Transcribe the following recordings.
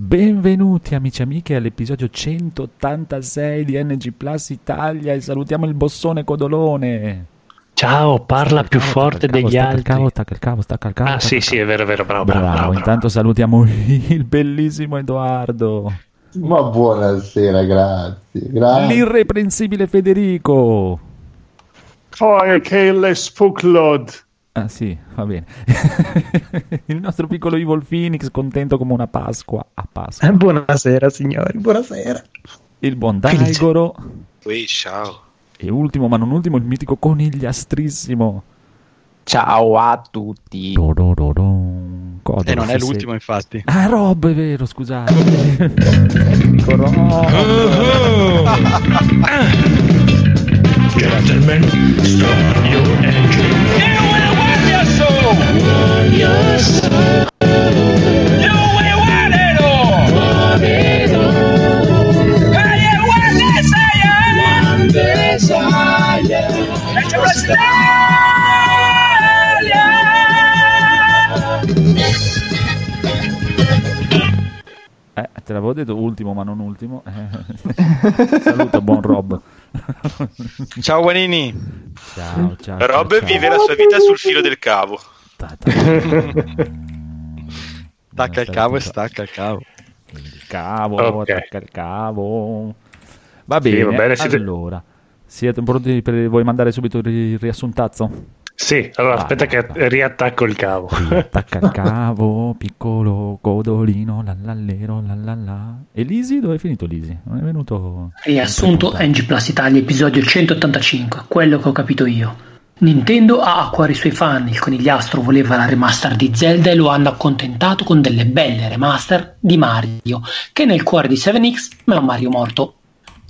Benvenuti amici e amiche all'episodio 186 di NG Plus Italia e salutiamo il bossone Codolone. Ciao, parla più Cavo, forte cavo, degli stacca il altri. cavo, stacca il cavo, stacca il cavo. Ah, sì, sì, è vero, è vero, bravo, bravo. Bravo, bravo, bravo. intanto salutiamo il bellissimo Edoardo, Ma buonasera, grazie. grazie. l'irreprensibile Federico. Poi che il Spooklord. Ah sì, va bene. il nostro piccolo Evil Phoenix contento come una Pasqua a Pasqua. Eh, buonasera, signori, buonasera. Il buon. Daigoro Ui, ciao. e ultimo ma non ultimo il mitico conigliastrissimo. Ciao a tutti. Codolo, E non è se l'ultimo, infatti. sei- Ah, Rob, è vero, scusate. Dico Rob. Gentlemen, start your engine. Eh, te l'avevo detto ultimo ma non ultimo. Saluto, buon Rob. Ciao Guanini. Ciao, ciao. Rob ciao, ciao. vive la sua vita sul filo del cavo. Ta- ta-. Stacca il cavo e stacca il cavo. Il cavo, Ok. attacca il cavo. Va Sì, bene, va bene, siete- allora. Siete pronti per... Vuoi mandare subito il riassuntazzo? Sì, allora Ah, aspetta che vai. riattacco il cavo. Attacca il cavo, piccolo codolino, lallallero, lallalla. E Lisi? Dove è finito Lisi? Non è venuto... Riassunto NG Plus Italia episodio 185, quello che ho capito io. Nintendo ha a cuore i suoi fan, il conigliastro voleva la remaster di Zelda e lo hanno accontentato con delle belle remaster di Mario, che nel cuore di 7X ma è un Mario morto.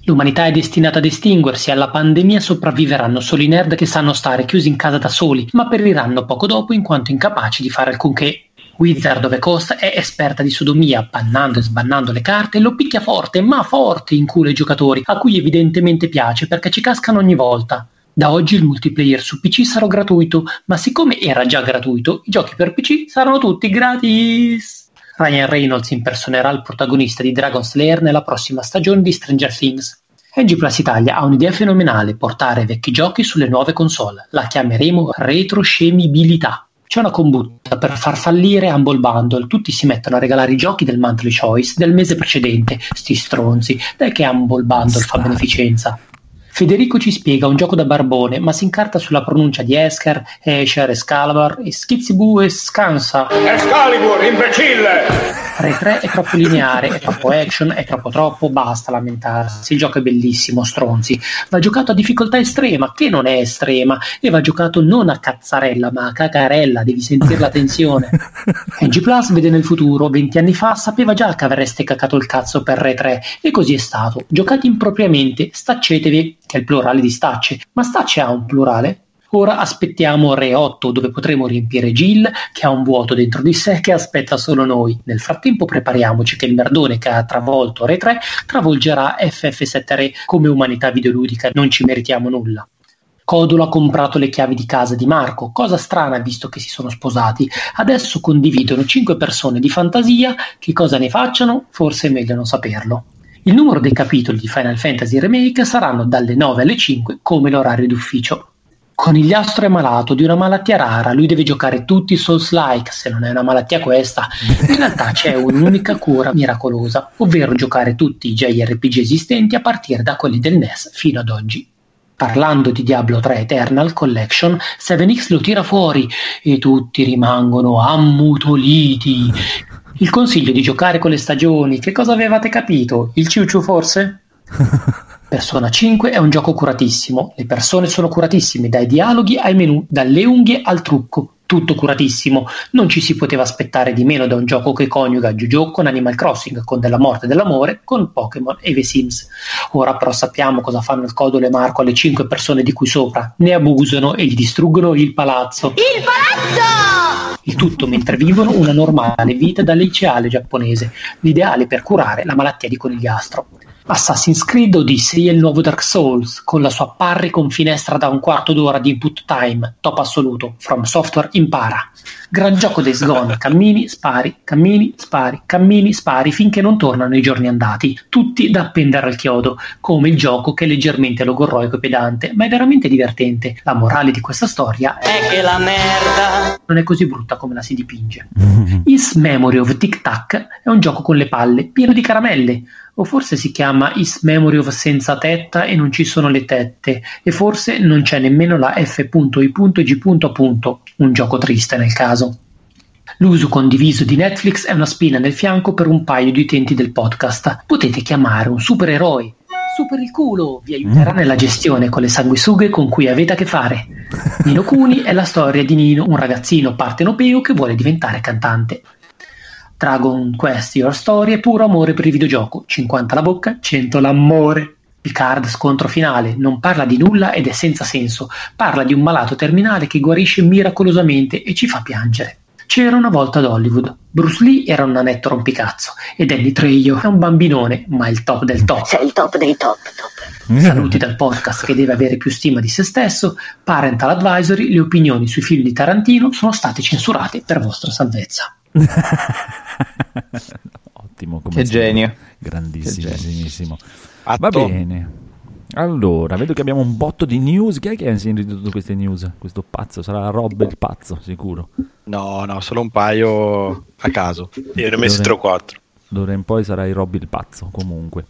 L'umanità è destinata ad estinguersi, alla pandemia sopravviveranno solo i nerd che sanno stare chiusi in casa da soli, ma periranno poco dopo in quanto incapaci di fare alcunché. Wizard the Coast è esperta di sodomia, bannando e sbannando le carte lo picchia forte, ma forte in culo ai giocatori, a cui evidentemente piace perché ci cascano ogni volta. Da oggi il multiplayer su PC sarà gratuito, ma siccome era già gratuito, i giochi per PC saranno tutti gratis. Ryan Reynolds impersonerà il protagonista di Dragon Slayer nella prossima stagione di Stranger Things. NG Plus Italia ha un'idea fenomenale, portare vecchi giochi sulle nuove console. La chiameremo retroscemibilità. C'è una combutta per far fallire Humble Bundle, tutti si mettono a regalare i giochi del monthly choice del mese precedente, sti stronzi, dai che Humble Bundle fa Bastardi. beneficenza. Federico ci spiega un gioco da barbone, ma si incarta sulla pronuncia di Esker, Escher, Excalibur, e Schizzibu e Scansa. Excalibur, imbecille! Ray 3 è troppo lineare, è troppo action, è troppo troppo, basta lamentarsi. Il gioco è bellissimo, stronzi. Va giocato a difficoltà estrema, che non è estrema, e va giocato non a cazzarella, ma a cacarella, devi sentire la tensione. NG Plus vede nel futuro, 20 anni fa sapeva già che avreste cacato il cazzo per Re 3, e così è stato. Giocate impropriamente, staccetevi, che è il plurale di stacce. Ma stacce ha un plurale? Ora aspettiamo Re 8 dove potremo riempire Jill che ha un vuoto dentro di sé che aspetta solo noi. Nel frattempo prepariamoci che il merdone che ha travolto Re 3 travolgerà FF7 Re come umanità videoludica, non ci meritiamo nulla. Codolo ha comprato le chiavi di casa di Marco, cosa strana visto che si sono sposati. Adesso condividono 5 persone di fantasia, che cosa ne facciano? Forse è meglio non saperlo. Il numero dei capitoli di Final Fantasy Remake saranno dalle 9 alle 5 come l'orario d'ufficio. Conigliastro è malato di una malattia rara, lui deve giocare tutti i Souls-like, se non è una malattia questa. In realtà c'è un'unica cura miracolosa, ovvero giocare tutti i JRPG esistenti a partire da quelli del NES fino ad oggi. Parlando di Diablo 3 Eternal Collection, 7X lo tira fuori e tutti rimangono ammutoliti. Il consiglio di giocare con le stagioni, che cosa avevate capito? Il ciucciu forse? Persona 5 è un gioco curatissimo, le persone sono curatissime dai dialoghi ai menu, dalle unghie al trucco, tutto curatissimo. Non ci si poteva aspettare di meno da un gioco che coniuga JoJo con Animal Crossing, con della morte e dell'amore, con Pokémon e The Sims. Ora però sappiamo cosa fanno il Codolo e Marco alle 5 persone di cui sopra, ne abusano e gli distruggono il palazzo. Il palazzo! Il tutto mentre vivono una normale vita da liceale giapponese, l'ideale per curare la malattia di conigliastro. Assassin's Creed Odyssey è il nuovo Dark Souls, con la sua parry con finestra da un quarto d'ora di input time, top assoluto, From Software impara. Gran gioco Days Gone, cammini, spari, cammini, spari, cammini, spari, finché non tornano i giorni andati, tutti da appendere al chiodo, come il gioco che è leggermente logorroico e pedante, ma è veramente divertente. La morale di questa storia è che la merda non è così brutta come la si dipinge. Is Memory of Tic Tac è un gioco con le palle, pieno di caramelle, o forse si chiama Is Memory of Senza Tetta e non ci sono le tette, e forse non c'è nemmeno la F.I.G. un gioco triste nel caso. L'uso condiviso di Netflix è una spina nel fianco per un paio di utenti del podcast. Potete chiamare un supereroe. Super il culo vi aiuterà nella gestione con le sanguisughe con cui avete a che fare. Nino Cuni è la storia di Nino, un ragazzino partenopeo che vuole diventare cantante. Dragon Quest Your Story è puro amore per il videogioco, 50 la bocca, 100 l'amore. Il card scontro finale non parla di nulla ed è senza senso, parla di un malato terminale che guarisce miracolosamente e ci fa piangere. C'era una volta ad Hollywood. Bruce Lee era un nanetto rompicazzo e Danny Trejo è un bambinone, ma il top del top. Sei il top dei top, top. Saluti dal podcast che deve avere più stima di se stesso. Parental Advisory, le opinioni sui film di Tarantino sono state censurate per vostra salvezza. Ottimo, come Che genio. Grandissimissimo. Atto. Va bene. Allora, vedo che abbiamo un botto di news. Chi è che ha inserito tutte queste news? Questo pazzo sarà Rob il pazzo, sicuro. No, no, solo un paio a caso. Io ne ho messi 3 o 4. D'ora in poi sarai Rob il pazzo, comunque.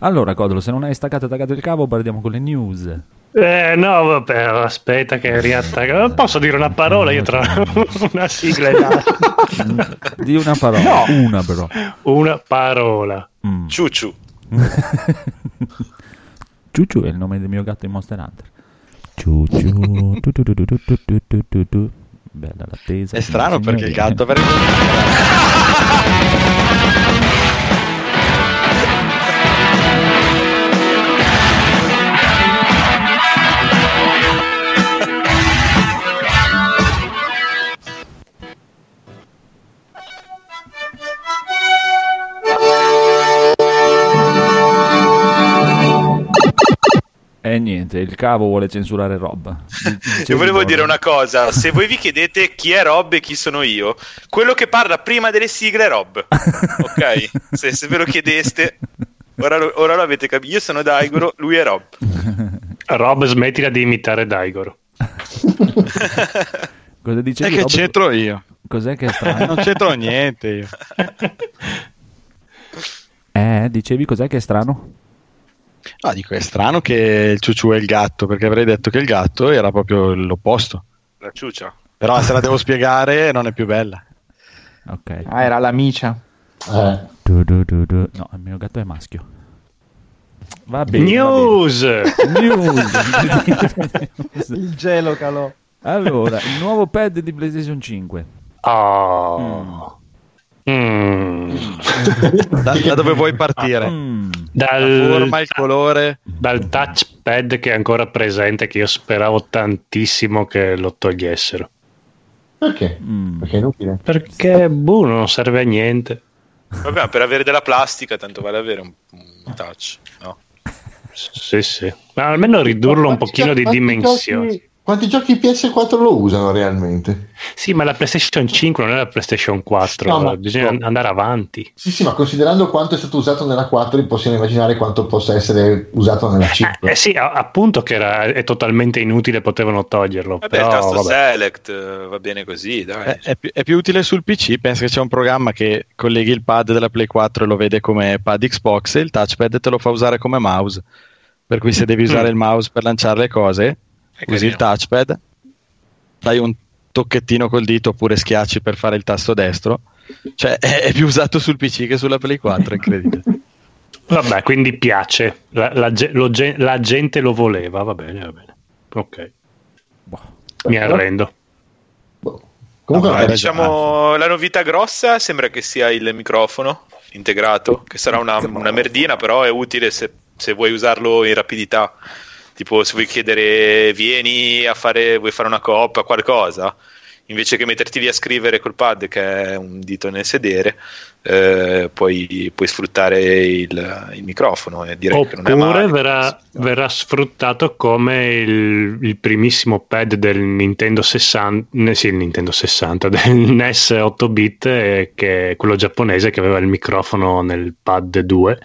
Allora, Codolo, se non hai staccato e tagato il cavo, parliamo con le news. Eh, no, vabbè, aspetta che eh, riattacca. Non posso dire una parola io tra una sigla e l'altra. Di una parola, no. una però. Una parola. Mm. Ciucciu. Ciucciu è il nome del mio gatto in Monster Hunter. Ciucciu. Tu, tu, tu, Bella l'attesa. È strano perché il gatto... Per... E niente, il cavo vuole censurare Rob. Io volevo dire una cosa, se voi vi chiedete chi è Rob e chi sono io, quello che parla prima delle sigle è Rob, ok? Se, se ve lo chiedeste, ora lo, ora lo avete capito, io sono Daigoro, lui è Rob. Rob, smettila di imitare Daigoro. Cosa E dicevi? che Rob? c'entro io? Cos'è che è strano? Non c'entro niente io. Eh, dicevi cos'è che è strano? No, dico, è strano che il ciuciù è il gatto, perché avrei detto che il gatto era proprio l'opposto. La ciucia. Però se la devo spiegare non è più bella. Ok. Ah, era la micia. Eh, Du, du, du, du. No, il mio gatto è maschio. Va bene. News! va bene. News. Il gelo calò. allora, il nuovo pad di PlayStation 5. Oh. Mm. Da, da dove vuoi partire? Mm. La Dal, forma, il colore. dal touchpad che è ancora presente, che io speravo tantissimo che lo togliessero. perché? Mm. Perché è inutile. Perché, boh, non serve a niente. Vabbè, ma per avere della plastica tanto vale avere un, un touch, no? Sì, sì. Ma almeno ridurlo un Quanti pochino di dimensioni. Quanti giochi PS4 lo usano realmente? Sì, ma la PlayStation 5 non è la PlayStation 4, No, ma- bisogna no. andare avanti. Sì, sì, ma considerando quanto è stato usato nella 4, possiamo immaginare quanto possa essere usato nella 5. Eh, sì, a- appunto che era, è totalmente inutile, potevano toglierlo. Vabbè, però, il tasto vabbè. select eh, va bene così, dai. È, è più, è più utile sul PC. Penso che c'è un programma che colleghi il pad della Play 4 e lo vede come pad Xbox e il touchpad te lo fa usare come mouse. Per cui se devi usare Mm. il mouse per lanciare le cose, usi il touchpad, dai un tocchettino col dito oppure schiacci per fare il tasto destro. Cioè è, è più usato sul PC che sulla Play 4, è incredibile. Vabbè, quindi piace. La, la lo la gente lo voleva, va bene, va bene. Ok, Boh. mi arrendo. Boh. Comunque, No, diciamo, la novità grossa sembra che sia il microfono integrato, che sarà una, una merdina, però è utile se, se vuoi usarlo in rapidità. Tipo, se vuoi chiedere, vieni a fare, vuoi fare una coppa, qualcosa, invece che metterti lì a scrivere col pad che è un dito nel sedere, eh, puoi, puoi sfruttare il, il microfono e direi che non è Oppure male. verrà, verrà sfruttato come il, il primissimo pad del Nintendo 60, ne- sì, il Nintendo 60, del NES 8 bit, eh, che è quello giapponese che aveva il microfono nel pad 2,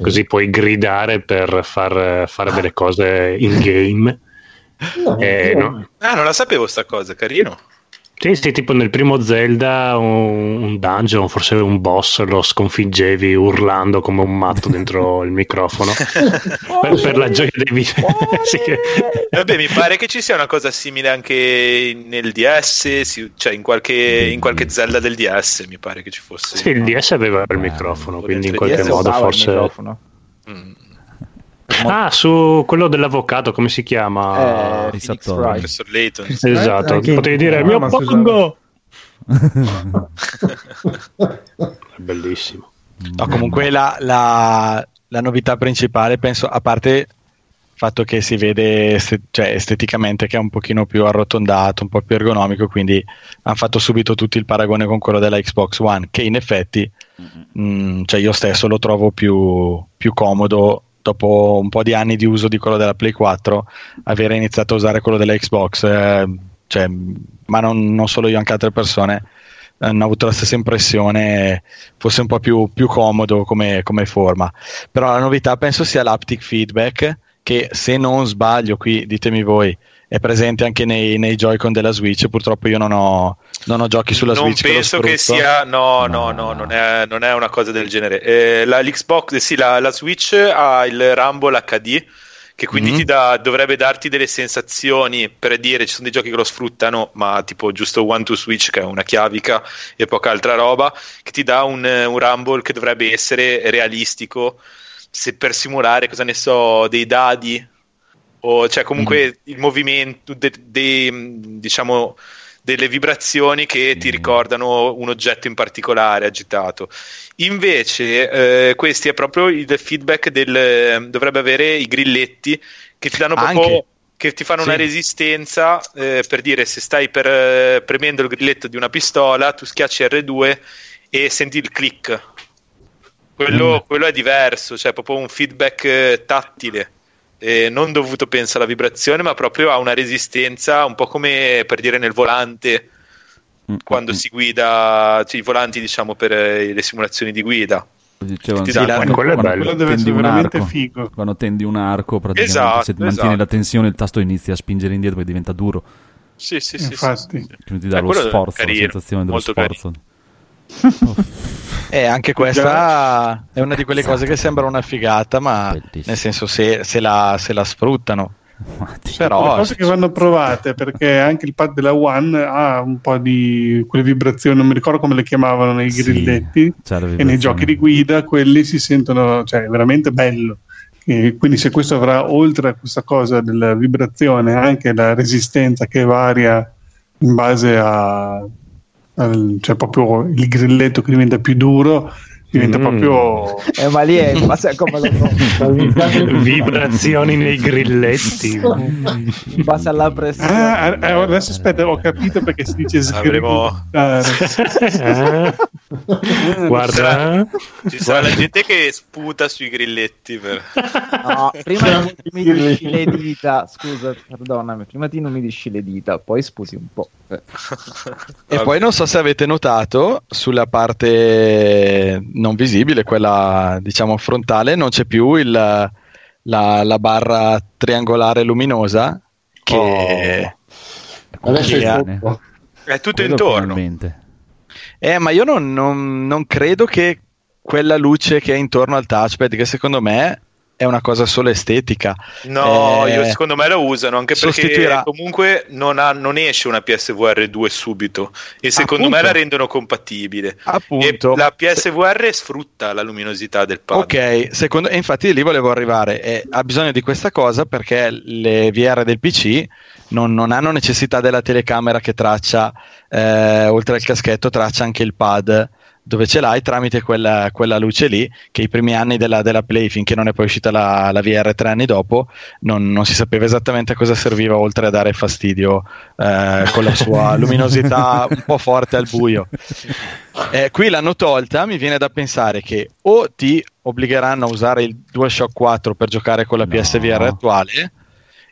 così puoi gridare per far fare delle cose in game. Eh, no? Ah, non la sapevo sta cosa, carino. Sì, sì, tipo nel primo Zelda un, un dungeon, forse un boss lo sconfiggevi urlando come un matto dentro il microfono per, per la gioia dei video. sì. Vabbè, mi pare che ci sia una cosa simile anche nel DS, cioè in qualche, in qualche Zelda del DS, mi pare che ci fosse. Sì, il DS aveva il microfono, quindi in qualche DS modo forse... microfono. Mm. Ah, su quello dell'avvocato, come si chiama? Eh. Professor Layton. Esatto, Anche- potevi dire ah, mio pongo! Bellissimo. No, comunque la, la- la novità principale, penso, a parte il fatto che si vede este- cioè, esteticamente che è un pochino più arrotondato, un po' più ergonomico, quindi hanno fatto subito tutti il paragone con quello della Xbox One, che in effetti mh, cioè io stesso lo trovo più, più comodo dopo un po' di anni di uso di quello della Play 4, avere iniziato a usare quello della Xbox, eh, cioè, ma non, non solo io, anche altre persone hanno avuto la stessa impressione, fosse un po' più, più comodo come, come forma. Però la novità penso sia l'aptic feedback, che se non sbaglio, qui ditemi voi, è presente anche nei, nei Joy-Con della Switch. Purtroppo io non ho, non ho giochi sulla non Switch. che lo penso che, sfrutto. sia no no no, non, è, non è una cosa del genere Eh, la, l'Xbox sì la, la Switch ha il Rumble HD che quindi Mhm. ti dà, dovrebbe darti delle sensazioni per dire ci sono dei giochi che lo sfruttano ma tipo giusto One to Switch che è una chiavica e poca altra roba che ti dà un, un Rumble che dovrebbe essere realistico se per simulare cosa ne so dei dadi o cioè comunque il movimento de- dei, diciamo delle vibrazioni che ti ricordano un oggetto in particolare agitato. Invece, eh, questi è proprio il feedback del dovrebbe avere i grilletti che ti danno proprio Anche. che ti fanno una Sì. resistenza eh, per dire se stai per, eh, premendo il grilletto di una pistola, tu schiacci R2 e senti il click. Quello, quello è diverso, cioè proprio un feedback eh, tattile. Eh, non dovuto penso alla vibrazione, ma proprio a una resistenza, un po' come per dire nel volante quando si guida, cioè, i volanti diciamo per eh, le simulazioni di guida. Dicevano, sì, dà- quando- quello è quando bello. Quello deve tendi essere un veramente arco, figo. Quando tendi un arco, praticamente Esatto, se mantieni esatto. la tensione, il tasto inizia a spingere indietro e diventa duro. Sì, sì, sì. Infatti. sì, sì. Quindi ti dà Eh, lo quello è sforzo, carino, la sensazione dello sforzo. Eh, anche questa è una di quelle cose che sembra una figata, ma Bellissimo. nel senso se, se la, se la sfruttano. le Però cose che vanno provate perché anche il pad della One ha un po' di quelle vibrazioni, non mi ricordo come le chiamavano nei Sì, grilletti la e nei giochi di guida quelli si sentono, cioè è veramente bello. E quindi se questo avrà oltre a questa cosa della vibrazione anche la resistenza che varia in base a cioè proprio il grilletto che diventa più duro diventa Mm. proprio Eh, ma lì è in base a come lo Vibrazioni nei grilletti. in base alla pressione. Ah, adesso aspetta, ho capito perché si dice Avremo-. Eh? Guarda, Ci sarà la gente che sputa sui grilletti. Per... No, prima ti umidisci le dita, scusa, perdonami, prima ti umidisci le dita, poi sputi un po'. Eh. E poi non so se avete notato sulla parte non visibile, quella diciamo frontale, non c'è più il, la, la barra triangolare luminosa che... Adesso che è. È tutto Quello intorno. finalmente. Eh, ma io non, non- non credo che quella luce che è intorno al touchpad, che secondo me è una cosa solo estetica. No, eh, io secondo me lo usano anche perché sostituirà- comunque non, ha- non esce una PSVR 2 subito e secondo Appunto. me la rendono compatibile. Appunto. E la PSVR sfrutta la luminosità del pad. Ok, secondo, e infatti lì volevo arrivare. E ha bisogno di questa cosa perché le VR del PC non, non hanno necessità della telecamera che traccia, eh, oltre al caschetto, traccia anche il pad dove ce l'hai tramite quella, quella luce lì che i primi anni della, della Play finché non è poi uscita la, la VR tre anni dopo non, non si sapeva esattamente a cosa serviva oltre a dare fastidio eh, con la sua luminosità un po' forte al buio eh, qui l'hanno tolta mi viene da pensare che o ti obbligheranno a usare il DualShock 4 per giocare con la No. PSVR attuale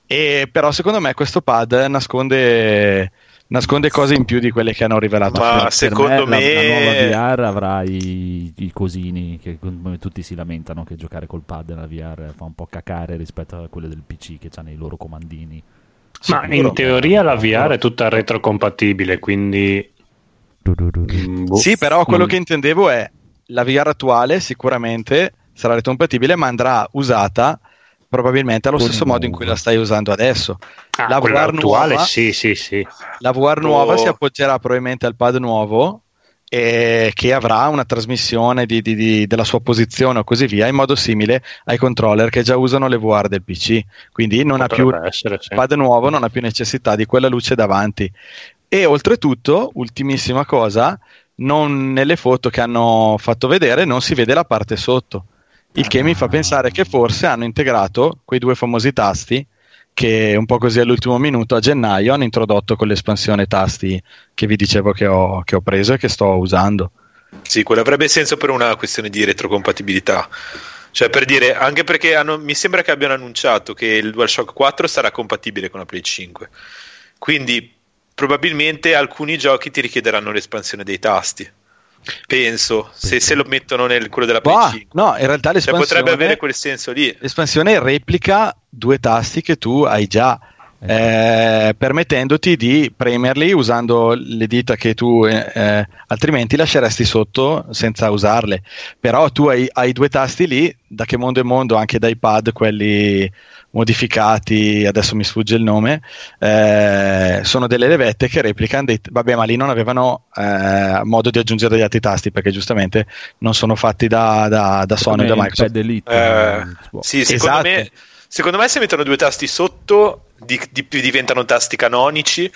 e però secondo me questo pad nasconde nasconde cose in più di quelle che hanno rivelato Ma prima. Per secondo me, la- me- la, nuova VR avrà i, i cosini che come tutti si lamentano che giocare col pad nella VR fa un po' cacare rispetto a quelle del PC che hanno i loro comandini. Ma Sicuro. in teoria la VR è tutta retrocompatibile, quindi... mm, boh. Sì, però quello Mm. che intendevo è la VR attuale sicuramente sarà retrocompatibile, ma andrà usata probabilmente allo stesso modo in cui la stai usando adesso. Ah, la VR attuale nuova- sì, sì, sì. La VR nuova Oh. si appoggerà probabilmente al pad nuovo e che avrà una trasmissione di- di- di- della sua posizione o così via in modo simile ai controller che già usano le VR del PC. Quindi non ha più essere, sì. il pad nuovo non ha più necessità di quella luce davanti. E oltretutto, ultimissima cosa, non- nelle foto che hanno fatto vedere non si vede la parte sotto. Il che mi fa pensare che forse hanno integrato quei due famosi tasti che un po' così all'ultimo minuto a gennaio hanno introdotto con l'espansione tasti che vi dicevo che ho, che ho preso e che sto usando. Sì, quello avrebbe senso per una questione di retrocompatibilità. Cioè, per dire, anche perché hanno- mi sembra che abbiano annunciato che il DualShock 4 sarà compatibile con la Play 5. Quindi, probabilmente alcuni giochi ti richiederanno l'espansione dei tasti. Penso, se, se lo mettono nel quello della 5. no, in realtà Cioè, l'espansione, potrebbe avere quel senso lì. l'espansione replica due tasti che tu hai già. eh, permettendoti di premerli usando le dita che tu eh, eh, altrimenti lasceresti sotto senza usarle però tu hai, hai due tasti lì da che mondo è mondo anche dai pad quelli modificati adesso mi sfugge il nome eh, sono delle levette che replicano dei vabbè ma lì non avevano eh, modo di aggiungere degli altri tasti perché giustamente non sono fatti da, da, da Sony o da Microsoft pad Elite, Eh, eh. Sì, secondo, Esatto. me, secondo me se mettono due tasti sotto di- di- diventano tasti canonici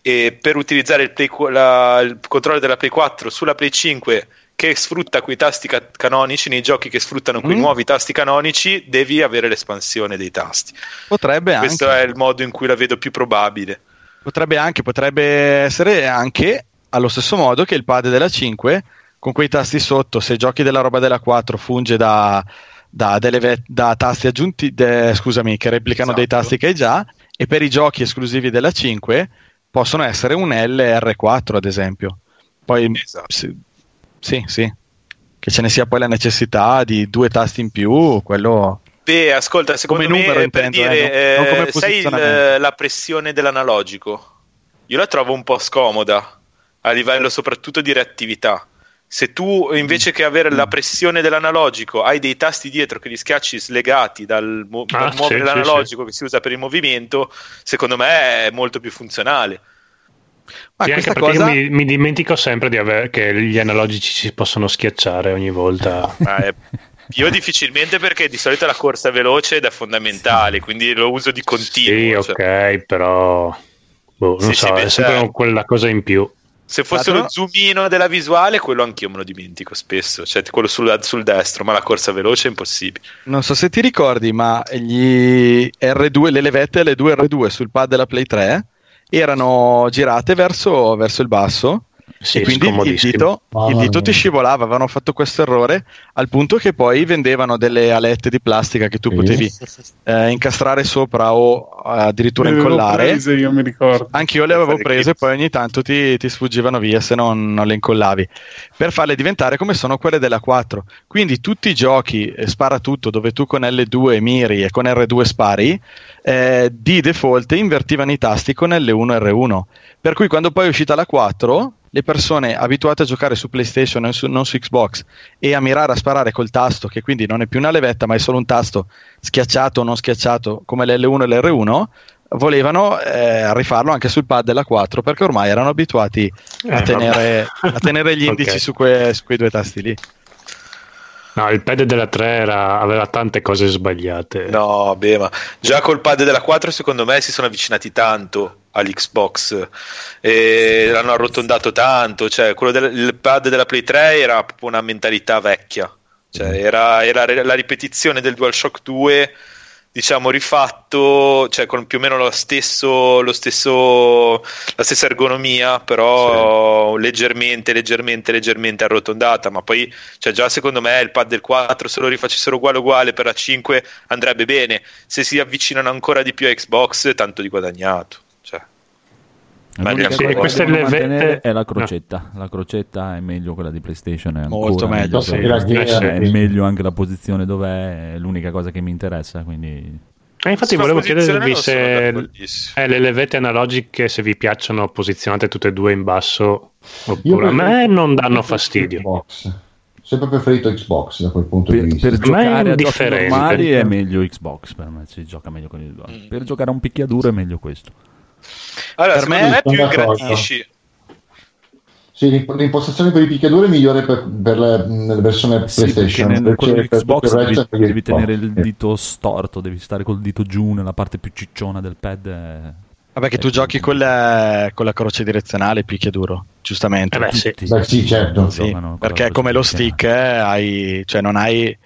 e per utilizzare il, Play la- il controllo della Play 4 sulla Play 5 che sfrutta quei tasti ca- canonici nei giochi che sfruttano quei Mm. nuovi tasti canonici devi avere l'espansione dei tasti potrebbe anche questo è il modo in cui la vedo più probabile Potrebbe anche, potrebbe essere anche allo stesso modo che il pad della 5 con quei tasti sotto, se giochi della roba della 4 funge da, da, delle da tasti aggiunti, de- scusami, che replicano dei Esatto. tasti che hai già e per i giochi esclusivi della 5 possono essere un LR4 ad esempio. Poi Esatto. sì, sì, sì. che ce ne sia poi la necessità di due tasti in più, quello Beh, ascolta, secondo Come me numero per intendo, dire, eh, non- non come eh, sai il- la pressione dell'analogico? Io la trovo un po' scomoda a livello soprattutto di reattività. Se tu invece che avere Mm. la pressione dell'analogico hai dei tasti dietro che li schiacci slegati dal, mo- Ah, dal muovere sì, sì, l'analogico che si usa per il movimento, secondo me è molto più funzionale. Ma Sì, anche perché cosa io mi, mi dimentico sempre di aver- che gli analogici si possono schiacciare ogni volta. È- Io difficilmente perché di solito la corsa veloce ed è fondamentale, quindi lo uso di continuo. sì, cioè. ok, però boh, non Sì, so, sì, beh, è sempre certo. quella cosa in più. Se fosse l'altro- zoomino della visuale, quello anch'io me lo dimentico spesso, cioè quello sul, sul destro, ma la corsa veloce è impossibile. Non so se ti ricordi, ma gli R2, le levette le 2 R2 sul pad della Play 3 erano girate verso, verso il basso Sì, e quindi il dito, il dito ti scivolava. Avevano fatto questo errore al punto che poi vendevano delle alette di plastica che tu Sì. potevi eh, incastrare sopra o addirittura Le incollare. prese, io mi ricordo. Anch'io le avevo prese, clips. poi ogni tanto ti, ti sfuggivano via se non, non le incollavi per farle diventare come sono quelle della 4. Quindi tutti i giochi eh, spara tutto dove tu con L2 miri e con R2 spari, eh, di default invertivano i tasti con L1 e R1. Per cui quando poi è uscita la 4, le persone abituate a giocare su PlayStation e non su Xbox e a mirare a sparare col tasto, che quindi non è più una levetta ma è solo un tasto schiacciato o non schiacciato come l'L1 e l'R1, volevano eh, rifarlo anche sul pad della 4 perché ormai erano abituati a Eh, tenere, a tenere gli indici Ok. su, que- su quei due tasti lì. No, il pad della 3 era- aveva tante cose sbagliate. No, beh, ma già col pad della 4 secondo me si sono avvicinati tanto all'Xbox. E l'hanno arrotondato tanto, cioè quello del il pad della Play 3 era proprio una mentalità vecchia, cioè era, era re- la ripetizione del DualShock 2 diciamo rifatto, cioè con più o meno lo stesso, lo stesso la stessa ergonomia, però leggermente, leggermente, leggermente arrotondata, ma poi cioè già secondo me il pad del 4 se lo rifacessero uguale uguale per la 5 andrebbe bene, se si avvicinano ancora di più a Xbox tanto di guadagnato. L'unica sì, cosa che queste devono le vette- mantenere è la crocetta. La crocetta è meglio quella di PlayStation. È Molto meglio, che- sì. È meglio anche la posizione dov'è. È l'unica cosa che mi interessa. Quindi Eh, infatti volevo chiedervi se eh, le levette analogiche se vi piacciono posizionate tutte e due in basso oppure a me preferisco- non danno fastidio. Xbox. Sempre preferito Xbox da quel punto per, di vista. per Ma è giocare a giochi normali è meglio Xbox. Per me si gioca meglio con il Mm. Per giocare a un picchiaduro è meglio questo. Allora, Per secondo me- me più ingrandisci Sì, l'imp- l'impostazione per i picchiaduri è migliore per, per la, versione Sì, perché PlayStation. nel, perché quello di per Xbox devi, è devi Xbox. tenere il dito storto, devi stare col dito giù nella parte più cicciona del pad. eh. Vabbè, che tu giochi con la, con la croce direzionale picchiaduro, giustamente. Eh beh, sì. Beh, sì, certo. Sì, perché come lo stick eh, hai, cioè non hai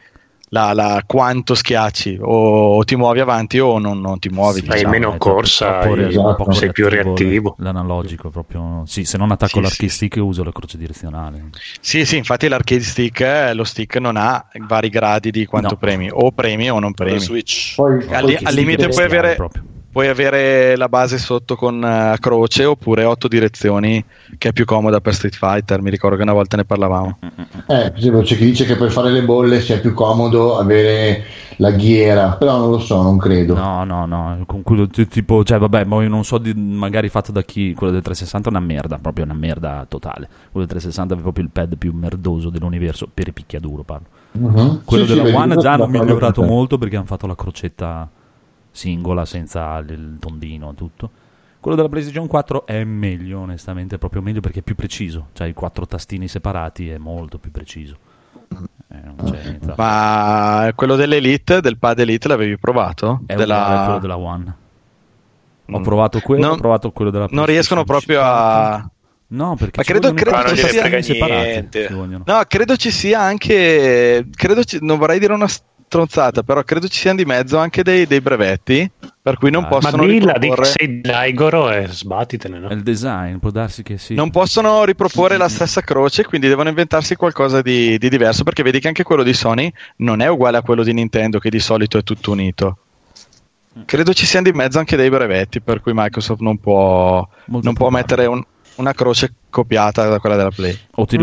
la, la- quanto schiacci o, o ti muovi avanti o non, non ti muovi. Sì, Hai diciamo. meno è troppo- corsa, troppo re- esatto, poco sei più reattivo. L'analogico proprio. Sì, se non attacco Sì, l'arcade sì. stick uso la croce direzionale. Sì, sì, infatti l'arcade stick, eh, lo stick non ha vari gradi di quanto No. premi, o premi o non premi. Switch. Poi, Al, al limite puoi avere, proprio. Puoi avere la base sotto con eh, croce oppure otto direzioni, che è più comoda per Street Fighter. Mi ricordo che una volta ne parlavamo. eh, per esempio, c'è chi dice che per fare le bolle sia più comodo avere la ghiera, però non lo so, non credo. No, no, no, con quello t- tipo, cioè vabbè, poi non so di, magari fatto da chi, quello del 360 è una merda, proprio una merda totale. Quello del 360 è proprio il pad più merdoso dell'universo, per i picchiaduro parlo. Mhm. Quello Sì, sì, della vedi, One io già hanno migliorato molto perché hanno fatto la crocetta singola senza il tondino e tutto. Quello della PlayStation 4 è meglio, onestamente, proprio meglio perché è più preciso. Cioè i quattro tastini separati è molto più preciso. Eh, Ma quello dell'Elite, del pad Elite, l'avevi provato? È Della- quello della One. Ho Mm. provato quello, Non- ho provato quello della Non riescono proprio 5. a... No, perché Ma ci credo- credo i che quattro sia- separati, ci vogliono. No, credo ci sia anche. Credo ci- non vorrei dire una stronzata, però credo ci siano di mezzo anche dei, dei brevetti. Per cui non Ah. Ma possono dilla, di che riproporre, sei Daigoro e sbattitene, no? È il design, può darsi che sì. non possono riproporre la stessa croce, quindi devono inventarsi qualcosa di, di diverso. Perché vedi che anche quello di Sony non è uguale a quello di Nintendo, che di solito è tutto unito. Credo ci siano di mezzo anche dei brevetti, per cui Microsoft non può, non può mettere un- una croce copiata da quella della Play.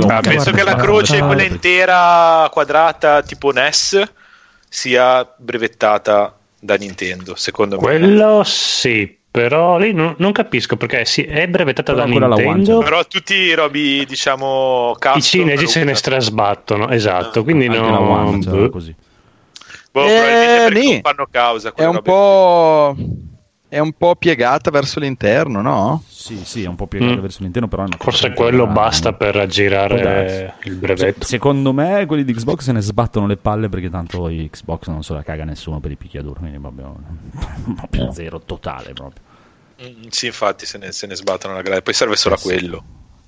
Ah, penso che la croce, la- quella intera quadrata tipo NES, sia brevettata da Nintendo, secondo me. Quello sì, però lì non, non capisco perché sì, è brevettata Però da Nintendo. Però tutti i robi, diciamo, custom I cinesi se ne strasbattono, esatto, quindi Anche no, One boh. così. Boh, Eh, probabilmente perché nì. non fanno causa. È un po'. È un po' piegata verso l'interno, no? Sì, sì, è un po' piegato Mm. verso l'interno, però Forse quello ancora- basta per Può aggirare il brevetto. Se- secondo me quelli di Xbox se ne sbattono le palle perché tanto Xbox non se la caga nessuno per i picchiaduro, quindi proprio, proprio zero totale proprio. Mm, Sì, infatti se ne, se ne sbattono la grade. Poi serve solo Eh a sì.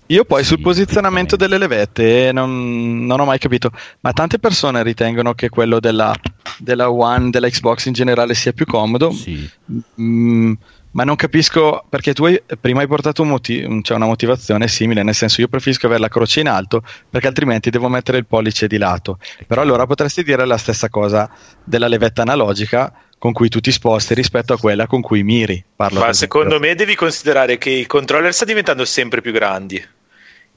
Io poi Sì, sul posizionamento delle levette non, non ho mai capito, ma tante persone ritengono che quello della, della One, della Xbox in generale sia più comodo, Sì. Mm, ma non capisco perché tu hai, prima hai portato un moti- cioè una motivazione simile, nel senso io preferisco avere la croce in alto perché altrimenti devo mettere il pollice di lato. Però allora potresti dire la stessa cosa della levetta analogica con cui tu ti sposti rispetto a quella con cui miri. Parlo Ma secondo me devi considerare che il controller sta diventando sempre più grandi.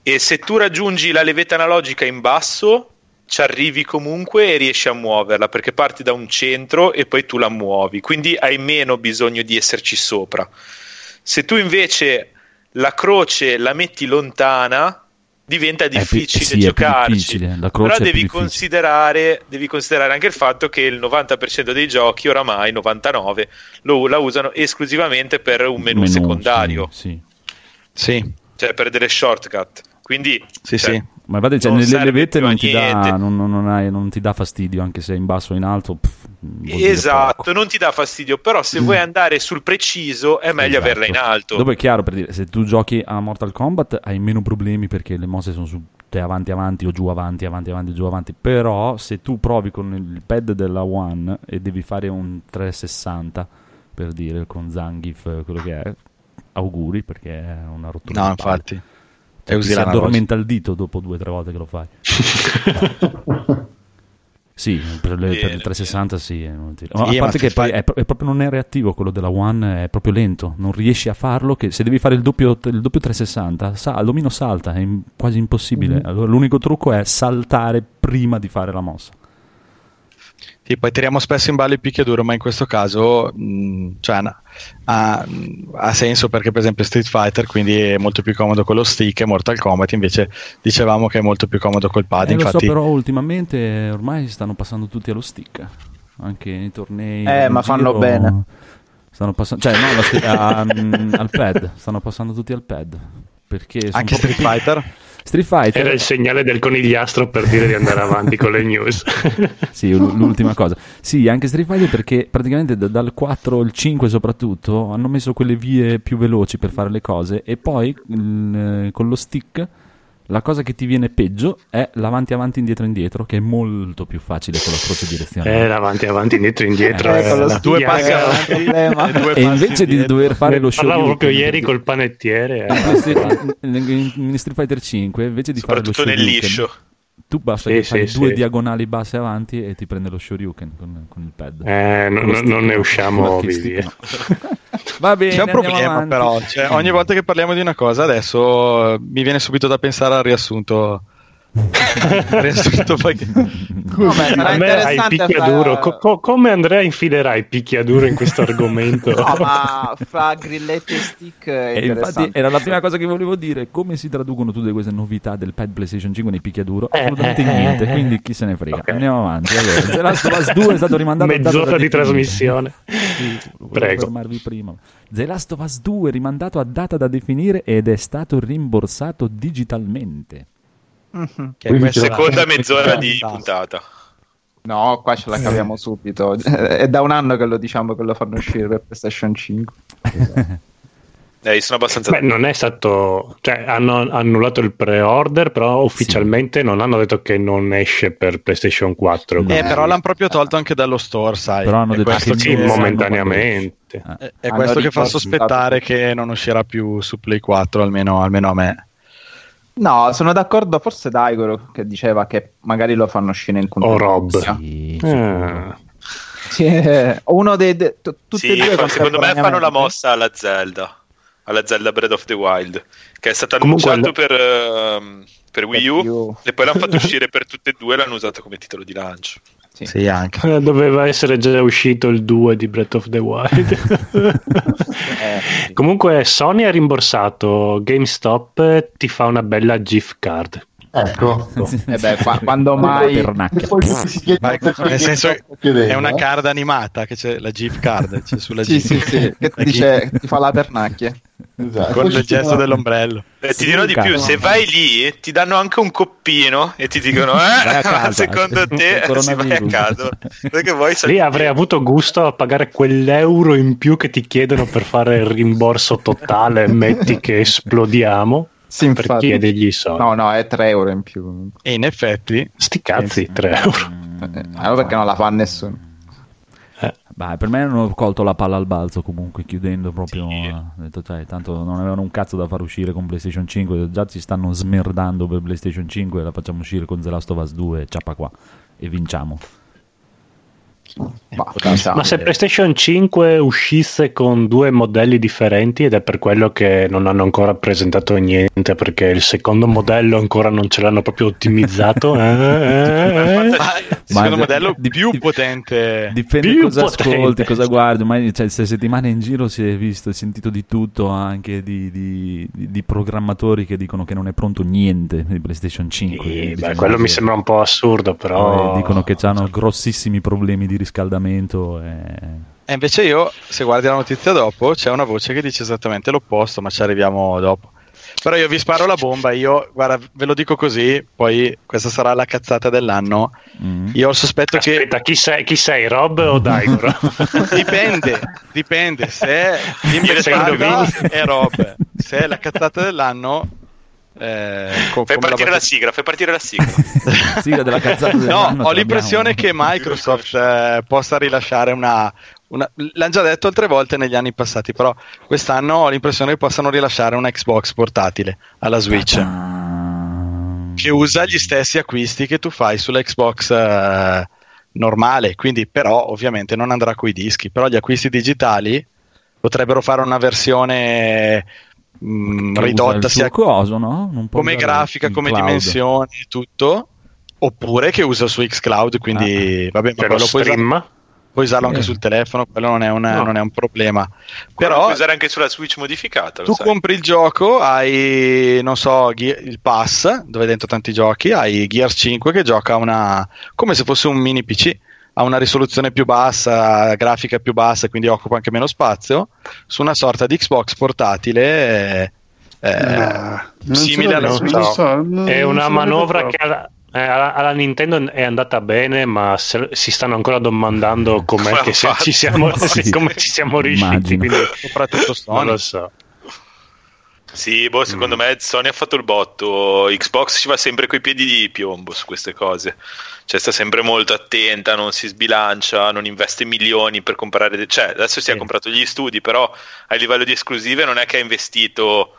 E se tu raggiungi la levetta analogica in basso, ci arrivi comunque e riesci a muoverla perché parti da un centro e poi tu la muovi. Quindi hai meno bisogno di esserci sopra. Se tu invece la croce la metti lontana, diventa più- difficile sì, più giocarci. difficile, Però devi considerare, devi considerare anche il fatto che il 90% dei giochi, oramai 99%, lo, la usano esclusivamente per un menu, secondario, Sì, Sì, cioè per delle shortcut. Quindi sì, cioè, sì. Ma infatti, cioè, nelle levette non ti, dà, non, non- non hai- non ti dà fastidio, anche se è in basso o in alto. pff, Esatto, non ti dà fastidio, però se vuoi andare sul preciso è meglio Esatto. averla in alto. Dopo è chiaro, per dire, se tu giochi a Mortal Kombat hai meno problemi perché le mosse sono su te avanti avanti o giù avanti, avanti avanti, giù avanti. Però se tu provi con il pad della One e devi fare un 360, per dire, con Zangief, quello che è, auguri perché è una rottura No, di palle. Cioè, E si addormenta il dito dopo due o tre volte che lo fai. Sì, per, le, per il 360 sì. è inutile. Sì, a parte che fai- è, è proprio non è reattivo quello della One, è proprio lento. Non riesci a farlo. Che se devi fare il doppio, il doppio 360, sa, l'omino salta, è in- quasi impossibile. Allora, l'unico trucco è saltare prima di fare la mossa. Sì, poi tiriamo spesso in ballo il picchiaduro, ma in questo caso mh, cioè, na- ha, ha senso perché per esempio Street Fighter quindi è molto più comodo con lo stick e Mortal Kombat invece dicevamo che è molto più comodo col pad. Eh, lo so, infatti, però ultimamente ormai stanno passando tutti allo stick. Anche nei tornei. Eh, ma fanno giro bene. Stanno passando, cioè, no, sti- a- mm, al pad. Stanno passando tutti al pad. Perché anche Street Fighter Street Fighter Era il segnale del conigliastro per dire di andare avanti con le news. Sì, l- l'ultima cosa. Sì, anche Street Fighter perché praticamente da- dal 4 al 5 soprattutto hanno messo quelle vie più veloci per fare le cose e poi il- con lo stick la cosa che ti viene peggio è l'avanti avanti indietro indietro che è molto più facile con la croce direzionale. Eh, avanti, avanti, indietro, indietro. Eh, eh, con la due passi avanti e e invece di dover fare lo show Parlavo proprio ieri col panettiere. eh. in, in Street Fighter 5 invece di fare lo Soprattutto nel liscio. tu basta Sì, fai sì, due sì. diagonali basse avanti e ti prende lo shoryuken con, con il pad Eh, Con lo no- stick, non ne usciamo vivi. stick, no. va bene C'è un problema avanti. però, cioè, ogni volta che parliamo di una cosa adesso eh, mi viene subito da pensare al riassunto. Riassunto No, ma sarà A me hai picchiaduro. fra- Co- co- come Andrea infilerai picchiaduro in questo argomento? No, ma fra grilletti e stick è E infatti era la prima cosa che volevo dire come si traducono tutte queste novità del pad PlayStation 5 nei picchiaduro Eh, assolutamente eh, niente eh, quindi chi se ne frega ok. andiamo avanti allora, The Last of Us 2 è stato rimandato Mezz'ora di trasmissione. Sì, Prego. fermarvi prima The Last of Us 2 rimandato a data da definire ed è stato rimborsato digitalmente Mhm. che Quindi ce l'ha- Seconda mezz'ora di puntata. No, qua ce la caviamo subito. È da un anno che lo diciamo che lo fanno uscire per PlayStation 5. Eh, sono abbastanza... Beh, non è stato. Cioè, hanno annullato il pre-order, però ufficialmente non hanno detto che non esce per PlayStation 4. Eh, però l'hanno proprio tolto anche dallo store, sai. Però hanno È detto questo che Sì, momentaneamente. È, è questo che fa sospettare che non uscirà più su Play 4, almeno, almeno a me. No, sono d'accordo forse Daigoro che diceva che magari lo fanno uscire in O Rob. contemporanea. Sì, Ah. Sì, eh, uno dei de- t- Sì, e due secondo me fanno la mossa alla Zelda, alla Zelda Breath of the Wild, che è stato Comunque annunciato per, ehm, per Wii Per U, Wii U. e poi l'hanno fatto uscire per tutte e due e l'hanno usato come titolo di lancio. Sì. Sì, anche. Eh, Doveva essere già uscito il 2 di Breath of the Wild. Eh, sì. Comunque, Sony ha rimborsato GameStop, ti fa una bella GIF card. Ecco. Eh beh, qua- quando mai Pernacchia. Poi si perché nel senso è una eh? card animata che c'è la GIF card c'è sulla Sì, GIF. sì, sì, che ti dice ti fa la pernacchia. Esatto. con il gesto dell'ombrello. Eh, ti dirò di più, se vai lì ti danno anche un coppino e ti dicono, eh, casa, ma secondo te il si vai a coronavirus." casa? Perché vuoi Lì avrei avuto gusto a pagare quell'euro in più che ti chiedono per fare il rimborso totale, metti che esplodiamo, Sì, per infatti. chiedergli i soldi. No, no, è 3 euro in più. E in effetti Sti cazzi, 3 euro. Eh, allora perché non la fa nessuno? Beh, per me hanno colto la palla al balzo comunque, chiudendo proprio. eh, ho detto, cioè, tanto non avevano un cazzo da far uscire con PlayStation 5. Già ci stanno smerdando per PlayStation 5. La facciamo uscire con The Last of Us 2. Ciappa qua e vinciamo. Ma, diciamo, Ma se PlayStation 5 uscisse con due modelli differenti ed è per quello che non hanno ancora presentato niente perché il secondo modello ancora non ce l'hanno proprio ottimizzato. eh, eh, eh. ma il secondo Ma- modello di- più potente Dipende Più cosa potente. ascolti, cosa guardi. Ormai cioè, queste settimane in giro si è visto e sentito di tutto, anche di, di- di- di programmatori che dicono che non è pronto niente di PlayStation 5. Sì, Diciamo beh, quello che- mi sembra un po' assurdo, però. dicono che hanno grossissimi problemi di riscaldamento. E... e invece io se guardi la notizia dopo c'è una voce che dice esattamente l'opposto ma ci arriviamo dopo Però io vi sparo la bomba, io guarda, ve lo dico così, poi questa sarà la cazzata dell'anno. Mm. Io ho il sospetto Aspetta, chi sei, chi sei, Rob o Daigoro? che dipende, dipende se è Rob, se è la cazzata dell'anno eh, co- Fai partire la sigla, fai partire la sigla. Sigla della cazzata No, ho l'impressione che Microsoft eh, possa rilasciare una, una- L'hanno già detto altre volte negli anni passati, però quest'anno ho l'impressione che possano rilasciare una Xbox portatile alla Switch che usa gli stessi acquisti che tu fai sulla Xbox eh, normale, quindi però ovviamente non andrà coi dischi, però gli acquisti digitali potrebbero fare una versione mh, usa ridotta sia coso, no? Come grafica, come cloud. dimensioni, tutto, oppure che usa su xCloud, quindi vabbè, ma Cioè, lo quello puoi, usare- stream? puoi usarlo anche Eh. sul telefono, quello non è, una- No. non è un problema. Però Però puoi usare anche sulla Switch modificata. Lo tu sai. compri il gioco, hai, non so, Ge- il pass, dove hai dentro tanti giochi, hai Gears 5 che gioca una, come se fosse un mini PC, ha una risoluzione più bassa, grafica più bassa, quindi occupa anche meno spazio, su una sorta di Xbox portatile. eh, eh, Nah, non simile alla non non so. so, non- È non una manovra che alla, eh, alla- alla Nintendo è andata bene, ma se- si stanno ancora domandando com'è Come che ci siamo, Sì. come ci siamo riusciti. Immagino. Quindi, soprattutto non Sony. lo so. Sì, boh, secondo Mm. me Sony ha fatto il botto. Xbox ci va sempre coi piedi di piombo su queste cose. Cioè, sta sempre molto attenta, non si sbilancia, non investe milioni per comprare. de- Cioè, adesso si è Sì. comprato gli studi, però a livello di esclusive non è che ha investito.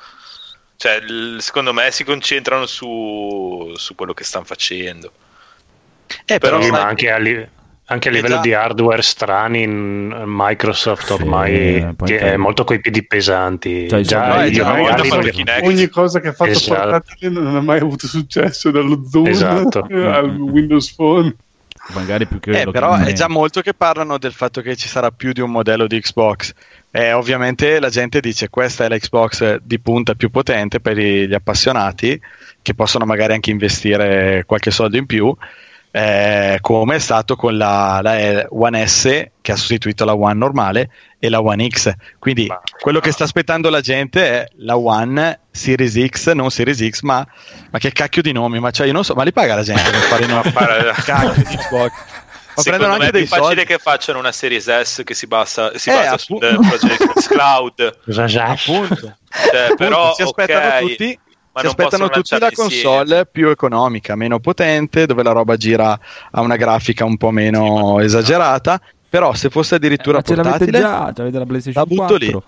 Cioè, l- secondo me si concentrano su, su quello che stanno facendo. Eh, però Sì, sai- ma anche a, li- anche a livello già- di hardware strani, in- Microsoft Sì, ormai che te- è molto coi piedi pesanti. Cioè, già regali molto per-. Ogni cosa che ha fatto Esatto. portatile non ha mai avuto successo, dallo Zoom Esatto. al Windows Phone. Magari più che Eh, però che è già molto che parlano del fatto che ci sarà più di un modello di Xbox. Eh, ovviamente la gente dice questa è la Xbox di punta più potente per gli appassionati che possono magari anche investire qualche soldo in più, eh, come è stato con la, la One S che ha sostituito la One normale e la One X. Quindi Ma- quello che sta aspettando la gente è la One Series X, non Series X, ma, ma che cacchio di nomi? Ma, cioè, io non so, ma li paga la gente per fare i nomi? Guarda, cacchio di Xbox? Ma Secondo prendono me anche è più facile soldi. che facciano una Series S che si basa, si Eh, basa appu- sul Project Cloud. Appunto. Cioè, però, si aspettano ok, tutti, ma si aspettano tutti la console più economica, meno potente, dove la roba gira a una grafica un po' meno esagerata. Però se fosse addirittura ma ce l'avete portatile, già, ce l'avete la PlayStation La butto 4. lì.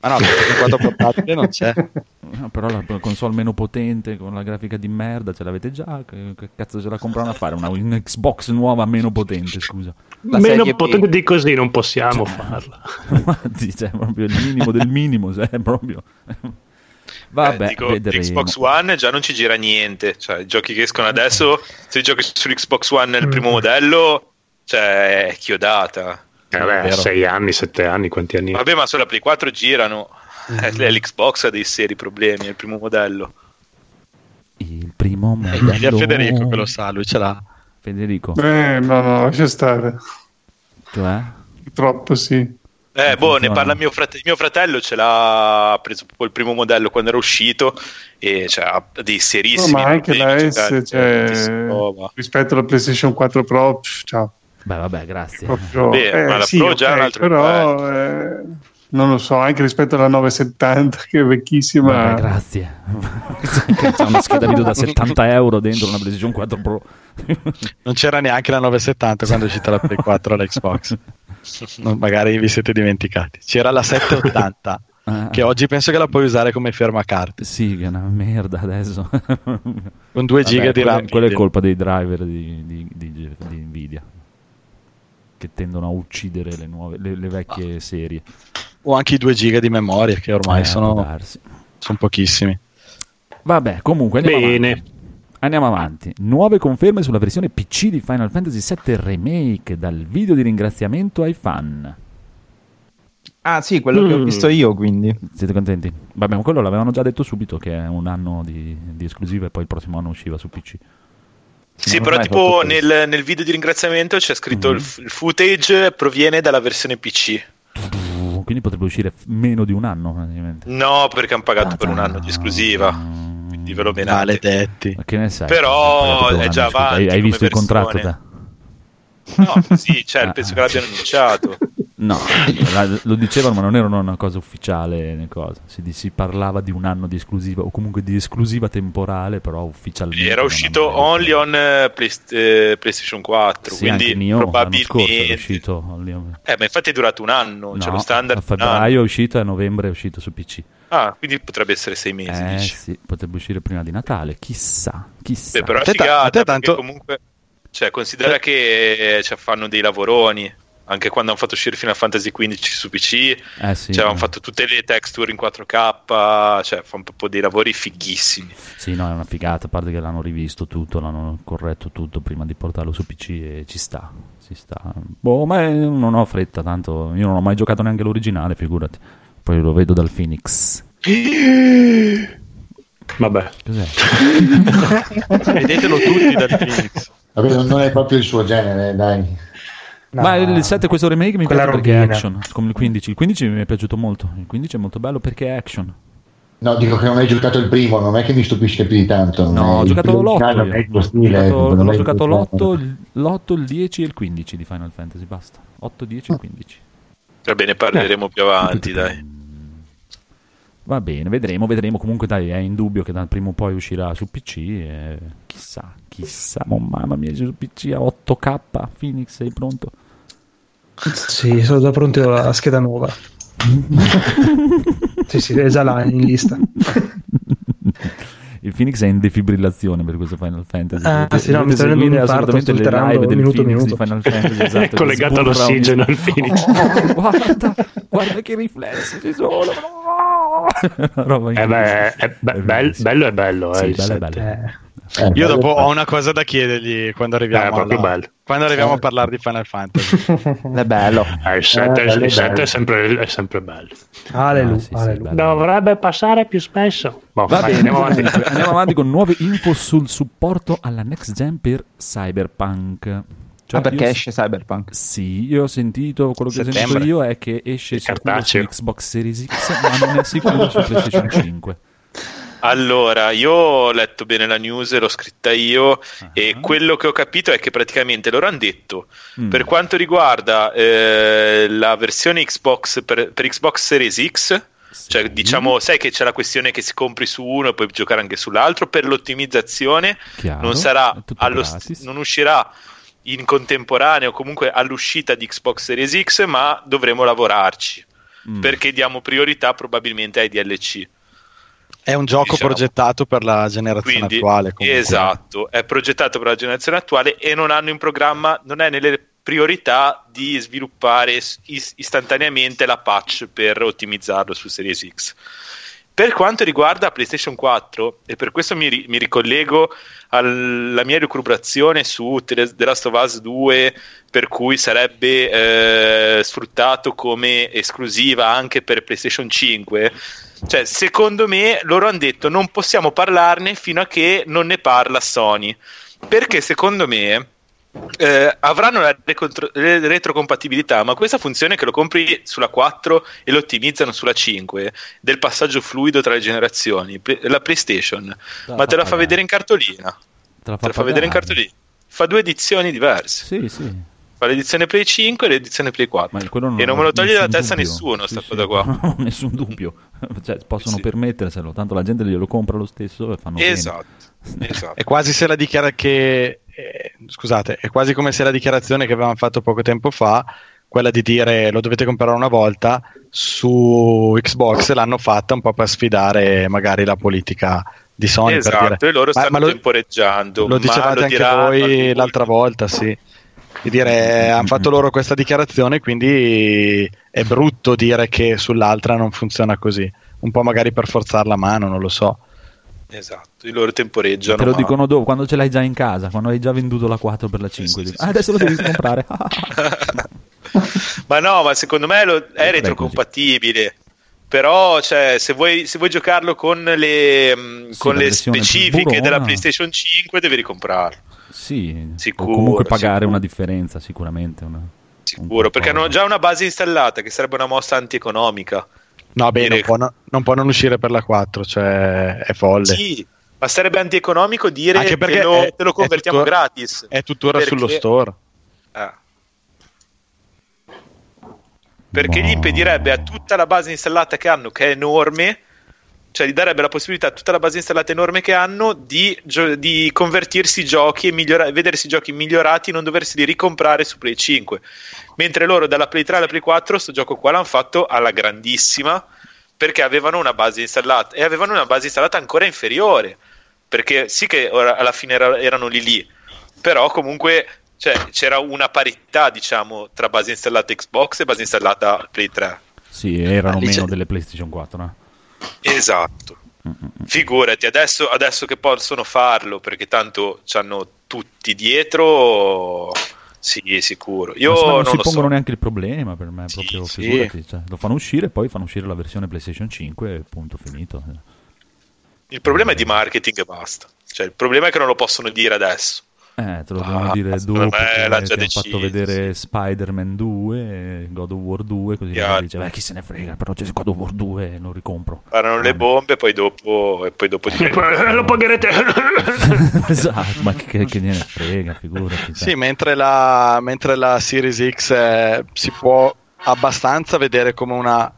ma no, perché 4 portatile non c'è. No, però la console meno potente con la grafica di merda ce l'avete già. Che, che cazzo ce la comprano a fare? Una, una Xbox nuova meno potente, scusa. La Meno potente di così non possiamo farla. Infatti, cioè, proprio il minimo del minimo, cioè, proprio. Vabbè, Eh, dico, vedremo. Xbox One già non ci gira niente. Cioè, i giochi che escono adesso, se giochi sull'Xbox One nel primo modello, cioè è chiodata. Eh, vabbè, vero. 6 anni, 7 anni, quanti anni? Vabbè, ma sulla Play 4 girano. Eh, L'Xbox ha dei seri problemi, è il primo modello. Il primo Eh, modello. Federico che lo sa, lui ce l'ha. Federico, Eh, no, no, lascia stare. cioè? Troppo sì. Eh, boh, ne parla mio fratello. Mio fratello ce l'ha ha preso proprio il primo modello quando era uscito e cioè, ha dei No, serissimi. ma anche la S, cioè, tantissima roba. rispetto alla PlayStation 4 Pro, pff, ciao. Beh, vabbè, grazie. Proprio, Beh, eh, ma la sì, Pro già è ok, un altro però eh, non lo so, anche rispetto alla 970 che è vecchissima. Vabbè, grazie. C'è una scheda video da 70 euro dentro una PlayStation 4 Pro. Non c'era neanche la 970 quando è uscita la Play 4 all'Xbox. Magari vi siete dimenticati. C'era la 780, Ah, che oggi penso che la puoi usare come fermacarte. Sì, che è una merda adesso. Con 2 giga di RAM. quello è colpa dei driver di, di- di- di Nvidia. Che tendono a uccidere le, nuove, le, le vecchie serie. O anche i 2 giga di memoria, che ormai Eh, sono, sono pochissimi. Vabbè, comunque Bene. avanti. Andiamo avanti. Nuove conferme sulla versione PC di Final Fantasy VII Remake dal video di ringraziamento ai fan. Ah, sì, quello che ho Mm. visto io, quindi. Siete contenti? Vabbè, ma quello l'avevano già detto subito che è un anno di, di esclusiva e poi il prossimo anno usciva su PC. Sì, Non però tipo nel, nel video di ringraziamento c'è scritto Mhm. il, footage proviene dalla versione PC. quindi potrebbe uscire meno di un anno praticamente. No, perché hanno pagato per un anno di esclusiva. Quindi ve lo menate. Maledetti. Ma che ne sai? Però è già avanti Hai, hai visto il contratto? te? No, sì, cioè, penso che l'abbiano annunciato. No, lo dicevano, ma non era una cosa ufficiale. né cosa. Si, si parlava di un anno di esclusiva, o comunque di esclusiva temporale, però ufficialmente. Era non uscito hanno mai only on eh, Playst- eh, PlayStation 4, Sì, quindi l'anno scorso è probabilmente... uscito. lì- Eh, ma infatti è durato un anno, cioè No, lo standard a febbraio è uscito e a novembre è uscito su PC. Ah, quindi potrebbe essere sei mesi, Eh sì, potrebbe uscire prima di Natale, chissà, chissà. Beh, però è Te ta- figata, te tanto- comunque... Cioè, considera che cioè, fanno dei lavoroni. Anche quando hanno fatto uscire Final Fantasy XV su PC, Eh sì, cioè, avevano eh. fatto tutte le texture in 4K, cioè, fanno proprio dei lavori fighissimi. Sì, no, è una figata, a parte che l'hanno rivisto tutto, l'hanno corretto tutto prima di portarlo su PC e ci sta, ci sta. Boh, ma eh, non ho fretta, tanto io non ho mai giocato neanche l'originale, figurati. Poi lo vedo dal Phoenix. Vabbè. Cos'è? Vedetelo tutti dal Phoenix. Vabbè, non- è proprio il suo genere, dai. No, Ma il 7 questo remake mi piace perché è action, come il 15. Il 15 mi è piaciuto molto, il 15 è molto bello perché è action. No, dico che non hai giocato il primo, non è che mi stupisce più di tanto. No, ho giocato primo l'8. originale non è il tuo stile, Ho giocato, non non ho è il giocato tuo l'8, genere. il- l'8, il 10 e il 15 di Final Fantasy, basta. 8, 10 e 15. Va bene, parleremo più avanti, dai. Va bene, vedremo, vedremo. Comunque, dai, è indubbio che dal prima o poi uscirà su PC. E... Chissà, chissà. Oh, mamma mia, su PC a 8K. Phoenix, sei pronto? Sì, sono già pronti alla scheda nuova. sì, sì, è già là in lista. Il Phoenix è in defibrillazione per questo Final Fantasy. Ah, Dovete- sì, no, mi dovete sta venendo seguire un infarto, assolutamente sto le alterando live del minuto Phoenix minuto. di Final Fantasy. Esatto, Collegato all'ossigeno il Phoenix. Oh, guarda, guarda che riflessi ci sono. Roba Eh beh, è be- bel- bello è bello, eh, Sì, bello bello. Eh, Io dopo ho una cosa da chiedergli quando arriviamo, Eh, è proprio alla- bello. quando arriviamo Eh. a parlare di Final Fantasy. È bello. Eh, il 7 Eh, bello. è, sempre, è sempre bello. Alleluia. Ah, sì, sì, bello. Dovrebbe passare più spesso. Boh, Va bene, andiamo avanti. andiamo avanti con nuove info sul supporto alla next gen per Cyberpunk. Cioè, ah, perché esce Cyberpunk? Sì, io ho sentito, quello che ho sentito Settembre. io è che esce su. Xbox Series X, ma non è sicuro su PlayStation 5. Allora, io ho letto bene la news, l'ho scritta io e Ah. quello che ho capito è che praticamente loro hanno detto Mm. per quanto riguarda eh, la versione Xbox per, per Xbox Series X, cioè Sì. diciamo, sai che c'è la questione che si compri su uno e puoi giocare anche sull'altro, per l'ottimizzazione Chiaro, non sarà allo st- non uscirà in contemporaneo comunque all'uscita di Xbox Series X, ma dovremo lavorarci Mm. perché diamo priorità probabilmente ai DLC. È un gioco Diciamo. progettato per la generazione Quindi, attuale. comunque. esatto, è progettato per la generazione attuale e non hanno in programma, non è nelle priorità di sviluppare is- istantaneamente la patch per ottimizzarlo su Series X. Per quanto riguarda PlayStation 4, e per questo mi, ri- mi ricollego alla mia ricubrazione su The The Last of Us 2, per cui sarebbe eh, sfruttato come esclusiva anche per PlayStation 5. Cioè, secondo me loro hanno detto non possiamo parlarne fino a che non ne parla Sony. Perché secondo me eh, avranno la recontro- re- retrocompatibilità, ma questa funzione che lo compri sulla 4 e lo ottimizzano sulla 5 del passaggio fluido tra le generazioni, la PlayStation, ma te la fa vedere in cartolina. Te la Te la fa vedere in cartolina. Fa due edizioni diverse. Sì, sì. Fa l'edizione Play 5 e l'edizione Play 4. Ma quello e non ho me lo toglie dalla testa dubbio. nessuno, Sì, sta sì. cosa qua. Non nessun dubbio. Cioè, possono Sì. permetterselo, tanto la gente glielo compra lo stesso e fanno bene. Esatto. esatto. È quasi se la dichiara che eh, scusate, è quasi come se la dichiarazione che avevamo fatto poco tempo fa, quella di dire lo dovete comprare una volta su Xbox l'hanno fatta un po' per sfidare magari la politica di Sony per esatto, dire e loro Ma- stanno ma lo- temporeggiando. lo ma dicevate lo anche voi l'altra volta, sì. Di dire hanno fatto loro questa dichiarazione, quindi è brutto dire che sull'altra non funziona così. Un po' magari per forzare la mano, non lo so. Esatto, i loro temporeggiano. Te lo ma- dicono dopo, quando ce l'hai già in casa, quando hai già venduto la 4 per la 5. sì, sì, "Ah, adesso sì. lo devi comprare. ma no, ma secondo me lo- è retrocompatibile. Però, cioè, se vuoi, se vuoi giocarlo con le, Sì, con le specifiche burona. della PlayStation 5, devi ricomprarlo. Sì, Sicuro, o comunque pagare sicuro. una differenza, sicuramente. una- sicuro, perché hanno già una base installata che sarebbe una mossa antieconomica. No, beh, non può, no- non può non uscire per la 4, cioè è folle. Sì, ma sarebbe antieconomico dire Anche perché te lo, è- te lo è convertiamo tuttora- gratis. È tuttora Perché- sullo store. Ah. Perché gli impedirebbe a tutta la base installata che hanno, che è enorme, cioè gli darebbe la possibilità a tutta la base installata enorme che hanno di, gio- di convertirsi i giochi e migliora- vedersi i giochi migliorati, non doverseli ricomprare su Play 5. Mentre loro dalla Play 3 alla Play 4 sto gioco qua l'hanno fatto alla grandissima perché avevano una base installata e avevano una base installata ancora inferiore. Perché sì che ora- alla fine era- erano lì lì, però comunque cioè, c'era una parità, diciamo, tra base installata Xbox e base installata Play 3. Sì, erano Ah, lì meno c'è- delle PlayStation 4, no? Esatto. Figurati, adesso, adesso che possono farlo, perché tanto c'hanno tutti dietro, sì, sicuro. Io non, non si pongono so. neanche il problema per me, proprio sì. figurati, cioè, lo fanno uscire, poi fanno uscire la versione PlayStation 5 e punto finito. Il problema è di marketing e basta. Cioè, il problema è che non lo possono dire adesso. Eh, te lo Ah, devono dire secondo dopo che l'ha ti già hanno deciso, fatto vedere Spider-Man 2, God of War 2, così Chiaro. uno dice, beh chi se ne frega, però c'è God of War 2 lo ricompro. Sparano le bombe, poi dopo, e poi dopo poi, eh, lo pagherete. esatto, ma che, che gliene frega, figurati. cioè. Sì, mentre la, mentre la Series X eh, si può abbastanza vedere come una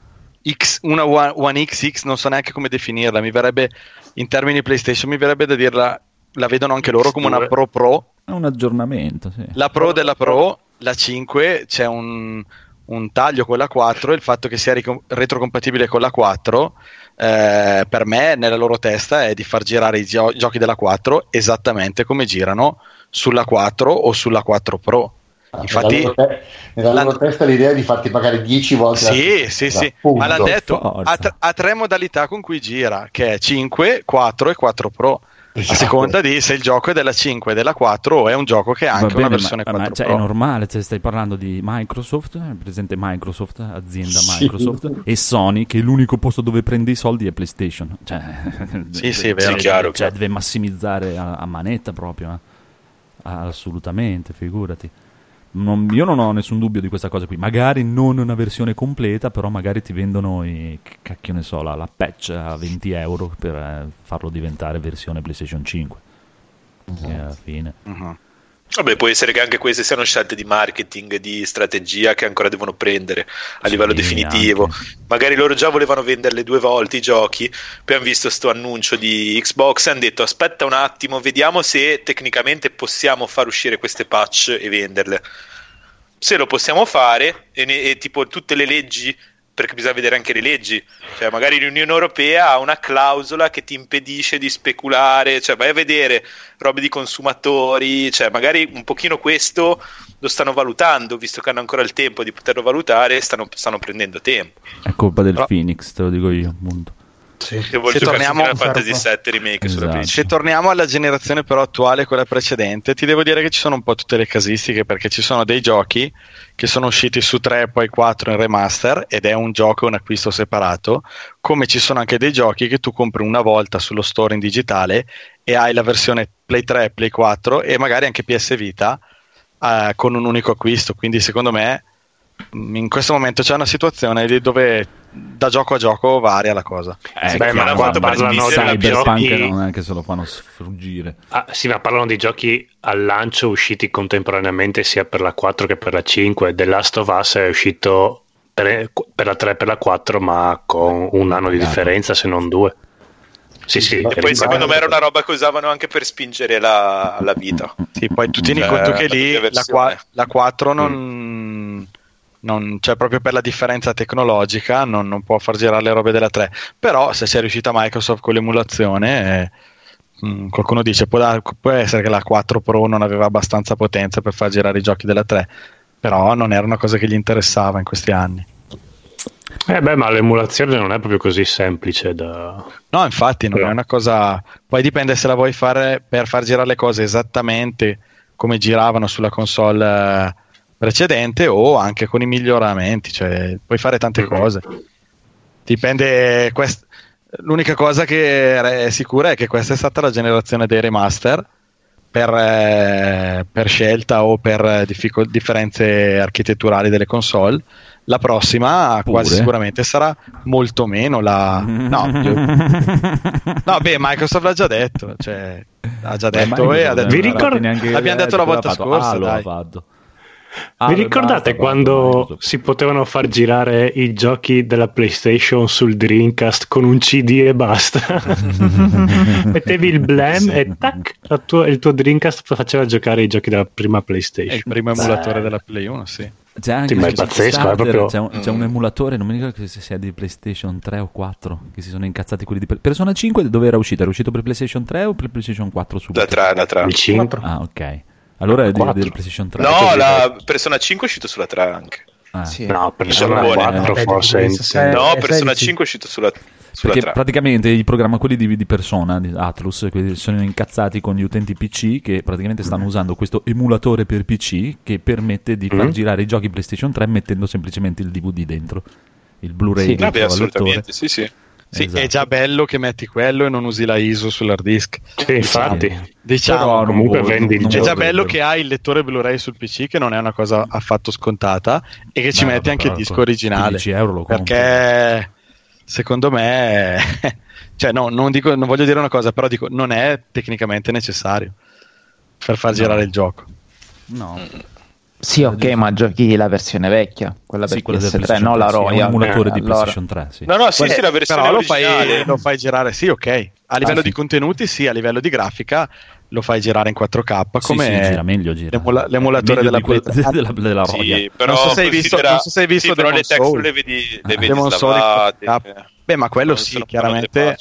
X, una One, One X, X, non so neanche come definirla, mi verrebbe in termini PlayStation, mi verrebbe da dirla, la vedono anche loro come una Pro Pro, È un aggiornamento, sì. la Pro della Pro, la 5 c'è un, un taglio con la 4 e il fatto che sia ricom- retrocompatibile con la 4 eh, per me nella loro testa è di far girare i gio- giochi della 4 esattamente come girano sulla 4 o sulla 4 Pro. Infatti, nella loro, te- nella loro testa l'idea è di farti pagare 10 volte la sì, stessa sì, sì, punto. ma l'hanno detto, ha, tre- ha tre modalità con cui gira, che è 5, 4 e 4 Pro. A Esatto. seconda di se il gioco è della 5 e della 4 o è un gioco che ha anche bene, una versione ma, ma 4 cioè, Pro. è normale, cioè, stai parlando di Microsoft, è presente Microsoft, azienda Sì. Microsoft, e Sony, che l'unico posto dove prende i soldi è PlayStation. Cioè, Sì, sì, è vero. cioè, Sì, chiaro, cioè, chiaro. deve massimizzare a, a manetta proprio. eh. Assolutamente, figurati. Non- io non ho nessun dubbio di questa cosa qui. Magari non una versione completa, però magari ti vendono i, cacchio ne so, la, la patch a 20 euro per eh, farlo diventare versione PlayStation 5. E alla fine. Vabbè, può essere che anche queste siano scelte di marketing, di strategia che ancora devono prendere a livello definitivo. Magari loro già volevano venderle due volte i giochi, poi hanno visto sto annuncio di Xbox e hanno detto aspetta un attimo, vediamo se tecnicamente possiamo far uscire queste patch e venderle. Se lo possiamo fare, e, ne- e tipo tutte le leggi, perché bisogna vedere anche le leggi, cioè magari l'Unione Europea ha una clausola che ti impedisce di speculare, cioè vai a vedere robe di consumatori, cioè magari un pochino questo lo stanno valutando, visto che hanno ancora il tempo di poterlo valutare, stanno, stanno prendendo tempo. È colpa del Però- Phoenix, te lo dico io, appunto. Che vuol Se torniamo- Final Fantasy VII Remake sulla Esatto. PC. Se torniamo alla generazione però attuale, quella precedente, ti devo dire che ci sono un po' tutte le casistiche perché ci sono dei giochi che sono usciti su 3 e poi 4 in remaster ed è un gioco e un acquisto separato, come ci sono anche dei giochi che tu compri una volta sullo store in digitale e hai la versione Play 3, Play 4 e magari anche PS Vita eh, con un unico acquisto, quindi secondo me in questo momento c'è una situazione di dove da gioco a gioco varia la cosa. Eh, Beh, ma quando ma parlano di Cyberpunk giochi- non è che se lo fanno sfuggire. Ah, sì, ma parlano di giochi al lancio usciti contemporaneamente sia per la 4 che per la 5. The Last of Us è uscito per, per la 3 e per la 4, ma con un anno di differenza, se non due. Sì, sì. E poi secondo me era una roba che usavano anche per spingere la, la vita. Sì, poi tu tieni Cioè, conto che lì la, la 4 non, non cioè proprio per la differenza tecnologica non, non può far girare le robe della 3 però se c'è riuscita Microsoft con l'emulazione eh, mh, qualcuno dice può, dar- può essere che la 4 Pro non aveva abbastanza potenza per far girare i giochi della 3 però non era una cosa che gli interessava in questi anni Eh beh, ma l'emulazione non è proprio così semplice da... No, infatti non Però- è una cosa. Poi dipende se la vuoi fare per far girare le cose esattamente come giravano sulla console eh, precedente o anche con i miglioramenti, cioè puoi fare tante cose. Dipende. quest- L'unica cosa che è sicura è che questa è stata la generazione dei remaster per, eh, per scelta o per diffico- differenze architetturali delle console. La prossima Pure? quasi sicuramente sarà molto meno la... No, io- no, beh, Microsoft l'ha già detto, cioè, ha già Beh, detto ma e ha detto... Vi ricordo- L'abbiamo detto la volta ha fatto? scorsa, Halo fatto. Vi ricordate basta, quando Microsoft. si potevano far girare i giochi della PlayStation sul Dreamcast con un CD e basta? Mettevi il blem e tac, tua- il tuo Dreamcast faceva giocare i giochi della prima È PlayStation. il primo emulatore della Play 1, sì. C'è anche Sì, ma è pazzesco, è Kickstarter, proprio- c'è, un, c'è un Mm. emulatore, non mi ricordo se sia di PlayStation 3 o 4, che si sono incazzati quelli di Persona 5 dove era uscito? Era uscito per PlayStation 3 o per PlayStation 4 subito? La 3, la 3. Il 5. Ah, ok. Allora è di- del PlayStation 3. No, la Persona 5 è uscito sulla 3 anche. Ah. Sì. No, Persona Buone. 4 Eh, forse. penso sia- No, eh, Persona sì. 5 è uscito sulla, sulla Perché 3. praticamente i programma, quelli di, di Persona, di Atlus, sono incazzati con gli utenti PC che praticamente stanno usando questo emulatore per PC che permette di far Mm. girare i giochi PlayStation 3 mettendo semplicemente il DVD dentro. Il Blu-ray Sì. Vabbè, assolutamente, sì, sì. Sì, Esatto. è già bello che metti quello e non usi la ISO sull'hard disk. Sì, infatti. Diciamo, Però non comunque vuoi- vendi il non è gioco. già bello che hai il lettore Blu-ray sul PC, che non è una cosa affatto scontata, e che ci Beh, metti vabbè, anche il disco con originale. 15 euro lo compri. Perché secondo me, cioè, no, non, dico, non voglio dire una cosa, però dico, non è tecnicamente necessario per far girare il gioco. No. Sì, ok, ma giochi la versione vecchia, quella per Sì, quella del PS3, PlayStation non la 3, sì, è Royal. un emulatore Eh, di allora- PlayStation 3, sì. No, no, sì, Poi- sì, la versione però lo fai, lo fai girare, sì, ok. A livello Ah, di sì. contenuti, sì, a livello di grafica lo fai girare in 4K Sì, come sì, gira meglio, gira. l'emula- l'emulatore Meglio della 3. della, della Sì, Royal. però Non so se hai visto- considera- non so se hai visto sì, però le Demon's texture Souls. le vedi, le vedi Demon's Souls in slavate. 4K. Beh, ma quello Non sì, chiaramente.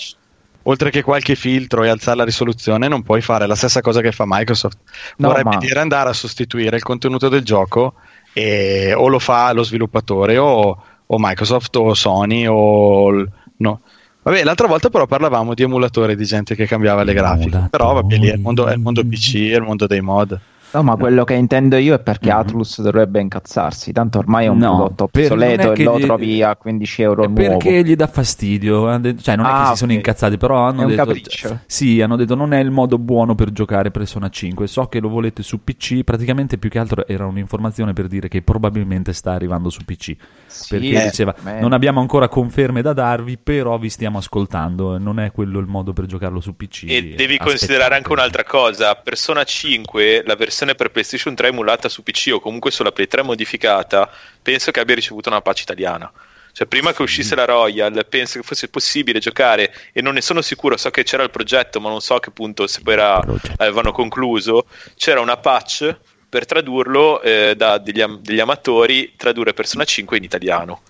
Oltre che qualche filtro e alzare la risoluzione, non puoi fare la stessa cosa che fa Microsoft. No, Vorrebbe ma- dire andare a sostituire il contenuto del gioco e o lo fa lo sviluppatore o, o Microsoft o Sony o no. Vabbè, l'altra volta però parlavamo di emulatore di gente che cambiava le grafiche. Però vabbè, lì è il mondo, è il mondo PC, è il mondo dei mod. No, ma quello che intendo io è perché Mhm. Atlus dovrebbe incazzarsi. Tanto ormai è un No, prodotto obsoleto è e che lo gli- trovi a 15 euro È nuovo. perché gli dà fastidio, cioè non è Ah, che si sono incazzati, però hanno È un detto capriccio. Sì, hanno detto non è il modo buono per giocare Persona 5. So che lo volete su PC, praticamente più che altro era un'informazione per dire che probabilmente sta arrivando su PC. Sì, Perché eh, diceva beh. non abbiamo ancora conferme da darvi, però vi stiamo ascoltando, e non è quello il modo per giocarlo su PC. E devi Aspettate. considerare anche un'altra cosa: Persona 5, la versione per PlayStation 3 emulata su PC o comunque sulla Play 3 modificata, penso che abbia ricevuto una patch italiana. Cioè, prima che uscisse la Royal, penso che fosse possibile giocare, e non ne sono sicuro. So che c'era il progetto, ma non so a che punto, se poi era- Progetto. avevano concluso. C'era una patch per tradurlo eh, da degli, am- degli amatori, tradurre Persona 5 in italiano.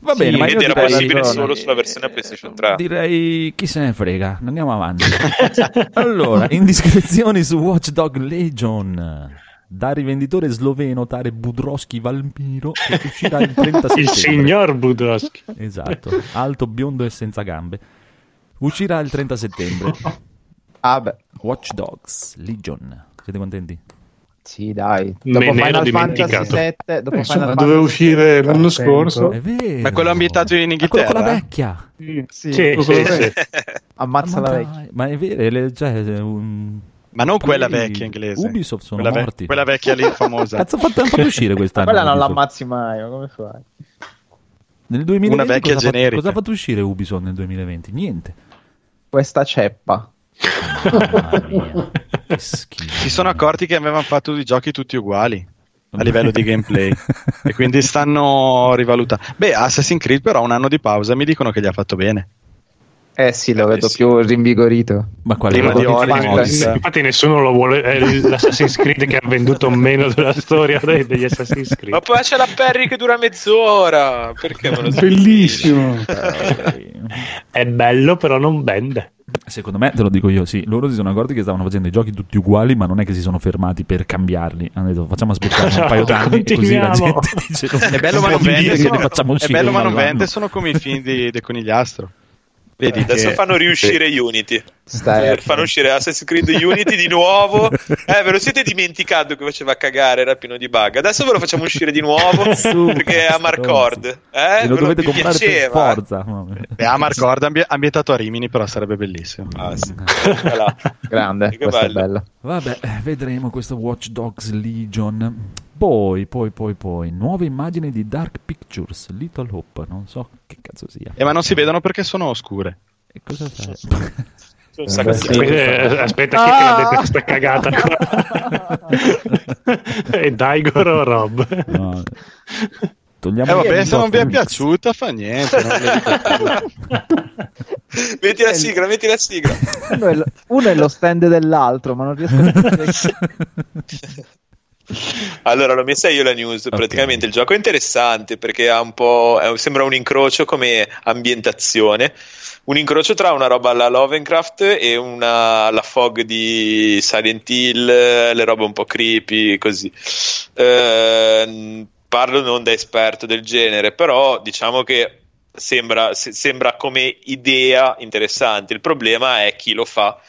Va bene, Sì, ma ed io era possibile ragione. solo sulla versione PlayStation 3. Direi chi se ne frega, andiamo avanti. allora, indiscrezioni su Watchdog Legion. Da rivenditore sloveno tale Budrowski Valmiro che uscirà il 30 settembre. Il signor Budowski. Esatto, alto, biondo e senza gambe. Uscirà il 30 settembre. Ah, beh, Watch Dogs Legion. Siete contenti? Sì, dai. Me Dopo ero Final dimenticato. Fantasy 7, dopo Eh, insomma, Final doveva Fantasy uscire VII, l'anno scorso. È vero. Ma quello ambientato in Ma quello con la Inghilterra? vecchia. Sì, Sì, sì, che- sì. Ammazza ma, la dai, vecchia. ma è vero, è le- è un- Ma non quella vecchia inglese. Ubisoft sono quella, ve- morti. quella vecchia lì famosa. Cazzo, ha fatto, fatto uscire quest'anno. Quella non Ubisoft. l'ammazzi mai, ma come fai? Nel 2020 Una vecchia cosa ha fatto- generica. cosa ha fatto uscire Ubisoft nel 2020? Niente. Questa ceppa. Mamma mia, schifo. Si sono accorti che avevano fatto i giochi tutti uguali a livello di gameplay e quindi stanno rivalutando. Beh, Assassin's Creed però ha un anno di pausa, mi dicono che gli ha fatto bene. Eh sì, lo Eh, vedo sì. più rinvigorito. Ma quale Prima di Origins. Infatti nessuno lo vuole, è l'Assassin's Creed che ha venduto meno della storia degli Assassin's Creed. Ma poi c'è la Perry che dura mezz'ora. Perché me lo Bellissimo. È bello però non vende. Secondo me, te lo dico io, sì, loro si sono accorti che stavano facendo i giochi tutti uguali, ma non è che si sono fermati per cambiarli. Hanno detto facciamo aspettare un paio d'anni e così la gente dice È bello ma non vende, sono, è bello ma non vende, sono come i film di, di Conigliastro. Vedi Adesso fanno riuscire Unity. Stai fanno uscire Assassin's Creed Unity di nuovo. Eh, ve lo siete dimenticato che faceva cagare, era pieno di bug. Adesso ve lo facciamo uscire di nuovo Su, perché è a Marcord. Eh, E lo ve dovete comprare per forza. E Amarcord ambi- ambientato a Rimini, però sarebbe bellissimo. Ah, sì. Voilà. grande, Che questa bello. è bella. Vabbè, vedremo questo Watch Dogs Legion. Poi, poi, poi, poi, nuove immagini di Dark Pictures, Little Hope, non so che cazzo sia. Eh, ma non si vedono perché sono oscure. E cosa fai? Un sacco di- Eh, aspetta, chi è che l'ha detto questa cagata qua? è Daigor o Rob? No. Eh Togliamo vabbè, il se non vi è piaciuta fa niente. metti la sigla, metti la sigla. Uno è, lo, uno è lo stand dell'altro, ma non riesco a capire. Allora, l'ho messa io la news. Praticamente il gioco è interessante perché ha un po'. sembra un incrocio come ambientazione. Un incrocio tra una roba alla Lovecraft e una alla Fog di Silent Hill, le robe un po' creepy, così. Ehm, parlo non da esperto del genere, però diciamo che sembra, se- sembra come idea interessante. Il problema è chi lo fa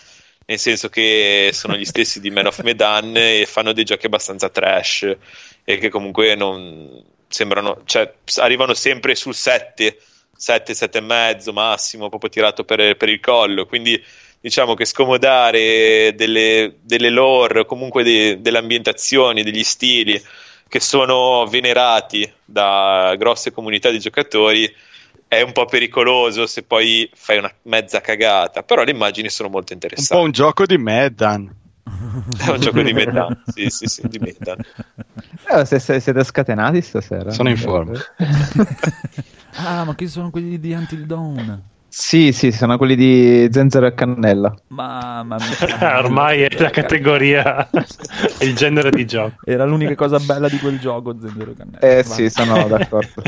nel senso che sono gli stessi di Man of Medan e fanno dei giochi abbastanza trash e che comunque non sembrano, cioè arrivano sempre sul 7, 7, 7 e mezzo massimo, proprio tirato per, per il collo, quindi diciamo che scomodare delle, delle lore, comunque de- delle ambientazioni, degli stili che sono venerati da grosse comunità di giocatori è un po' pericoloso se poi fai una mezza cagata, però le immagini sono molto Un po' interessanti. un gioco di Medan. È un gioco di Medan, sì, sì, sì, di Medan. Eh, se, se- siete scatenati stasera? Sono in forma. Ah, ma chi sono quelli di Until Dawn? Sì, sì, sono quelli di Zenzero e Cannella. Mamma mia. Ormai è la categoria, è il genere di gioco. Era l'unica cosa bella di quel gioco, Zenzero Cannella. Eh Va. sì, sono d'accordo.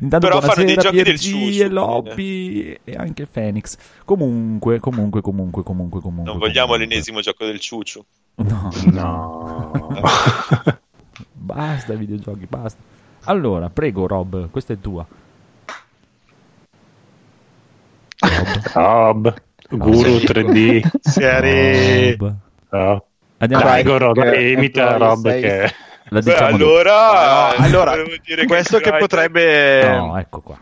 Intanto Però fanno dei giochi del PRG Ciuciu, e Lobby e anche Phoenix. Comunque, comunque, comunque, comunque, comunque. Non vogliamo comunque. l'ennesimo gioco del ciuciu. No, No. basta videogiochi, basta. Allora, prego Rob, questa è tua. Rob, Guru 3D. Se eri... Rob. No. Andiamo Rob, che- imita che Rob sei- che... La diciamo allora, No, allora, questo che Crytek- potrebbe... No, ecco qua.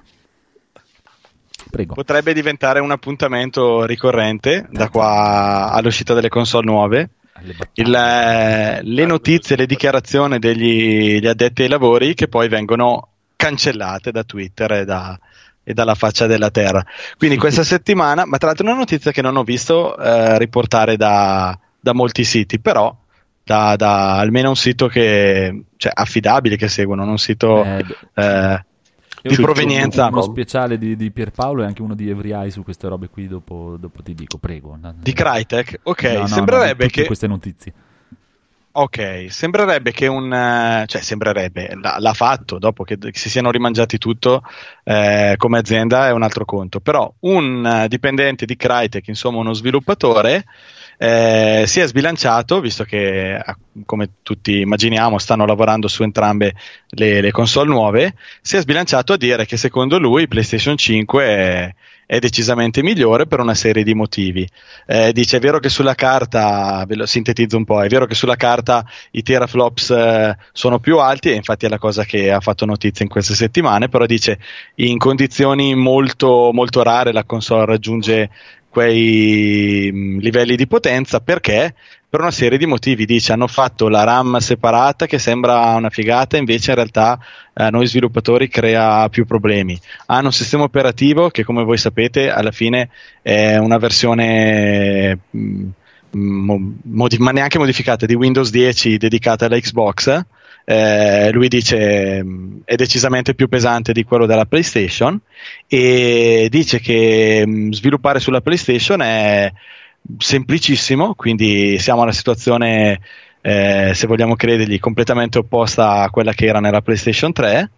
Prego. potrebbe diventare un appuntamento ricorrente da qua all'uscita delle console nuove. Il, eh, le notizie, le dichiarazioni degli gli addetti ai lavori che poi vengono cancellate da Twitter e, da- e dalla faccia della terra. Quindi questa settimana, ma tra l'altro una notizia che non ho visto eh, riportare da, da molti siti, però da, da almeno un sito che, cioè, affidabile che seguono, un sito Eh, eh, di provenienza. Uno speciale di, di Pierpaolo e anche uno di Eye su queste robe qui. Dopo, dopo ti dico, prego. di Crytek. Ok, No, no, no, sembrerebbe tutte che queste notizie. Ok, sembrerebbe che un... eh, cioè sembrerebbe, l'ha, l'ha fatto dopo che, si siano rimangiati tutto eh, come azienda è un altro conto, però un eh, dipendente di Crytek, insomma uno sviluppatore, eh, si è sbilanciato, visto che come tutti immaginiamo stanno lavorando su entrambe le, le console nuove, si è sbilanciato a dire che secondo lui PlayStation 5 è, è decisamente migliore per una serie di motivi. Eh, dice: È vero che sulla carta, ve lo sintetizzo un po', è vero che sulla carta i teraflops eh, sono più alti, e infatti è la cosa che ha fatto notizia in queste settimane. Però dice: In condizioni molto, molto rare la console raggiunge quei mh, livelli di potenza perché per una serie di motivi. Dice hanno fatto la RAM separata che sembra una figata invece in realtà a noi sviluppatori crea più problemi. Hanno un sistema operativo che come voi sapete alla fine è una versione mh, mo- modi- ma neanche modificata di Windows 10 dedicata alla Xbox. Eh, lui dice mh, è decisamente più pesante di quello della PlayStation e dice che mh, sviluppare sulla PlayStation è semplicissimo, quindi siamo alla situazione, eh, se vogliamo credergli, completamente opposta a quella che era nella PlayStation 3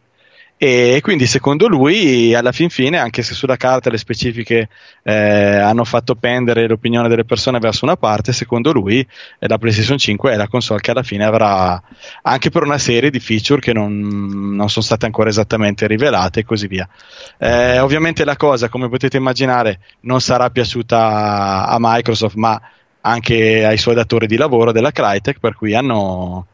E quindi secondo lui, alla fin fine, anche se sulla carta le specifiche eh, hanno fatto pendere l'opinione delle persone verso una parte, secondo lui eh, la PlayStation 5 è la console che alla fine avrà anche per una serie di feature che non, non sono state ancora esattamente rivelate e così via. Eh, ovviamente la cosa, come potete immaginare, non sarà piaciuta a Microsoft, ma anche ai suoi datori di lavoro della Crytek, per cui hanno,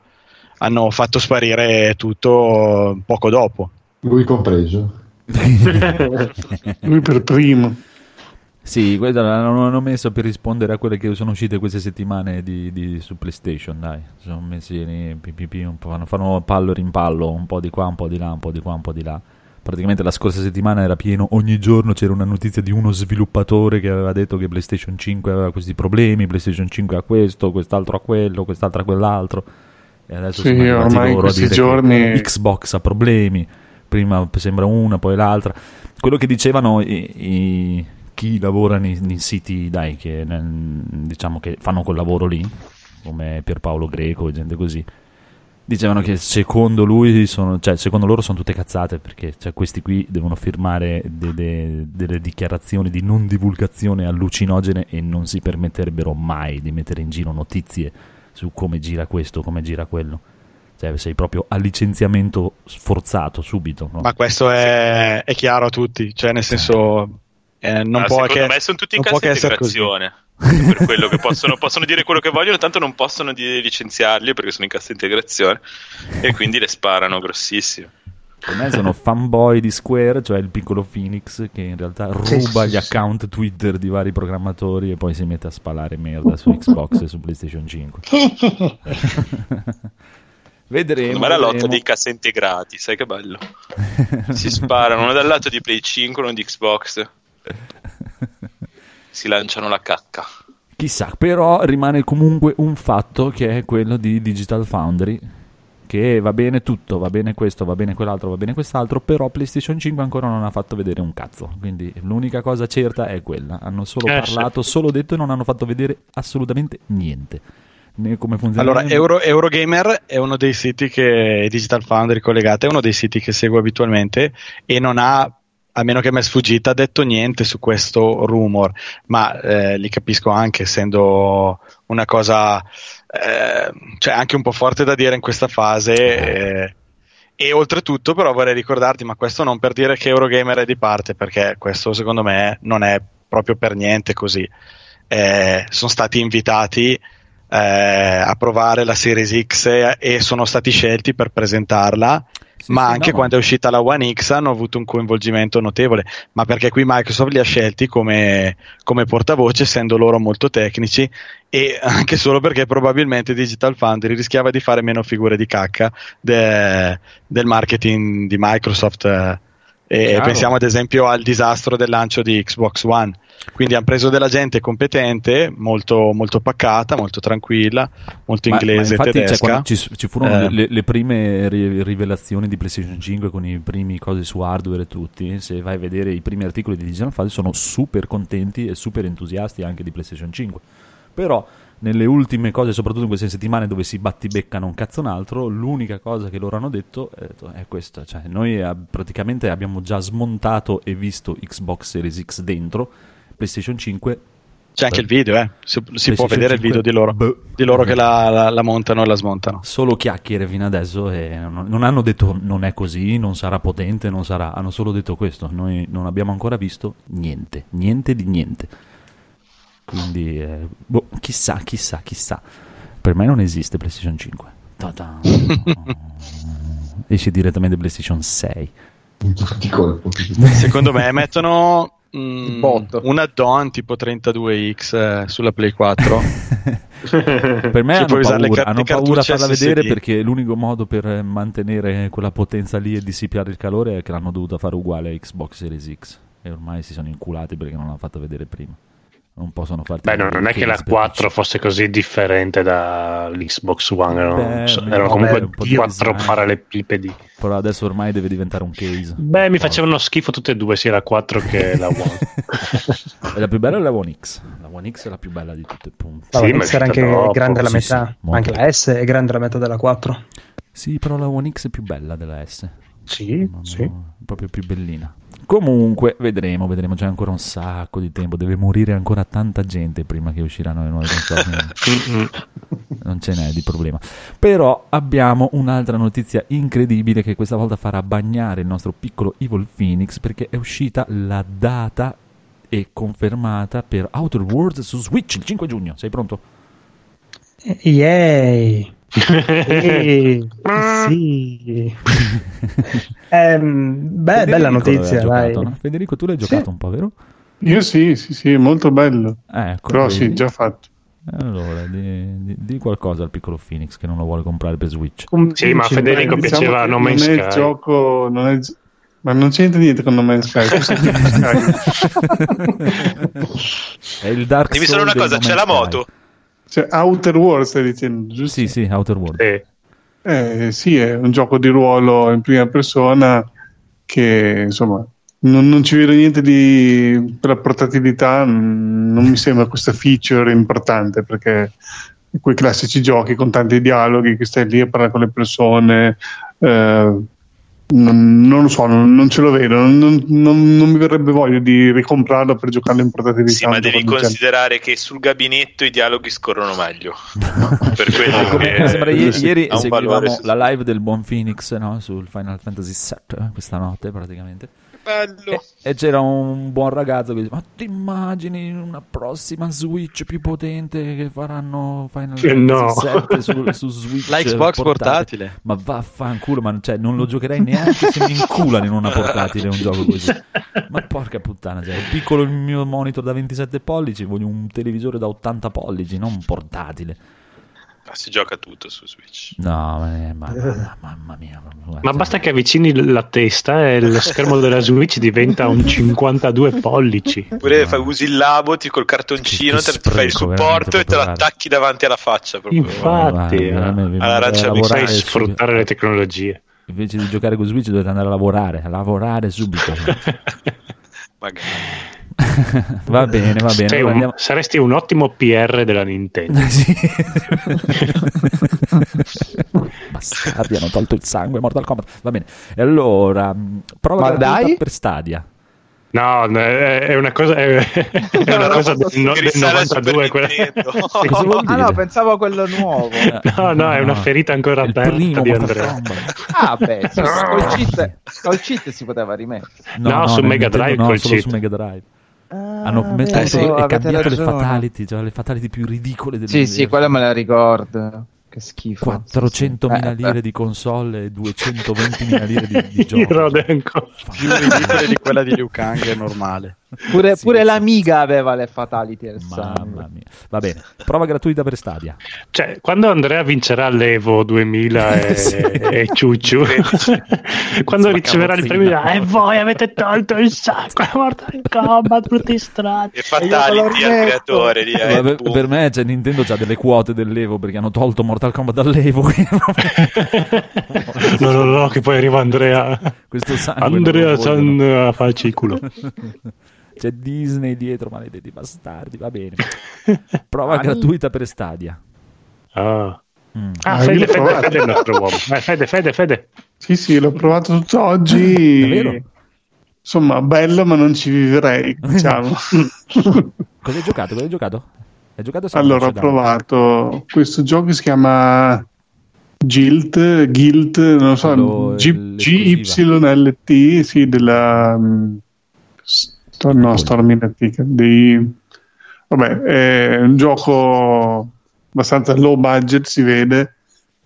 hanno fatto sparire tutto poco dopo. Lui compreso. Lui per primo. Sì, questa l'hanno hanno messo per rispondere a quelle che sono uscite queste settimane di, di- su PlayStation, dai. Sono messi lì, pi, pi, pi, un po', fanno, fanno pallo e rimpallo, un po' di qua, un po' di là, un po' di qua, un po' di là. Praticamente la scorsa settimana era pieno, ogni giorno c'era una notizia di uno sviluppatore che aveva detto che PlayStation 5 aveva questi problemi, PlayStation 5 ha questo, quest'altro ha quello, quest'altro ha quell'altro. E adesso Sì, ormai in questi dire giorni- che Xbox ha problemi, prima sembra una, poi l'altra. Quello che dicevano i, i- chi lavora nei, siti, dai, che diciamo che fanno quel lavoro lì, come Pierpaolo Greco e gente così, dicevano che secondo lui sono, cioè secondo loro sono tutte cazzate perché cioè, questi qui devono firmare de- de- delle dichiarazioni di non divulgazione allucinogene e non si permetterebbero mai di mettere in giro notizie su come gira questo, come gira quello. Cioè sei proprio a licenziamento sforzato subito. no? Ma questo è, è chiaro a tutti, cioè nel senso eh, non Ma può secondo che, me sono tutti in cassa integrazione. per quello che possono, possono dire quello che vogliono, tanto non possono di- licenziarli perché sono in cassa integrazione e quindi le sparano grossissime. Per me sono fanboy di Square, cioè il piccolo Phoenix che in realtà ruba Sì, sì, gli account Twitter di vari programmatori e poi si mette a spalare merda su Xbox e su PlayStation 5. Vedremo. Me la lotta dei cassa integrati, sai che bello. Si sparano uno dal lato di Play 5 uno di Xbox. Si lanciano la cacca. Chissà, però rimane comunque un fatto che è quello di Digital Foundry. Che va bene tutto, va bene questo, va bene quell'altro, va bene quest'altro, però PlayStation 5 ancora non ha fatto vedere un cazzo. Quindi l'unica cosa certa è quella. Hanno solo Eh, parlato, solo detto e non hanno fatto vedere assolutamente niente. Come funziona. Allora, Euro- Eurogamer è uno dei siti che Digital Foundry collegata, è uno dei siti che seguo abitualmente e non ha, a meno che mi è sfuggita, detto niente su questo rumor, ma eh, li capisco anche essendo una cosa eh, cioè anche un po' forte da dire in questa fase. eh, e oltretutto, però, vorrei ricordarti, ma questo non per dire che Eurogamer è di parte, perché questo secondo me non è proprio per niente così. Eh, sono stati invitati eh, a provare la Series X e, sono stati scelti per presentarla. Sì, ma sì, anche no, quando è uscita la One X hanno avuto un coinvolgimento notevole, ma perché qui Microsoft li ha scelti come, come portavoce, essendo loro molto tecnici, e anche solo perché probabilmente Digital Foundry rischiava di fare meno figure di cacca de- del marketing di Microsoft. eh, e Chiaro. pensiamo ad esempio al disastro del lancio di Xbox One. Quindi hanno preso della gente competente, molto, molto pacata, molto tranquilla, molto Ma- inglese ma cioè, tedesca. quando ci, ci furono Eh. le, le prime ri- rivelazioni di PlayStation 5 con i primi cose su hardware e tutti, se vai a vedere i primi articoli di Digital Foundry sono super contenti e super entusiasti anche di PlayStation 5. Però nelle ultime cose, soprattutto in queste settimane dove si battibeccano un cazzo un altro, l'unica cosa che loro hanno detto è, è questa, cioè noi eh, praticamente abbiamo già smontato e visto Xbox Series X dentro, PlayStation 5 C'è anche il video, eh. si, si può vedere il 5. video di loro, Boh. di loro che la, la- la montano e la smontano. solo chiacchiere fino adesso e non, non hanno detto non è così, non sarà potente, non sarà, hanno solo detto questo, noi non abbiamo ancora visto niente, niente di niente. Quindi, eh, boh, chissà, chissà, chissà. Per me non esiste PlayStation 5. Ta-ta. Esce direttamente PlayStation 6. Di colpo. Secondo me mettono mm, botto. un add-on tipo 32X eh, sulla Play 4. Per me hanno paura, car- hanno paura a farla SSD. vedere perché l'unico modo per mantenere quella potenza lì e dissipare il calore è che l'hanno dovuta fare uguale a Xbox Series X. E ormai si sono inculati perché non l'hanno fatto vedere prima. Non possono farti Beh, no, non è che la case per 4 fosse così differente dall'Xbox One, erano, Beh, erano comunque un po' di quattro parallelepipedi. Però adesso ormai deve diventare un case. Beh, mi facevano schifo tutte e due, sia la 4 che la One. E la più bella è la One X. La One X è la più bella di tutte, punto. La Sì, One ma è X era anche troppo. grande la Sì, metà, sì, anche la S è grande la metà della 4. Sì, però la One X è più bella della S. Sì, sì. proprio più bellina. Comunque, vedremo, vedremo. C'è ancora un sacco di tempo. Deve morire ancora tanta gente prima che usciranno le nuove console. non ce n'è di problema. Però abbiamo un'altra notizia incredibile che questa volta farà bagnare il nostro piccolo Evil Phoenix perché è uscita la data e confermata per Outer Worlds su Switch il 5 giugno. Sei pronto? Yay! Sì, sì. Ehm, beh, Federico bella notizia, giocato, dai. no? Federico, tu l'hai Sì. giocato un po', vero? Io sì, sì, sì, molto bello. Ecco, Però vedi? sì, già fatto. Allora, di, di- di qualcosa al piccolo Phoenix che non lo vuole comprare per Switch. Sì, ma Federico Diciamo piaceva che No Man's non è il Sky. gioco, non è il- ma non c'entra niente con No Man's Sky. È il Dark Dimmi solo una cosa, c'è la Sky. Cioè, Outer Worlds stai dicendo, giusto? Sì, sì, Outer World. Eh, sì, è un gioco di ruolo in prima persona che insomma non, non ci vedo niente di per la portatilità, mm, non mi sembra questa feature importante perché quei classici giochi con tanti dialoghi che stai lì a parlare con le persone, eh, non, non lo so, non, non ce lo vedo, non, non- mi verrebbe voglia di ricomprarlo per giocarlo in portatilità. Sì, ma devi considerare che sul gabinetto i dialoghi scorrono meglio. per quello che mi sembra ieri, ieri valore seguivamo su- la live del buon Phoenix no, sul Final Fantasy VII questa notte praticamente. Bello. E c'era un buon ragazzo che diceva: Ma ti immagini una prossima Switch più potente che faranno Final Fantasy no. Su, su Switch? La Xbox portatile. Ma vaffanculo, ma cioè, non lo giocherei neanche se mi inculano in una portatile un gioco così. Ma porca puttana, cioè, è piccolo il mio monitor da 27 pollici, voglio un televisore da 80 pollici, non un portatile. Ah, si gioca tutto su Switch. No, ma, ma- ma- mamma mia. Ma basta che avvicini la testa e lo schermo della Switch diventa un 52 pollici. Oppure fai, usi il labo ti col cartoncino, Che te, ti fai il spreco, supporto e te lo attacchi davanti alla faccia. Proprio. Infatti, Guarda, All'arancia mi sai sfruttare le tecnologie. Invece di giocare con Switch dovete andare a lavorare, a lavorare subito. Magari. Va bene, va bene. Un- andiamo- Saresti un ottimo PR della Nintendo. Sì. Bastardi, hanno tolto il sangue, Mortal Kombat. Va bene. E allora, mh, prova Ma dai. per Stadia. No, no, è una cosa, è, è una cosa del, no- del risale al Super 92. quella- Nintendo. Cosa vuol Ah no, pensavo a quello nuovo. No, no, è una ferita ancora aperta di Andrea. Ah, beh, col, cheat, col cheat si poteva rimettere. No, su nel Mega Nintendo Drive no, col cheat. su Mega Drive. Ah, Hanno vero, messo- sì, e cambiato le ragione. fatality, cioè le fatality più ridicole del Sì, sì, quella me la ricordo. Che schifo. 400.000 Eh, lire di console e 220.000 lire di, di Io gioco. Più ridicole di quella di Liu Kang è normale. Pure, Sì, pure sì. l'Amiga aveva le fatality Mamma sangue. mia. Va bene, prova gratuita per Stadia. Cioè, quando Andrea vincerà l'Evo 2000 e, Sì. e Ciucciu, quando Sulla riceverà il premio, e voi avete tolto il sacco Mortal Kombat, brutti strati. E fatality al creatore lì. eh, per, per me cioè, Nintendo ha delle quote dell'Evo perché hanno tolto Mortal Kombat dall'Evo. no, no, no, che poi arriva Andrea. Andrea San il culo. C'è Disney dietro, maledetti bastardi. Va bene. Prova gratuita per Stadia. Ah, Mm. Ah, Ah, Fede, Fede. Fede è il nostro uomo. Fede, Fede, Fede. Sì, sì, l'ho provato tutto oggi. Davvero? Insomma, bello, ma non ci vivrei, diciamo. Cosa hai giocato? Cosa hai giocato? Hai giocato allora, ho provato questo gioco che si chiama Guilt, Guilt, non so, G-. GYLT, sì, della mm, Sto- no, Storm Inatica, dei vabbè, è un gioco abbastanza low budget, si vede,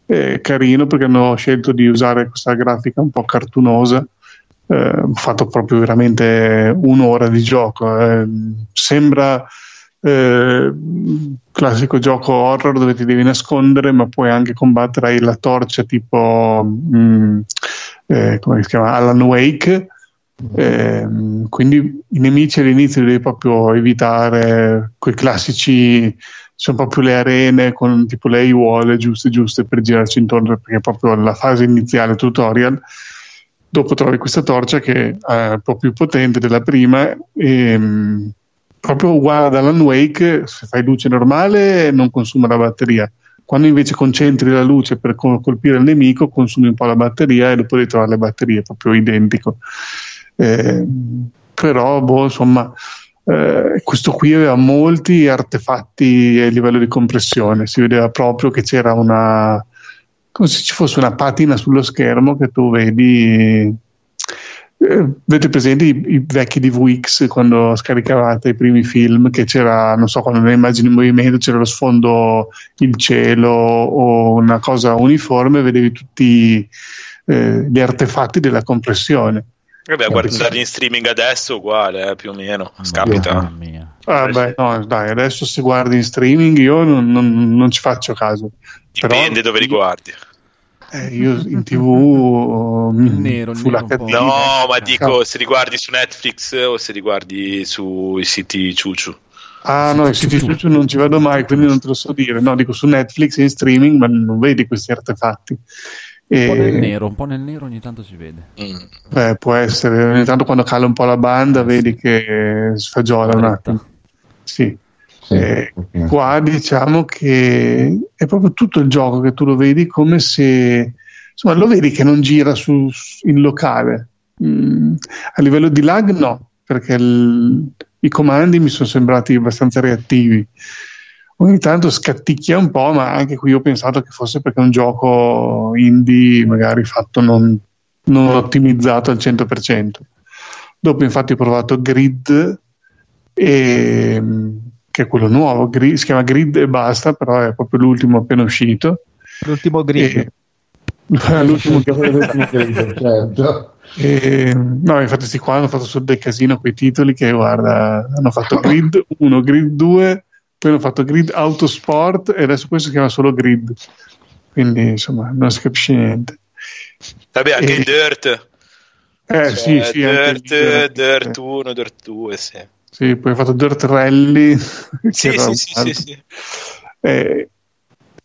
è carino perché hanno scelto di usare questa grafica un po' cartunosa. Eh, ho fatto proprio veramente un'ora di gioco. eh. Sembra eh, classico gioco horror dove ti devi nascondere, ma puoi anche combattere hai la torcia tipo mm, eh, come si chiama Alan Wake. Ehm, quindi i nemici all'inizio li devi proprio evitare, quei classici sono proprio le arene con tipo le aiuole giuste giuste per girarci intorno perché è proprio la fase iniziale tutorial dopo trovi questa torcia che è un po' più potente della prima e mm, proprio uguale ad Alan Wake se fai luce normale non consuma la batteria Quando invece concentri la luce per col- colpire il nemico, consumi un po' la batteria e dopo ritrovare le batterie, proprio identico. Eh, però, boh, insomma, eh, questo qui aveva molti artefatti a livello di compressione, si vedeva proprio che c'era una, come se ci fosse una patina sullo schermo che tu vedi. eh, Avete presente i, i vecchi DVX quando scaricavate i primi film che c'era, non so, quando le immagini in movimento c'era lo sfondo il cielo o una cosa uniforme, vedevi tutti eh, gli artefatti della compressione. Vabbè, guardarli in streaming adesso uguale, eh, più o meno. Scapita. Mamma mia. Ah, beh, no, dai, adesso se guardi in streaming io non, non- non ci faccio caso. Però Dipende dove li guardi. eh, io in tv nero, il Full nero HD, po'. No, ma dico se li guardi su Netflix o se li guardi sui siti ciuciu. Ah no, i siti Ciuccio non ci vado mai, quindi non te lo so dire. No, dico su Netflix e in streaming, ma non vedi questi artefatti. Un po' nel E, nero, un po' nel nero ogni tanto si vede. Mm. beh, può essere, ogni tanto quando cala un po' la banda vedi che sfagiola un attimo. Sì. Sì, Eh, qua diciamo che è proprio tutto il gioco che tu lo vedi come se insomma lo vedi che non gira su, in locale Mm, a livello di lag no perché il- i comandi mi sono sembrati abbastanza reattivi ogni tanto scatticchia un po' ma anche qui ho pensato che fosse perché è un gioco indie magari fatto non, non ottimizzato al 100% dopo infatti ho provato Grid e, che è quello nuovo, Grid- si chiama Grid e basta, però è proprio l'ultimo appena uscito. L'ultimo grid. E- l'ultimo certo. e- no, infatti questi qua hanno fatto solo del casino quei titoli che guarda, hanno fatto Grid 1, Grid 2, poi hanno fatto Grid Autosport e adesso questo si chiama solo Grid. Quindi insomma non si capisce niente. Vabbè, anche E- il Dirt. Eh Cioè, sì, sì, anche Dirt, lì, Dirt 1, Dirt 2, sì. Sì, poi ho fatto Dirt Rally. Sì, sì, sì, sì. Eh,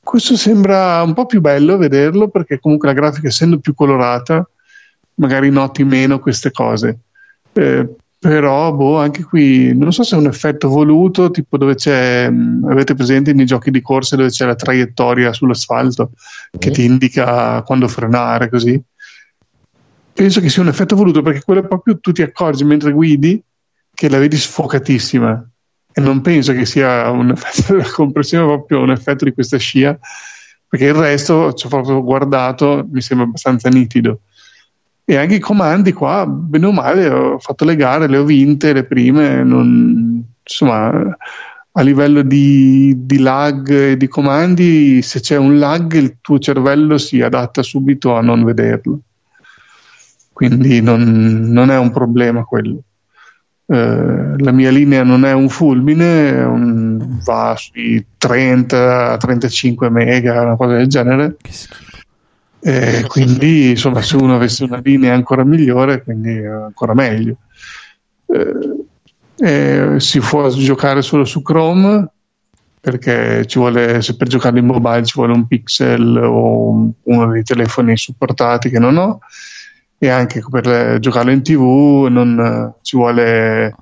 questo sembra un po' più bello vederlo perché comunque la grafica essendo più colorata magari noti meno queste cose Eh, però boh, anche qui non so se è un effetto voluto tipo dove c'è mh, avete presente nei giochi di corse dove c'è la traiettoria sull'asfalto che ti indica quando frenare così? Penso che sia un effetto voluto perché quello è proprio tu ti accorgi mentre guidi che la vedi sfocatissima. E non penso che sia un effetto della compressione, proprio un effetto di questa scia, perché il resto ci ho proprio guardato, mi sembra abbastanza nitido. E anche i comandi qua, bene o male, ho fatto le gare, le ho vinte, le prime, non- insomma, a livello di, di lag e di comandi, se c'è un lag il tuo cervello si adatta subito a non vederlo. Quindi non, non è un problema quello. Eh, la mia linea non è un fulmine, è un- va sui 30-35 mega, una cosa del genere. Che schifo. Eh, quindi, insomma, se uno avesse una linea ancora migliore, quindi ancora meglio. Eh, si può giocare solo su Chrome perché ci vuole, se per giocare in mobile ci vuole un pixel o un- uno dei telefoni supportati che non ho e anche per eh, giocarlo in tv non eh, ci vuole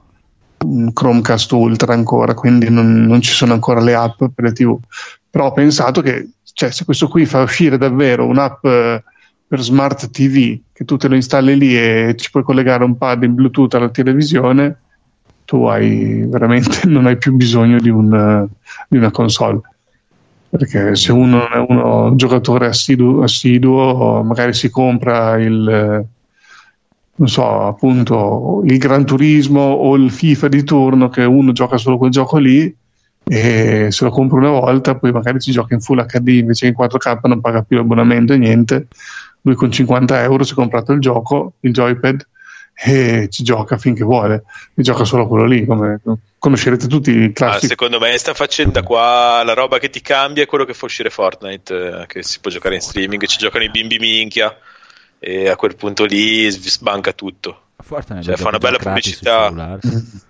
un Chromecast Ultra ancora, quindi non, non ci sono ancora le app per le tv. Però ho pensato che cioè, se questo qui fa uscire davvero un'app eh, per smart TV, che tu te lo installi lì e ci puoi collegare un pad in Bluetooth alla televisione, tu hai veramente non hai più bisogno di, un, di una console. Perché se uno è uno un giocatore assiduo, assiduo, magari si compra il, non so, appunto il Gran Turismo o il FIFA di turno che uno gioca solo quel gioco lì e se lo compra una volta poi magari ci gioca in Full HD invece che in 4K non paga più l'abbonamento e niente lui con 50 euro si è comprato il gioco il joypad e ci gioca finché vuole e gioca solo quello lì come conoscerete tutti i Ah, classici secondo me sta facendo qua la roba che ti cambia è quello che fa uscire Fortnite, eh, che si può giocare in streaming, ci giocano i bimbi minchia e a quel punto lì sbanca tutto. Fortnite Cioè, fa una bella pubblicità.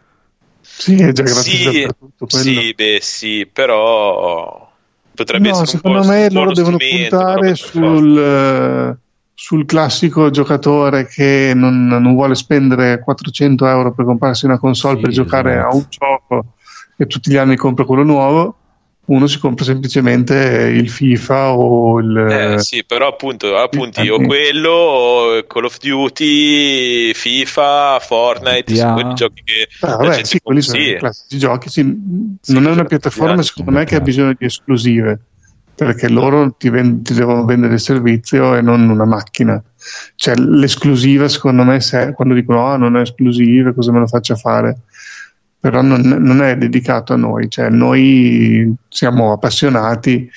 sì è già gratis Sì, dappertutto quello. sì, beh, sì, però potrebbe No, essere un secondo me loro devono puntare sul, eh, sul classico giocatore che non, non vuole spendere 400 euro per comprarsi una console Sì, per giocare esatto. a un gioco e tutti gli anni compra quello nuovo uno si compra semplicemente il FIFA o il... Eh, sì, però appunto, appunti o quello, o Call of Duty, FIFA, Fortnite, sono quelli giochi che Ah, vabbè, sì, quelli sono sì. i classici giochi. sì. non è una piattaforma, secondo me, che ha bisogno di esclusive perché loro ti, ven- ti devono vendere il servizio e non una macchina. Cioè, l'esclusiva, secondo me, se, quando dicono ah, non è esclusiva, cosa me lo faccio fare? Però non, non è dedicato a noi, cioè, noi siamo appassionati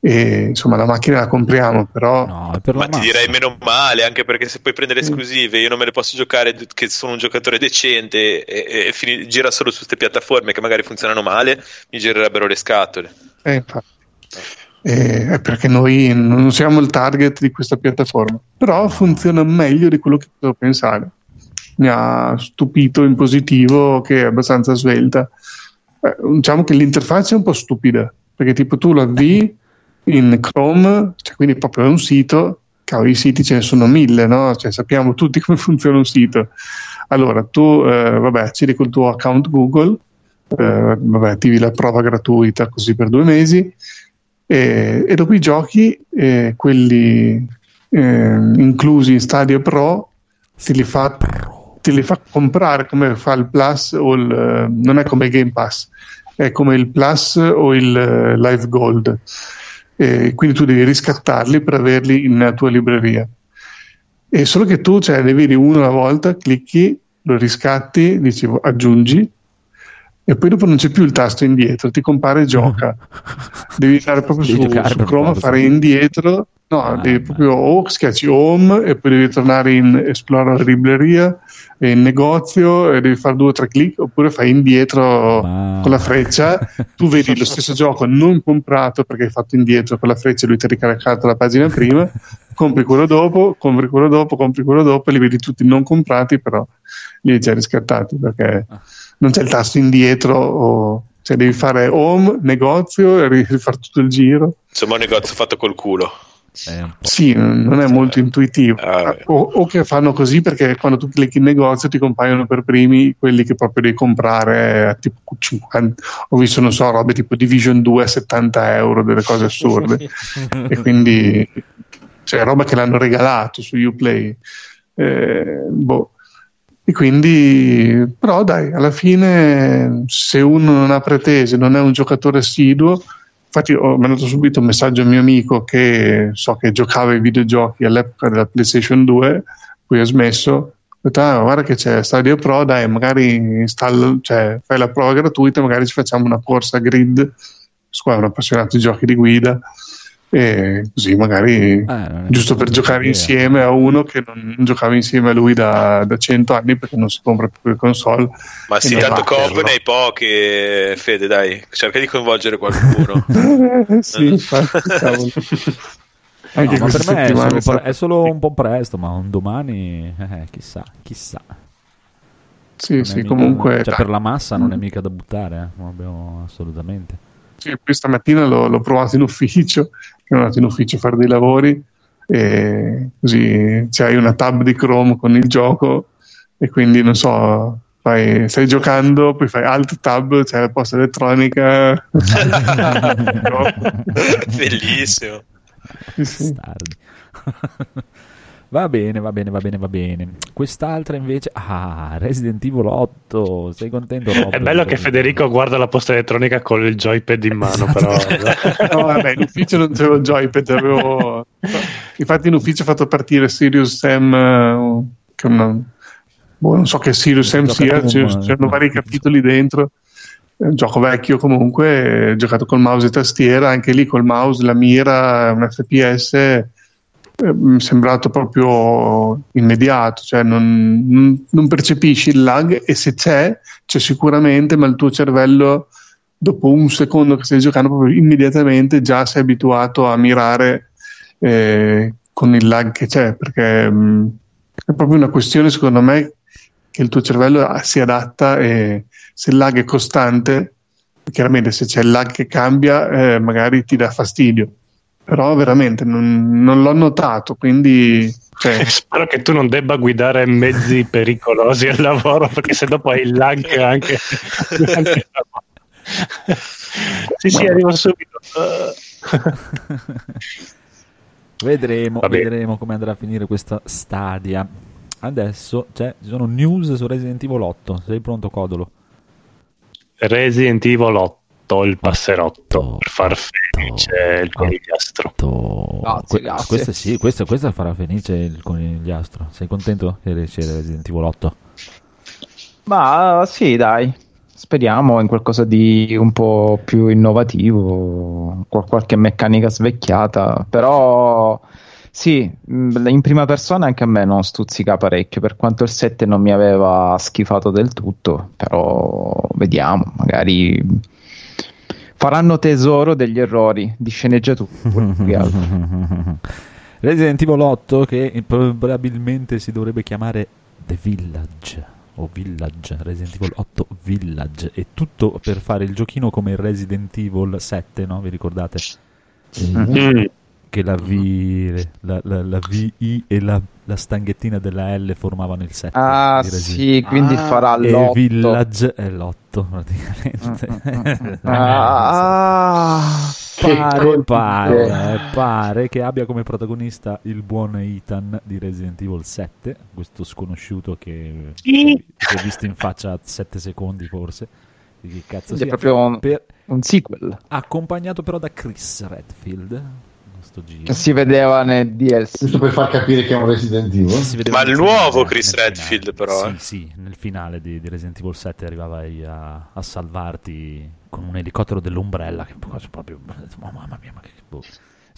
e insomma la macchina la compriamo, però Ma ti direi meno male, anche perché se puoi prendere esclusive, io non me le posso giocare che sono un giocatore decente e, e fini- gira solo su queste piattaforme che magari funzionano male, mi girerebbero le scatole. Eh, infatti. Eh, è perché noi non siamo il target di questa piattaforma, però funziona meglio di quello che potevo pensare. Mi ha stupito in positivo che è abbastanza svelta. Eh, diciamo che l'interfaccia è un po' stupida, perché tipo tu la avvii in Chrome, cioè quindi proprio è un sito, cavolo, i siti ce ne sono mille, no? Cioè, sappiamo tutti come funziona un sito. Allora, tu, eh, vabbè, accedi col tuo account Google, eh, vabbè, attivi la prova gratuita così per due mesi, e, e dopo i giochi, eh, quelli eh, inclusi in Stadia Pro, te li, fa, te li fa comprare come fa il Plus o il, eh, non è come Game Pass, è come il Plus o il eh, Live Gold. E quindi tu devi riscattarli per averli nella tua libreria. E solo che tu cioè, ne vedi uno alla volta, clicchi, lo riscatti, dici aggiungi e poi dopo non c'è più il tasto indietro, ti compare gioca. Devi andare proprio Devi su, giocare su Chrome, fare indietro, no, devi proprio o schiacci home e poi devi tornare in esplora la libreria e in negozio e devi fare due o tre clic oppure fai indietro con la freccia, tu vedi lo stesso gioco non comprato perché hai fatto indietro con la freccia e lui ti ha ricaricato la pagina prima, compri quello dopo, compri quello dopo, compri quello dopo e li vedi tutti non comprati però li hai già riscattati perché non c'è il tasto indietro o cioè devi fare home, negozio e rifare tutto il giro. Insomma, un negozio fatto col culo. Sì, non è molto intuitivo. O, o che fanno così perché quando tu clicchi in negozio ti compaiono per primi quelli che proprio devi comprare a tipo 50. Ho visto, non so, robe tipo Division 2 a 70 euro, delle cose assurde. e quindi cioè roba che l'hanno regalato su Uplay. Eh, boh. E quindi, però dai, alla fine se uno non ha pretese, non è un giocatore assiduo, infatti ho mandato subito un messaggio a mio amico che so che giocava ai videogiochi all'epoca della PlayStation 2, poi ha smesso, ho detto, "Ah, guarda che c'è Stadio Pro, dai, magari installo, cioè, fai la prova gratuita, magari ci facciamo una corsa grid, qua è un appassionato di giochi di guida, e così magari giusto per giocare idea. insieme a uno che non giocava insieme a lui da, da 100 anni perché non si compra più le console Ma sì, tanto coop però. ne hai pochi, Fede, dai, cerca di coinvolgere qualcuno. Eh, sì, infatti, cavolo. Anche No, per me è solo, pre- è solo un po' presto, ma un domani, eh, chissà, chissà. Sì, Non sì, mica- comunque, Cioè, per la massa non è mica da buttare, eh, proprio assolutamente. Sì, poi stamattina l'ho, l'ho provato in ufficio, che ero andato in ufficio a fare dei lavori e così c'hai una tab di Chrome con il gioco e quindi non so, fai- stai giocando, poi fai alt tab, c'è la posta elettronica. Bellissimo. Bastardi. Va bene, va bene, va bene, va bene. Quest'altra invece... Ah, Resident Evil 8. Sei contento, Rob? È bello che Federico guarda la posta elettronica con il joypad in mano, però. no, vabbè, in ufficio non c'avevo il joypad, avevo... infatti in ufficio ho fatto partire Sirius Sam, eh, che una... boh, non so che Sirius Sam sia, c'erano vari capitoli dentro. È un gioco vecchio comunque, giocato col mouse e tastiera, anche lì col mouse, la mira, un FPS, eh, mi è sembrato proprio immediato, cioè non, non- percepisci il lag e se c'è, c'è sicuramente, ma il tuo cervello dopo un secondo che stai giocando, proprio immediatamente già sei abituato a mirare eh, con il lag che c'è, perché mh, è proprio una questione, secondo me, che il tuo cervello ah, si adatta e se il lag è costante, chiaramente se c'è il lag che cambia, eh, magari ti dà fastidio. Però veramente non, non l'ho notato, quindi cioè, Spero che tu non debba guidare mezzi pericolosi al lavoro, perché se dopo hai il lag anche sì, sì, arrivo subito. vedremo, Vabbè. vedremo come andrà a finire questa stadia. Adesso c'è, ci sono news su Resident Evil 8. Sei pronto, Codolo? Resident Evil 8, il passerotto per far felice il conigliastro. Grazie, Que-. Questa sì, questa, questa farà felice il conigliastro. Sei contento che esce Resident Evil 8? Ma sì, dai. Speriamo in qualcosa di un po' più innovativo, qual- qualche meccanica svecchiata, però sì, in prima persona anche a me non stuzzica parecchio, per quanto il 7 non mi aveva schifato del tutto, però vediamo, magari faranno tesoro degli errori di sceneggiatura. Resident Evil 8 che probabilmente si dovrebbe chiamare The Village o Village, Resident Evil 8 Village e tutto per fare il giochino come Resident Evil 7, no? Vi ricordate? Mm. Che la V, la, la, la VI e la, la stanghettina della L formavano il 7 Ah sì, quindi farà e l'otto. Village è l'8 praticamente. Ah, pare, che pare, eh, pare che abbia come protagonista il buon Ethan di Resident Evil 7, questo sconosciuto che si è visto in faccia 7 secondi forse. Di che cazzo Quindi è sia. proprio un, Per- un sequel. accompagnato però da Chris Redfield. Sto giro. che si vedeva nel DLC. Giusto per far capire che è un Resident Evil. Si vedeva Ma il nuovo finale, Chris Redfield, finale. però, Sì, eh. sì, nel finale di, di Resident Evil 7 arrivava a, a salvarti con un elicottero dell'ombrella. Che proprio. oh, mamma mia, ma che. boh.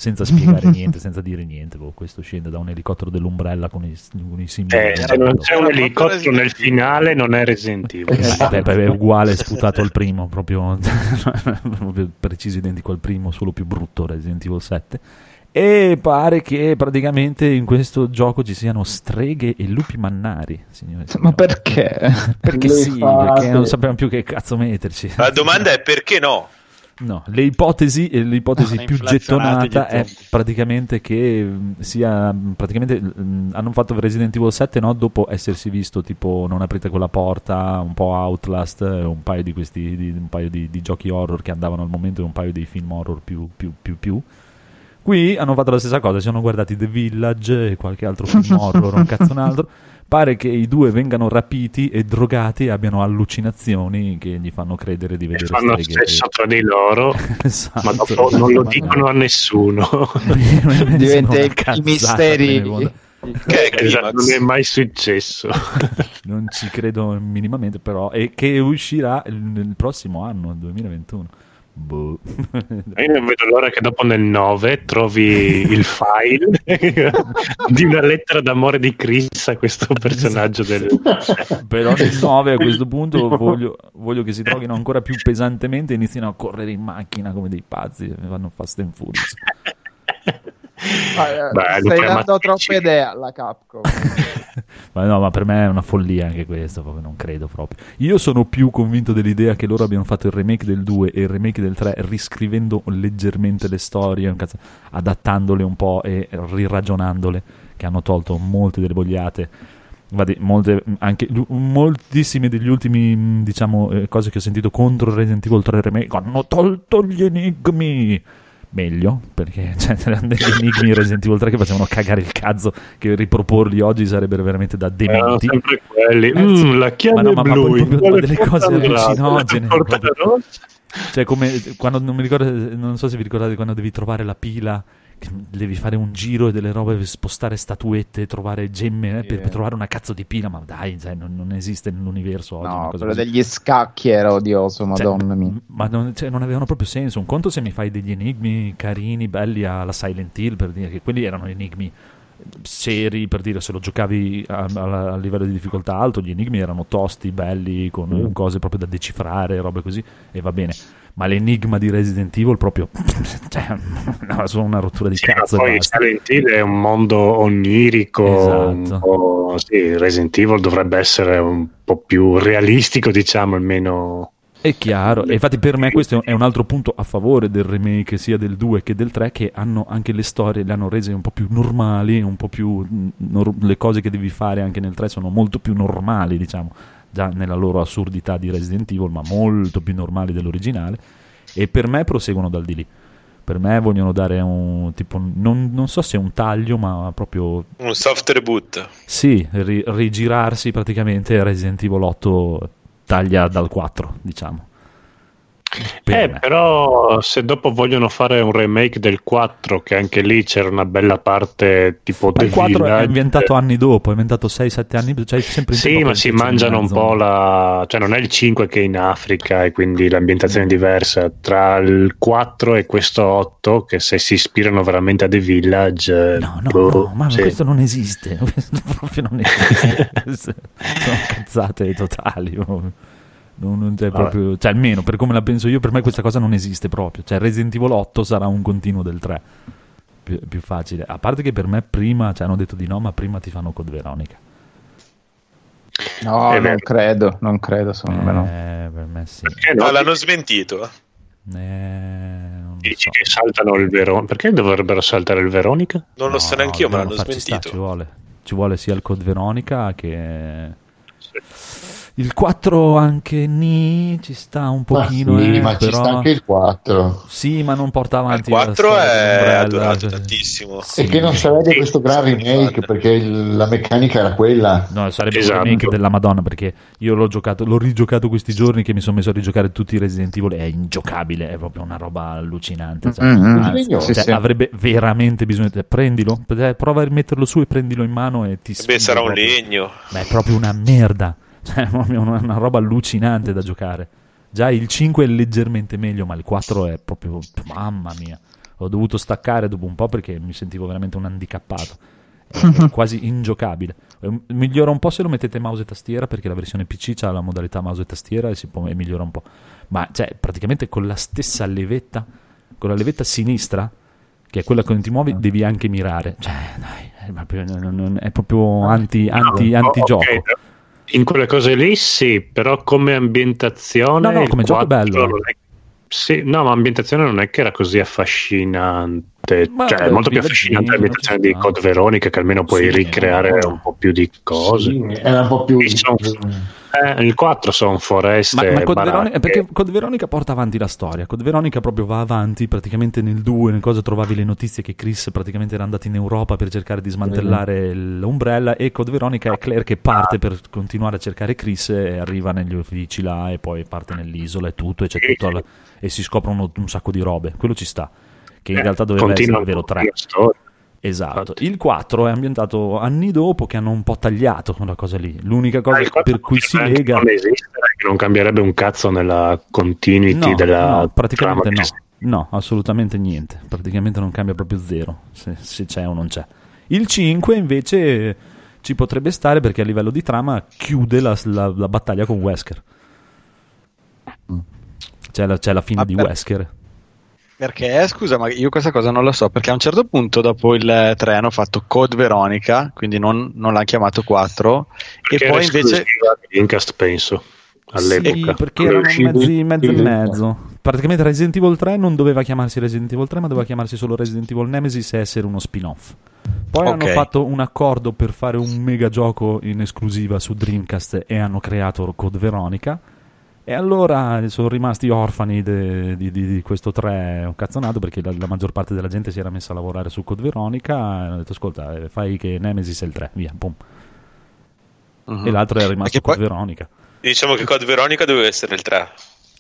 Senza spiegare niente, senza dire niente. boh, questo scende da un elicottero dell'ombrella con i, con i simboli. Eh, se non c'è un elicottero nel finale non è Resident Evil. Eh, beh, beh, è uguale sputato al primo, proprio, proprio preciso identico al primo, solo più brutto Resident Evil 7. E pare che praticamente in questo gioco ci siano streghe e lupi mannari, signore. e Ma signori. perché? Perché Le sì, fate. perché non sappiamo più che cazzo metterci. La domanda è perché no? No, le ipotesi, e l'ipotesi più gettonata è praticamente che mh, sia mh, praticamente mh, hanno fatto Resident Evil 7 no? dopo essersi visto tipo non aprite quella porta, un po' Outlast, e un paio di questi di, un paio di, di giochi horror che andavano al momento e un paio di film horror più più più più. Qui hanno fatto la stessa cosa, si sono guardati The Village e qualche altro film horror, un cazzo un altro. Pare che i due vengano rapiti e drogati e abbiano allucinazioni che gli fanno credere di E vedere fanno streghe. stesso tra di loro, Esatto. ma dopo non lo dicono a nessuno. Diventa Sono i- una cazzata i misteri. Che è Esatto, non è mai successo. Non ci credo minimamente, però. E che uscirà il, il prossimo anno, il 2021. Boh. Io non vedo l'ora che dopo nel 9 trovi il file di una lettera d'amore di Chris a questo personaggio del... Però nel 9 a questo punto voglio, voglio che si droghino ancora più pesantemente e inizino a correre in macchina come dei pazzi vanno fast and furious. Ah, eh, Beh, stai dando troppe idee alla Capcom. Ma no, ma per me è una follia anche questo, proprio non credo proprio. Io sono più convinto dell'idea che loro abbiano fatto il remake del 2 e il remake del 3 riscrivendo leggermente le storie, cazzo, adattandole un po' e riragionandole, che hanno tolto molte delle bogliate. Guardi, molte, anche, moltissime degli ultimi, mh, diciamo, eh, cose che ho sentito contro Resident Evil 3 Remake hanno tolto gli enigmi. Meglio, perché cioè, c'erano degli enigmi in Resident Evil 3 che facevano cagare il cazzo, che riproporli oggi sarebbero veramente da dementi. sempre quelli. Eh, Mm, la chiave Ma no, ma- ma blu, in proprio- ma delle cose allucinogene? Cioè, come quando non mi ricordo, non so se vi ricordate quando devi trovare la pila, devi fare un giro e delle robe, spostare statuette, trovare gemme eh, per, per trovare una cazzo di pila. Ma dai, cioè, non, non esiste nell'universo oggi. No, quello così. degli scacchi era odioso, Cioè, madonna mia. m- Ma non, cioè, non avevano proprio senso. Un conto se mi fai degli enigmi carini, belli alla Silent Hill, per dire che quelli erano enigmi seri, per dire se lo giocavi a, a- a livello di difficoltà alto, gli enigmi erano tosti, belli, con Mm. cose proprio da decifrare, robe così, e va bene. Ma l'enigma di Resident Evil proprio... cioè, no, sono una rottura di Sì, cazzo. poi. Silent Hill è un mondo onirico, un Esatto. po'- sì, Resident Evil dovrebbe essere un po' più realistico, diciamo, almeno... È chiaro, e infatti per me questo è un altro punto a favore del remake sia del 2 che del 3 che hanno anche le storie, le hanno rese un po' più normali, un po' più mm, le cose che devi fare anche nel 3 sono molto più normali, diciamo. Già nella loro assurdità di Resident Evil, ma molto più normali dell'originale. E per me proseguono dal di lì. Per me vogliono dare un tipo, non, non so se è un taglio, ma proprio Un soft reboot. sì, ri- rigirarsi praticamente Resident Evil 8 taglia dal 4, diciamo. Per Eh, me. però se dopo vogliono fare un remake del 4, che anche lì c'era una bella parte tipo Ma il 4 è Village, ambientato anni dopo, è ambientato 6-7 anni, cioè sempre in Sì, ma si mangiano un po' la... cioè non è il 5 che è in Africa e quindi l'ambientazione è diversa. Tra il 4 e questo 8, che se si ispirano veramente a The Village... No, no, boh, no, ma sì. questo non esiste, questo proprio non esiste. Sono cazzate totali. Non, non c'è Vabbè. proprio, cioè almeno per come la penso io, per me questa cosa non esiste proprio. Cioè Resident Evil 8 sarà un continuo del 3. Più, più facile. A parte che per me prima, cioè hanno detto di no, ma prima ti fanno Code Veronica. No, È non credo, non credo, secondo me no. Eh, per me sì. Perché no? No, l'hanno smentito. Eh, non lo Dici so. che saltano il Veronica. Perché dovrebbero saltare il Veronica? Non lo No, so neanche io, ma devono l'hanno farci sta, ci smentito. vuole. Ci vuole sia il Code Veronica che il 4 anche ni ci sta un Ma pochino, sì, eh, ma ci però... sta anche il 4. Sì, ma non porta Il avanti la 4 storia è cioè- tantissimo. Sì. E che non sarebbe Sì, questo gran remake perché il- la meccanica era quella. No, sarebbe Esatto. un remake della Madonna perché io l'ho giocato, l'ho rigiocato questi giorni che mi sono messo a rigiocare tutti i Resident Evil è ingiocabile, è proprio una roba allucinante. cioè, Mm, mm, anzi, sì, cioè, sì. avrebbe veramente bisogno di prendilo, eh, prova a rimetterlo su e prendilo in mano e ti Beh, sarà un proprio. legno. Ma è proprio una merda. Cioè, è una, roba allucinante da giocare. Già il 5 è leggermente meglio, ma il 4 è proprio. Mamma mia. Ho dovuto staccare dopo un po' perché mi sentivo veramente un handicappato. È, è quasi ingiocabile. Un- Migliora un po' se lo mettete mouse e tastiera perché la versione PC ha la modalità mouse e tastiera e, si può, e migliora un po'. Ma cioè, praticamente con la stessa levetta, con la levetta sinistra, che è quella con cui ti muovi, devi anche mirare. Cioè, dai, è proprio, è proprio anti, anti, No, antigioco. ok, In quelle cose lì sì, però come ambientazione... No, no, come gioco 4 bello. è- Sì, no, ma ambientazione non è che era così affascinante, Ma cioè è molto più affascinante l'ambientazione di. Code Veronica che almeno puoi Sì, ricreare eh. un po' più di cose. Sì, era un po' più. Sono- Eh, il 4 sono foreste, Ma, ma Code. Veronica, perché Code Veronica porta avanti la storia. Code Veronica proprio va avanti. Praticamente nel 2, nel cosa trovavi le notizie che Chris praticamente era andato in Europa per cercare di smantellare l'Umbrella. E Code Veronica è Claire che parte per continuare a cercare Chris e arriva negli uffici là e poi parte nell'isola e tutto. E, c'è tutto al- e si scoprono un sacco di robe. Quello ci sta. Che in Eh, realtà doveva essere vero un po' 3. la storia. Esatto. Il 4 è ambientato anni dopo che hanno un po' tagliato quella cosa lì. L'unica cosa Ah, il 4 per cui si lega. non esistere, che non cambierebbe un cazzo nella continuity No, della no, praticamente no. No, assolutamente niente. Praticamente non cambia proprio zero, se, se c'è o non c'è. Il 5 invece ci potrebbe stare perché a livello di trama chiude la, la- la battaglia con Wesker. C'è la, c'è la fine Ma di per- Wesker. Perché, scusa, ma io questa cosa non la so, perché a un certo punto dopo il 3 hanno fatto Code Veronica, quindi non, non l'hanno chiamato 4, perché e poi invece... Dreamcast, penso all'epoca Sì, perché erano mezzi, mezzo e in- mezzo. Praticamente Resident Evil 3 non doveva chiamarsi Resident Evil 3, ma doveva chiamarsi solo Resident Evil Nemesis e essere uno spin-off. Poi Ok. hanno fatto un accordo per fare un mega gioco in esclusiva su Dreamcast e hanno creato Code Veronica. E allora sono rimasti orfani de- di, di- di questo 3 un cazzonato perché la, la maggior parte della gente si era messa a lavorare su Code Veronica e hanno detto ascolta eh, fai che Nemesis è il 3, via, pum. Mhm. E l'altro è rimasto Perché poi- Code Veronica. Diciamo che Code Veronica doveva essere il 3.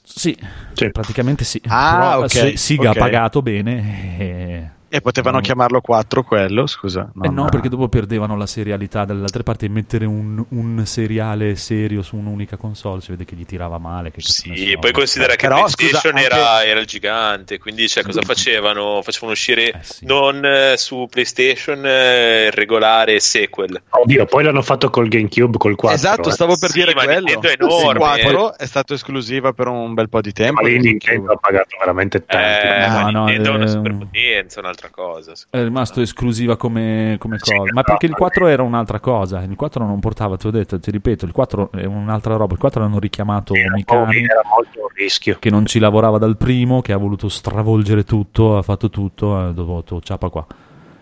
Sì, Sì. praticamente sì. Ah, Però, ok, se- Siga ok. ha pagato bene. E... E potevano No. chiamarlo 4 quello, scusa. Eh no, perché dopo perdevano la serialità dalle altre parti e mettere un, un seriale serio su un'unica console si vede che gli tirava male. Che Sì, poi considera che Però, PlayStation scusa, era, anche- era il gigante, quindi cioè, cosa facevano? Facevano uscire Eh, sì. non eh, su PlayStation eh, il regolare e sequel. Oddio, poi l'hanno fatto col GameCube, col 4. Esatto, eh. stavo per Sì, dire ma quello. Nintendo è Il enorme. 4 è stato esclusiva per un bel po' di tempo. Ma lì Nintendo ha pagato veramente tanto. Eh, No, ma no, Nintendo è una eh, superpotenza, un'altra un'altra cosa. È rimasto me. esclusiva come, come sì, cosa. Ma perché il 4 era un'altra cosa. Il 4 non portava, ti ho detto, ti ripeto, il 4 è un'altra roba. Il 4 l'hanno richiamato era Mikami. Era molto un rischio. Che non ci lavorava dal primo, che ha voluto stravolgere tutto, ha fatto tutto, ha dovuto ciapa qua.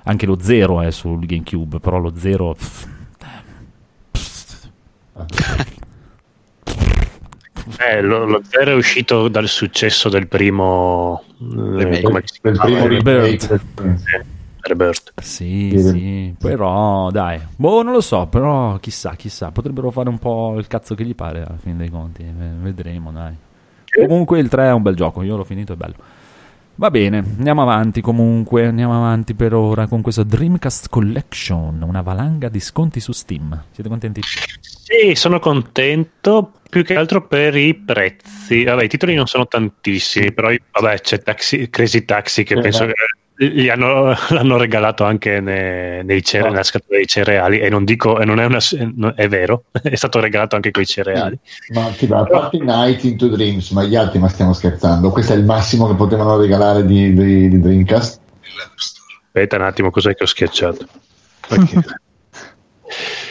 Anche lo 0 è eh, sul GameCube, però lo 0... Eh, lo, lo zero è uscito dal successo del primo eh, come si Del primo Rebirth. Rebirth. Sì, Sì. sì, però dai, boh, non lo so, però chissà, chissà, potrebbero fare un po' il cazzo che gli pare alla fine dei conti, vedremo, dai. Comunque il 3 è un bel gioco, io l'ho finito, è bello. Va bene, andiamo avanti comunque, andiamo avanti per ora con questa Dreamcast Collection, una valanga di sconti su Steam. Siete contenti? Sì, sono contento più che altro per i prezzi. Vabbè, i titoli non sono tantissimi, però vabbè, c'è Taxi- Crazy Taxi che Eh, penso beh. che gli hanno, l'hanno regalato anche ne- nei cere- Ah. nella scatola dei cereali e non dico, e non è, una, è vero, è stato regalato anche con i cereali. Ma ma a parte Night into Dreams, ma gli altri, ma stiamo scherzando. Questo è il massimo che potevano regalare di, di- di Dreamcast. Aspetta un attimo, cos'è che ho schiacciato? Ok.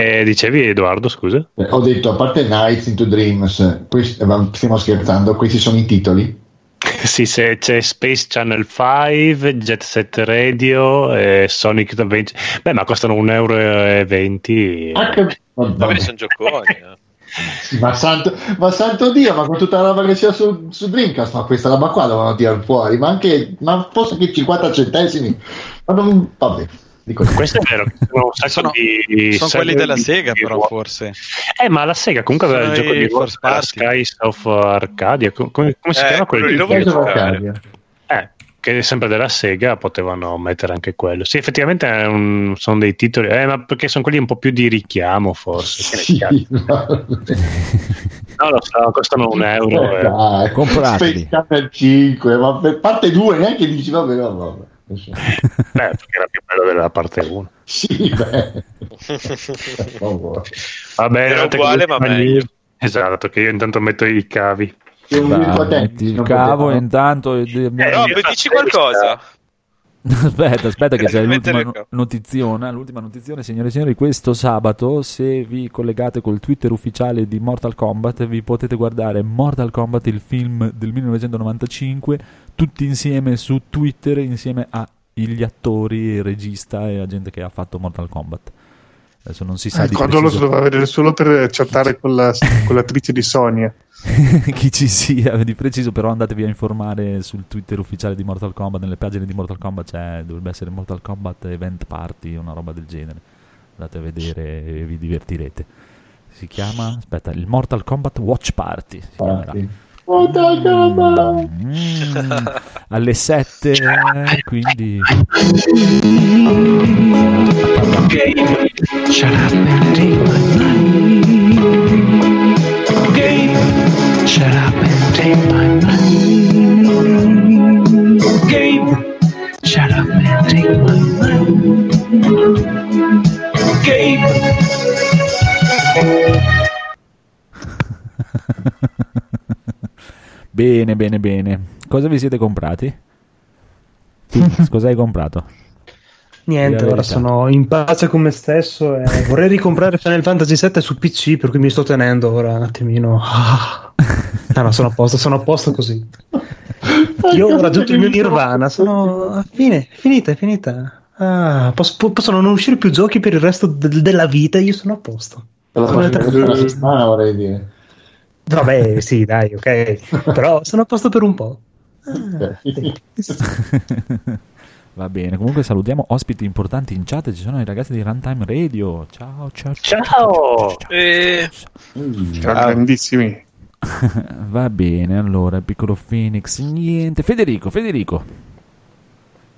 Eh, dicevi Edoardo, scusa? Eh, Ho detto, a parte Night into Dreams, questi- eh, ma stiamo scherzando, questi sono i titoli. Sì, se c'è Space Channel 5, Jet Set Radio, e Sonic Adventure. Beh, ma costano 1,20 euro. Anche... Vabbè, Vabbè, sono gioconi. eh. sì, ma, santo, ma santo Dio, ma con tutta la roba che sia su, su Dreamcast, ma questa roba qua devono tirare fuori, ma anche, ma forse che 50 centesimi, ma non, vabbè, dico Questo è vero, sono di Sono quelli della di- Sega, di però, ruolo. forse. Eh, ma la Sega comunque aveva il gioco di della party. Skies of Arcadia. co- Come, come si Eh, chiama quello quello. Arcadia. Eh, che è sempre della Sega, potevano mettere anche quello. Sì, effettivamente è un- sono dei titoli, eh, ma perché sono quelli un po' più di richiamo, forse. Sì, no. No, lo so, costano un euro. Eh, eh. Channel 5, ma per parte 2 neanche dici vabbè, vabbè, Beh, perché era più bello della parte 1. Sì, beh. Va bene, Era date uguale, ma meglio. Esatto, che io intanto metto i cavi. Dai, metti il cavo intanto Eh, no, dici qualcosa. Aspetta, aspetta che c'è l'ultima notiziona, l'ultima notizione, signore e signori, questo sabato se vi collegate col Twitter ufficiale di Mortal Kombat vi potete guardare Mortal Kombat, il film del 1995, tutti insieme su Twitter insieme agli attori, il regista e la gente che ha fatto Mortal Kombat. Adesso non si sa Eh, di quando lo si preciso doveva vedere solo per chattare con, la, con l'attrice di Sonia. chi ci sia di preciso, però andatevi a informare sul Twitter ufficiale di Mortal Kombat, nelle pagine di Mortal Kombat c'è, dovrebbe essere Mortal Kombat Event Party, una roba del genere. Andate a vedere e vi divertirete. Si chiama, aspetta, il Mortal Kombat Watch Party. Si chiamerà. Mortal Kombat. Mm, alle 7, eh, quindi Game, Game, shut up and take my money. Game, shut up and take my money. Game. bene, bene, bene. Cosa vi siete comprati? Phoenix, cosa hai comprato? Niente, ora sono in pace con me stesso e vorrei ricomprare Final Fantasy VII su PC, per cui mi sto tenendo ora un attimino. Ah. No, no, sono a posto, sono a posto così. Io ho raggiunto il mio nirvana, sono a fine, è finita, è finita. Ah, posso- po- possono non uscire più giochi per il resto de- della vita, io sono a posto. Per la settimana vorrei dire. Vabbè, sì, dai, ok. Però sono a posto per un po'. Ah, sì. Va bene, comunque salutiamo ospiti importanti in chat, ci sono i ragazzi di Runtime Radio. Ciao, ciao, ciao. Ciao! Eh, Ciao, grandissimi. Va bene, allora, piccolo Phoenix, niente. Federico, Federico.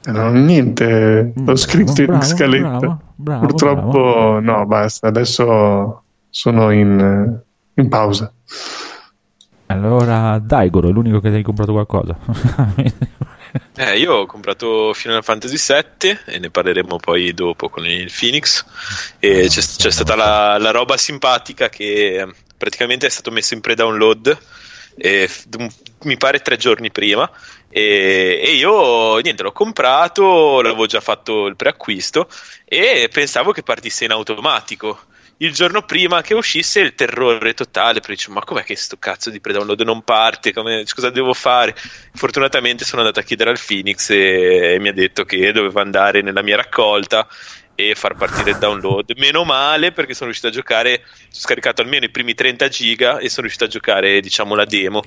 Eh, Non, niente, l'ho Bravo, scritto in bravo, scaletta. bravo, bravo, Purtroppo bravo. no, basta, adesso sono in, in pausa. Allora, Daigoro è l'unico che ti hai comprato qualcosa. eh, io ho comprato Final Fantasy VII e ne parleremo poi dopo con il Phoenix. E c'è, c'è stata la, la roba simpatica che eh, praticamente è stato messo in pre-download d- mi pare tre giorni prima. E, e io niente, l'ho comprato, l'avevo già fatto il preacquisto e pensavo che partisse in automatico. Il giorno prima che uscisse il terrore totale, perché dicevo, ma com'è che sto cazzo di pre-download non parte? Come- cosa devo fare? Fortunatamente sono andato a chiedere al Phoenix e, e mi ha detto che doveva andare nella mia raccolta e far partire il download. Meno male perché sono riuscito a giocare, ho scaricato almeno i primi 30 giga e sono riuscito a giocare diciamo la demo,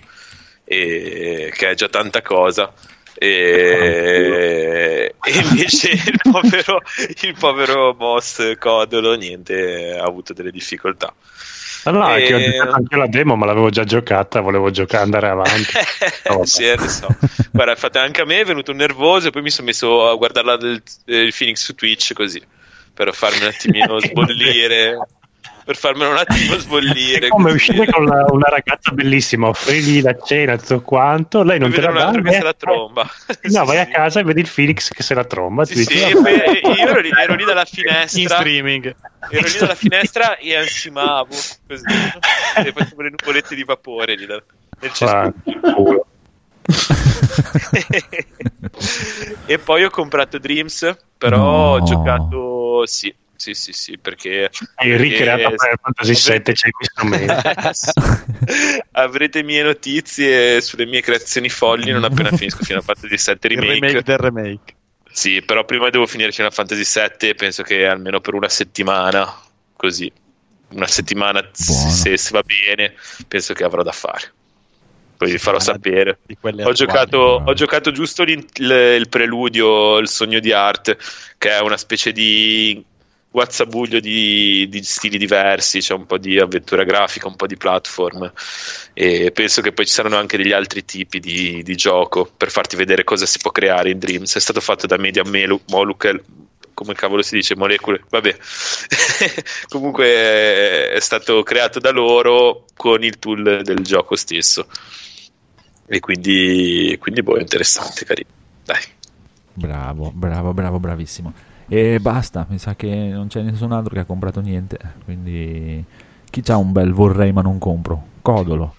e- che è già tanta cosa. E, e invece il povero, il povero boss Codolo niente ha avuto delle difficoltà no, è che ho E- giocato anche la demo, ma l'avevo già giocata, volevo giocare, andare avanti. No, sì, eh, lo so. Guarda, infatti anche a me è venuto nervoso e poi mi sono messo a guardarla del, il Phoenix su Twitch così per farmi un attimino sbollire. Per farmelo un attimo sbollire. È come uscire con la- una ragazza bellissima, offrirgli la cena, tutto quanto, lei non te la dà. che vai se a- la tromba. No, vai a casa e vedi il Felix che se la tromba. Sì, sì, poi io ero lì, ero lì dalla finestra. In streaming. Ero lì dalla finestra e ansimavo così. E facevo le nuvolette di vapore lì da- nel Ah, cespuglio. e poi ho comprato Dreams, però No. ho giocato sì, sì, sì, sì, perché Hai ricreato perché- per Fantasy 7 c'è questo mese. avrete mie notizie sulle mie creazioni folli non appena finisco Final Fantasy 7 Il remake. remake del remake. Sì, però prima devo finire Final Fantasy 7 penso che almeno per una settimana, così, una settimana se, se va bene, penso che avrò da fare. Poi vi farò sapere. Ho giocato, bravo. ho giocato giusto il, il preludio, il sogno di Art, che è una specie di whatsappuglio di, di stili diversi, c'è un po' di avventura grafica, un po' di platform e penso che poi ci saranno anche degli altri tipi di, di gioco per farti vedere cosa si può creare in Dreams. È stato fatto da Media Melu- Molucca, come cavolo si dice, molecole, vabbè. Comunque è stato creato da loro con il tool del gioco stesso. E quindi, quindi boh, interessante, carino. Dai. Bravo, bravo, bravo, bravissimo. E basta, mi sa che non c'è nessun altro che ha comprato niente. Quindi chi c'ha un bel vorrei ma non compro? Codolo.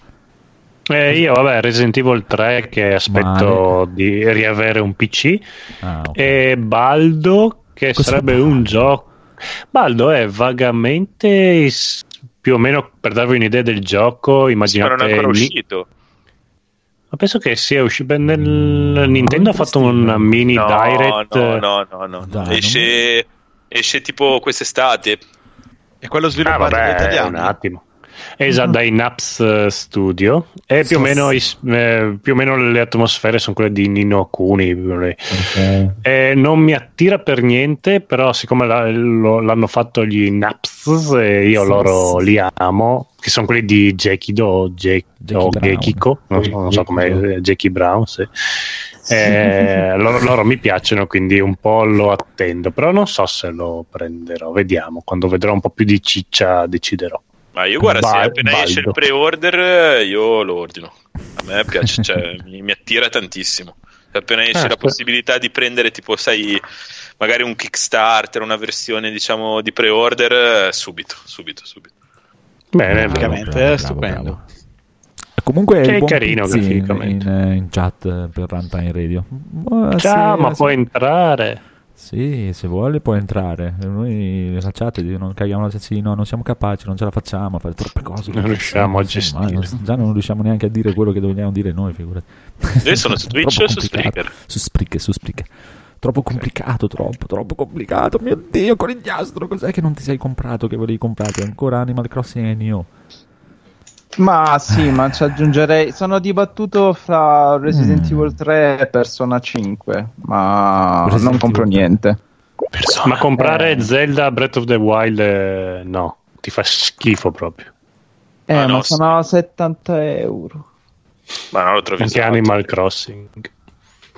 Eh, io, vabbè, Resident Evil 3 che aspetto di riavere un PC Ah, ok. e Baldo che Cos'è sarebbe Baldo? un gioco. Baldo è vagamente is- più o meno per darvi un'idea del gioco, Sì, ma non immaginate è ancora uscito. Ma penso che sia uscito nel Nintendo ha fatto una mini No, direct no, no, no, no. Dai, esce, esce tipo quest'estate. E quello Ah, sviluppato da vabbè, italiani. un attimo. Esatto, dai Naps eh, Studio. E più o, meno, eh, più o meno le atmosfere sono quelle di Nino Kuni. Ok. Eh, non mi attira per niente, però siccome la- lo- l'hanno fatto gli Naps e io Sì, loro sì. li amo, che sono quelli di Jekido o, Jackie o. Gekiko, non, so- non so come. Jackie Brown, sì. Eh, loro, loro mi piacciono, quindi un po' lo attendo, però non so se lo prenderò, vediamo, quando vedrò un po' più di ciccia deciderò. Ma io guarda, se Ba- appena esce il Baldo. pre-order io lo ordino. A me piace, cioè, mi, mi attira tantissimo. Se appena esce Ah, la sì. possibilità di prendere tipo, sai, magari un Kickstarter, una versione diciamo di pre-order, eh, subito, subito, subito. Bene, Bravo, bene. Praticamente è stupendo. Comunque Che buon carino in, graficamente. in, in chat eh, per Runtime Radio. Ciao, ma sì. puoi entrare? Sì, se vuole può entrare. Noi chat non caghiamo la sì, no, non siamo capaci, non ce la facciamo a fare troppe cose. Non riusciamo a gestire. non- già non riusciamo neanche a dire quello che dobbiamo dire noi, figurati. Io sono su Twitch o su. Spreaker? Su Spreaker, su Spreaker. Troppo complicato, troppo, troppo complicato. Mio Dio, conigliastro, cos'è che non ti sei comprato, che volevi comprarti? Ancora Animal Crossing e Neo. Ma sì, ma ci aggiungerei. Sono dibattuto fra Resident Mm. Evil 3 e Persona 5, ma Resident non compro Evil 3. niente. Ma comprare Eh. Zelda Breath of the Wild, eh, no, ti fa schifo proprio. Eh, Ah, no, ma sono 70 euro. Ma no, lo trovi Anche usato. Animal Crossing.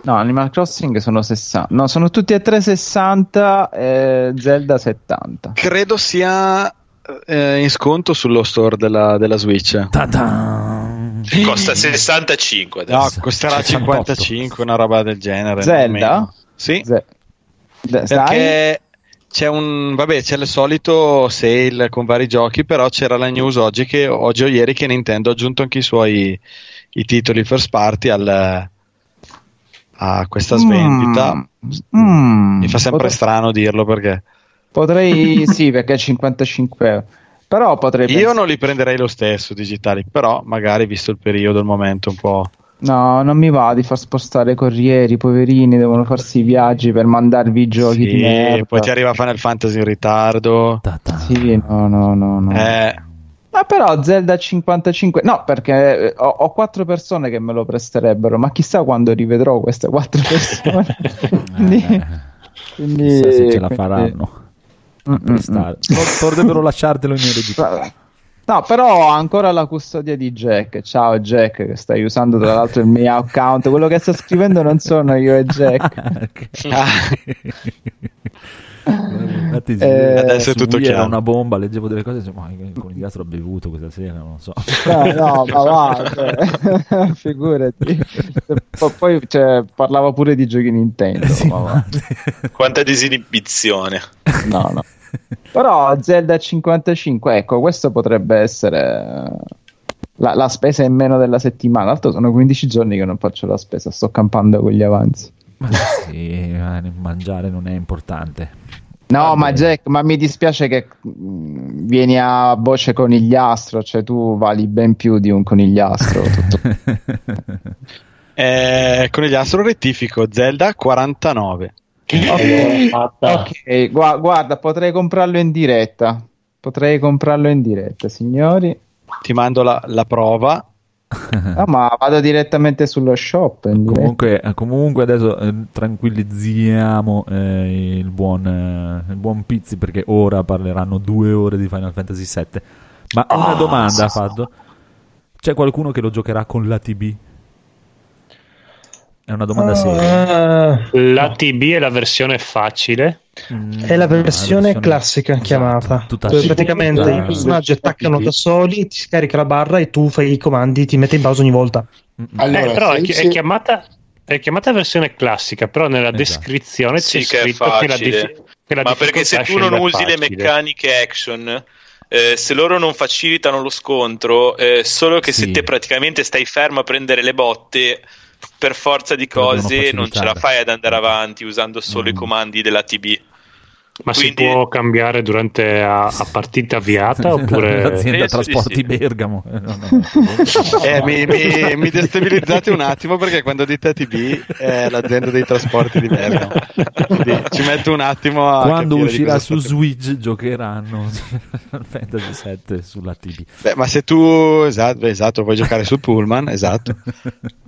No, Animal Crossing sono 60. No, sono tutti e tre 60 e Zelda 70. Credo sia eh, in sconto sullo store della, della Switch. Ta-ta! Costa 65 No, adesso. costerà 68. 55, una roba del genere. Zelda? Sì, sai? perché c'è un vabbè, c'è il solito sale con vari giochi, però c'era la news oggi che oggi o ieri che Nintendo ha aggiunto anche i suoi i titoli first party al a questa svendita. Mm, mm, Mi fa sempre potrei- strano dirlo perché Potrei, sì, perché è 55 euro. Però potrei io pensare- non li prenderei lo stesso digitali, però magari visto il periodo, il momento un po' No, non mi va di far spostare i corrieri, i poverini devono farsi i viaggi per mandarvi i giochi di Sì, merda. poi ti arriva Final Fantasy in ritardo. Ta ta. Sì, no, no, no, no. Eh, Ma però Zelda 55, no, perché eh, ho, ho quattro persone che me lo presterebbero, ma chissà quando rivedrò queste quattro persone. quindi, Eh, quindi- chissà se ce la faranno. A prestare. Pot- Potrebbero lasciartelo in eredità. No, però ho ancora la custodia di Jack. Ciao Jack, che stai usando tra l'altro il mio account. Quello che sta scrivendo non sono io e Jack. Infatti, Eh, adesso è tutto Wii era chiaro. una bomba, leggevo delle cose e ma il conigliastro ha bevuto questa sera, non lo so. No, no, ma va, cioè, figurati. Poi cioè, parlava pure di giochi Nintendo. Sì, ma va. Quanta disinibizione. No, no. Però Zelda 55, ecco, questo potrebbe essere la, la spesa in meno della settimana. Tra l'altro sono 15 giorni che non faccio la spesa, sto campando con gli avanzi. Ma sì, ma mangiare non è importante. No, Vabbè. ma Jack, ma mi dispiace che mm, vieni a voce conigliastro, cioè tu vali ben più di un conigliastro. tutto. eh, con gli astro rettifico Zelda 49. Fatta. ok, gua- guarda, potrei comprarlo in diretta. Potrei comprarlo in diretta, signori. Ti mando la, la prova. No, ma vado direttamente sullo shop. Comunque, eh, comunque adesso eh, tranquillizziamo eh, il, buon, eh, il buon Pizzi perché ora parleranno due ore di Final Fantasy VII. Ma una domanda ha fatto. C'è qualcuno che lo giocherà con l'ATB? È una domanda seria. Ah, La TB è la versione facile. Mm, è la versione versione- classica esatto, chiamata, tutta dove praticamente Tutta- i personaggi attaccano da soli, ti scarica la barra e tu fai i comandi, ti mette in pausa ogni volta. Mm, Allora, Eh, però è, chi- chiamata, è chiamata versione classica, però nella Esatto. descrizione Sì, c'è che scritto che la, facile. dif- che la Ma perché se tu non usi le facile. meccaniche action, eh, se loro non facilitano lo scontro, eh, solo che Sì. se te praticamente stai fermo a prendere le botte, per forza di cose non ce la fai ad andare avanti usando solo i Mm. comandi della TB. Ma si Quindi- può cambiare durante a, a partita avviata oppure L'azienda Penso trasporti sì. Bergamo. Eh, no, no. Eh, mi, mi- mi destabilizzate un attimo perché quando dite ATB è l'azienda dei trasporti di Bergamo. Quindi ci metto un attimo a Quando uscirà su Switch giocheranno Fantasy 7 sulla TV. Beh, ma se tu esatto, esatto, vuoi giocare sul pullman, esatto.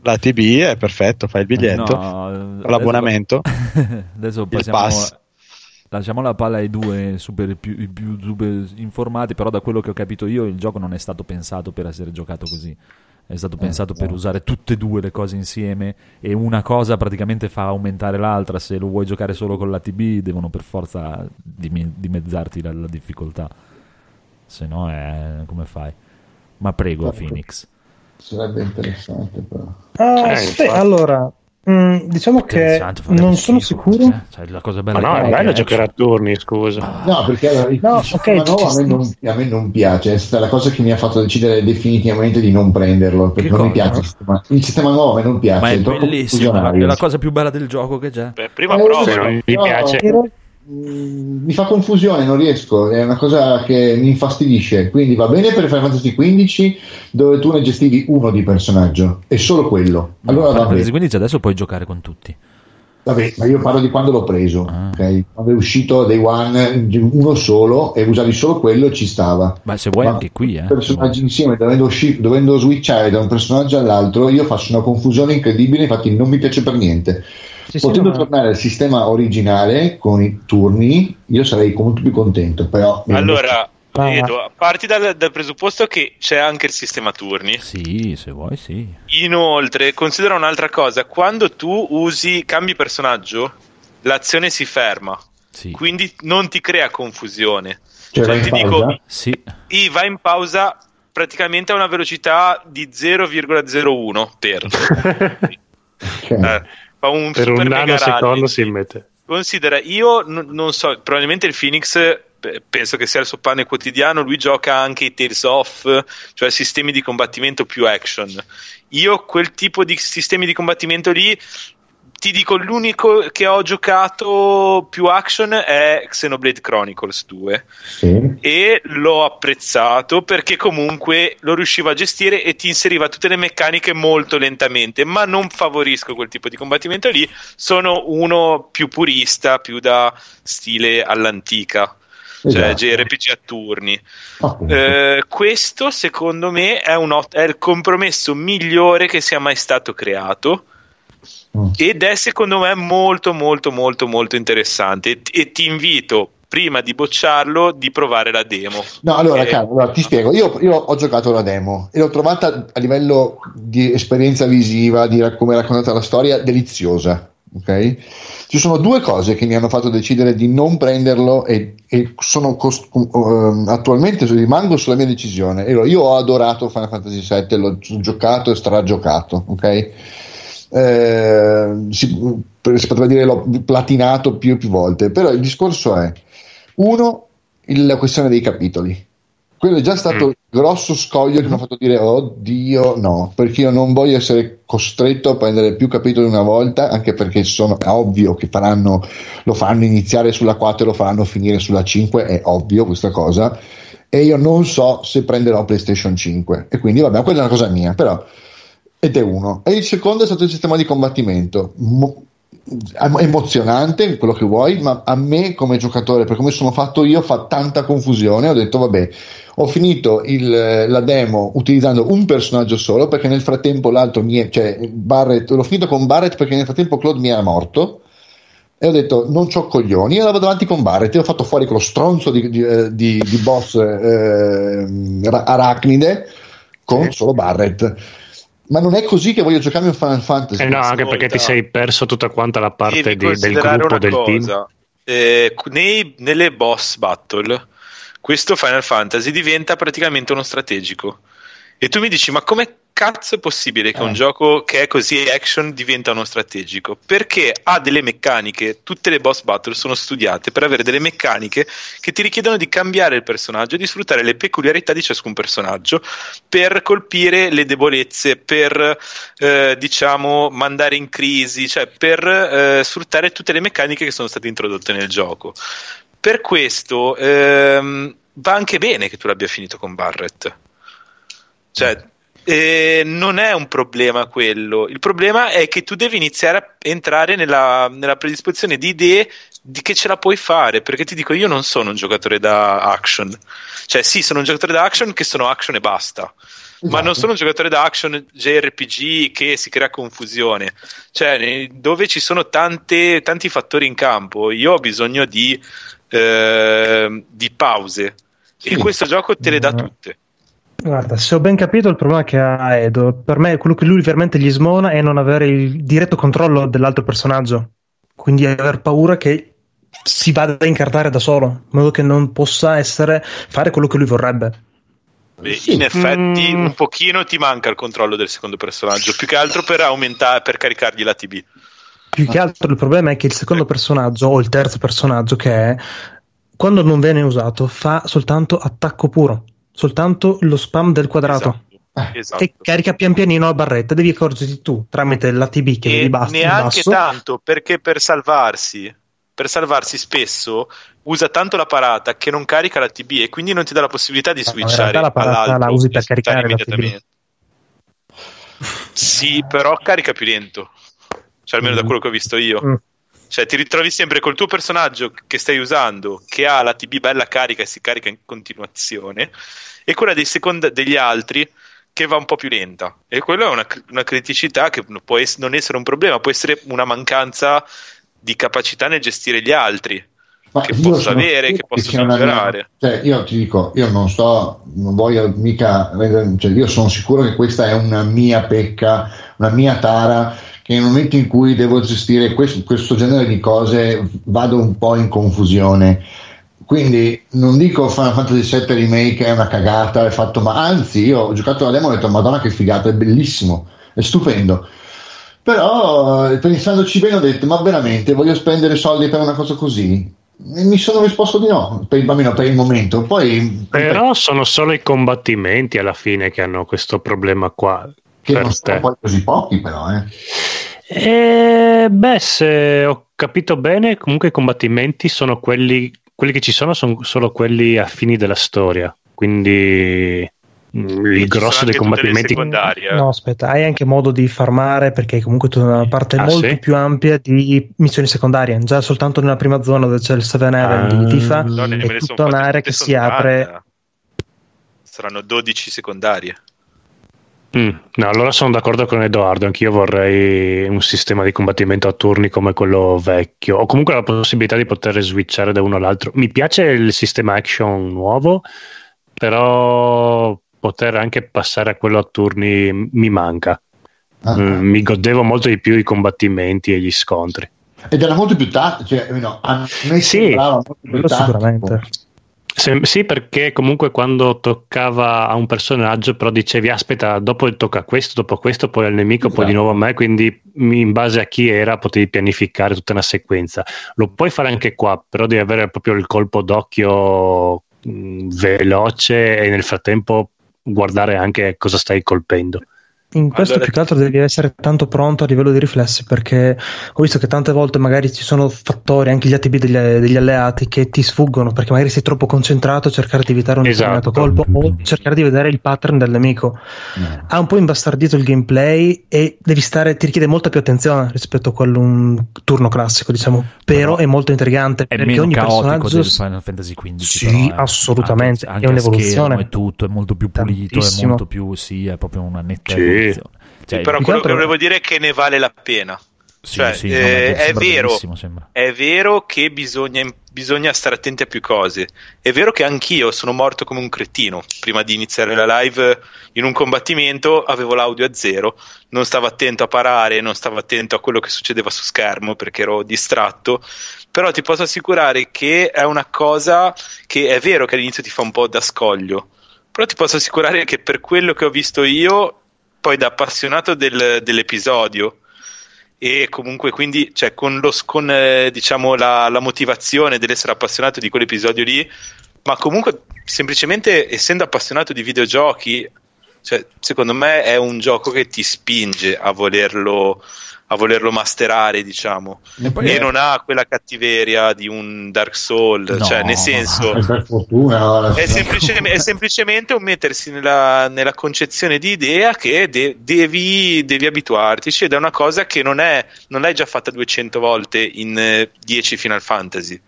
La TB è perfetto, fai il biglietto, No, con l'abbonamento. Adesso Il passiamo. Lasciamo la palla ai due super, più, i più super informati, però da quello che ho capito io il gioco non è stato pensato per essere giocato così. È stato pensato per usare tutte e due le cose insieme e una cosa praticamente fa aumentare l'altra. Se lo vuoi giocare solo con la TB devono per forza dime- dimezzarti la, la difficoltà. Se no è come fai? Ma prego Certo. Phoenix. Sarebbe interessante, però. Ah, Eh, spe- allora, mm, diciamo che non sono schifo, sicuro. eh. Cioè, la cosa bella Ma no, è è bello giocare a turni, scusa. No, perché allora, il No, il sistema ok, nuovo a me, non, a me non piace, è stata la cosa che mi ha fatto decidere definitivamente di non prenderlo, perché Che non mi cosa? piace il sistema, il sistema nuovo, a me non piace, Ma è troppo bellissimo, è la- è cosa più bella del gioco che c'è. Beh, prima Eh, prova. Non No, piace, Mm, mi fa confusione, non riesco, è una cosa che mi infastidisce. Quindi va bene per Final Fantasy XV dove tu ne gestivi uno di personaggio e solo quello. Allora Final Fantasy. 15 adesso puoi giocare con tutti. Vabbè, ma io parlo di quando l'ho preso, Ah. ok? Quando è uscito Day One, uno solo e usavi solo quello ci stava. Ma se vuoi Ma anche qui, eh. personaggi insieme dovendo, usci- dovendo switchare da un personaggio all'altro io faccio una confusione incredibile infatti non mi piace per niente Sì, sì, potendo no, ma- tornare al sistema originale con i turni io sarei molto più contento però Allora, Ah. Edo, parti dal, dal presupposto che c'è anche il sistema turni. Sì, se vuoi, sì. Inoltre, considera un'altra cosa: quando tu usi, cambi personaggio, l'azione si ferma, Sì. quindi non ti crea confusione. Cioè, Cioè, vai ti in dico, pausa? Sì. i va in pausa praticamente a una velocità di 0,01 per. Ok. Eh, fa un per super un nanosecondo si mette. Considera, io n- non so, probabilmente il Phoenix penso che sia il suo pane quotidiano, lui gioca anche i Tales of, cioè sistemi di combattimento più action. Io quel tipo di sistemi di combattimento lì ti dico, l'unico che ho giocato più action è Xenoblade Chronicles 2 Sì. e l'ho apprezzato perché comunque lo riusciva a gestire e ti inseriva tutte le meccaniche molto lentamente, ma non favorisco quel tipo di combattimento lì, sono uno più purista, più da stile all'antica. Cioè Esatto. JRPG a turni. Appunto. Eh, questo secondo me è, un ot- è il compromesso migliore che sia mai stato creato Mm. ed è secondo me molto molto molto molto interessante e, e ti invito prima di bocciarlo di provare la demo No, allora, Eh, Carlo, allora, ti spiego. Io, io ho giocato la demo e l'ho trovata a livello di esperienza visiva, di rac- come è raccontata la storia, deliziosa. Ok? Ci sono due cose che mi hanno fatto decidere di non prenderlo e, e sono cos- ehm, attualmente rimango sulla mia decisione. Allora, io ho adorato Final Fantasy VII, l'ho gi- giocato e stragiocato. Ok? Eh, si, si potrebbe dire l'ho platinato più e più volte, però il discorso è uno, il- la questione dei capitoli. Quello è già stato Mm. il grosso scoglio che mi ha fatto dire oddio no, perché io non voglio essere costretto a prendere più capitoli una volta, anche perché sono, è ovvio che faranno, lo faranno iniziare sulla 4 e lo faranno finire sulla 5, è ovvio questa cosa, e io non so se prenderò PlayStation 5, e quindi vabbè, quella è una cosa mia, però ed è uno. E il secondo è stato il sistema di combattimento. Mo- emozionante, quello che vuoi, ma a me come giocatore, per come sono fatto io, fa tanta confusione. Ho detto, vabbè, ho finito il- la demo utilizzando un personaggio solo, perché nel frattempo l'altro mi è, cioè Barrett, l'ho finito con Barrett perché nel frattempo Claude mi era morto. E ho detto, non c'ho coglioni, e andavo avanti con Barrett, e ho fatto fuori quello stronzo di, di- eh, di- di boss eh, ra- arachnide con solo Barrett. Ma non è così che voglio giocarmi un Final Fantasy. Eh no, anche perché ti sei perso tutta quanta la parte di- del gruppo una del team. cosa. Eh, nei- nelle boss battle questo Final Fantasy diventa praticamente uno strategico e tu mi dici ma come cazzo è possibile che Eh. un gioco che è così action diventa uno strategico? Perché ha delle meccaniche tutte le boss battle sono studiate per avere delle meccaniche che ti richiedono di cambiare il personaggio e di sfruttare le peculiarità di ciascun personaggio per colpire le debolezze per eh, diciamo mandare in crisi cioè per eh, sfruttare tutte le meccaniche che sono state introdotte nel gioco. Per questo ehm, va anche bene che tu l'abbia finito con Barrett cioè eh, non è un problema quello il problema è che tu devi iniziare a entrare nella, nella predisposizione di idee di che ce la puoi fare perché ti dico io non sono un giocatore da action cioè sì sono un giocatore da action che sono action e basta ma Esatto. non sono un giocatore da action JRPG che si crea confusione, cioè dove ci sono tante- tanti fattori in campo. Io ho bisogno di, eh, di pause Sì. e questo gioco te le dà tutte. Guarda, se ho ben capito il problema che ha Edo, per me quello che lui veramente gli smona è non avere il diretto controllo dell'altro personaggio, quindi aver paura che si vada a incartare da solo, in modo che non possa essere fare quello che lui vorrebbe. Beh, Sì. In effetti Mm. un pochino ti manca il controllo del secondo personaggio, più che altro per aumentare, per caricargli la TB. Più che altro il problema è che il secondo personaggio o il terzo personaggio che è, quando non viene usato, fa soltanto attacco puro, soltanto lo spam del quadrato. Esatto. esatto. E carica pian pianino la barretta, devi accorgerti tu tramite l'ATB che e vedi basta, neanche basso. tanto perché per salvarsi per salvarsi spesso usa tanto la parata che non carica la TB e quindi non ti dà la possibilità di No, in switchare realtà la parata la usi per e switchare caricare immediatamente. sì però carica più lento cioè almeno da quello che ho visto io Mm. Cioè ti ritrovi sempre col tuo personaggio che stai usando che ha la TB bella carica e si carica in continuazione e quella dei secondi degli altri che va un po' più lenta e quella è una, una criticità che può ess- non essere un problema può essere una mancanza di capacità nel gestire gli altri Ma che posso avere, che posso migliorare. cioè, io ti dico, io non sto, non voglio mica, cioè, io sono sicuro che questa è una mia pecca, una mia tara, che nel momento in cui devo gestire questo, questo genere di cose vado un po' in confusione. Quindi non dico Final Fantasy VII Remake è una cagata, è fatto, ma anzi, io ho giocato la demo e ho detto, Madonna, che figata, è bellissimo, è stupendo. Però eh, pensandoci bene ho detto, ma veramente voglio spendere soldi per una cosa così? E mi sono risposto di no, per, almeno per il momento. Poi Però sono solo i combattimenti alla fine che hanno questo problema qua. che non sono poi così pochi, però, eh. Eh, beh, se ho capito bene, comunque i combattimenti sono quelli, quelli che ci sono, sono solo quelli a fini della storia. Quindi mm, il grosso dei combattimenti. No, aspetta, hai anche modo di farmare perché comunque tu hai una parte Ah, molto sì? più ampia di missioni secondarie. Già soltanto nella prima zona dove c'è il 7 Heaven Ah. di Tifa me è tutta un'area che si apre. Saranno 12 secondarie. Mm, no, allora sono d'accordo con Edoardo. Anch'io vorrei un sistema di combattimento a turni come quello vecchio, o comunque la possibilità di poter switchare da uno all'altro. Mi piace il sistema action nuovo, però poter anche passare a quello a turni mi manca. Ah. Mm, mi godevo molto di più i combattimenti e gli scontri. Ed era molto più tattico, cioè, no, a me Sì. sembrava molto più tattico. sicuramente. Se- sì, perché comunque quando toccava a un personaggio, però dicevi aspetta, dopo tocca a questo, dopo questo, poi al nemico, poi di Esatto. nuovo a me, quindi in base a chi era potevi pianificare tutta una sequenza. Lo puoi fare anche qua, però devi avere proprio il colpo d'occhio mh, veloce e nel frattempo guardare anche cosa stai colpendo. In questo Allora- più che altro devi essere tanto pronto a livello di riflessi perché ho visto che tante volte magari ci sono fattori, anche gli ATB degli, degli alleati che ti sfuggono perché magari sei troppo concentrato a cercare di evitare un Esatto. determinato colpo o cercare di vedere il pattern del nemico. No. Ha un po' imbastardito il gameplay e devi stare, ti richiede molta più attenzione rispetto a quello un turno classico, diciamo, però Però è molto intrigante È perché meno ogni caotico personaggio del Final Fantasy XV. Sì, però, eh. assolutamente, Anche, è anche a un'evoluzione. schermo e tutto, è molto più pulito, è Tantissimo. molto più, sì, è proprio una netta Sì. Evoluzione. Cioè, Però quello che che altro- volevo dire è che ne vale la pena. sì, cioè, sì, eh, è vero. È vero che bisogna, bisogna stare attenti a più cose. È vero che anch'io sono morto come un cretino prima di iniziare la live in un combattimento. Avevo l'audio a zero, non stavo attento a parare, non stavo attento a quello che succedeva su schermo perché ero distratto. Però ti posso assicurare che è una cosa che è vero che all'inizio ti fa un po' da scoglio. Però ti posso assicurare che per quello che ho visto io, poi da appassionato del- dell'episodio, e comunque quindi cioè, con, lo, con eh, diciamo la, la motivazione dell'essere appassionato di quell'episodio lì ma comunque semplicemente essendo appassionato di videogiochi cioè, secondo me è un gioco che ti spinge a volerlo a volerlo masterare diciamo E poi e è- non ha quella cattiveria di un Dark Souls No. cioè nel senso Eh, per fortuna è, semplice- è semplicemente un mettersi nella, nella concezione di idea che de- devi, devi abituartici ed è una cosa che non, è, non l'hai già fatta 200 volte in eh, 10 Final Fantasy.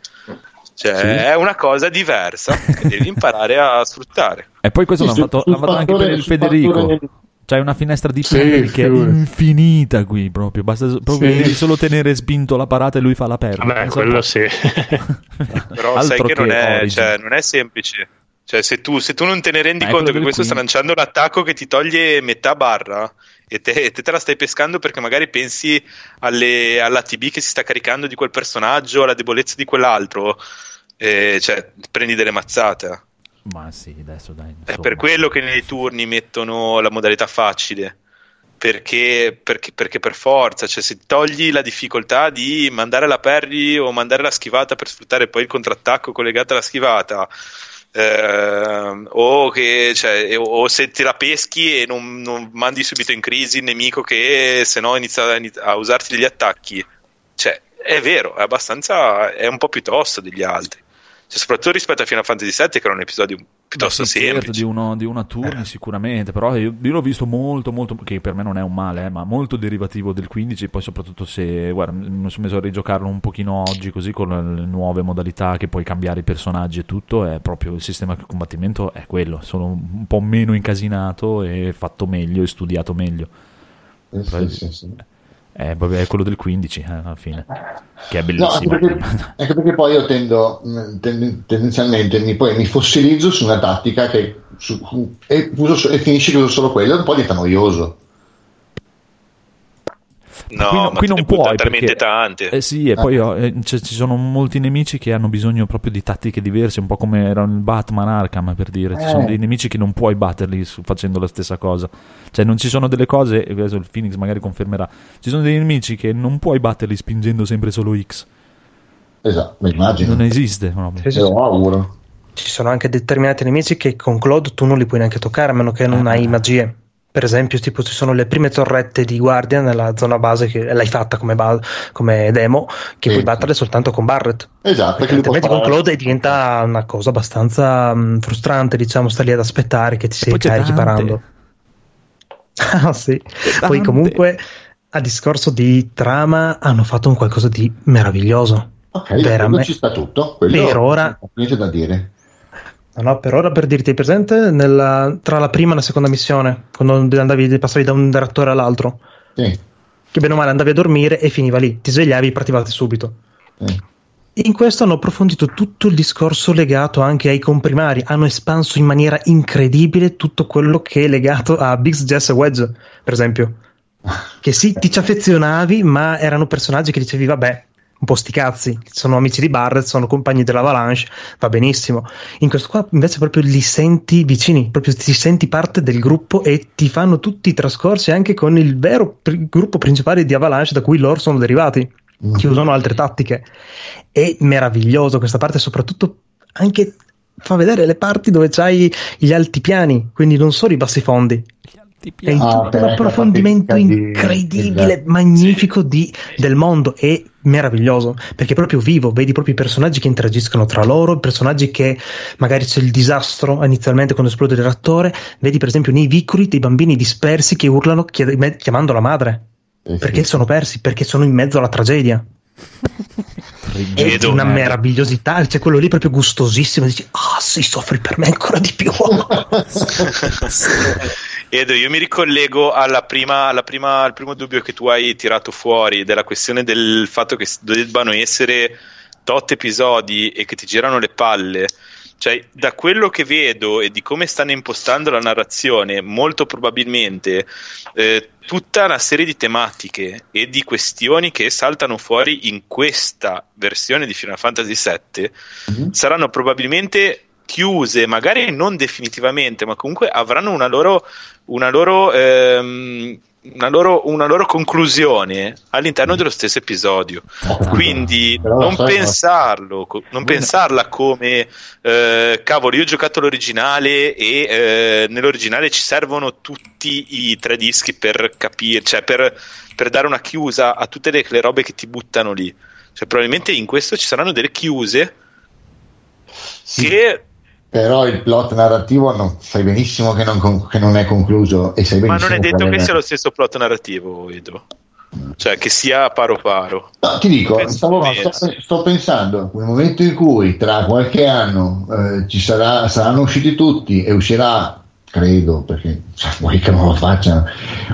Cioè, Sì. è una cosa diversa che devi imparare a sfruttare. E poi questo Sì, l'hanno fatto, l'hanno fatto anche per il Federico. fattore- C'hai una finestra di Sì, perli che è infinita qui proprio. Basta proprio Sì. devi solo tenere spinto la parata e lui fa la perla. Vabbè, quello sì. Però sai che, non, è, cioè, non è semplice. Cioè, se tu, se tu non te ne rendi Ma conto che questo sta 15. lanciando un attacco che ti toglie metà barra e te, te te la stai pescando perché magari pensi alle, all'ATB che si sta caricando di quel personaggio, alla debolezza di quell'altro, eh, cioè prendi delle mazzate. Ma sì, adesso dai. È insomma. per quello che nei turni mettono la modalità facile. Perché, perché, perché per forza, cioè se togli la difficoltà di mandare la parry o mandare la schivata per sfruttare poi il contrattacco collegato alla schivata, ehm, o, che, cioè, o se te la peschi e non, non mandi subito in crisi il nemico che se no inizia a, a usarti degli attacchi, cioè è vero, è abbastanza, è un po' più tosto degli altri. Cioè, soprattutto rispetto a Final Fantasy VII, che era un episodio piuttosto Beh, certo, semplice. di, uno, di una turni sicuramente, però io, io l'ho visto molto, molto, che per me non è un male, eh, ma molto derivativo del 15, poi soprattutto se, guarda, mi sono messo a rigiocarlo un pochino oggi così con le nuove modalità che puoi cambiare i personaggi e tutto, è proprio il sistema di combattimento è quello, sono un po' meno incasinato e fatto meglio e studiato meglio. Eh, sì, sì, sì. È, è quello del 15 eh, alla fine, che è No, anche bellissimo. perché, anche perché poi io tendo mh, ten- tendenzialmente mi, poi mi fossilizzo su una tattica che su- e, uso so- e finisci che uso solo quello, un po' diventa noioso. No, qui, no- ma qui non puoi talmente perché, tante. Eh sì, e poi oh, eh, ci sono molti nemici che hanno bisogno proprio di tattiche diverse, un po' come era il Batman Arkham per dire. Ci Eh. sono dei nemici che non puoi batterli facendo la stessa cosa. Cioè, non ci sono delle cose, adesso il Phoenix magari confermerà. Ci sono dei nemici che non puoi batterli spingendo sempre solo X. Esatto, immagino. Non esiste. proprio. Sì, sì, lo auguro. Ci sono anche determinati nemici che con Claude tu non li puoi neanche toccare a meno che non Eh. hai magie. Per esempio, tipo, ci sono le prime torrette di guardia nella zona base che l'hai fatta come, ba- come demo, che Sì, puoi battere soltanto con Barret. Esatto, perché Altrimenti con Claude diventa una cosa abbastanza mh, frustrante, diciamo, stai lì ad aspettare che ti si c'è carichi parando. Ah, sì. Poi comunque, a discorso di trama, hanno fatto un qualcosa di meraviglioso. Ok, quello Veramente- ci sta tutto. Quello Per ora- niente da dire. No, no, per ora per dirti, hai presente nella- tra la prima e la seconda missione, quando andavi, passavi da un reattore all'altro, Sì, che bene o male andavi a dormire e finiva lì, ti svegliavi e partivate subito. sì. In questo hanno approfondito tutto il discorso legato anche ai comprimari, hanno espanso in maniera incredibile tutto quello che è legato a Biggs, Jess e Wedge, per esempio. Che sì, ti ci affezionavi, ma erano personaggi che dicevi, vabbè, un po' sti cazzi, sono amici di Barrett, sono compagni dell'Avalanche, va benissimo. In questo qua invece proprio li senti vicini, proprio ti senti parte del gruppo e ti fanno tutti i trascorsi anche con il vero pr- gruppo principale di Avalanche da cui loro sono derivati che usano altre tattiche. È meraviglioso questa parte, soprattutto anche fa vedere le parti dove c'hai gli altipiani, quindi non solo i bassi fondi. È Ah, un la approfondimento di- incredibile, esatto. magnifico di- del mondo. È meraviglioso perché è proprio vivo. Vedi proprio i personaggi che interagiscono tra loro, i personaggi che magari c'è il disastro inizialmente quando esplode il reattore. Vedi, per esempio, nei vicoli dei bambini dispersi che urlano chied- chiamando la madre Eh, sì. perché sono persi, perché sono in mezzo alla tragedia. È una meravigliosità, c'è quello lì proprio gustosissimo. Dici, ah, sì, soffri per me ancora di più. Edo, io mi ricollego alla prima, alla prima- al primo dubbio che tu hai tirato fuori della questione del fatto che debbano essere tot episodi e che ti girano le palle. Cioè, da quello che vedo e di come stanno impostando la narrazione, molto probabilmente eh, tutta una serie di tematiche e di questioni che saltano fuori in questa versione di Final Fantasy VII Mhm. saranno probabilmente chiuse, magari non definitivamente, ma comunque avranno una loro, una loro, ehm, una loro, una loro conclusione all'interno dello stesso episodio. Quindi Però, non pensarlo, non pensarla come eh, cavolo, io ho giocato l'originale e eh, nell'originale ci servono tutti i tre dischi per capire, cioè per, per dare una chiusa a tutte le, le robe che ti buttano lì. Cioè, probabilmente in questo ci saranno delle chiuse Sì, che Però il plot narrativo non, sai benissimo che non, con- che non è concluso e sai Ma non è detto è che la- sia lo stesso plot narrativo, Edo. Cioè, che sia paro paro. No, ti dico, stavo- sto, sto pensando nel momento in cui tra qualche anno eh, ci sarà, saranno usciti tutti e uscirà, credo, perché cioè, vuoi che non lo facciano,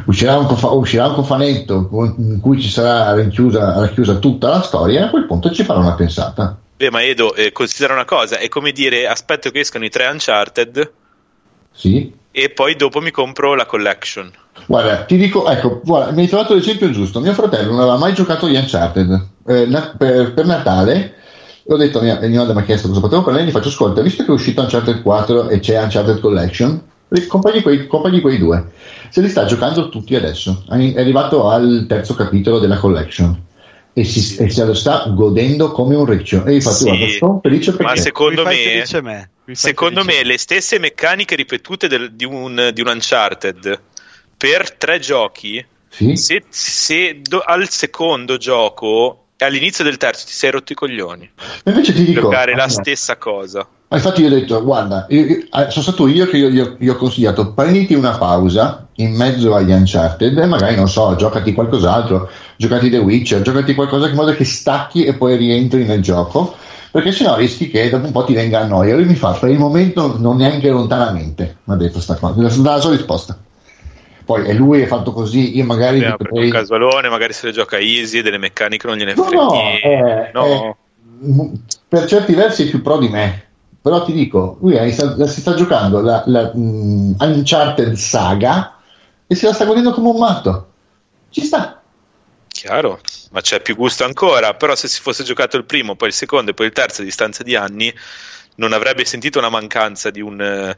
uscirà un, cofa- uscirà un cofanetto con- in cui ci sarà rinchiusa, racchiusa tutta la storia, a quel punto ci farò una pensata. Beh, ma Edo, eh, considera una cosa: è come dire aspetto che escano i tre Uncharted Sì? e poi dopo mi compro la collection. Guarda, ti dico, ecco, guarda, mi hai trovato l'esempio giusto. Mio fratello non aveva mai giocato agli Uncharted. Eh, na- per, per Natale ho detto a mia, mia madre mi ha chiesto cosa potevo prendere, gli faccio ascolta, visto che è uscito Uncharted 4 e c'è Uncharted Collection, ri- compagli quei, compagli quei due. Se li sta giocando tutti adesso. È arrivato al terzo capitolo della collection. E, si, e se lo sta godendo come un riccio. E infatti, Sì, guarda, sono felice perché Ma secondo me, me. Secondo me, le stesse meccaniche ripetute del- di, un, di un Uncharted per tre giochi, sì, se, se do- al secondo gioco e all'inizio del terzo ti sei rotto i coglioni, Ma invece ti dico, giocare la ah, stessa cosa. Ma infatti io ho detto, guarda, io- io- eh, sono stato io che io- gli ho consigliato, prenditi una pausa in mezzo agli Uncharted e magari, non so, giocati qualcos'altro, giocati The Witcher, giocati qualcosa in modo che stacchi e poi rientri nel gioco, perché sennò rischi che dopo un po' ti venga a noia. Lui mi fa, per il momento non neanche lontanamente, mi ha detto sta cosa, dà la sua risposta. Poi e lui è fatto così, io magari... Beh, perché un casualone, magari se le gioca easy, delle meccaniche non gliene No, frega no, niente. eh, no. eh, m- per certi versi è più pro di me. Però ti dico, lui è- sta- si sta giocando la, la, mm, Uncharted Saga e se la sta godendo come un matto. Ci sta. Chiaro, ma c'è più gusto ancora. Però, se si fosse giocato il primo, poi il secondo e poi il terzo a distanza di anni, non avrebbe sentito una mancanza di un. eh,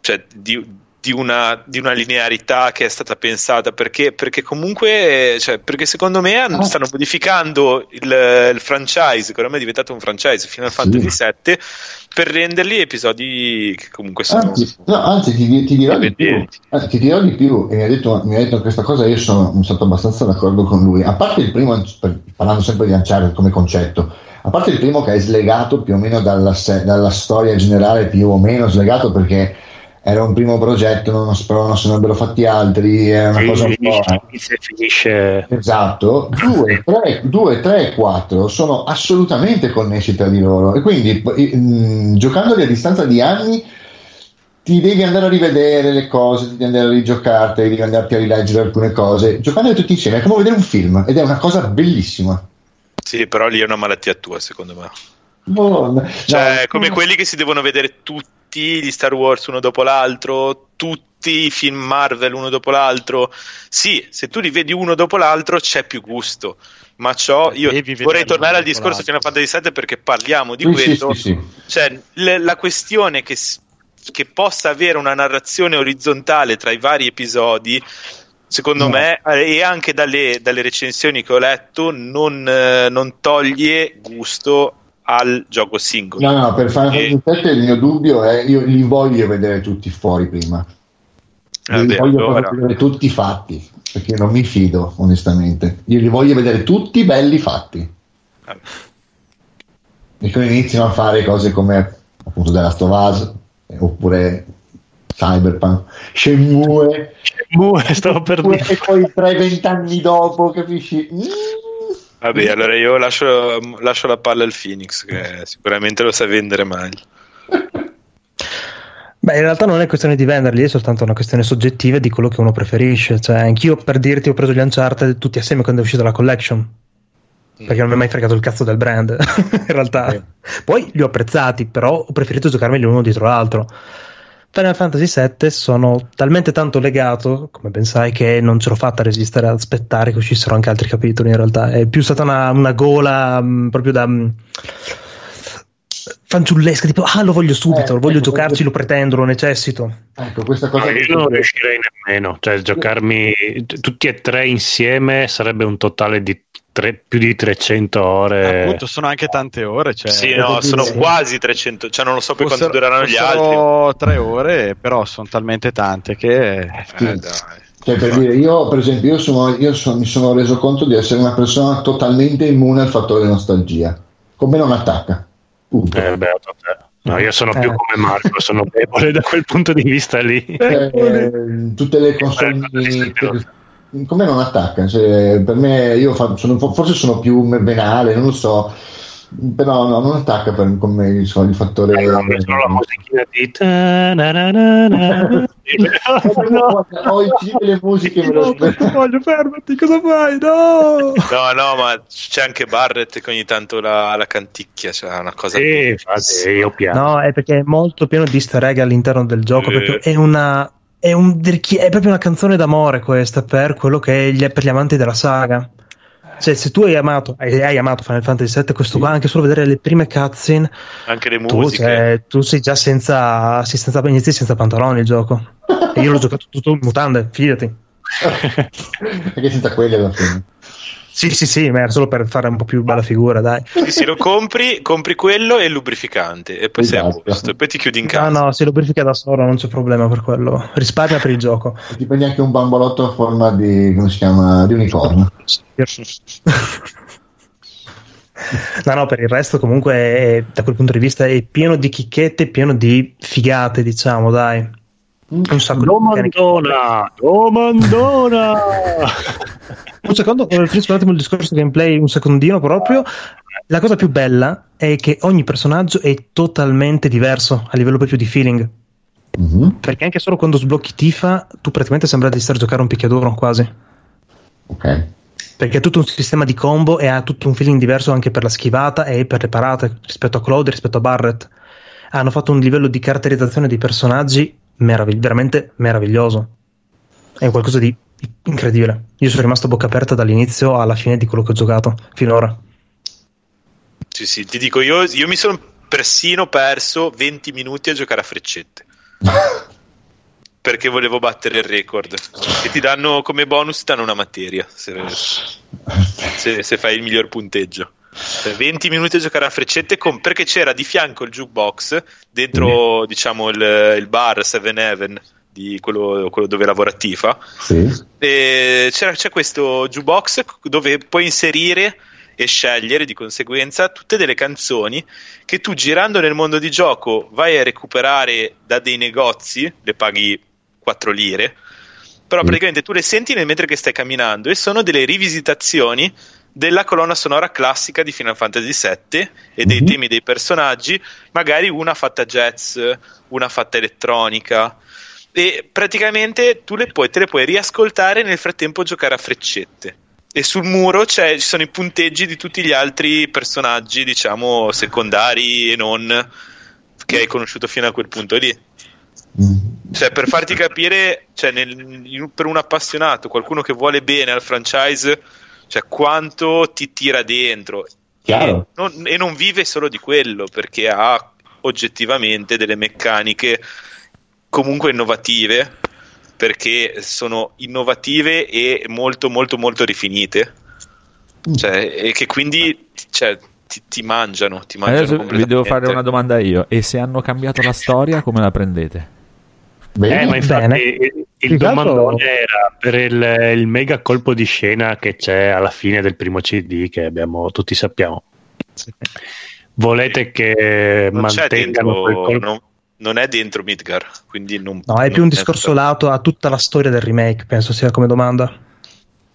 cioè, di, di una, di una linearità che è stata pensata perché, perché comunque cioè, perché secondo me hanno- Ah. stanno modificando il, il franchise che ormai è diventato un franchise Final Fantasy VII per renderli episodi che comunque sono Anzi, no, anzi, ti, ti dirò di più. Eh, ti dirò di più, e mi ha, detto, mi ha detto questa cosa, io sono stato abbastanza d'accordo con lui. A parte il primo, parlando sempre di Uncharted come concetto, a parte il primo che è slegato più o meno dalla, dalla storia generale, più o meno slegato perché era un primo progetto, non speravano se ne avrebbero fatti altri, è una Sì, cosa un po'. finisce, inizia e finisce. Esatto, 2, 3, 2, 3 e 4 sono assolutamente connessi tra di loro e quindi mh, giocandoli a distanza di anni ti devi andare a rivedere le cose, ti devi andare a rigiocarti, devi andarti a rileggere alcune cose. Giocandoli tutti insieme è come vedere un film ed è una cosa bellissima. sì però lì è una malattia tua secondo me No, no, Cioè, no, come quelli che si devono vedere tutti gli Star Wars uno dopo l'altro, tutti i film Marvel uno dopo l'altro. Sì, se tu li vedi uno dopo l'altro c'è più gusto. Ma ciò, io Devi vorrei tornare al discorso Final l'altro. Fantasy VII perché parliamo di Sì, sì, quello. sì, sì. Cioè, le- la questione che, che possa avere una narrazione orizzontale tra i vari episodi, secondo No. me, eh, e anche dalle, dalle recensioni che ho letto, non, eh, non toglie gusto al gioco singolo. No, no, per Final E- il mio dubbio è io li voglio vedere tutti fuori prima. Li Vabbè, voglio allora. vedere tutti fatti, perché non mi fido, onestamente. Io li voglio vedere tutti belli fatti. Vabbè. E quindi iniziano a fare cose come appunto Us, eh, oppure Cyberpunk, Shenmue, Shenmue, stavo per dire. e poi 3-20 anni dopo, capisci? Mm. Vabbè, allora io lascio, lascio la palla al Phoenix, che sicuramente lo sa vendere meglio. Beh, in realtà non è questione di venderli, è soltanto una questione soggettiva di quello che uno preferisce. Cioè, anch'io per dirti ho preso gli Uncharted tutti assieme quando è uscita la collection. Perché non mi è mai fregato il cazzo del brand, in realtà. Poi li ho apprezzati, però ho preferito giocarmeli uno dietro l'altro. Final Fantasy VII sono talmente tanto legato, come ben sai, che non ce l'ho fatta a resistere ad aspettare che uscissero anche altri capitoli. In realtà è più stata una, una gola mh, proprio da mh, fanciullesca, tipo ah, lo voglio subito, Eh, lo voglio ecco, giocarci, questo- lo pretendo, lo necessito. Ecco, questa No, cosa io non riuscirei nemmeno, cioè giocarmi tutti e tre insieme sarebbe un totale di tre- più di 300 ore. Appunto, sono anche tante ore. Cioè, sì, no, sono sì. quasi 300, cioè non lo so poi quanto dureranno gli altri. fossero tre ore, però sono talmente tante che. Eh, dai. Cioè, per dire, io per esempio io, sono, io sono- mi sono reso conto di essere una persona totalmente immune al fattore nostalgia. Con me non attacca. Punto. Eh, beato te. No, io sono Eh. più come Marco, sono debole da quel punto di vista lì. Eh, tutte le console con me non attacca cioè, per me io fa- sono, forse sono più venale non lo so però no, non attacca per, con me il, il fattore Eh, non mettono la musichina di. No. ho il CD delle musiche me lo voglio fermati, cosa fai? No! No, no, ma c'è anche Barrett che ogni tanto la, la canticchia, cioè è una cosa... Sì, infatti, io piano. No, è perché è molto pieno di easter egg all'interno del gioco. Eh. proprio- è una. È, un, è proprio una canzone d'amore questa per quello che è gli, per gli amanti della saga. Cioè, se tu hai amato, hai, hai amato Final Fantasy VII, questo qua, anche solo vedere le prime cutscene, Anche le tu, musiche. cioè, tu sei già senza, sei senza inizi senza pantaloni il gioco. E io l'ho giocato tutto in mutande, fidati. perché senza quelli alla fine Sì, sì, sì, ma era solo per fare un po' più bella figura, dai. Sì, sì, lo compri, compri quello e il lubrificante e poi sei a Esatto. posto e poi ti chiudi in No, casa. no, si lubrifica da solo, non c'è problema per quello. Risparmia per il gioco. E ti prendi anche un bambolotto a forma di come si chiama di unicorno No, no, per il resto comunque è- da quel punto di vista è pieno di chicchette, pieno di figate, diciamo, dai. Un sacco di meccaniche. Domandona, domandona. Un secondo, finisco un attimo il discorso gameplay, un secondino proprio. La cosa più bella è che ogni personaggio è totalmente diverso a livello proprio di feeling. Mhm, Perché anche solo quando sblocchi Tifa, tu praticamente sembra di stare a giocare un picchiaduro quasi. ok Perché è tutto un sistema di combo e ha tutto un feeling diverso anche per la schivata e per le parate rispetto a Claude, rispetto a Barrett. Hanno fatto un livello di caratterizzazione dei personaggi meravigli- veramente meraviglioso. È qualcosa di incredibile. Io sono rimasto a bocca aperta dall'inizio alla fine di quello che ho giocato finora. Sì, sì, ti dico, io, io mi sono persino perso 20 minuti a giocare a freccette. perché volevo battere il record. E ti danno come bonus ti danno una materia se, se- se fai il miglior punteggio. Per 20 minuti a giocare a freccette con- perché c'era di fianco il jukebox dentro diciamo il, il bar Seven Heaven di quello, quello dove lavora Tifa Sì. e c'è questo jukebox dove puoi inserire e scegliere di conseguenza tutte delle canzoni che tu girando nel mondo di gioco vai a recuperare da dei negozi, le paghi 4 lire, però Mm. praticamente tu le senti nel mentre che stai camminando e sono delle rivisitazioni della colonna sonora classica di Final Fantasy VII e dei Mhm. temi dei personaggi, magari una fatta jazz, una fatta elettronica e praticamente tu le puoi, te le puoi riascoltare e nel frattempo giocare a freccette. E sul muro c'è- ci sono i punteggi di tutti gli altri personaggi, diciamo, secondari e non che hai conosciuto fino a quel punto lì. Mm. Cioè, per farti capire, cioè, nel- per un appassionato, qualcuno che vuole bene al franchise, cioè, quanto ti tira dentro. Chiaro. Non- e non vive solo di quello, perché ha oggettivamente delle meccaniche comunque innovative, perché sono innovative e molto, molto, molto rifinite. Cioè, e che quindi cioè, ti, ti mangiano, ti mangiano Adesso vi devo fare una domanda io. E se hanno cambiato la storia, come la prendete? Bene. Eh, ma infatti Bene. Il, domandone era per il, il mega colpo di scena che c'è alla fine del primo CD che abbiamo, tutti sappiamo. Volete che non mantengano quel dentro, colpo? non, non è dentro Midgar, quindi non No, è più un discorso lato a tutta la storia del remake, penso sia come domanda.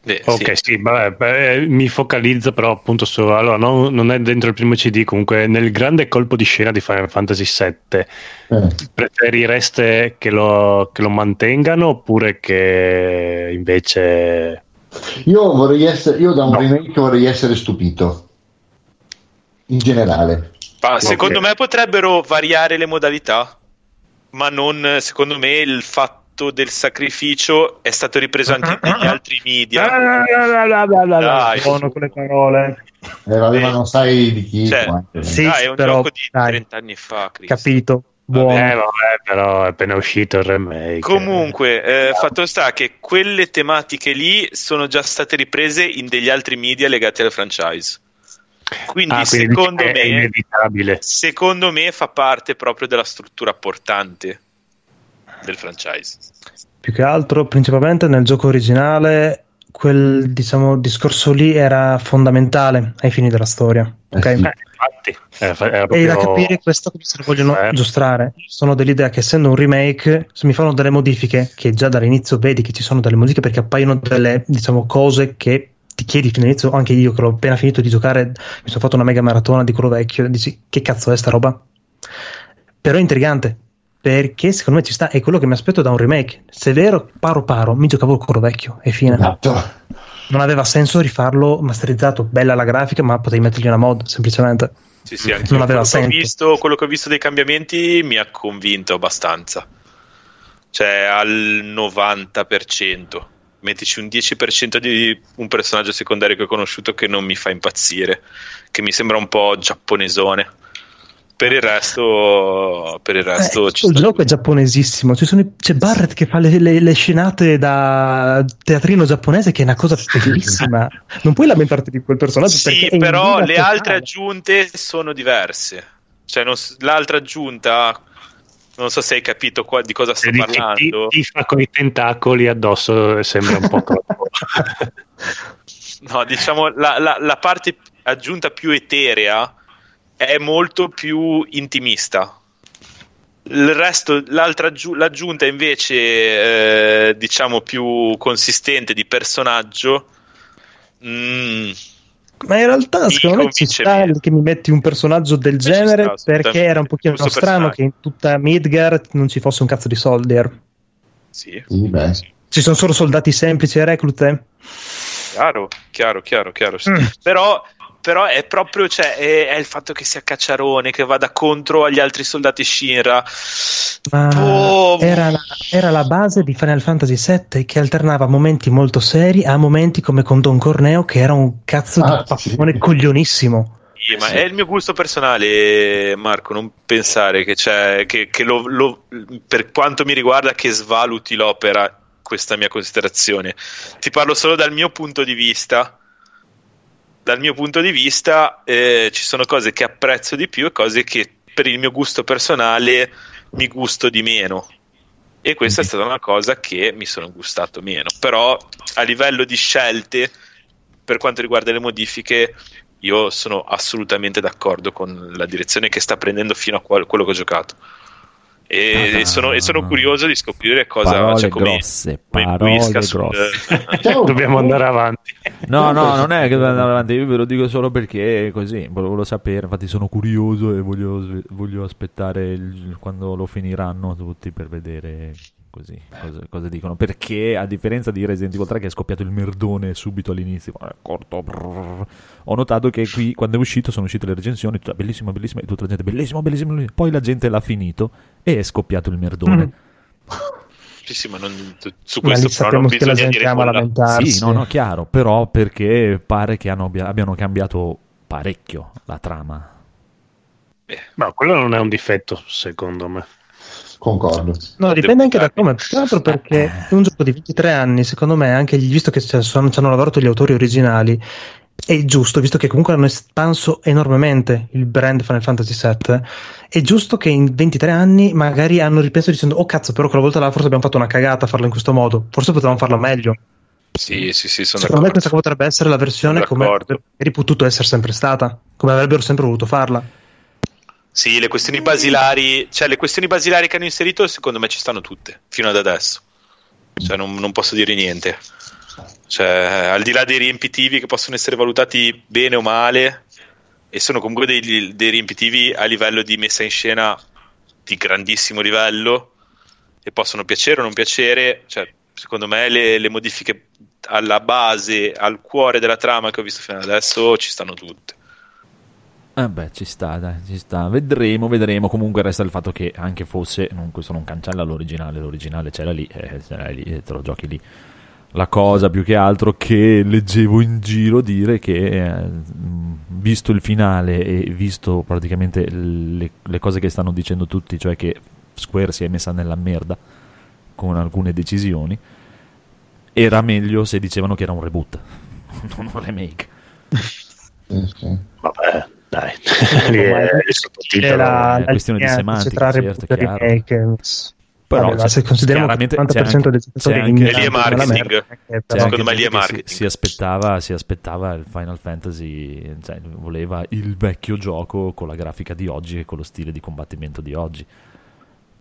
Eh, Ok, sì. sì, vabbè, beh, mi focalizzo però appunto su allora non, non è dentro il primo CD, comunque nel grande colpo di scena di Final Fantasy VII Eh. preferireste che lo, che lo mantengano oppure che invece Io vorrei essere, io da un No. remake vorrei essere stupito. In generale. Ma secondo Ok. me potrebbero variare le modalità, ma non secondo me il fatto del sacrificio è stato ripreso anche negli altri media. Dai, Buono con le parole. Eh, vabbè, ma non sai di chi. Cioè, Sì, dai, è un però, gioco di dai. 30 anni fa, Cristo. Capito? Buono. Eh, vabbè, però è appena uscito il remake. Comunque, eh, fatto sta che quelle tematiche lì sono già state riprese in degli altri media legati al franchise. Quindi, Ah, quindi secondo me, inevitabile. secondo me fa parte proprio della struttura portante del franchise. Più che altro, principalmente nel gioco originale, quel diciamo discorso lì era fondamentale ai fini della storia. Eh sì. Eh, infatti, era, era E da proprio- capire questo come se lo vogliono Certo. aggiustare. Sono dell'idea che essendo un remake, se mi fanno delle modifiche, che già dall'inizio vedi che ci sono delle modifiche perché appaiono delle diciamo cose che ti chiedi fin dall'inizio, anche io che l'ho appena finito di giocare, mi sono fatto una mega maratona di quello vecchio, dici che cazzo è sta roba? Però è intrigante. Perché secondo me ci sta, è quello che mi aspetto da un remake. Se è vero, paro paro, mi giocavo il quello vecchio e fine. Esatto. Non aveva senso rifarlo masterizzato, bella la grafica, ma potevi mettergli una mod semplicemente. Sì, sì, anche Non aveva quello, che visto, quello che ho visto dei cambiamenti mi ha convinto abbastanza. Cioè al 90%. Mettici un 10% di un personaggio secondario che ho conosciuto che non mi fa impazzire, che mi sembra un po' giapponesone. Per il resto, per il resto Eh, ci il gioco è giapponesissimo. Ci sono i- c'è Barrett che fa le, le- le scenate da teatrino giapponese, che è una cosa bellissima. non puoi lamentarti di quel personaggio Sì, però le totale. altre aggiunte sono diverse. Cioè, non l'altra aggiunta, non so se hai capito qua- di cosa sto dici ti, parlando. ti fa con i tentacoli addosso sembra un po' troppo. No, diciamo la, la- la parte aggiunta più eterea è molto più intimista. Il resto, l'altra aggiu- l'aggiunta invece, eh, diciamo più consistente di personaggio. mm, Ma in realtà, secondo me ci sta che mi metti un personaggio del genere sta, perché era un pochino strano personaggio. che in tutta Midgar non ci fosse un cazzo di soldier. sì, beh. Ci sono solo soldati semplici e reclute. chiaro, chiaro, chiaro, chiaro. sì. Mm. Però, però è proprio cioè, è, è il fatto che sia cacciarone, che vada contro agli altri soldati Shinra. Ma Oh. era, la, era la base di Final Fantasy VII che alternava momenti molto seri a momenti come con Don Corneo che era un cazzo Ah, di pappone sì. coglionissimo. Sì, ma è il mio gusto personale, Marco. Non pensare che c'è, che, che lo, lo- per quanto mi riguarda, che svaluti l'opera questa mia considerazione. Ti parlo solo dal mio punto di vista. Dal mio punto di vista, eh, ci sono cose che apprezzo di più e cose che per il mio gusto personale mi gusto di meno. E questa è stata una cosa che mi sono gustato meno. Però a livello di scelte, per quanto riguarda le modifiche, io sono assolutamente d'accordo con la direzione che sta prendendo fino a quello che ho giocato. E, e sono, e sono curioso di scoprire cosa Parole cioè, come, grosse, come parole influisca sul- grosse. Dobbiamo andare avanti. No, no, non è che devo andare avanti, io ve lo dico solo perché così volevo sapere, infatti sono curioso e voglio, voglio aspettare il- quando lo finiranno tutti per vedere così cosa, cosa dicono. Perché a differenza di Resident Evil 3 che è scoppiato il merdone subito all'inizio, eh, corto, brrr, ho notato che qui quando è uscito sono uscite le recensioni, tutta bellissima, bellissima, e tutta la gente bellissimo, bellissimo, bellissimo. poi la gente l'ha finito e è scoppiato il merdone. Mm. Sì, sì, ma non- su Ma questo però non sappiamo che la bisogna gente dire ama lamentarsi. Sì, no, no, chiaro, però perché pare che hanno- abbia- abbiano cambiato parecchio la trama. Ma quello non è un difetto, secondo me. Concordo. No, dipende anche da come, più che altro perché è un gioco di 23 anni, secondo me, anche visto che ci hanno lavorato gli autori originali, è giusto, visto che comunque hanno espanso enormemente il brand Final Fantasy VII, è giusto che in 23 anni magari hanno ripensato dicendo, oh cazzo, però quella volta là forse abbiamo fatto una cagata a farlo in questo modo, forse potevamo farlo meglio. Sì, sì, sì, sono Secondo me d'accordo. questa potrebbe essere la versione come avrebbe potuto essere sempre stata, come avrebbero sempre voluto farla. Sì, le questioni basilari, cioè le questioni basilari che hanno inserito, secondo me ci stanno tutte fino ad adesso. Cioè, non, non posso dire niente. Cioè, al di là dei riempitivi che possono essere valutati bene o male, e sono comunque dei, dei riempitivi a livello di messa in scena di grandissimo livello, e possono piacere o non piacere. Cioè, secondo me, le, le modifiche alla base, al cuore della trama che ho visto fino ad adesso, ci stanno tutte. Eh beh, ci sta, dai, ci sta. Vedremo, vedremo. Comunque resta il fatto che anche fosse, non, questo non cancella l'originale, l'originale c'era lì, eh, c'era lì, eh, te lo giochi lì. La cosa più che altro che leggevo in giro dire che, eh, visto il finale e visto praticamente le, le cose che stanno dicendo tutti, cioè che Square si è messa nella merda con alcune decisioni, era meglio se dicevano che era un reboot, non un remake. Sì, sì. Vabbè, dai. Lì è è- la, è la questione di semantica, certo, remake. Però Vabbè, se consideriamo il chiaramente 90% c'è dei anche- lì è marketing. merda, eh, Secondo me lì è marketing. Si, si aspettava, si aspettava il Final Fantasy, cioè voleva il vecchio gioco con la grafica di oggi e con lo stile di combattimento di oggi.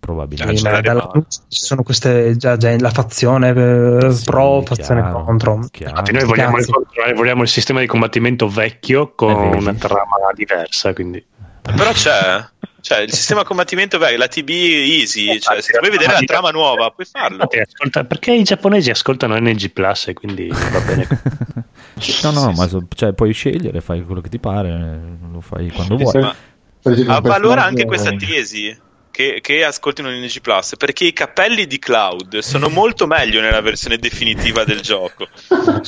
Probabilmente. C'era ma dalla- ci sono queste già, già la fazione eh, Sì, pro, fazione chiaro, contro. chiaro. Infatti noi vogliamo il, controllo, vogliamo il sistema di combattimento vecchio con Eh, una trama diversa, quindi Però c'è, cioè il sistema combattimento vecchio, la TB easy, cioè se vuoi vedere la trama nuova puoi farlo. Ascolta- perché i giapponesi ascoltano NG Plus e quindi va bene. No, no, ma so- cioè, puoi scegliere, fai quello che ti pare, eh, lo fai quando vuoi. Ma avvalora personaggio- anche questa tesi che, che ascoltino NG Plus perché i capelli di Cloud sono molto meglio nella versione definitiva del gioco.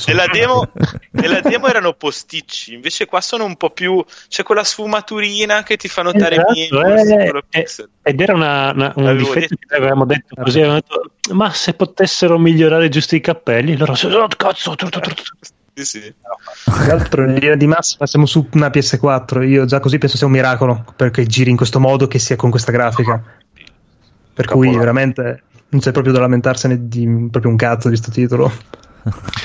Nella demo, nella demo erano posticci, invece qua sono un po' più. c'è quella sfumaturina che ti fa notare Esatto, meno. eh, eh. Ed era una- una- un L'avevo difetto detto. che avevamo detto così, avevamo detto, ma se potessero migliorare giusto i cappelli, loro oh, cazzo, tru, tru, tru. Sì, sì. Tra l'altro, in linea di massima siamo su una PS4. Io già così penso sia un miracolo perché giri in questo modo che sia con questa grafica. Per cui Capolavoro. veramente non c'è proprio da lamentarsene di proprio un cazzo di sto titolo.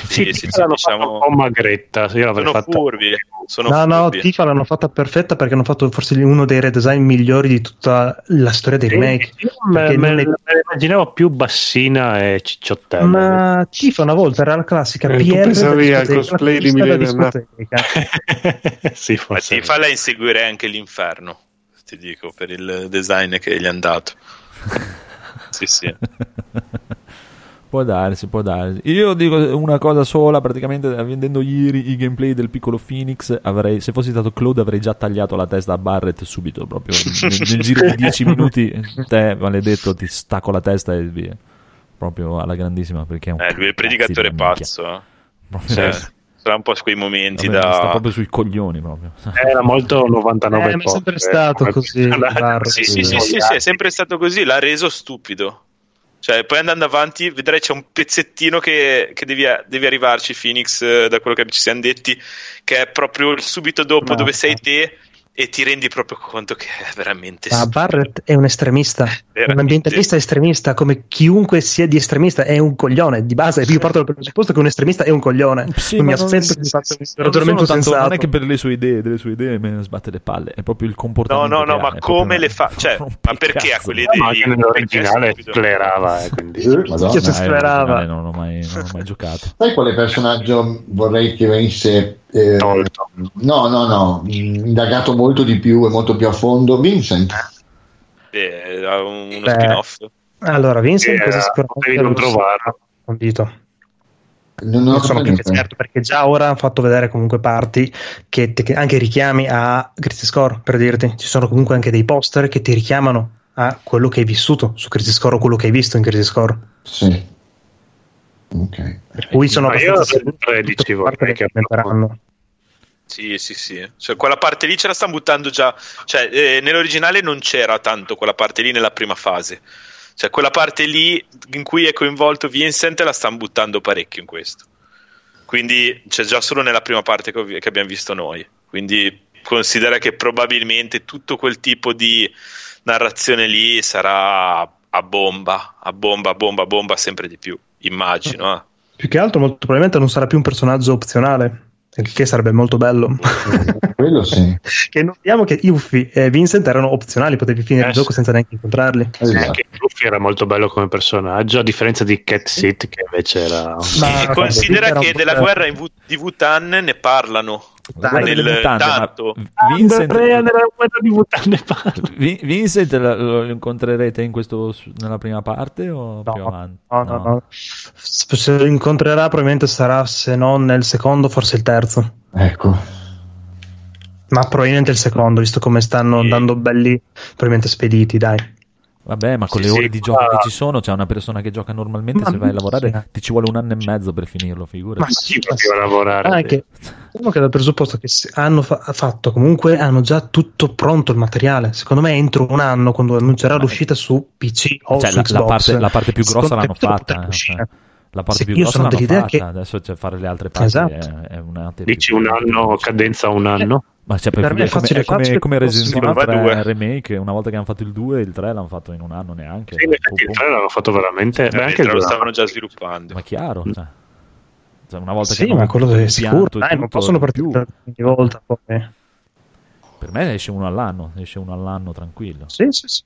Sì, sì, sì, l'hanno diciamo- fatto un po' magretta, io Sono fatta furbi. Sono no, no, furbi. Tifa l'hanno fatta perfetta perché hanno fatto forse uno dei redesign migliori di tutta la storia dei remake. Me, me- è- me la immaginavo più bassina e cicciottella. Ma Tifa una volta era la classica Eh, tu PR pensavi al cosplay di la discoteca. sì, Ma forse. ti falla inseguire anche l'inferno, ti dico, per il design che gli hanno dato. sì, sì. Può darsi, può darsi. Io dico una cosa sola, praticamente vedendo ieri i gameplay del piccolo Phoenix, avrei, se fossi stato Claude avrei già tagliato la testa a Barrett subito, proprio nel, nel giro di 10 minuti, te maledetto ti stacco la testa e via. Proprio alla grandissima perché è un Eh, lui è il predicatore pazzo. eh. Cioè, sarà un po' su quei momenti Vabbè, sta da... proprio sui coglioni proprio. Era molto 99 Eh, ma è sempre stato come- così, sì, sì, sì, sì, è sempre stato così, l'ha reso stupido. Cioè, poi andando avanti, vedrai c'è un pezzettino che, che devi, devi arrivarci, Phoenix, eh, da quello che ci siamo detti, che è proprio subito dopo No. dove sei te e ti rendi proprio conto che è veramente Ma. Barrett è un estremista, un Veramente. ambientalista estremista, come chiunque sia di estremista è un coglione. Di base, io parto dal presupposto che un estremista è un coglione. Sì, non mi ma non- aspetto che faccia un Non, ragionamento sono tanto- sensato. non è che per le sue idee, delle sue idee me ne sbatte le palle, è proprio il No, comportamento. no, no, che ma è come le fa? Cioè, un ma perché ha quelle Ma idee? anche lì? nell'originale sclerava, eh, quindi... Eh, Madonna. Chi si Eh, sperava? non non l'ho mai giocato. Sai quale personaggio vorrei che venisse eh, Tolto. no, no, no, indagato molto di più e molto più a fondo? Vincent. Eh, uno Beh, spin-off. Allora, Vincent così potevi sicuramente non lo trovarlo. Non, non sono più certo, perché già ora hanno fatto vedere comunque parti che, che anche richiami a Crisis Core, per dirti. Ci sono comunque anche dei poster che ti richiamano a quello che hai vissuto su Crisis Core o quello che hai visto in Crisis Core. Sì. Ok. Per cui sono io abbastanza sempre sicuro che implementeranno. Sì, sì, sì. Cioè, quella parte lì ce la stanno buttando già. Cioè, eh, nell'originale non c'era tanto quella parte lì nella prima fase. Cioè, quella parte lì in cui è coinvolto Vincent la stanno buttando parecchio in questo. Quindi c'è già solo nella prima parte che, che abbiamo visto noi. Quindi considera che probabilmente tutto quel tipo di narrazione lì sarà a bomba, a bomba, a bomba, a bomba sempre di più. Immagino. eh. Più che altro, molto probabilmente non sarà più un personaggio opzionale, il che sarebbe molto bello. Quello sì. che notiamo che Yuffie e Vincent erano opzionali, potevi finire Eh, il gioco senza neanche incontrarli. Esatto. Anche Luffy era molto bello come personaggio, a differenza di Cat Sit, che invece era. Ma- E considera che della guerra in V- di Wutan ne parlano. Delle Nel mutande, tanto. Vincent, Andrea nella guerra di Wutan parla. Vi- Vincent lo, lo incontrerete in questo, nella prima parte o No, più avanti? No, no, no. S- Se lo incontrerà, probabilmente sarà se non nel secondo, forse il terzo. Ecco. Ma probabilmente il secondo, visto come stanno Sì. andando belli, probabilmente spediti, dai. Vabbè, ma con Sì, le sì, ore di ma- gioco che ci sono, c'è una persona che gioca normalmente, Ma se vai a lavorare c'è. ti ci vuole un anno e mezzo per finirlo, figurati. Ma Sì, proprio a lavorare. Anche, diciamo che dal presupposto che se- hanno fa- fatto comunque hanno già tutto pronto il materiale. Secondo me, entro un anno, quando annuncerà l'uscita su PC o Cioè, su la, Xbox, la parte, la parte più grossa l'hanno fatta. eh, cioè, la parte Sì, più io grossa sono l'hanno dell'idea fatta. che- Adesso c'è fare le altre parti. Esatto. È, è un attimo Dici un anno, cadenza un anno. Ma cioè, Per me è come, facile, è come, facile, come Resident Evil prossimo, 3 va due. Remake, una volta che hanno fatto il 2 il 3 l'hanno fatto in un anno neanche. Sì, effetti il Pum, 3 l'hanno fatto veramente. beh, Eh, anche il lo 2 stavano già sviluppando. Ma chiaro, cioè. Cioè, una volta Sì, che ma quello è sicuro. Dai, non possono partire ogni volta. Poi. Per me esce uno all'anno, esce uno all'anno tranquillo. Sì, sì, sì.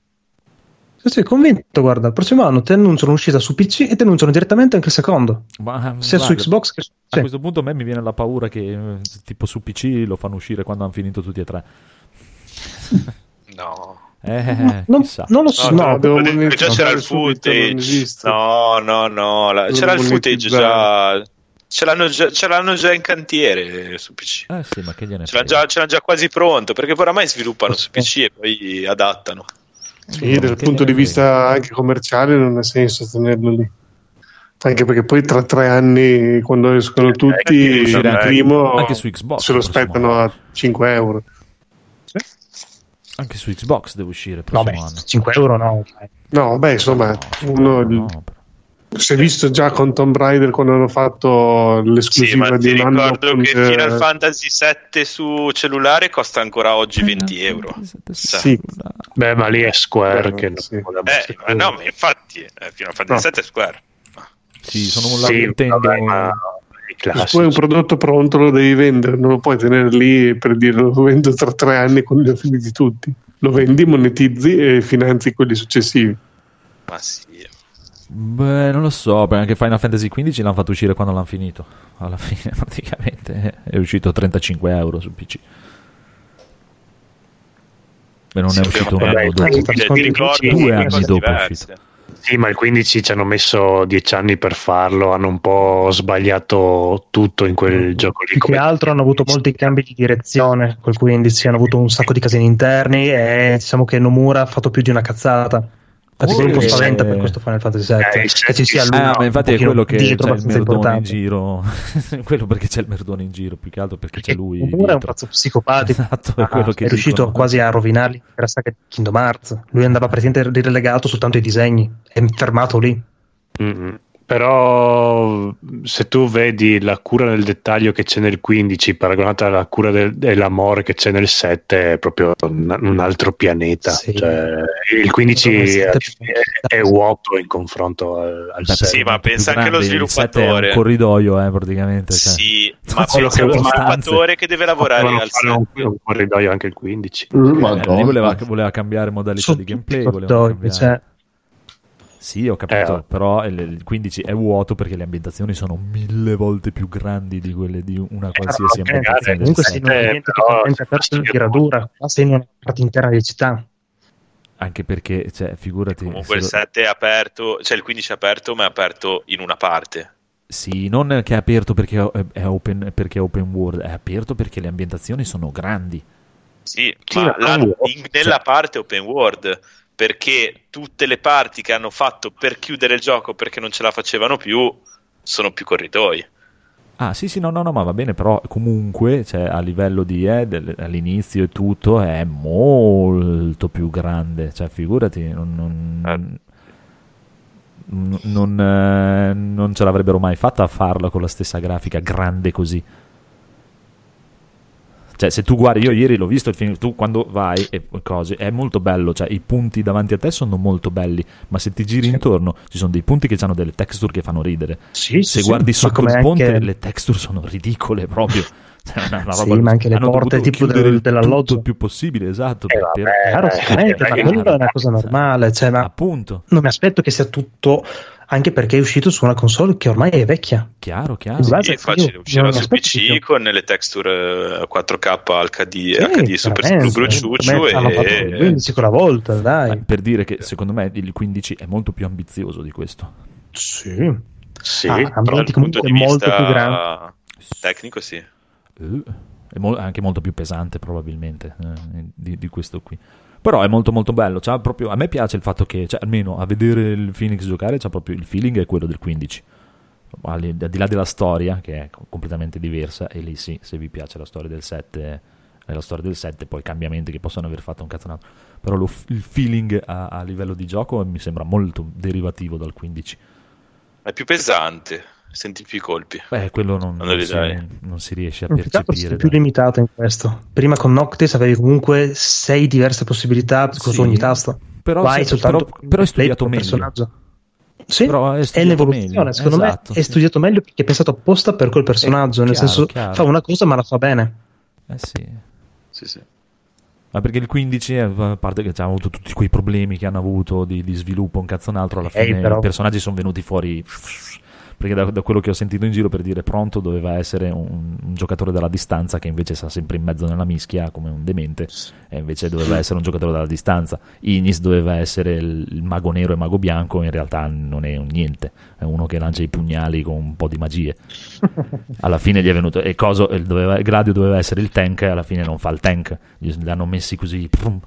Sì, sì, convinto, guarda, il prossimo anno ti annunciano l'uscita su PC e ti annunciano direttamente anche il secondo, Ma, sia su guarda, Xbox che su A sì. questo punto a me mi viene la paura che eh, tipo su PC lo fanno uscire quando hanno finito tutti e tre. No. Eh, non, chissà. non lo so, No, no, devo Perché già c'era il footage. No, no, no. la- c'era il footage già. Ce l'hanno già, ce l'hanno già in cantiere su PC. Eh sì, ma che gliene Ce l'hanno già, ce l'hanno già quasi pronto perché poi oramai sviluppano su PC e poi adattano. Sì, dal punto di vista anche commerciale non ha senso tenerlo lì. Anche perché poi tra tre anni, quando escono tutti, il anche- primo anche su Xbox se lo aspettano a 5 euro. Anche su Xbox deve uscire no, prossimo beh, anno. 5 euro no. No, beh, insomma, uno, No, però. Si è visto già con Tomb Raider quando hanno fatto Sì, l'esclusiva ma di ti un anno ricordo con, che eh, Final Fantasy VII su cellulare costa ancora oggi 20 euro. Sì. Beh, ma lì è Square Beh, che sì. Eh, no, ma infatti, eh, Final Fantasy No. VII è Square. Sì, sono un Sì, Nintendo. vabbè, ma Se classici. poi un prodotto pronto lo devi vendere, non lo puoi tenere lì per dire lo vendo tra tre anni quando li ho finiti tutti. Lo vendi, monetizzi e finanzi quelli successivi. Ma sì. Beh, non lo so, perché anche Final Fantasy XV l'hanno fatto uscire quando l'hanno finito. Alla fine, praticamente, è uscito 35 euro su PC. E non Sì, è uscito un anno dopo. ti- ti ricordi Due anni dopo è diverse. Sì, ma il 15 ci hanno messo 10 anni per farlo, hanno un po' sbagliato tutto in quel gioco lì. Più che come- altro hanno avuto molti cambi di direzione col 15, hanno avuto un sacco di casini interni e diciamo che Nomura ha fatto più di una cazzata. Infatti poi un po' spaventa per questo Final Fantasy VII. Eh, che ci sia lui Ah, ma infatti è quello che c'è il merdone in giro. quello perché c'è il merdone in giro, più che altro perché c'è lui. Nomura è un pazzo psicopatico. Esatto, è Ah, quello che è riuscito quasi a rovinare l'intera saga di Kingdom Hearts. Lui andava praticamente relegato soltanto ai disegni, è fermato lì. Mm, Però se tu vedi la cura del dettaglio che c'è nel 15 paragonata alla cura del- dell'amore che c'è nel 7 è proprio un, un altro pianeta. Sì. Cioè, il 15 Nel è, è- è vuoto in confronto al, al Beh, 7. Sì, ma pensa anche allo set È sviluppatore. un corridoio, eh, praticamente. cioè. Sì, ma Quello pensa che allo stanze. sviluppatore che deve lavorare al fare set. un, un corridoio anche il 15. Uh, Eh, voleva, voleva cambiare modalità Sono di gameplay. voleva cambiare. cioè, Sì, ho capito, Eh. però il, il 15 è vuoto perché le ambientazioni sono mille volte più grandi di quelle di una qualsiasi eh, ambientazione. del comunque sei in un Eh, ambiente però, totalmente aperto di sì, radura, sei in una parte interna di città. Anche perché, cioè, figurati... Comunque il se- 7 è aperto, cioè il 15 è aperto, ma è aperto in una parte. Sì, non che è aperto perché è, è open, perché è open world, è aperto perché le ambientazioni sono grandi. Sì, Sì, ma la- in- nella parte open world, perché tutte le parti che hanno fatto per chiudere il gioco perché non ce la facevano più, sono più corridoi. Ah, sì, sì, no, no, no, ma va bene, però comunque, cioè, a livello di eh, del- all'inizio e tutto, è molto più grande. Cioè, figurati, non, non, non, non, eh, non ce l'avrebbero mai fatta a farla con la stessa grafica grande così. Cioè, se tu guardi, io ieri l'ho visto il film, tu quando vai e cose, è molto bello, cioè i punti davanti a te sono molto belli, ma se ti giri intorno ci sono dei punti che hanno delle texture che fanno ridere. Sì, Se sì, guardi sotto il ponte anche- le texture sono ridicole proprio. Cioè, una- una Sì, roba- ma anche le porte tipo del- il dell'alloggio. il più possibile, esatto. Eh, per- vabbè, per- Chiaro, sicuramente, eh, ma quella è una cosa cioè, normale. Cioè, ma Appunto, non mi aspetto che sia tutto, anche perché è uscito su una console che ormai è vecchia. chiaro, chiaro. In base- È facile, uscirà su PC con le texture eh, 4K HD, Sì, HD Super me hanno fatto e... il 15 con la volta, Ma dai. per dire che secondo me il 15 è molto più ambizioso di questo. Sì. Sì, Ah, però ambienti dal punto comunque di molto vista più grandi. tecnico sì. Eh, è mo- anche molto più pesante probabilmente eh, di, di questo qui. Però è molto molto bello. proprio, a me piace il fatto che, cioè, almeno a vedere il Phoenix giocare, c'ha proprio il feeling è quello del 15. Al di là della storia, che è co- completamente diversa, e lì sì, se vi piace la storia del 7, è la storia del 7, poi cambiamenti che possono aver fatto un cazzo un altro. Però lo il feeling a, a livello di gioco mi sembra molto derivativo dal 15. È più pesante, senti più i colpi. Beh, quello non, non li si, non si riesce a altro percepire. sei più limitato in questo. Prima con Noctis avevi comunque sei diverse possibilità Sì, su ogni tasto. Però, Vai se- però- però è studiato meglio. personaggio. Sì, Però è è studiato l'evoluzione. meglio, Secondo esatto, me è sì. studiato meglio perché è pensato apposta per quel personaggio. nel chiaro, senso, chiaro. fa una cosa ma la fa bene. Eh sì. Sì, sì. Ma perché il 15, eh, a parte che ha avuto tutti quei problemi che hanno avuto di, di sviluppo, un cazzo un altro, alla fine però- i personaggi sono venuti fuori. Perché da, da quello che ho sentito in giro per dire pronto doveva essere un, un giocatore dalla distanza che invece sta sempre in mezzo nella mischia come un demente e invece doveva essere un giocatore dalla distanza. Ignis doveva essere il, il mago nero e mago bianco, in realtà non è un niente, è uno che lancia i pugnali con un po' di magie. Alla fine gli è venuto e Coso, doveva- Gladio doveva essere il tank e alla fine non fa il tank. Gli li hanno messi così prum,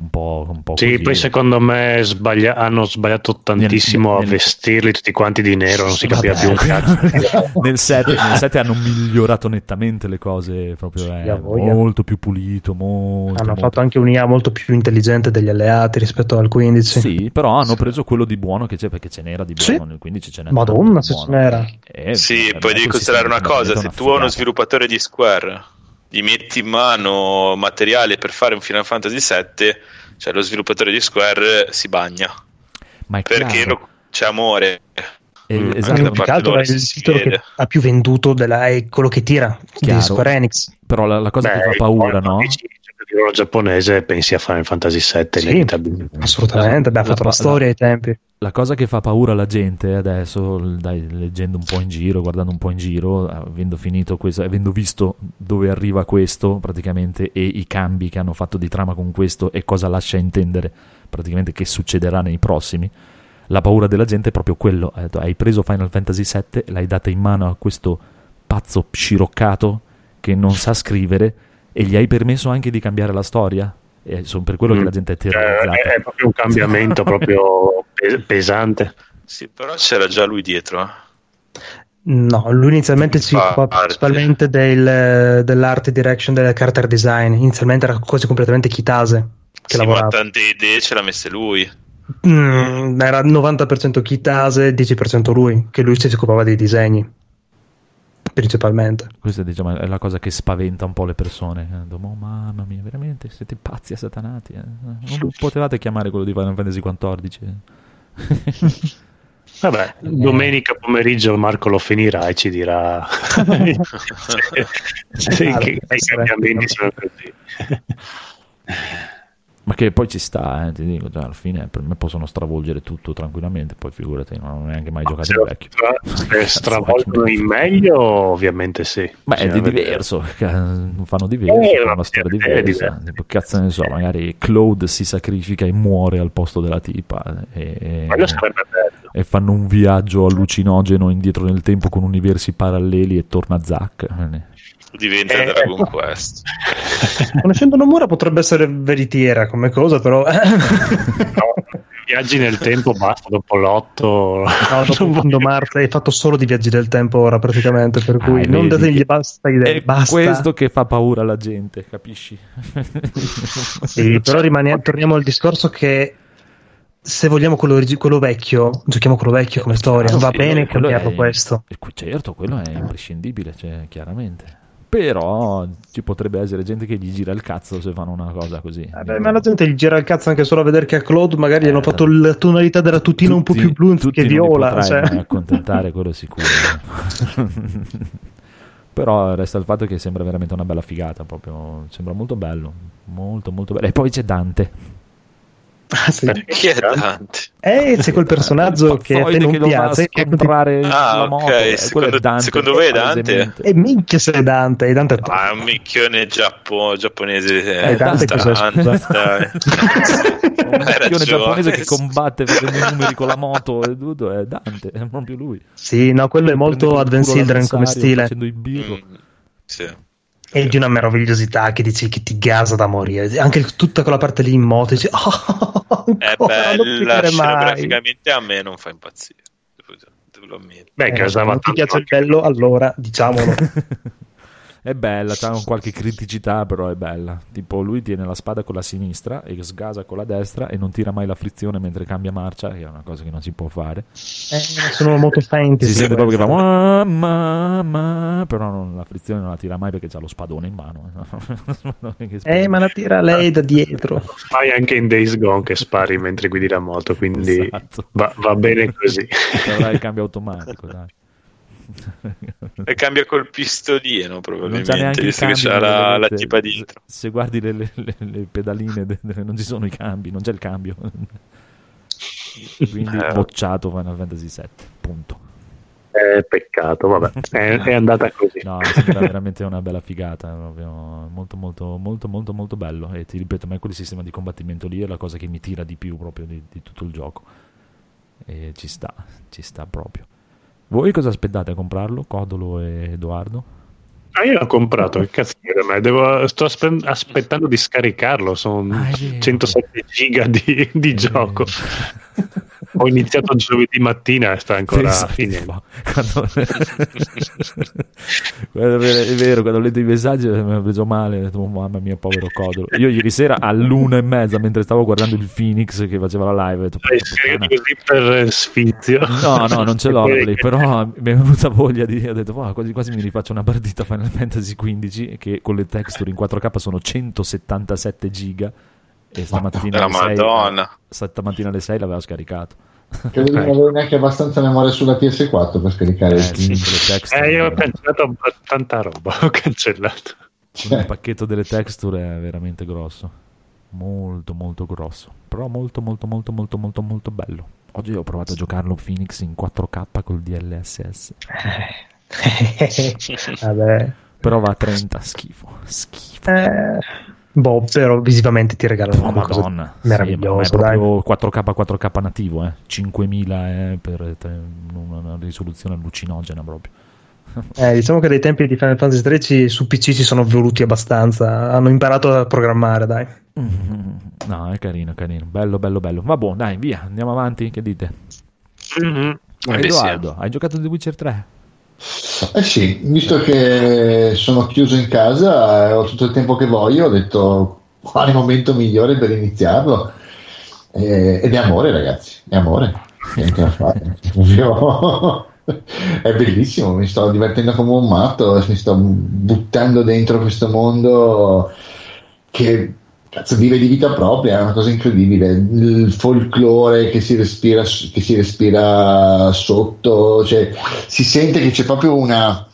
un po', un po' Sì, così. poi secondo me sbaglia- hanno sbagliato tantissimo Nel- a nel- vestirli tutti quanti di nero, non si capiva Vabbè, più un cazzo. nel 7, nel 7 hanno migliorato nettamente le cose, proprio Sì, a voglia. molto più pulito, molto, Hanno molto- fatto anche un'IA molto più intelligente degli alleati rispetto al 15. Sì, però hanno preso quello di buono che c'è, perché ce n'era di buono, Sì. nel 15 ce n'è Madonna, se buono. ce n'era. Eh, Sì, per poi devi considerare una cosa, se tu hai uno sviluppatore di Square, gli metti in mano materiale per fare un Final Fantasy VII, cioè lo sviluppatore di Square si bagna, Ma è perché lo- c'è amore. Eh, Mm, esatto. che altro è il titolo che ha più venduto della, è quello che tira Chiaro. di Square Enix. Però la, la cosa che Beh, fa paura, no? Ruolo giapponese pensi a Final Fantasy VII Sì. Assolutamente, abbiamo La- fatto la la- storia ai tempi. La cosa che fa paura alla gente adesso, dai, leggendo un po' in giro, guardando un po' in giro, avendo finito questo, avendo visto dove arriva questo praticamente e i cambi che hanno fatto di trama con questo e cosa lascia intendere praticamente che succederà nei prossimi, la paura della gente è proprio quello. Hai preso Final Fantasy VII, l'hai data in mano a questo pazzo sciroccato che non sa scrivere e gli hai permesso anche di cambiare la storia. E sono per quello che Mm. la gente è Cioè, terrorizzata. è, è proprio un cambiamento proprio pe- pesante. Sì, però c'era già lui dietro. eh. No, lui inizialmente si occupava principalmente del, dell'art direction, del character design. Inizialmente era quasi completamente Kitase che Sì, ma lavorava. tante idee ce l'ha messe lui. Mm, era 90% Kitase, 10% lui, che lui si occupava dei disegni principalmente. Questa diciamo, è la cosa che spaventa un po' le persone. Eh, Oh, mamma mia, veramente siete pazzi assatanati. eh. Non potevate chiamare quello di Final Fantasy XIV. Vabbè, domenica pomeriggio Marco lo finirà e ci dirà se- se- Ah, che, che i essere- cambiamenti sono così. Ma che poi ci sta, eh, ti dico, cioè, alla fine per me possono stravolgere tutto tranquillamente, poi figurati, non ho neanche mai giocato Se in vecchio. se stravolgono in meglio, ovviamente sì. Ma è di diverso, fanno diverso, Eh, fanno una vabbè, storia diversa. Tipo, cazzo ne so, magari Claude si sacrifica e muore al posto della tipa e, e fanno un viaggio allucinogeno indietro nel tempo con universi paralleli e torna Zack. Diventa Eh, Dragon Quest. Conoscendo Nomura potrebbe essere veritiera come cosa, però No, viaggi nel tempo basta dopo l'otto. no, dopo Fondo Marte hai fatto solo di viaggi del tempo ora praticamente, per cui Ah, non dategli che- basta idee, È basta. questo che fa paura alla gente, capisci? Sì, però rimane- torniamo al discorso che se vogliamo quello, quello vecchio, giochiamo quello vecchio come storia, va quello- bene quello cambiarlo è- questo. e qui- Certo, quello è imprescindibile, cioè, chiaramente. Però ci potrebbe essere gente che gli gira il cazzo se fanno una cosa così. Vabbè, ma la gente gli gira il cazzo anche solo a vedere che a Claude magari gli hanno Eh, fatto la tonalità della tutina un po' Tutti- più blu tutti che viola. cioè. accontentare, quello sicuro. Però resta il fatto che sembra veramente una bella figata, proprio sembra molto bello, molto molto bello. E poi c'è Dante. Sì. Chi è Dante? Eh, c'è quel personaggio Il che a te non che piace. che- scontrare Ah, ok, moto. eh, quello secondo- è Dante, secondo voi è Dante? E minchia se è Dante, e Dante è Ah, è un micchione giappo- giapponese. Eh, Dante cos'è, Dante, dai. Un ragione. giapponese che combatte facendo i numeri con la moto e tutto è Dante, è proprio lui. Sì, no, quello è molto Advanced Children come stile. Facendo il birro. Mm, sì. È di una meravigliosità che dici che ti gasa da morire. Anche tutta quella parte lì in moto, dici, oh, È ancora, non bella, scenograficamente a me non fa impazzire. Devo, devo lo ammettere. Beh, Eh, casava non ti piace il bello, allora diciamolo. È bella, c'ha un qualche criticità, però è bella. Tipo, lui tiene la spada con la sinistra e sgasa con la destra e non tira mai la frizione mentre cambia marcia, che è una cosa che non si può fare. Eh, sono molto fainti. Si sente proprio che fa ma, ma, ma, però non- la frizione non la tira mai perché ha lo spadone in mano. Eh, ma la tira lei da dietro. Fai anche in Days Gone che spari mentre guidi la moto, quindi Esatto. va, va bene così. Avrai il cambio automatico, dai. E cambia col pistolino Non probabilmente, neanche i visto che c'ha la, la tipa dietro. Se, guardi le, le- le- le pedaline, de- de- non ci sono i cambi, non c'è il cambio. Quindi Eh. bocciato Final Fantasy VII, punto. Eh, peccato, vabbè, è, è andata così. No, sembra veramente una bella figata, proprio molto molto molto molto molto bello e ti ripeto, a me quel sistema di combattimento lì è la cosa che mi tira di più proprio di, di tutto il gioco. E ci sta, ci sta proprio. Voi cosa aspettate a comprarlo, Codolo e Edoardo? Ah, io l'ho comprato, che cazzo dire, ma devo- sto aspe- aspettando di scaricarlo, sono Ah, è vero. 107 giga di, di gioco. Ho iniziato giovedì mattina e sta ancora Pensate, finendo. quando- è vero, quando ho letto i messaggi mi ha preso male, ho detto, "Oh, mamma mia, povero Codolo. Io ieri sera all'una e mezza, mentre stavo guardando il Phoenix che faceva la live, ho detto, scaricato così per sfizio. No, no, non ce l'ho lì, però mi è venuta voglia di... Ho detto, "Wow, quasi quasi mi rifaccio una partita Final Fantasy XV che con le texture in 4K sono 177 giga e stamattina La alle 6, Madonna. stamattina alle 6 l'aveva scaricato. Credo di non avere neanche abbastanza memoria sulla PS4 per scaricare Eh, il sì, Eh, io ho cancellato tanta roba, ho cancellato. il pacchetto delle texture è veramente grosso. Molto molto grosso, però molto molto molto molto molto molto bello. Oggi ho provato a giocarlo Phoenix in 4K col DLSS, Vabbè. però va a 30, schifo, schifo. Eh, boh, però visivamente ti regalano Oh, una cosa madonna, meravigliosa, sì, ma è dai. proprio 4K 4K nativo, eh. 5000 eh, per una risoluzione allucinogena proprio. Eh, diciamo che dai tempi di Final Fantasy XIII su PC si sono evoluti abbastanza. Hanno imparato a programmare, dai. No, è carino, carino. Bello, bello, bello. Va buono, dai, via, andiamo avanti. Che dite? Beh, Edoardo, hai giocato The Witcher 3? Eh sì, visto che sono chiuso in casa e ho tutto il tempo che voglio, ho detto quale momento migliore per iniziarlo. Eh, ed è amore, ragazzi, è amore. Niente da fare. È bellissimo, mi sto divertendo come un matto, mi sto buttando dentro questo mondo che cazzo, vive di vita propria, è una cosa incredibile. Il folklore che si respira, che si respira sotto, cioè, si sente che c'è proprio una,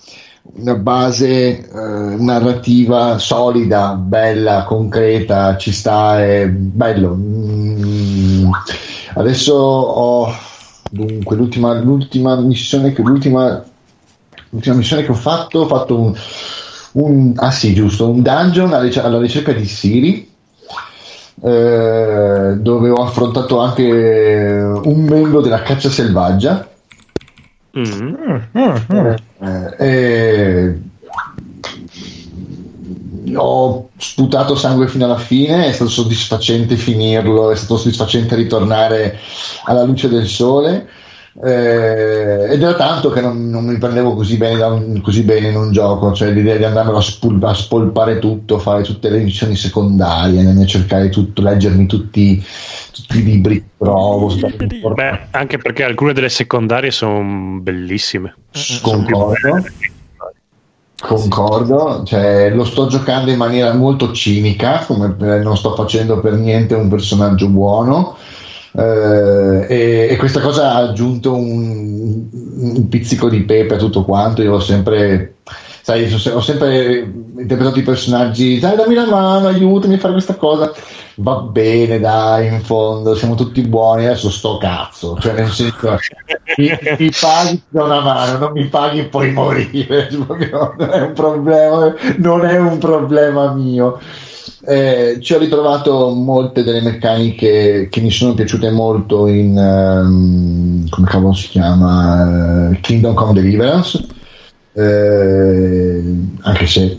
una base eh, narrativa solida, bella, concreta, ci sta, è bello. Mm, adesso ho dunque l'ultima, l'ultima missione che l'ultima, l'ultima missione che ho fatto, ho fatto un, un- ah sì giusto, un dungeon alla, ricer- alla ricerca di Siri eh, dove ho affrontato anche un membro della caccia selvaggia Mm. eh, e ho sputato sangue fino alla fine, è stato soddisfacente finirlo, è stato soddisfacente ritornare alla luce del sole. Eh, ed era tanto che non, non mi prendevo così bene, da un- così bene in un gioco, cioè l'idea di andarmelo a, spul- a spolpare tutto, fare tutte le missioni secondarie, a cercare tutto, leggermi tutti, tutti i libri che trovo. Beh, anche perché alcune delle secondarie sono bellissime. Concordo. Concordo, cioè, lo sto giocando in maniera molto cinica, come eh, non sto facendo per niente un personaggio buono. Eh, e, e questa cosa ha aggiunto un, un pizzico di pepe a tutto quanto. Io ho sempre, sai, ho se- ho sempre interpretato i personaggi, dai, dammi la mano, aiutami a fare questa cosa. Va bene, dai, in fondo siamo tutti buoni. Adesso sto cazzo, cioè, nel senso, mi, mi paghi da una mano, non mi paghi puoi morire. Proprio Non è problema, non è un problema mio. Eh, ci ho ritrovato molte delle meccaniche che mi sono piaciute molto in ehm, come cavolo si chiama Eh, Kingdom Come Deliverance Eh, anche se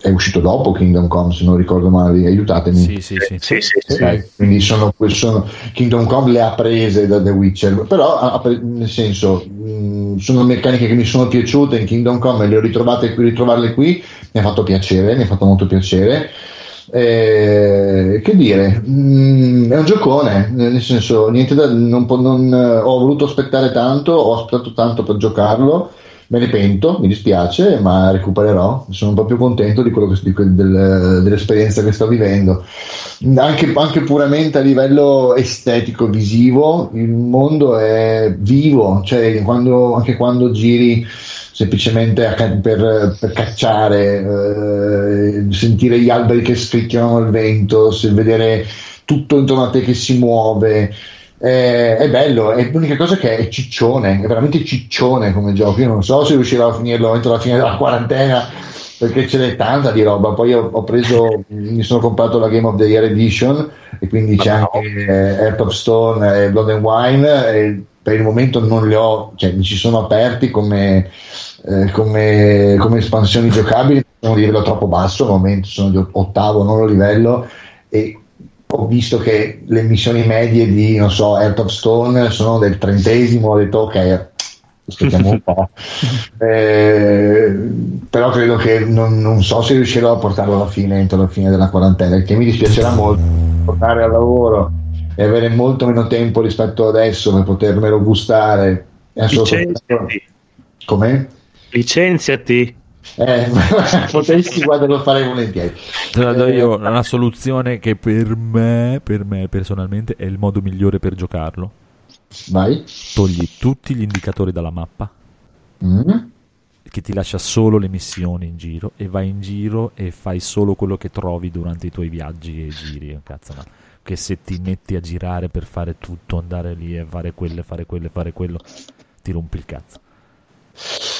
è uscito dopo Kingdom Come se non ricordo male aiutatemi Sì, sì, sì. Sì, sì, sì. Ok, quindi sono, sono- Kingdom Come le ha prese da The Witcher, però nel senso mh, sono meccaniche che mi sono piaciute in Kingdom Come e le ho ritrovate qui, ritrovarle qui mi ha fatto piacere, mi ha fatto molto piacere. Eh, che dire, mh, è un giocone, nel senso, niente da, non non, eh, ho voluto aspettare tanto, ho aspettato tanto per giocarlo, me ne pento, mi dispiace, ma recupererò. Sono proprio contento di quello che, di del- dell'esperienza che sto vivendo. Anche, anche puramente a livello estetico, visivo, il mondo è vivo, cioè quando- anche quando giri semplicemente per, per cacciare, eh, sentire gli alberi che scricchiano al vento, vedere tutto intorno a te che si muove. Eh, è bello, è l'unica cosa che è ciccione, è veramente ciccione come gioco. Io non so se riuscirò a finirlo entro la fine della quarantena perché ce n'è tanta di roba. Poi ho, ho preso, mi sono comprato la Game of the Year Edition e quindi c'è anche eh, of Stone e Blood and Wine. E per il momento non li ho, cioè mi ci sono aperti come, eh, come, come espansioni giocabili. Sono di livello troppo basso al momento, sono di ottavo, nono livello e ho visto che le missioni medie di, non so, Heart of Stone sono del trentesimo, ho detto ok, aspettiamo un po'. Eh, però credo che non, non so se riuscirò a portarlo alla fine, entro la fine della quarantena, che mi dispiacerà molto, tornare al lavoro e avere molto meno tempo rispetto adesso per potermelo gustare. Licenziati. Com'è? Licenziati. Eh, potessi, guarda, lo farei volentieri. Te la do Eh, io una soluzione che per me, per me personalmente, è il modo migliore per giocarlo. Vai. Togli tutti gli indicatori dalla mappa, Mm. che ti lascia solo le missioni in giro, e vai in giro e fai solo quello che trovi durante i tuoi viaggi e giri. Cazzo, ma che se ti metti a girare per fare tutto, andare lì e fare quello, fare quello, e fare quello, ti rompi il cazzo.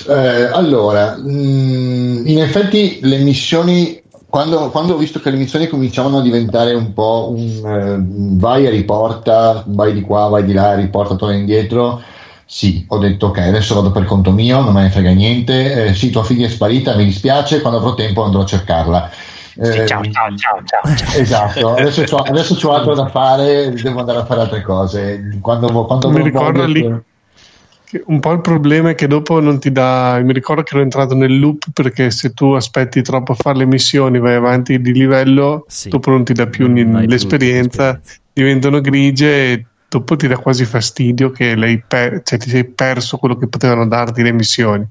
Eh, allora, mm, in effetti le missioni, quando, quando ho visto che le missioni cominciavano a diventare un po' un eh, vai e riporta, vai di qua, vai di là, riporta, torna indietro, Sì, ho detto ok, adesso vado per conto mio, non me ne frega niente. Eh, sì, tua figlia è sparita, mi dispiace, quando avrò tempo andrò a cercarla. Eh, ciao, ciao, ciao, ciao, ciao. Esatto, adesso c'ho, adesso c'ho altro da fare, devo andare a fare altre cose. Quando, quando Mi ricordo lì- Che Un po' il problema è che dopo non ti dà. Mi ricordo che ero entrato nel loop perché se tu aspetti troppo a fare le missioni, vai avanti di livello, Sì. dopo non ti dà più l'esperienza. diventano grigie e dopo ti dà quasi fastidio che lei per- cioè, ti sei perso quello che potevano darti le missioni.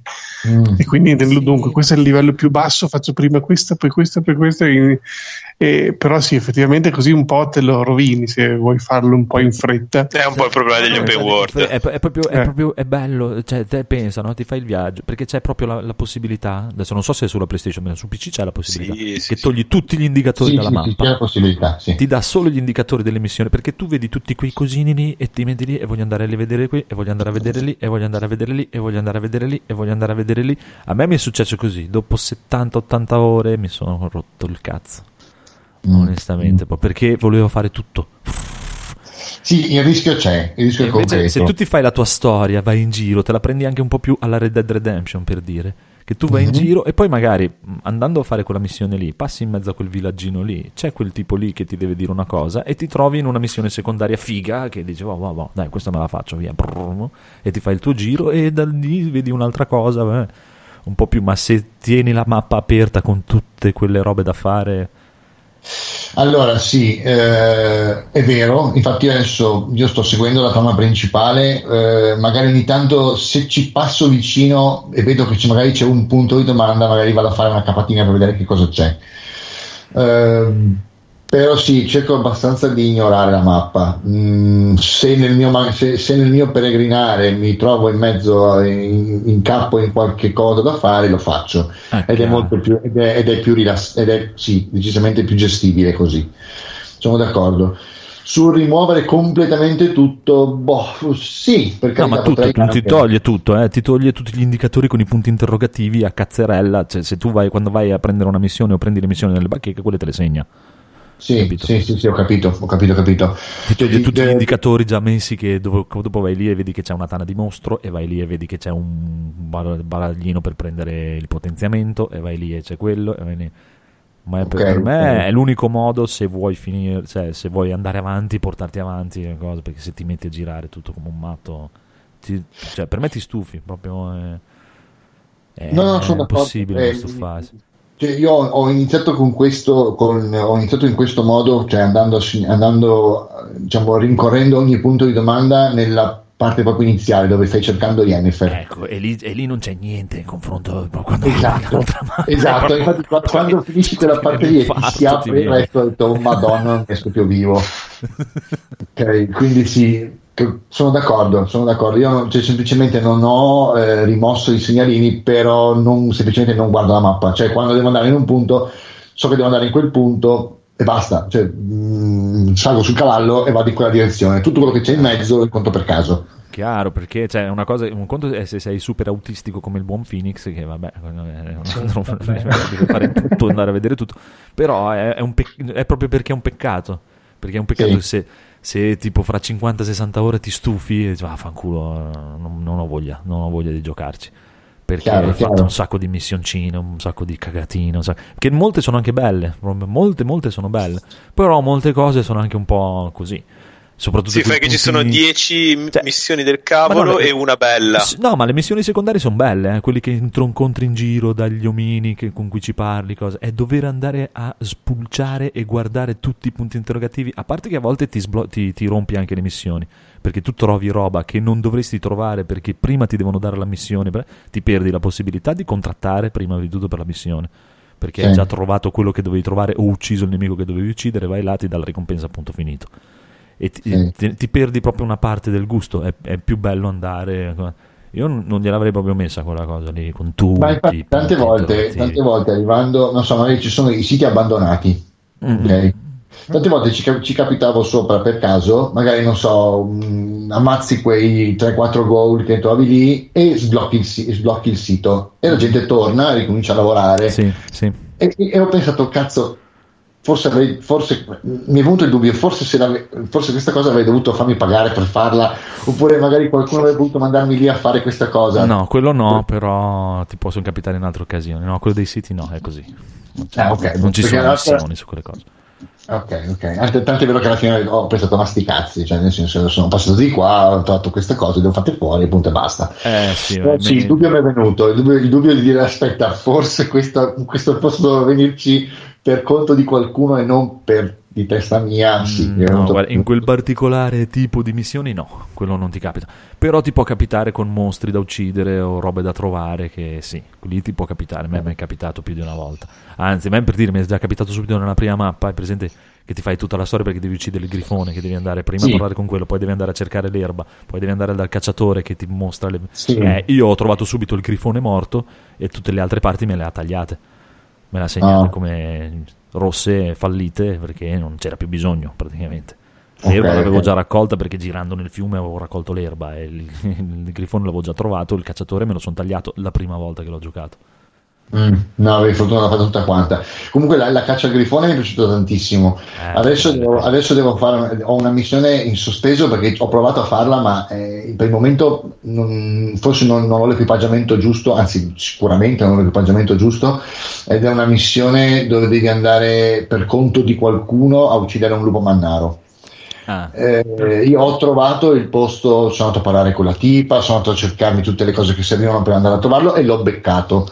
Mm. E quindi Sì. dunque questo è il livello più basso, faccio prima questa, poi questa, poi questa. e- e- però sì, effettivamente così un po' te lo rovini se vuoi farlo un po' in fretta. È un po' il problema degli open world. È, è proprio, è Eh. proprio- è bello, cioè te pensa, no? ti fai il viaggio, perché c'è proprio la, la possibilità, adesso non so se è sulla PlayStation, ma su PC c'è la possibilità, Sì, sì, che sì. togli tutti gli indicatori Sì, dalla mappa, c'è la possibilità, sì. ti dà solo gli indicatori delle missioni, perché tu vedi tutti quei cosini lì e ti metti lì e voglio andare a rivedere qui, e voglio andare a vedere lì, e voglio andare a vedere lì, e voglio andare a vedere lì, e voglio andare a vedere lì. A me mi è successo così, dopo 70-80 ore mi sono rotto il cazzo, Mm. onestamente, poi, perché volevo fare tutto. Sì, il rischio c'è, il rischio E è concreto. se tu ti fai la tua storia, vai in giro, te la prendi anche un po' più alla Red Dead Redemption per dire. Che tu vai in Mhm. giro e poi magari mh, andando a fare quella missione lì, passi in mezzo a quel villaggino lì, c'è quel tipo lì che ti deve dire una cosa e ti trovi in una missione secondaria figa che dici, oh, oh, oh, dai, questa me la faccio, via, e ti fai il tuo giro e da lì vedi un'altra cosa, beh, un po' più, ma se tieni la mappa aperta con tutte quelle robe da fare, Allora, sì, eh, è vero, infatti adesso io sto seguendo la trama principale, eh, magari ogni tanto se ci passo vicino e vedo che c'è- magari c'è un punto di domanda, magari vado a fare una capatina per vedere che cosa c'è. Ehm, però sì, cerco abbastanza di ignorare la mappa. Mm, se, nel mio, se- se nel mio peregrinare mi trovo in mezzo, a- in, in capo in qualche cosa da fare, lo faccio eh, ed è più ed è, ed è più rilass- ed è sì, decisamente più gestibile così. Sono d'accordo. Sul rimuovere completamente tutto, boh, sì, perché No, ma tutto, tu ti toglie tutto, eh, ti toglie tutti gli indicatori con i punti interrogativi a cazzerella. Cioè, se tu vai quando vai a prendere una missione o prendi le missioni nelle bacheche, quelle te le segna. Sì, sì, sì, sì, ho capito, ho capito, ho capito. Ti toglie tutti gli eh, indicatori già messi che dopo, dopo vai lì e vedi che c'è una tana di mostro e vai lì e vedi che c'è un bar- baraglino per prendere il potenziamento e vai lì e c'è quello e vai lì. Ma è per, me ok. è l'unico modo se vuoi finire, cioè se vuoi andare avanti, portarti avanti le cose, perché se ti metti a girare tutto come un matto, ti- cioè per me ti stufi, proprio è, è, No, no, è impossibile Eh, non stufarsi. Cioè, io ho iniziato con questo, con- ho iniziato in questo modo, cioè andando, andando, diciamo, rincorrendo ogni punto di domanda nella parte proprio iniziale dove stai cercando Yennefer. Ecco, e lì, e lì non c'è niente in confronto quando Esatto, esatto. infatti qua- quando finisci quella parte lì e si apre il resto, ho detto, oh, madonna, non esco più vivo. Ok, quindi sì, sono d'accordo, sono d'accordo. Io non- cioè, semplicemente non ho eh, rimosso i segnalini, però non, semplicemente non guardo la mappa. Cioè, quando devo andare in un punto, so che devo andare in quel punto e basta. Cioè, mm, salgo sul cavallo e vado in quella direzione. Tutto quello che c'è in mezzo lo conto per caso. Chiaro, perché cioè, una cosa, un conto è se sei super autistico come il buon Phoenix, che vabbè, è un Sì, altro vabbè. deve fare tutto, andare a vedere tutto, però è, è un pec- è proprio perché è un peccato, perché è un peccato Sì. se, se tipo fra 50-60 ore ti stufi e dici, ah, fanculo, non, non ho voglia, non ho voglia di giocarci. Perché Chiaro, hai fatto chiaro. un sacco di missioncine, un sacco di cagatine, un sacco- che molte sono anche belle, molte, molte sono belle, però molte cose sono anche un po' così. Soprattutto Si quei fa che ci sono puntini- 10 Cioè, missioni del no, cavolo le- e una bella. No, ma le missioni secondarie sono belle, eh, quelli che incontri in giro dagli omini che- con cui ci parli, cose. È dover andare a spulciare e guardare tutti i punti interrogativi, a parte che a volte ti, sblo- ti- ti rompi anche le missioni, perché tu trovi roba che non dovresti trovare perché prima ti devono dare la missione, beh, ti perdi la possibilità di contrattare prima di tutto per la missione. Perché Sì. hai già trovato quello che dovevi trovare o ucciso il nemico che dovevi uccidere, vai là, ti dà la ricompensa, punto finito e ti, Sì. ti- ti perdi proprio una parte del gusto. È, è più bello andare. Io non gliel'avrei proprio messa quella cosa lì con tutti. Ma i infatti, tante volte, tante volte arrivando, non so, magari ci sono i siti abbandonati, Mm. ok? Tante volte ci, ci capitavo sopra per caso, magari non so, mm, ammazzi quei 3-4 goal che trovi lì e sblocchi il, sblocchi il sito e la gente torna, ricomincia a lavorare. Sì, sì. E, e ho pensato, cazzo, forse, avrei, forse mi è venuto il dubbio, forse, forse questa cosa avrei dovuto farmi pagare per farla, oppure magari qualcuno avrebbe voluto mandarmi lì a fare questa cosa. No, quello no, però ti possono capitare in altre occasioni. No, quello dei siti no, è così. Non, Ah, ok. non ci Perché sono missioni su quelle cose. Ok, ok. Tanto è vero che alla fine ho pensato ma sti cazzi, cioè nel senso sono passato di qua, ho trovato queste cose, le ho fatte fuori, punto e basta. Eh sì, me- sì, il dubbio mi è venuto, il dubbio, il dubbio di dire aspetta, forse questo, questo posso venirci per conto di qualcuno e non per di testa mia. Sì, mi è Mm, No, guarda, in quel particolare tipo di missioni no, quello non ti capita. Però ti può capitare con mostri da uccidere o robe da trovare che sì, lì ti può capitare, a me mi è capitato più di una volta. Anzi, a me per dire mi è già capitato subito nella prima mappa, hai presente che ti fai tutta la storia perché devi uccidere il grifone, che devi andare prima Sì. a parlare con quello, poi devi andare a cercare l'erba, poi devi andare dal cacciatore che ti mostra le... Sì. Eh, io ho trovato subito il grifone morto e tutte le altre parti me le ha tagliate. Me le ha segnate Ah. come rosse fallite perché non c'era più bisogno praticamente. L'erba l'avevo ok. già raccolta perché girando nel fiume avevo raccolto l'erba e il, il grifone l'avevo già trovato, il cacciatore me lo sono tagliato la prima volta che l'ho giocato. Mm, no, avevi fortuna l'ho fatta tutta quanta. Comunque la, la caccia al grifone mi è piaciuta tantissimo. Eh, Adesso devo, adesso devo fare, ho una missione in sospeso perché ho provato a farla, ma eh, per il momento non- forse non, non ho l'equipaggiamento giusto, anzi sicuramente non ho l'equipaggiamento giusto, ed è una missione dove devi andare per conto di qualcuno a uccidere un lupo mannaro. Ah, Eh, io ho trovato il posto, sono andato a parlare con la tipa, sono andato a cercarmi tutte le cose che servivano per andare a trovarlo e l'ho beccato.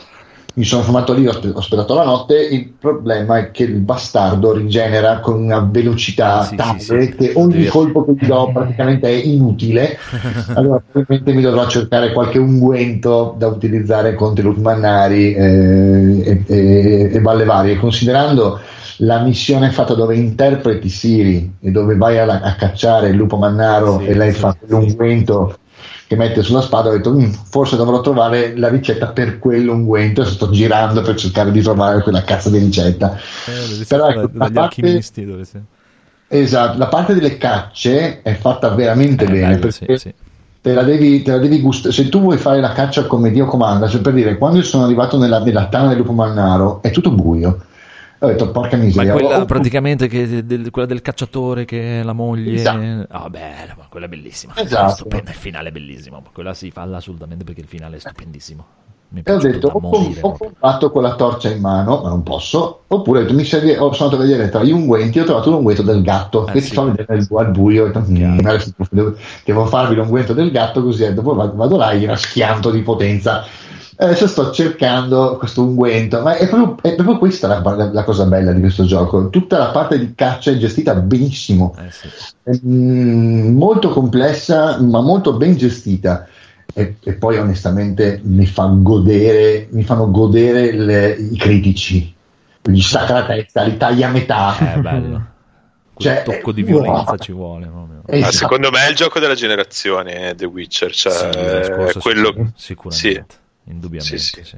Mi sono fermato lì, ho ho la notte. Il problema è che il bastardo rigenera con una velocità Sì, sì, tale sì. che ogni colpo che gli do praticamente è inutile. Allora, probabilmente mi dovrò cercare qualche unguento da utilizzare contro i lupi mannari eh, e, e- e balle varie. Considerando la missione fatta dove interpreti Siri e dove vai a, a cacciare il lupo mannaro Sì, e lei sì, fa sì. Che mette sulla spada, ho detto "Mm, forse dovrò trovare la ricetta per quell'unguento e sto girando per cercare di trovare quella cazzo di ricetta. eh, Però ecco, la parte-. Esatto, la parte delle cacce è fatta veramente Eh, bene bello, sì, perché sì. te la devi, te la devi gustare. Se tu vuoi fare la caccia come Dio comanda, cioè per dire, quando io sono arrivato nella, nella tana del lupo mannaro è tutto buio. Ho detto, porca Ma miseria. quella ho- praticamente che del, quella del cacciatore che è la moglie. Esatto. Ah, bella, ma quella è bellissima. Esatto. Stupenda, il finale è bellissimo. ma Quella si falla assolutamente perché il finale è stupendissimo. Mi E ho detto, ho, morire. ho fatto con la torcia in mano, ma non posso. Oppure ho detto, mi serve, ho sono andato a vedere tra gli unguenti, ho trovato l'unguento del gatto Eh, che sì. fa vedere al, buio. "Mm, devo, devo farvi l'unguento del gatto così e dopo vado, vado là e gliela schianto di potenza. E Adesso sto cercando questo unguento, ma è proprio, è proprio questa la, la- la cosa bella di questo gioco. Tutta la parte di caccia è gestita benissimo, Eh, sì. è, mm, molto complessa, ma molto ben gestita. E, e poi onestamente mi, fa godere, mi fanno godere le- i critici. Gli stacca la testa, li taglia a metà. È bello. Quel Cioè, tocco di wow. violenza ci vuole. Esatto. secondo me è il gioco della generazione eh, The Witcher. Cioè, Sì, è quello... sì, sicuramente. Indubbiamente. Sì, sì. sì.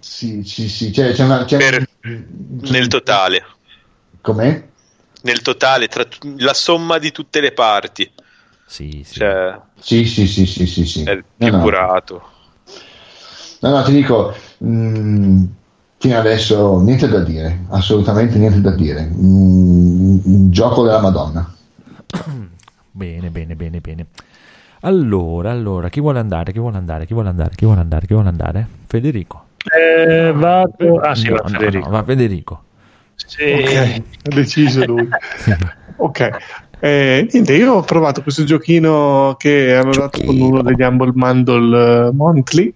Sì, sì, sì, c'è, c'è una... C'è Per- nel totale. Com'è? Nel totale, tra t- la somma di tutte le parti. Sì, sì. Cioè, Sì, sì, sì, sì, sì, sì. è No, più no. curato. No, no, ti dico, mh, fino adesso niente da dire, assolutamente niente da dire. Mm, un gioco della Madonna. Bene, bene, bene, bene. Allora, allora, chi vuole andare? Chi vuole andare? Chi vuole andare? Chi vuole andare? Chi vuole andare? Federico. Eh, vado. Ah, sì, No, va no, Federico. no, va Federico. Sì. Ok, ha deciso lui. ok. Eh, niente, io ho provato questo giochino che hanno dato con uno degli Humble Bundle eh, Monthly,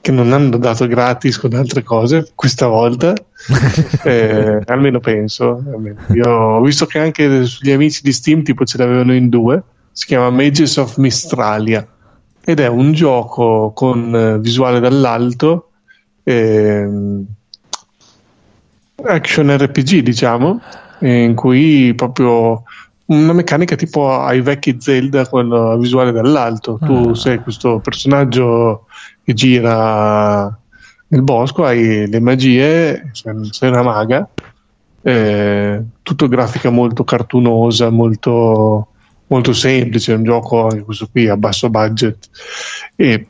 che non hanno dato gratis con altre cose questa volta. Eh, almeno penso. almeno. Io ho visto che anche sugli amici di Steam tipo ce l'avevano in due. Si chiama Mages of Mistralia ed è un gioco con eh, visuale dall'alto. ehm, action RPG, diciamo, in cui proprio una meccanica tipo ai vecchi Zelda con la visuale dall'alto. Tu Ah. sei questo personaggio che gira nel bosco, hai le magie, sei, sei una maga, eh, tutto grafica molto cartunosa, molto, molto semplice, è un gioco questo qui a basso budget. E-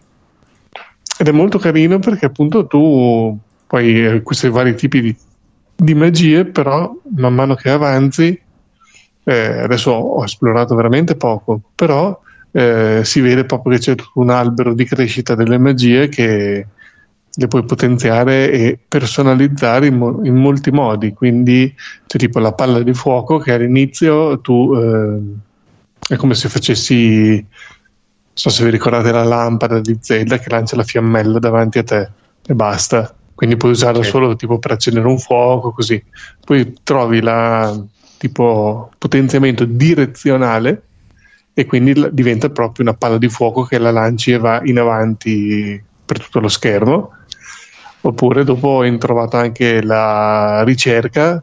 ed è molto carino perché appunto tu poi eh, questi vari tipi di di magie, però man mano che avanzi, eh, adesso ho esplorato veramente poco, però eh, si vede proprio che c'è tutto un albero di crescita delle magie che le puoi potenziare e personalizzare in, mo- in molti modi. Quindi c'è tipo la palla di fuoco che all'inizio tu eh, è come se facessi, non so se vi ricordate la lampada di Zelda che lancia la fiammella davanti a te e basta. Quindi puoi usarla Ok. solo tipo per accendere un fuoco, così. Poi trovi la tipo potenziamento direzionale e quindi diventa proprio una palla di fuoco che la lanci e va in avanti per tutto lo schermo. Oppure dopo ho trovato anche la ricerca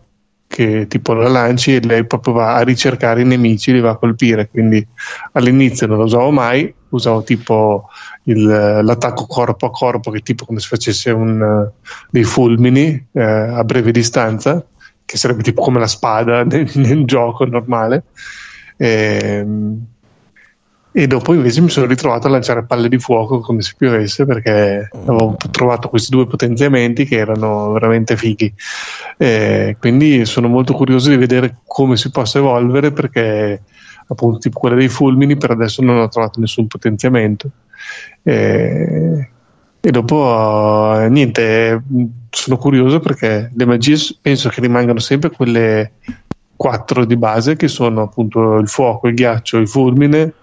che tipo la lanci e lei proprio va a ricercare i nemici, li va a colpire. Quindi all'inizio non lo usavo mai, usavo tipo il- l'attacco corpo a corpo, che tipo come se facesse un, eh, dei fulmini eh, a breve distanza, che sarebbe tipo come la spada nel, nel gioco normale. Ehm, e dopo invece mi sono ritrovato a lanciare palle di fuoco come se piovesse perché avevo trovato questi due potenziamenti che erano veramente fighi. Eh, quindi sono molto curioso di vedere come si possa evolvere perché appunto tipo quella dei fulmini per adesso non ho trovato nessun potenziamento. Eh, e dopo niente, sono curioso perché le magie penso che rimangano sempre quelle quattro di base che sono appunto il fuoco, il ghiaccio, il fulmine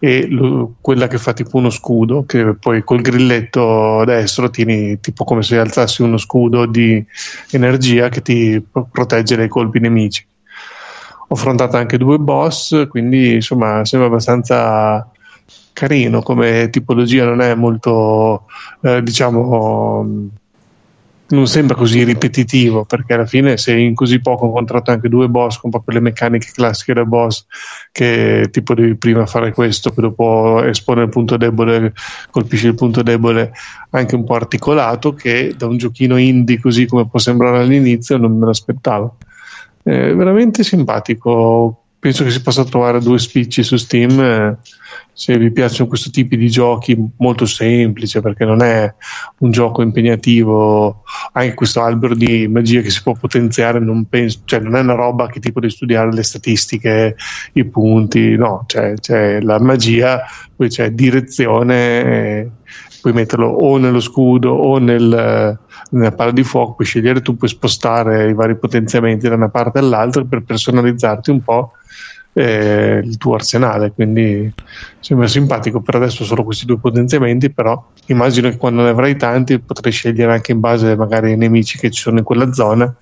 e lo- quella che fa tipo uno scudo che poi col grilletto destro tieni tipo come se alzassi uno scudo di energia che ti pro- protegge dai colpi nemici. Ho affrontato anche due boss quindi insomma sembra abbastanza carino come tipologia non è molto eh, diciamo non sembra così ripetitivo perché alla fine se in così poco ho incontrato anche due boss con proprio le meccaniche classiche del boss che tipo devi prima fare questo poi dopo espone il punto debole colpisci il punto debole anche un po' articolato che da un giochino indie così come può sembrare all'inizio non me l'aspettavo. È veramente simpatico penso che si possa trovare due spicci su Steam eh, se vi piacciono questo tipo di giochi molto semplice perché non è un gioco impegnativo anche questo albero di magia che si può potenziare non, penso, cioè non è una roba che tipo di studiare le statistiche i punti no cioè, c'è la magia poi c'è direzione eh, puoi metterlo o nello scudo o nel, nella palla di fuoco puoi scegliere tu puoi spostare i vari potenziamenti da una parte all'altra per personalizzarti un po' eh, il tuo arsenale quindi sembra simpatico per adesso solo questi due potenziamenti però immagino che quando ne avrai tanti potrai scegliere anche in base magari ai nemici che ci sono in quella zona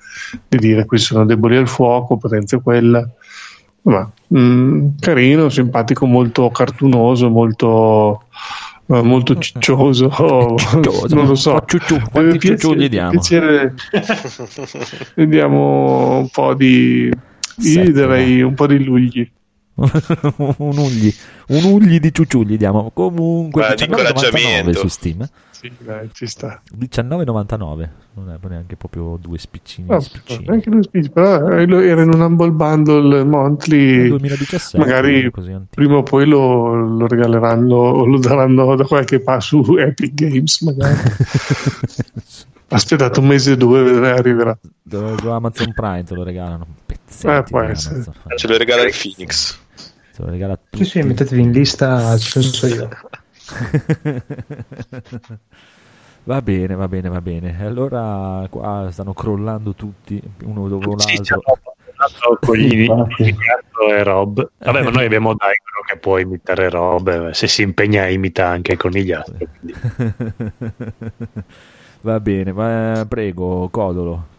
di dire questi sono deboli al fuoco potenzio quella. Ma mm, carino simpatico molto cartunoso molto eh, molto ciccioso. Non lo so. Ciucciù, Deve quanti ciucciù gli diamo? piacere- vediamo un po' di io gli darei un po' di lugli un ugli, un ugli di ciucciù gli diamo. Comunque di 19,99 incoraggiamento. su Steam. sì, dai, ci sta 19,99 non è neanche proprio due spiccini. No, spiccini. anche lui speech, però eh, era in un humble bundle monthly 2017, magari prima o poi lo, lo regaleranno o lo daranno da qualche parte su Epic Games magari aspettate un mese o due arriverà Dove- su Amazon Prime te lo regalano. Pezzetti Eh. Ce lo regala il Phoenix. Te lo regala Sì, sì, mettetevi in lista, ci penso io. Va bene, va bene, va bene. E Allora qua stanno crollando tutti, uno dopo Sì, l'altro. con gli. Iniziato e Rob. Vabbè, ma noi abbiamo Daigoro che può imitare Rob, eh, se si impegna imita anche il conigliastro. quindi. va bene, va- prego, Codolo.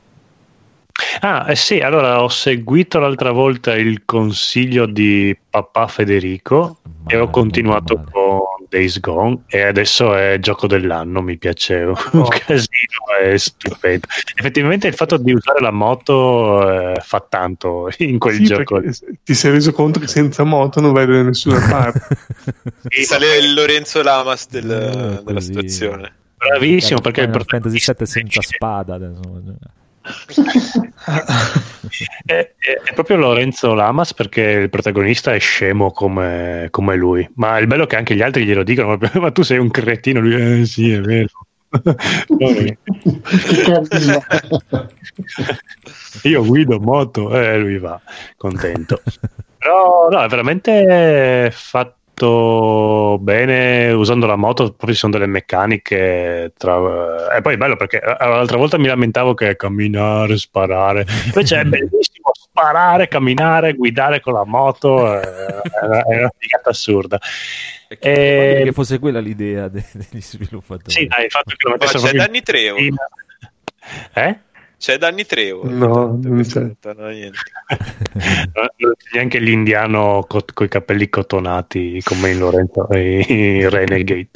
Ah, eh sì, allora ho seguito l'altra volta il consiglio di papà Federico e Male, ho continuato con Days Gone e adesso è gioco dell'anno, mi piace un Oh. casino, è stupendo. Effettivamente il fatto di usare la moto eh, fa tanto in quel Sì, gioco. ti sei reso conto che senza moto non vai da nessuna parte Sì, Sale il Lorenzo Lamas del- Eh, della così. Bravissimo, perché il Final Fantasy protagonista VII senza spada adesso. È, è- è proprio Lorenzo Lamas perché il protagonista è scemo come, come lui. Ma il bello è che anche gli altri glielo dicono: Ma tu sei un cretino. Lui, eh, sì, è vero. Io guido moto e lui va contento. Però no, è veramente fatto bene usando la moto, proprio ci sono delle meccaniche. Tra... E poi è bello perché eh, l'altra volta mi lamentavo che camminare, sparare. Invece è bellissimo sparare, camminare, guidare con la moto. eh, È una, è una figata assurda. E... che fosse quella l'idea de- degli sviluppatori. Sì, dai, il fatto che lo Ma c'è proprio Trevo. in- Eh? C'è Danny Trevo. No, non c'è. No, niente. Neanche l'indiano con i capelli cotonati come in Lorenzo in Renegade.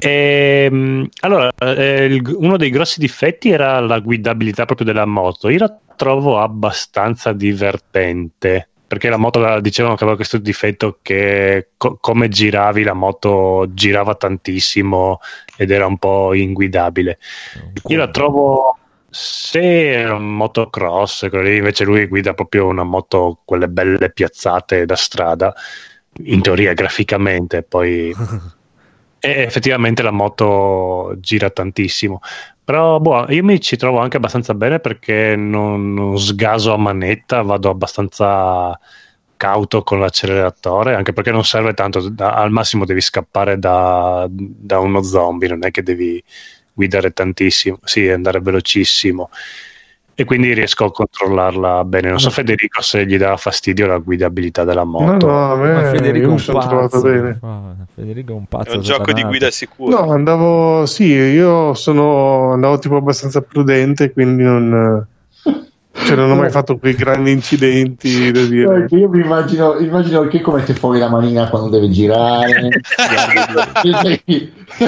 Ehm, allora, eh, uno dei grossi difetti era la guidabilità proprio della moto. Io la trovo abbastanza divertente perché la moto dicevano che aveva questo difetto che co- come giravi la moto girava tantissimo ed era un po' inguidabile. Io la trovo se è un motocross, invece lui guida proprio una moto, quelle belle piazzate da strada, in teoria graficamente, poi effettivamente la moto gira tantissimo. Però boh, io mi ci trovo anche abbastanza bene perché non, non sgaso a manetta, vado abbastanza cauto con l'acceleratore, anche perché non serve tanto, da- al massimo devi scappare da, da uno zombie, non è che devi guidare tantissimo, sì, andare velocissimo. E quindi riesco a controllarla bene. Non so Federico se gli dà fastidio la guidabilità della No, moto. no, a me Federico io un mi sono trovato pazzo. bene. Ah, Federico è un pazzo. È un gioco di guida sicuro. No, andavo, sì, io sono, andavo tipo abbastanza prudente, quindi non, cioè non ho mai fatto quei grandi incidenti da dire. Io mi immagino, immagino che come mette fuori la manina quando deve girare.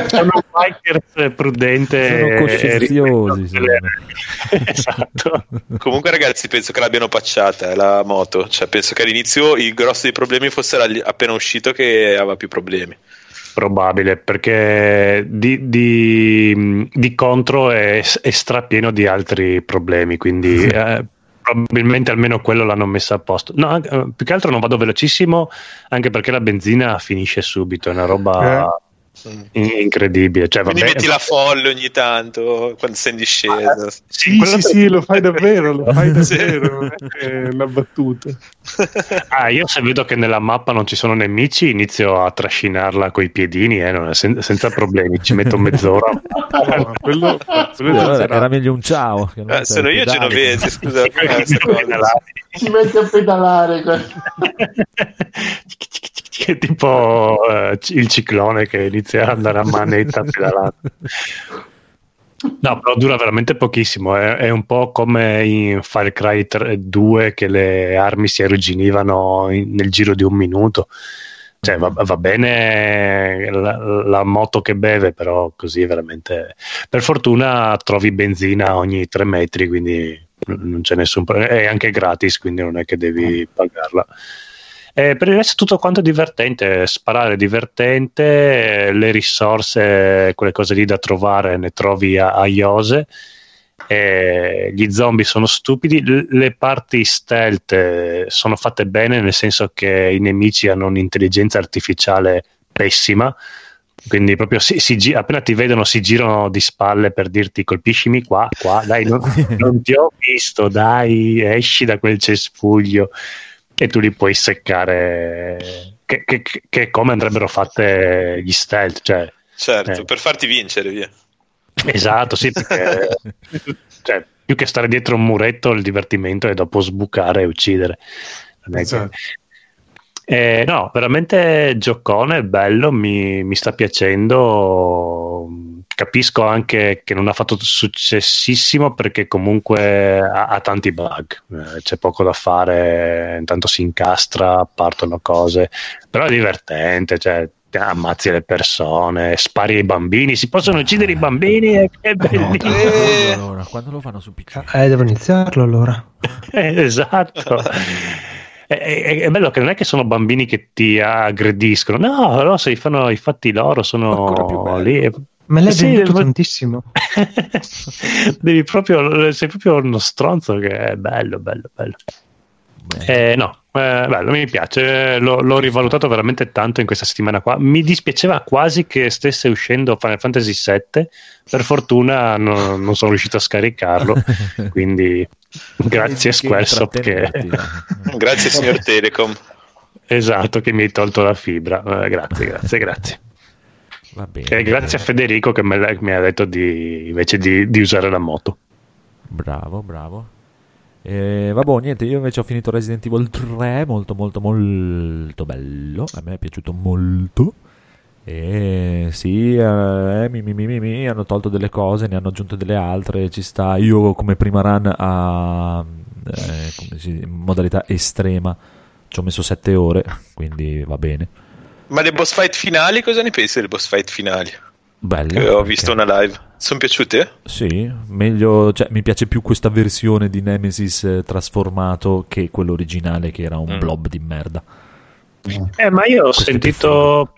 Sono un biker prudente. Sono cosciziosi, e- sono. esatto. Comunque, ragazzi, penso che l'abbiano pacciata eh, la moto. Cioè, penso che all'inizio il grosso dei problemi fosse appena uscito che aveva più problemi. Probabile perché di, di- di contro è, è strapieno di altri problemi, quindi eh, probabilmente almeno quello l'hanno messa a posto. No, anche- eh, più che altro non vado velocissimo anche perché la benzina finisce subito, è una roba in- incredibile. Cioè, Quindi metti la folle ogni tanto quando sei in discesa. Sì, sì, sì, lo fai davvero, lo fai davvero, è una battuta. Ah, io se vedo che nella mappa non ci sono nemici, inizio a trascinarla coi piedini, eh, non- sen- senza problemi, ci metto mezz'ora. No, quello, quello allora era meglio un ciao. che non Eh, sono io pedali. genovese, scusa. cosa. si mette a pedalare. Che tipo eh, il ciclone che inizia ad andare a manetta pedalando. No, però dura veramente pochissimo. È, è un po' come in Far Cry 3 2 che le armi si arrugginivano in- nel giro di un minuto. Cioè, va, va bene la, la moto che beve, però così veramente. Per fortuna trovi benzina ogni tre metri, quindi non c'è nessun problema. È anche gratis, quindi non è che devi pagarla. Eh, per il resto tutto quanto è divertente, sparare è divertente, eh, le risorse, quelle cose lì da trovare ne trovi a, a iose, eh, gli zombie sono stupidi, L- le parti stealth eh, sono fatte bene nel senso che i nemici hanno un'intelligenza artificiale pessima, quindi proprio si, si appena ti vedono si girano di spalle per dirti colpiscimi qua, qua, dai non, non ti ho visto, dai esci da quel cespuglio e tu li puoi seccare che, che- che è come andrebbero fatte gli stealth cioè, Certo, Eh. per farti vincere, via. esatto sì perché cioè, più che stare dietro un muretto il divertimento è dopo sbucare e uccidere Esatto. Eh, no, veramente giocone, bello, mi, mi sta piacendo. Capisco anche che non ha fatto successissimo perché comunque ha, ha tanti bug, Eh, c'è poco da fare, intanto si incastra, partono cose, però è divertente, cioè ammazzi le persone, spari ai bambini, si possono uccidere i bambini, eh, che bellissimo! Eh. Allora, quando lo fanno su PC? Eh, devo iniziarlo allora. Eh, esatto. È, è- è bello che non è che sono bambini che ti aggrediscono, no, no se fanno i fatti loro, Ancora più sono lì. Me l'hai Sì, venduto ma- tantissimo. Devi proprio, sei proprio uno stronzo che è bello, bello, bello. Eh, no, eh, bello, mi piace, l'ho, l'ho rivalutato veramente tanto in questa settimana qua. Mi dispiaceva quasi che stesse uscendo Final Fantasy VII, per fortuna no- non sono riuscito a scaricarlo, quindi grazie a Squaresoft che... Grazie signor Telecom. Esatto, che mi hai tolto la fibra. Eh, grazie, grazie, grazie. Va bene. E grazie a Federico che me mi ha detto di, invece di, di usare la moto. Bravo, bravo. E vabbè, niente, io invece ho finito Resident Evil 3, molto molto molto bello, a me è piaciuto molto. E sì, eh, mi, mi, mi, mi, mi, hanno tolto delle cose, ne hanno aggiunto delle altre, ci sta. Io come prima run a eh, come si- in modalità estrema ci ho messo 7 ore, quindi va bene. Ma le boss fight finali, cosa ne pensi delle boss fight finali? Bello. Che ho visto una live. Sono piaciute? Sì, meglio, cioè, mi piace più questa versione di Nemesis eh, trasformato che quello originale che era un Mm. blob di merda. Eh, ma io ho Questo sentito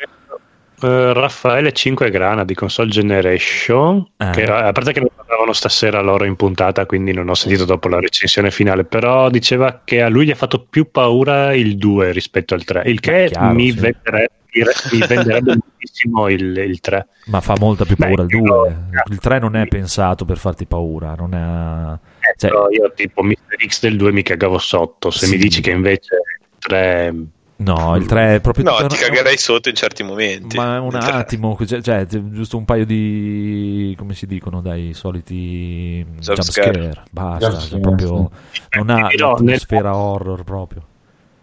eh, Raffaele 5 Grana di Console Generation, Eh. che a parte che ne parlavano stasera loro in puntata, quindi non ho sentito dopo la recensione finale, però diceva che a lui gli ha fatto più paura il 2 rispetto al 3, il che Beh, chiaro, mi, sì. venderebbe, mi venderebbe moltissimo il, il 3. Ma fa molta più Beh, paura il io- 2. Il 3 non è pensato per farti paura, non è... Eh, Cioè- però io tipo Mr. X del 2 mi cagavo sotto, se Sì. mi dici che invece il 3... No, il 3 è proprio... No, ti cagherai sotto in certi momenti. Ma un tre- attimo, cioè, cioè, giusto un paio di... come si dicono, dai, soliti Jump jumpscare. scare. Basta, Jump cioè, proprio... Non ha l'atmosfera horror proprio.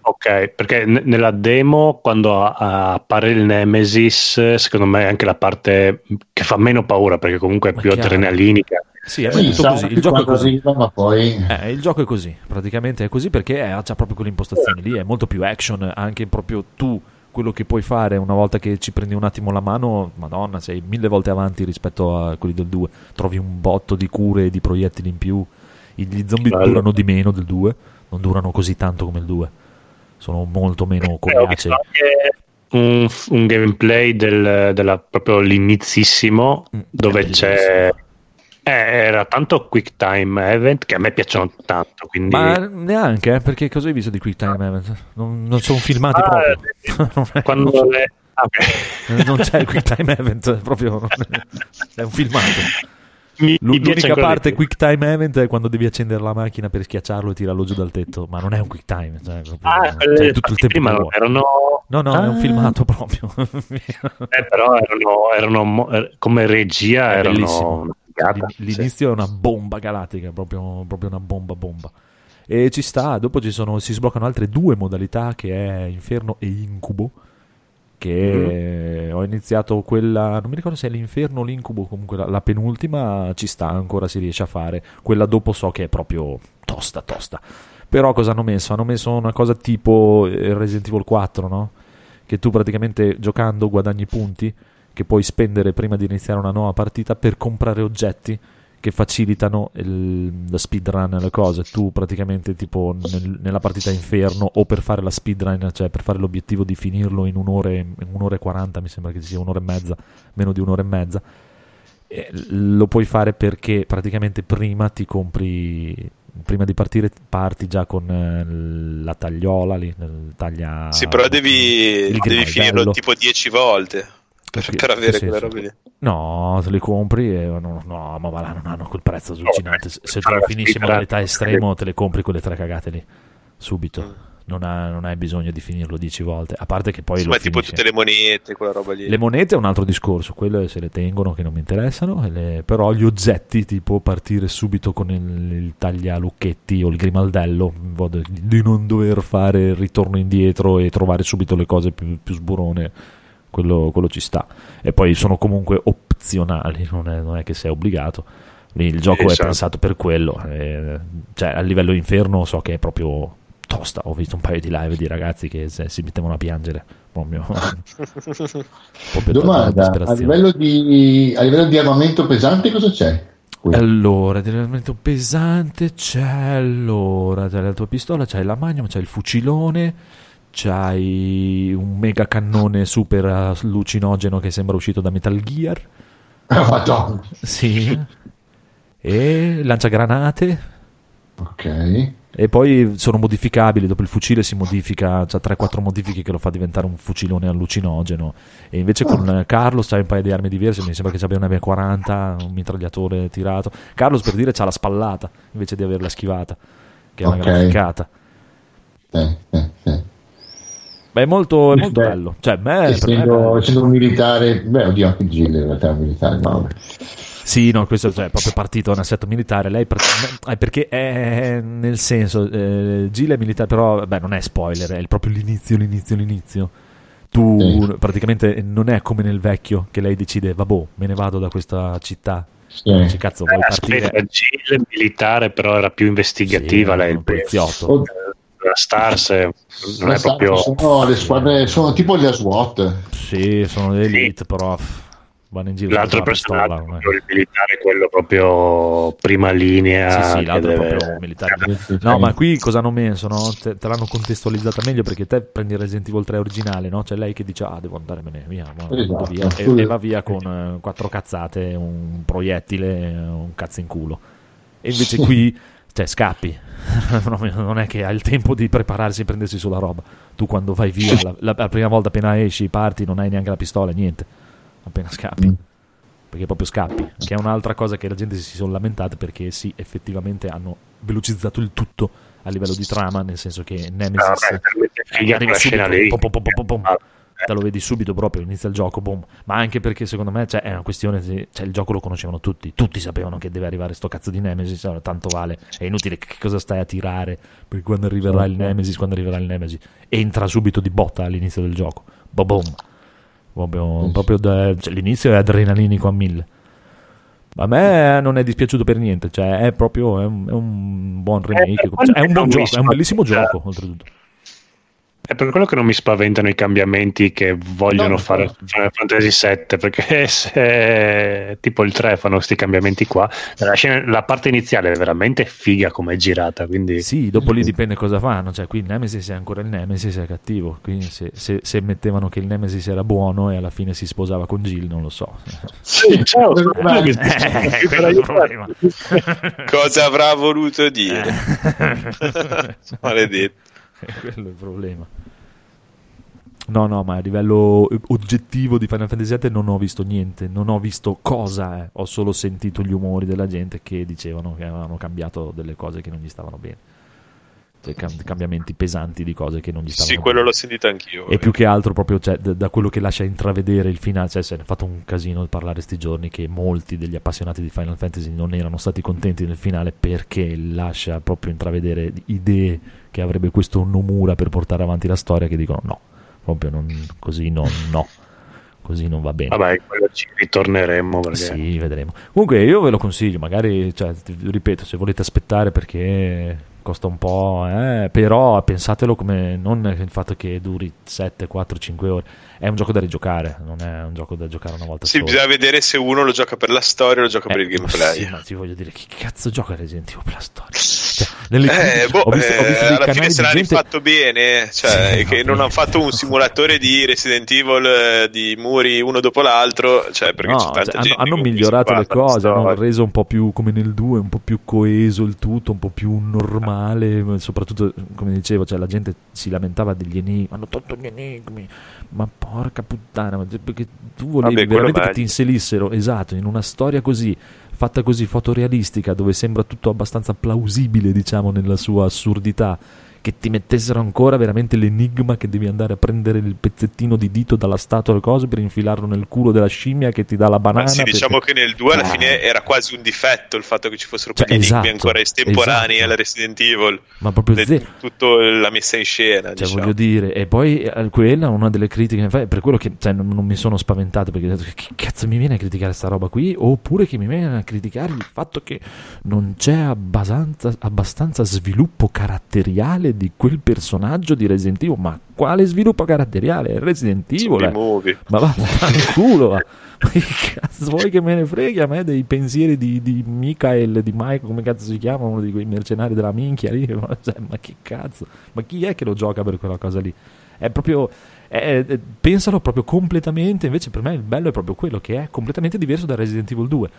Ok, perché n- nella demo quando a- appare il Nemesis, secondo me è anche la parte che fa meno paura perché comunque è Ma più chiaro. adrenalinica. Sì, è Sì, così. Il gioco è così. ma poi Eh, il gioco è così, praticamente è così perché ha già proprio quell'impostazione lì, è molto più action, anche proprio tu quello che puoi fare una volta che ci prendi un attimo la mano, madonna, sei mille volte avanti rispetto a quelli del 2, trovi un botto di cure e di proiettili in più, gli zombie Bello. durano di meno del 2, non durano così tanto come il 2, sono molto meno Eh, coriacei. un, un gameplay del, della, proprio l'inizissimo Mm, dove c'è... eh, era tanto quick time event che a me piacciono tanto, quindi... Ma neanche, eh, perché cosa hai visto di Quick Time Event? Non, non sono filmati Ah, proprio. Non è- quando non le- ah, ok. non c'è il Quick Time Event, è proprio è, un filmato. Mi- mi L'unica di parte più. quick time event è quando devi accendere la macchina per schiacciarlo e tirarlo giù dal tetto, ma non è un quick time, cioè, proprio- Ah, cioè, tutto il tempo prima non erano... No, no, è un Ah. filmato proprio. Eh, però erano, erano mo- eh, come regia È erano bellissimo. L'inizio è una bomba galattica, proprio, proprio una bomba bomba. E ci sta, dopo ci sono, si sbloccano altre due modalità che è Inferno e Incubo. Che ho iniziato quella, non mi ricordo se è l'Inferno o l'Incubo, comunque la, la penultima ci sta, ancora si riesce a fare. Quella dopo so che è proprio tosta, tosta. Però cosa hanno messo? Hanno messo una cosa tipo eh, Resident Evil 4, no? Che tu praticamente giocando guadagni punti che puoi spendere prima di iniziare una nuova partita per comprare oggetti che facilitano il, la speedrun e le cose. Tu praticamente tipo nel- nella partita inferno o per fare la speedrun, cioè per fare l'obiettivo di finirlo in un'ora, e- in un'ora e 40, mi sembra che sia un'ora e mezza, meno di un'ora e mezza. eh, lo puoi fare perché praticamente prima ti compri prima di partire parti già con eh, la tagliola lì taglia Sì, però devi, devi finirlo tipo 10 volte per, per avere quelle robe lì. No, te li compri e no, no, ma va là, non hanno quel prezzo allucinante. Se, se Allora, finisci in modalità estremo, te le compri quelle tre cagate lì subito. Mm. Non, ha- non hai bisogno di finirlo dieci volte. A parte che poi Sì, lo ma tipo tutte le monete, quella roba lì. Le monete è un altro discorso, quelle se le tengono che non mi interessano, le- però gli oggetti tipo partire subito con il, il taglialucchetti o il grimaldello, in modo di non dover fare il ritorno indietro e trovare subito le cose più, più sburone, quello, quello ci sta. E poi sono comunque opzionali, non è, non è che sei obbligato. Il gioco è Esatto. pensato per quello, eh, cioè a livello inferno so che è proprio tosta. Ho visto un paio di live di ragazzi che se- si mettevano a piangere. Proprio, proprio per la Domanda, a livello, di, a livello di armamento pesante cosa c'è? Qui. Allora, di armamento pesante c'è allora, c'è la tua pistola, c'hai la magnum, c'hai il fucilone, c'hai un mega cannone super allucinogeno che sembra uscito da Metal Gear. Ah, Madonna. Sì. E lanciagranate. Ok. E poi sono modificabili, dopo il fucile si modifica, c'ha 3-4 modifiche che lo fa diventare un fucilone allucinogeno. E invece con eh, Carlos c'hai un paio di armi diverse, mi sembra che abbia una M40, un mitragliatore tirato. Carlos per dire c'ha la spallata invece di averla schivata, che è una Ok. gran ficata. Eh, eh, eh. Beh, è molto, è molto Beh, bello. Cioè, beh, per me è essendo, bello. essendo un militare, beh, oddio, anche Gilles in realtà è un militare, ma. Sì, no, questo cioè, è proprio partito da un assetto militare. Lei prat- eh, perché è nel senso, eh, Gile è militare, però beh, non è spoiler, è il- proprio l'inizio, l'inizio, l'inizio. Tu Sì. praticamente non è come nel vecchio che lei decide, vabbè, me ne vado da questa città. Sì. Dici, cazzo, vuoi partire? Aspetta, Jill militare, però era più investigativa. Sì, lei, un il poliziotto. Oh, La Stars non è proprio. sono le squadre, sono tipo le SWAT. Sì, sono l'elite, però pff, vanno in giro L'altro pistola. personaggio, è- il militare, quello proprio prima linea. Sì, sì, l'altro è deve- proprio militare. No, ma qui cosa hanno messo? no? Te, te l'hanno contestualizzata meglio perché te prendi Resident Evil 3 originale, no? C'è lei che dice, ah, devo andarmene via, Esatto. via. E, e va via con eh, quattro cazzate, un proiettile, un cazzo in culo. E invece Sì. qui, cioè, scappi. Non- è che hai il tempo di prepararsi e prendersi sulla roba. Tu quando vai via, la, la- la prima volta appena esci, parti, non hai neanche la pistola, niente. Appena scappi Mm. perché proprio scappi, che è un'altra cosa che la gente si sono lamentate perché sì, effettivamente hanno velocizzato il tutto a livello di trama, nel senso che Ah, Nemesis talmente figa arriva subito, lì. pom, pom, pom, pom, pom, Ah, te lo vedi subito proprio, inizia il gioco, boom. ma anche perché secondo me cioè, è una questione, cioè, il gioco lo conoscevano tutti, tutti sapevano che deve arrivare sto cazzo di Nemesis, allora, tanto vale, è inutile che cosa stai a tirare, perché quando arriverà il Nemesis, quando arriverà il Nemesis, entra subito di botta all'inizio del gioco, boom, boom. Proprio, proprio da- cioè, l'inizio è adrenalinico a mille. A me non è dispiaciuto per niente, cioè è proprio è un, è un buon remake, per quello cioè, è un buon gioco, è un bellissimo spaventa. gioco oltretutto. È per quello che non mi spaventano i cambiamenti che vogliono No, fare no. Final Fantasy VII, perché se tipo il 3 fanno questi cambiamenti qua, la, scena- la parte iniziale è veramente figa come è girata, quindi Sì, dopo lì dipende cosa fanno. Cioè, qui il Nemesis è ancora il Nemesis, è cattivo. Quindi se, se- se mettevano che il Nemesis era buono e alla fine si sposava con Jill, non lo so. Sì, ciao, Eh, che- Eh, problema. Cosa avrà voluto dire? Eh. Maledetto. quello è il problema. No, no, ma a livello oggettivo di Final Fantasy VII non ho visto niente, non ho visto cosa è, ho solo sentito gli umori della gente che dicevano che avevano cambiato delle cose che non gli stavano bene. Cioè, cam- cambiamenti pesanti di cose che non gli stavano Sì, quello l'ho sentito anch'io. E più che altro proprio cioè, da, da quello che lascia intravedere il finale, cioè se ne è fatto un casino di parlare sti giorni che molti degli appassionati di Final Fantasy non erano stati contenti del finale perché lascia proprio intravedere idee che avrebbe questo Nomura per portare avanti la storia che dicono no, proprio non, così no, no, così non va bene. Vabbè, quello ci ritorneremo perché Sì, vedremo. Comunque io ve lo consiglio, magari, cioè, ripeto, se volete aspettare perché costa un po', eh, però pensatelo come non il fatto che duri 7, 4, 5 ore, è un gioco da rigiocare, non è un gioco da giocare una volta Sì, sola. bisogna vedere se uno lo gioca per la storia o lo gioca per il Eh, gameplay. Sì, ma ti voglio dire, chi cazzo gioca Resident Evil per la storia? Cioè, nelle Eh, boh, ho visto, ho eh, visto dei alla fine se l'hanno gente... fatto bene, cioè Sì, che no, non bene. hanno fatto un simulatore di Resident Evil eh, di muri uno dopo l'altro, cioè perché No, cioè, hanno, hanno migliorato le cose, hanno reso un po' più come nel 2, un po' più coeso il tutto, un po' più normale, ma soprattutto come dicevo, cioè, la gente si lamentava degli enigmi, hanno tolto gli enigmi, ma porca puttana, ma perché tu volevi Vabbè, veramente che ti inserissero, esatto, in una storia così, fatta così fotorealistica, dove sembra tutto abbastanza plausibile, diciamo, nella sua assurdità, che ti mettessero ancora veramente l'enigma che devi andare a prendere il pezzettino di dito dalla statua o cose per infilarlo nel culo della scimmia che ti dà la banana. Ma sì, perché- diciamo che nel 2 alla Ah. fine era quasi un difetto il fatto che ci fossero Cioè, quegli enigmi esatto, ancora estemporanei esatto. alla Resident Evil. Ma proprio zero. tutto la messa in scena, Cioè, diciamo. voglio dire, e poi eh, quella una delle critiche che mi fa è per quello che cioè, non, non mi sono spaventato perché ho detto che cazzo mi viene a criticare sta roba qui oppure che mi viene a criticare il fatto che non c'è abbastanza, abbastanza sviluppo caratteriale di quel personaggio di Resident Evil ma quale sviluppo caratteriale? È Resident Evil eh. ma va va. ma che cazzo vuoi che me ne freghi a me dei pensieri di, di Michael di Mike come cazzo si chiama uno di quei mercenari della minchia lì ma, cioè, ma che cazzo ma chi è che lo gioca per quella cosa lì è proprio è- è- pensalo proprio completamente invece per me il bello è proprio quello che è completamente diverso da Resident Evil 2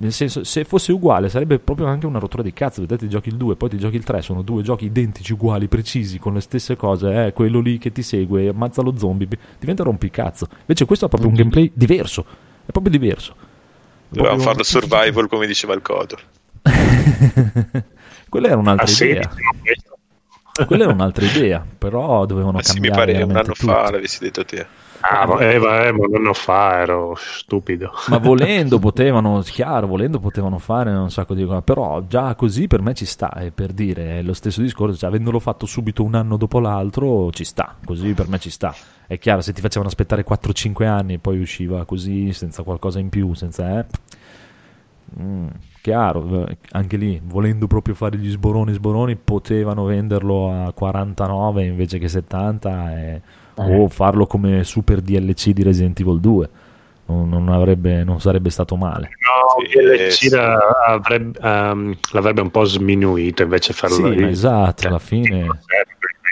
Nel senso, se fosse uguale sarebbe proprio anche una rottura di cazzo. Vedete, ti giochi il 2, poi ti giochi il 3, sono due giochi identici, uguali, precisi, con le stesse cose. Eh, quello lì che ti segue, ammazza lo zombie, bi- diventa rompicazzo. Invece questo ha proprio un gameplay diverso, è proprio diverso. Dovevamo farlo survival come diceva il Codor. Quella era un'altra Ah, sì, idea. diciamo questo. Quella era un'altra idea, però dovevano Ma sì, mi cambiare pare un anno tutto. fa l'avessi detto te. Ah, ma, eh, vabbè, ma un anno fa ero stupido. Ma volendo potevano, chiaro, volendo potevano fare un sacco di cose, però già così per me ci sta, e per dire, è lo stesso discorso, cioè, avendolo fatto subito un anno dopo l'altro ci sta, così per me ci sta. È chiaro, se ti facevano aspettare 4-5 anni e poi usciva così, senza qualcosa in più, senza... Eh, mm, chiaro, eh, anche lì, volendo proprio fare gli sboroni sboroni, potevano venderlo a 49 invece che 70 e- o farlo come super DLC di Resident Evil 2. Non, non avrebbe, non sarebbe stato male. No, Sì, DLC sì. la- avrebbe- ehm, l'avrebbe un po' sminuito invece farlo Sì, esatto, Cioè, alla fine...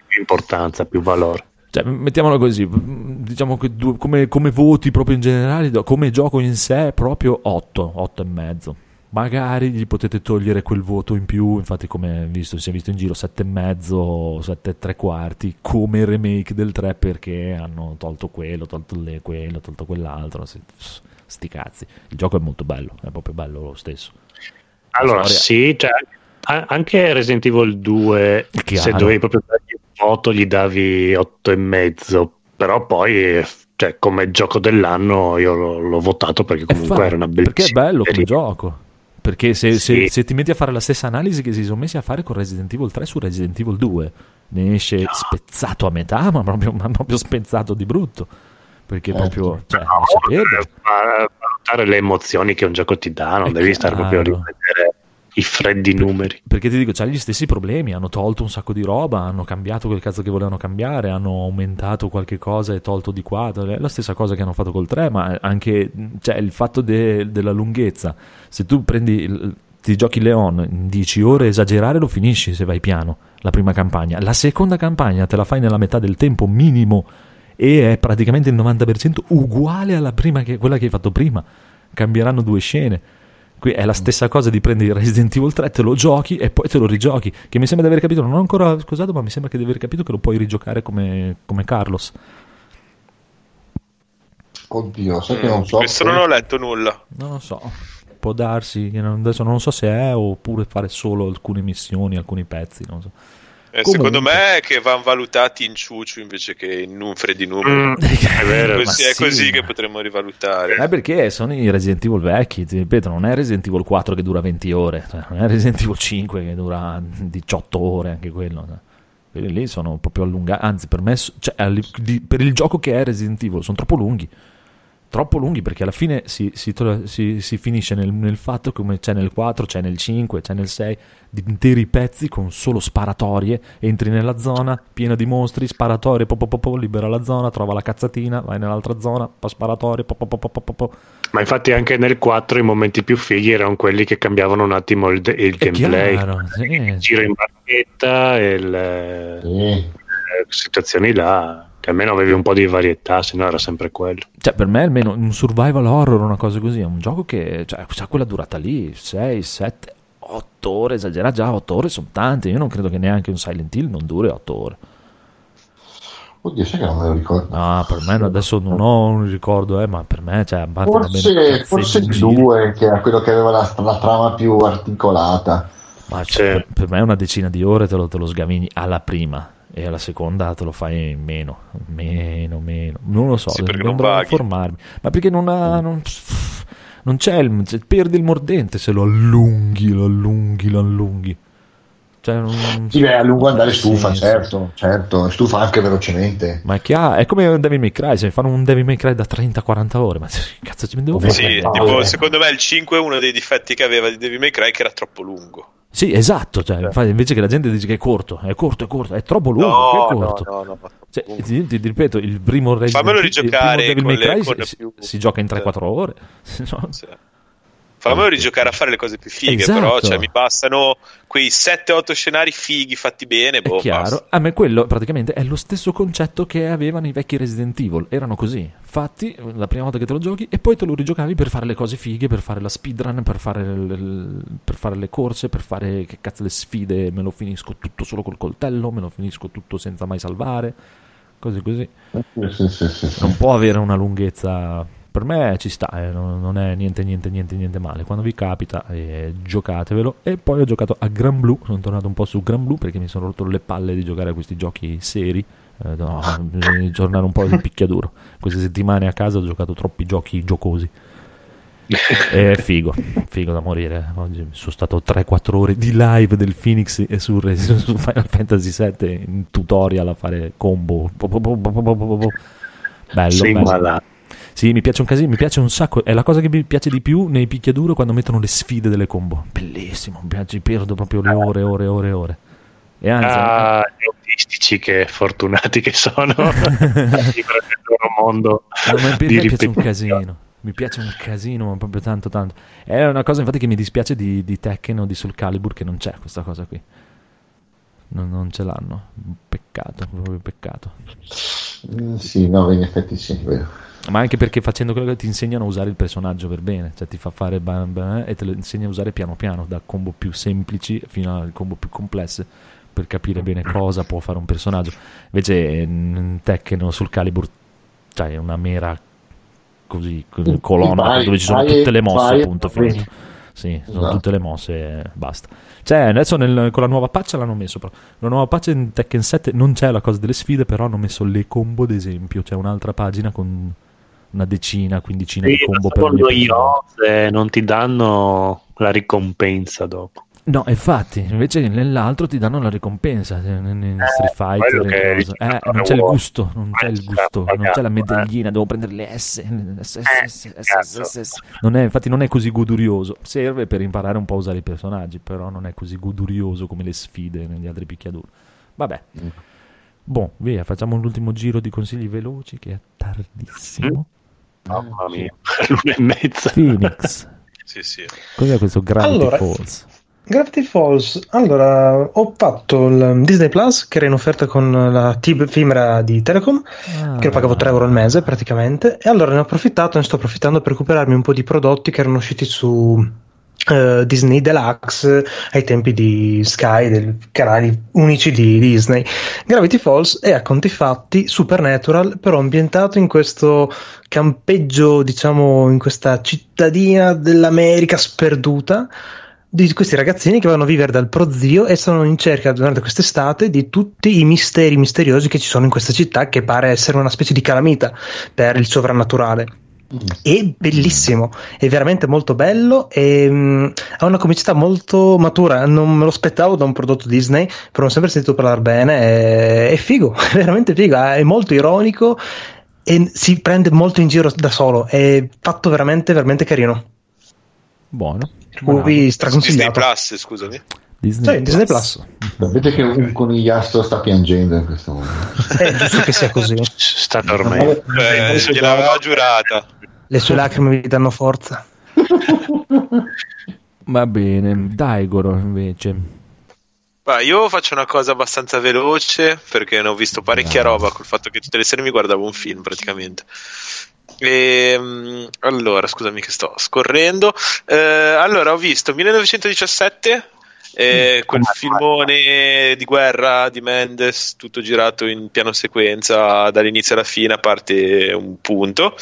più importanza, più valore. Cioè, mettiamolo così, diciamo che due- come, come voti proprio in generale, come gioco in sé, proprio 8, 8 e mezzo. Magari gli potete togliere quel voto in più, infatti come visto, si è visto in giro 7 e mezzo, 7 e tre quarti, come il remake del 3 perché hanno tolto quello, tolto le- quello, tolto quell'altro, sti cazzi. Il gioco è molto bello, è proprio bello lo stesso. Allora, sì, cioè, anche Resident Evil 2, se dovevi proprio voto, gli davi 8 e mezzo, però poi, eh, cioè, come gioco dell'anno, io l'ho, l'ho votato perché comunque fa- era una perché è bellissima bello come gioco. Perché se, se- Sì. se ti metti a fare la stessa analisi che si sono messi a fare con Resident Evil 3 su Resident Evil 2, ne esce spezzato a metà, ma proprio, ma proprio spezzato di brutto. Perché proprio, cioè, No, ma- valutare le emozioni che un gioco ti dà, non È devi stare proprio a chiaro. I freddi numeri. Perché ti dico, c'ha gli stessi problemi, hanno tolto un sacco di roba, hanno cambiato quel cazzo che volevano cambiare, hanno aumentato qualche cosa e tolto di qua, è la stessa cosa che hanno fatto col 3, ma anche cioè, il fatto de- della lunghezza, se tu prendi, il- ti giochi Leon in 10 ore, esagerare lo finisci se vai piano, la prima campagna, la seconda campagna te la fai nella metà del tempo minimo e è praticamente il 90% uguale alla prima che, quella che hai fatto prima, cambieranno due scene. Qui è la stessa cosa di prendere Resident Evil 3, te lo giochi e poi te lo rigiochi. Che mi sembra di aver capito, non ho ancora scusato, ma mi sembra che di aver capito che lo puoi rigiocare come, come Carlos. Oddio, sai che non so. Mm, Questo non ho letto nulla. Non lo so. Può darsi, adesso non so se è oppure fare solo alcune missioni, alcuni pezzi, non so. Eh, Comunque. Secondo me è che vanno valutati in ciuciu invece che in un freddi numeri. Mm, è vero. Così- ma è sì, così ma- che potremmo rivalutare. Eh, perché sono i Resident Evil vecchi, ti ripeto, non è Resident Evil 4 che dura 20 ore, cioè, non è Resident Evil 5 che dura 18 ore, anche quello. cioè. Quelli lì sono proprio allungati, anzi per me, cioè, di- per il gioco che è Resident Evil, sono troppo lunghi. Troppo lunghi perché alla fine si, si si- si finisce nel, nel fatto come c'è nel 4, c'è nel 5, c'è nel 6, di interi pezzi con solo sparatorie. Entri nella zona piena di mostri, sparatorie, po, po, po, po, libera la zona, trova la cazzatina, vai nell'altra zona, pa sparatorie, po, po, po, po, po, po, po. Ma infatti anche nel 4 i momenti più fighi erano quelli che cambiavano un attimo il, il gameplay. chiaro, sì. Giro in barchetta e Sì. le situazioni là, che almeno avevi un po' di varietà, se no era sempre quello. Cioè, per me almeno un survival horror, una cosa così, è un gioco che cioè, ha quella durata lì, 6, 7, 8 ore, esagera già, 8 ore sono tante, io non credo che neanche un Silent Hill non duri 8 ore. Oddio, sai che non me lo ricordo. Ah, per me no, adesso non ho un ricordo, eh, ma per me, cioè, Forse, forse il giro. 2 che era quello che aveva la, la trama più articolata. Ma cioè, Sì. per, me una decina di ore te lo, te lo sgavini alla prima e alla seconda te lo fai in meno, meno, meno. Non lo so, Sì, perché dovrò non vaghi. informarmi. Ma perché non ha... Non, non c'è il... cioè, perdi il mordente se lo allunghi, lo allunghi, lo allunghi. Cioè, non, Sì, beh, a lungo andare stufa, senso. certo, certo, stufa anche velocemente. Ma è chiaro, è come un Devil May Cry, se fanno un Devil May Cry da 30-40 ore, ma che cazzo ci devo Sì, fare? Sì, tipo, secondo me il 5 è uno dei difetti che aveva di Devil May Cry che era troppo lungo. Sì, esatto, cioè, infatti, invece che la gente dice che è corto, è corto, è corto, è troppo lungo, No, è no, corto. no, no. Cioè, ti, ti- ripeto, il primo Resident Fammelo il primo rigiocare Devil con May le- Cry con si, si- più- si gioca in Sì. 3-4 ore. No? Sì. Fammelo rigiocare a fare le cose più fighe, Esatto. però cioè, mi bastano quei 7-8 scenari fighi fatti bene. Boh, È chiaro, basta. a me quello praticamente è lo stesso concetto che avevano i vecchi Resident Evil, erano così, fatti la prima volta che te lo giochi e poi te lo rigiocavi per fare le cose fighe, per fare la speedrun, per fare, il- per fare le corse, per fare che cazzo le sfide, me lo finisco tutto solo col coltello, me lo finisco tutto senza mai salvare, cose così. Sì, sì, sì, sì. Non può avere una lunghezza. Per me ci sta, eh, non non è niente, niente, niente, niente male. Quando vi capita, eh, giocatevelo. E poi ho giocato a Gran Blue. Sono tornato un po' su Gran Blue perché mi sono rotto le palle di giocare a questi giochi seri. Eh, no, bisogna tornare un po' di picchiaduro. Queste settimane a casa ho giocato troppi giochi giocosi. È figo, figo da morire. Oggi sono stato 3-4 ore di live del Phoenix e su, su Final Fantasy VII in tutorial a fare combo. Bello, bello. Sì, mi piace un casino, mi piace un sacco. È la cosa che mi piace di più nei picchiaduro quando mettono le sfide delle combo. Bellissimo, mi piace, perdo proprio le ore, ore, ore, ore. E anzi, Ah, gli autistici che fortunati che sono nel loro mondo No, ma me piace un casino. Mi piace un casino, ma proprio tanto, tanto. È una cosa, infatti, che mi dispiace di, di Tekken o di Soul Calibur che non c'è questa cosa qui. Non, non ce l'hanno. Peccato, proprio peccato. Mm, Sì, no, in effetti sì, è vero. Ma anche perché facendo quello che ti insegnano a usare il personaggio per bene, cioè ti fa fare bam, bam, e te lo insegna a usare piano piano, da combo più semplici fino a combo più complesse, per capire bene cosa può fare un personaggio. Invece in Tekken o sul Calibur c'hai una mera così co- colonna Vai, dove ci sono vai, tutte le mosse, vai, appunto. finito. Sì, sono Esatto. tutte le mosse e basta. Cioè, adesso nel- con la nuova patch l'hanno messo, però. La nuova patch in Tekken 7 non c'è la cosa delle sfide, però hanno messo le combo, ad esempio. C'è un'altra pagina con una decina, quindicina di Sì, combo ma per ogni io se non ti danno la ricompensa dopo. No, infatti, invece nell'altro ti danno la ricompensa. eh, In in Street Fighter, che Eh, non c'è il gusto, non c'è il Eh, gusto, non c'è la eh. medaglina, devo prendere le S. Non è, infatti non è così godurioso. Serve per imparare un po' a usare i personaggi, però non è così godurioso come le sfide negli altri picchiaduro. Vabbè. Boh, via, facciamo l'ultimo giro di consigli veloci che è tardissimo. Mamma mia, l'una e mezza. Phoenix. Sì, sì. Cos'è questo Gravity Allora, Falls? Gravity Falls, allora ho fatto il Disney Plus che era in offerta con la Tib Fimera di Telecom, Ah. che lo pagavo 3 euro al mese praticamente, e allora ne ho approfittato, ne sto approfittando per recuperarmi un po' di prodotti che erano usciti su eh, Disney Deluxe ai tempi di Sky, dei canali unici di Disney. Gravity Falls è a conti fatti Supernatural, però ambientato in questo campeggio, diciamo, in questa cittadina dell'America sperduta di questi ragazzini che vanno a vivere dal prozio e sono in cerca durante quest'estate di tutti i misteri misteriosi che ci sono in questa città che pare essere una specie di calamita per il sovrannaturale. È bellissimo, è veramente molto bello e mm, ha una comicità molto matura. Non me lo aspettavo da un prodotto Disney, però ho sempre sentito parlare bene. È, è figo, è veramente figo. È molto ironico e si prende molto in giro da solo. È fatto veramente, veramente carino. Buono. Cui Disney straconsigliato. Plus, scusami. Disney, Sì, Disney Plus. Sapete che un conigliastro sta piangendo in questo momento. È giusto che sia così. Sta dormendo. Eh, gliel'aveva giurata. Le sue lacrime vi danno forza. Va bene, Daigoro invece. Ma io faccio una cosa abbastanza veloce perché ne ho visto parecchia roba col fatto che tutte le sere mi guardavo un film praticamente. E, allora, scusami che sto scorrendo. Eh, allora, ho visto 1917, eh, quel filmone di guerra di Mendes, tutto girato in piano sequenza dall'inizio alla fine, a parte un punto.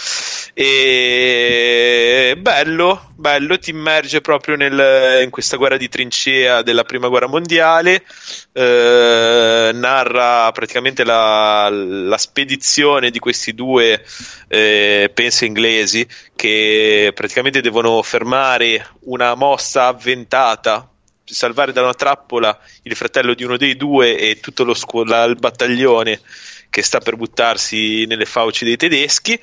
E bello, bello, ti immerge proprio nel- in questa guerra di trincea della prima guerra mondiale. Eh, narra praticamente la, la spedizione di questi due, eh, penso inglesi, che praticamente devono fermare una mossa avventata salvare da una trappola il fratello di uno dei due e tutto lo scu- la- il battaglione che sta per buttarsi nelle fauci dei tedeschi.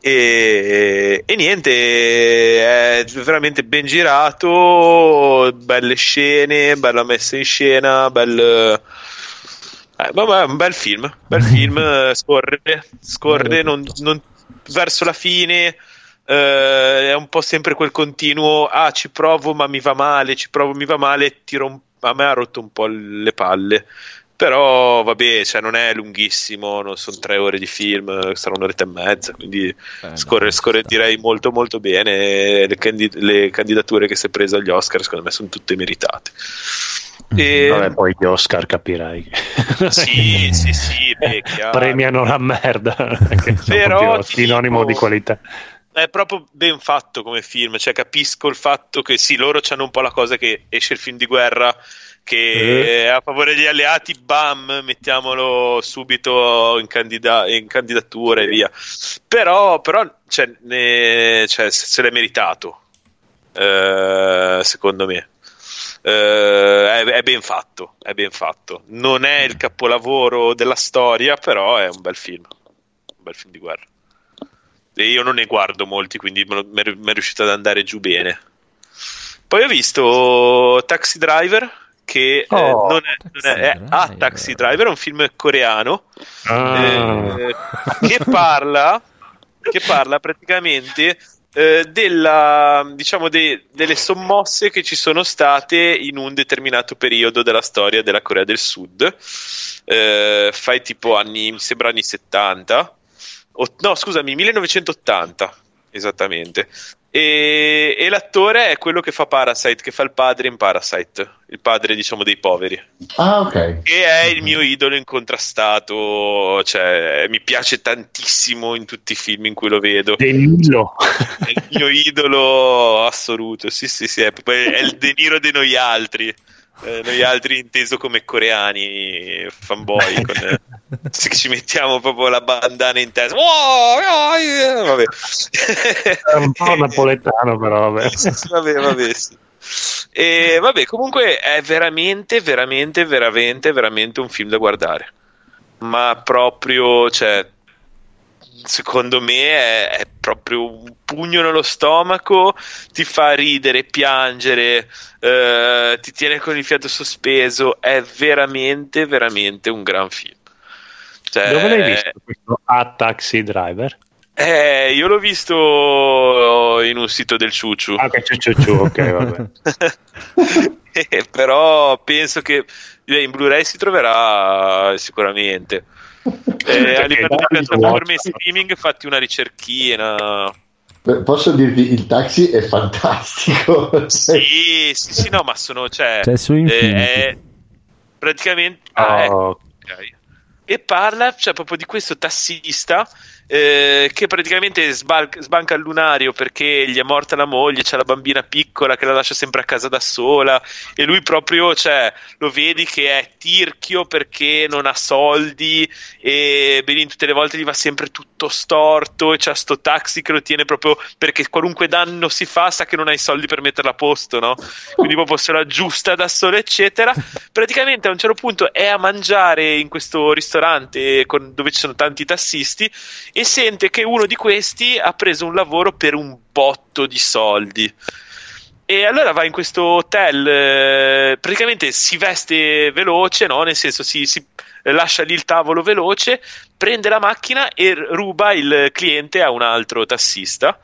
E, e niente è veramente ben girato belle scene bella messa in scena bel eh, un bel film bel film eh, scorre scorre non- non- verso la fine eh, è un po' sempre quel continuo, ah ci provo ma mi va male, ci provo mi va male, rom- a me ha rotto un po' le palle. Però vabbè, cioè, non è lunghissimo, non sono tre ore di film, sarà un'oretta e mezza, quindi Eh, scorre, dai, scorre direi molto molto bene. Le, candi- le candidature che si è preso agli Oscar secondo me sono tutte meritate. E- Vabbè, poi gli Oscar capirai. sì, sì, sì, beh. Premiano la merda. Che Però sinonimo dico- di qualità. È proprio ben fatto come film, cioè capisco il fatto che sì, loro hanno un po' la cosa che esce il film di guerra che è a favore degli alleati, bam, mettiamolo subito in, candida- in candidatura e via. Però, però cioè, ne- cioè, se se l'è meritato, eh, secondo me. Eh, è, è ben fatto, è ben fatto. Non è il capolavoro della storia, però è un bel film. Un bel film di guerra. E io non ne guardo molti, quindi mi è riuscito ad andare giù bene. Poi ho visto Taxi Driver, che eh, Oh, non è, non è- è- ah, Driver. Taxi Driver è un film coreano Ah. eh, che parla che parla praticamente eh, della, diciamo de- delle sommosse che ci sono state in un determinato periodo della storia della Corea del Sud. Eh, fai tipo anni, mi sembra anni 70, o- no, scusami, 1980 esattamente. E, e l'attore è quello che fa Parasite, che fa il padre in Parasite, il padre, diciamo, dei poveri Ah, ok. che è il mio idolo incontrastato, cioè mi piace tantissimo in tutti i film in cui lo vedo. De Niro. È il mio idolo assoluto. Sì, sì, sì, è, è il De Niro di noi altri. Eh, noi altri inteso come coreani fanboy con, eh, se ci mettiamo proprio la bandana in testa Wow, yeah, vabbè È un po' napoletano, però vabbè. vabbè, vabbè, sì. E vabbè, comunque è veramente, veramente, veramente, veramente un film da guardare. Ma proprio, cioè, secondo me è, è proprio un pugno nello stomaco, ti fa ridere, piangere, eh, ti tiene con il fiato sospeso. È veramente, veramente un gran film. Cioè, Dove l'hai visto questo A Taxi Driver? eh, io l'ho visto in un sito del Ciuciu. Ah, che ciu ciu ciu, ok, vabbè. Eh, però penso che eh, in Blu-ray si troverà sicuramente. Eh, a livello di piattaforme streaming, fatti una ricerchina. Posso dirti, il taxi è fantastico. Sì, sì, sì, no, ma sono. Cioè, Cioè, su eh, praticamente. ah, Oh, ok. E parla cioè, proprio di questo tassista eh, che praticamente sbal- sbanca il lunario perché gli è morta la moglie, c'è la bambina piccola che la lascia sempre a casa da sola e lui proprio cioè, lo vedi che è tirchio perché non ha soldi e Benin tutte le volte gli va sempre tutto storto e c'ha sto taxi che lo tiene proprio perché qualunque danno si fa sa che non ha i soldi per metterla a posto, no? Quindi proprio se lo aggiusta da solo eccetera praticamente a un certo punto è a mangiare in questo ristorante con- dove ci sono tanti tassisti e sente che uno di questi ha preso un lavoro per un botto di soldi. E allora va in questo hotel, eh, praticamente si veste veloce, no? nel senso si, si lascia lì il tavolo veloce, prende la macchina e ruba il cliente a un altro tassista.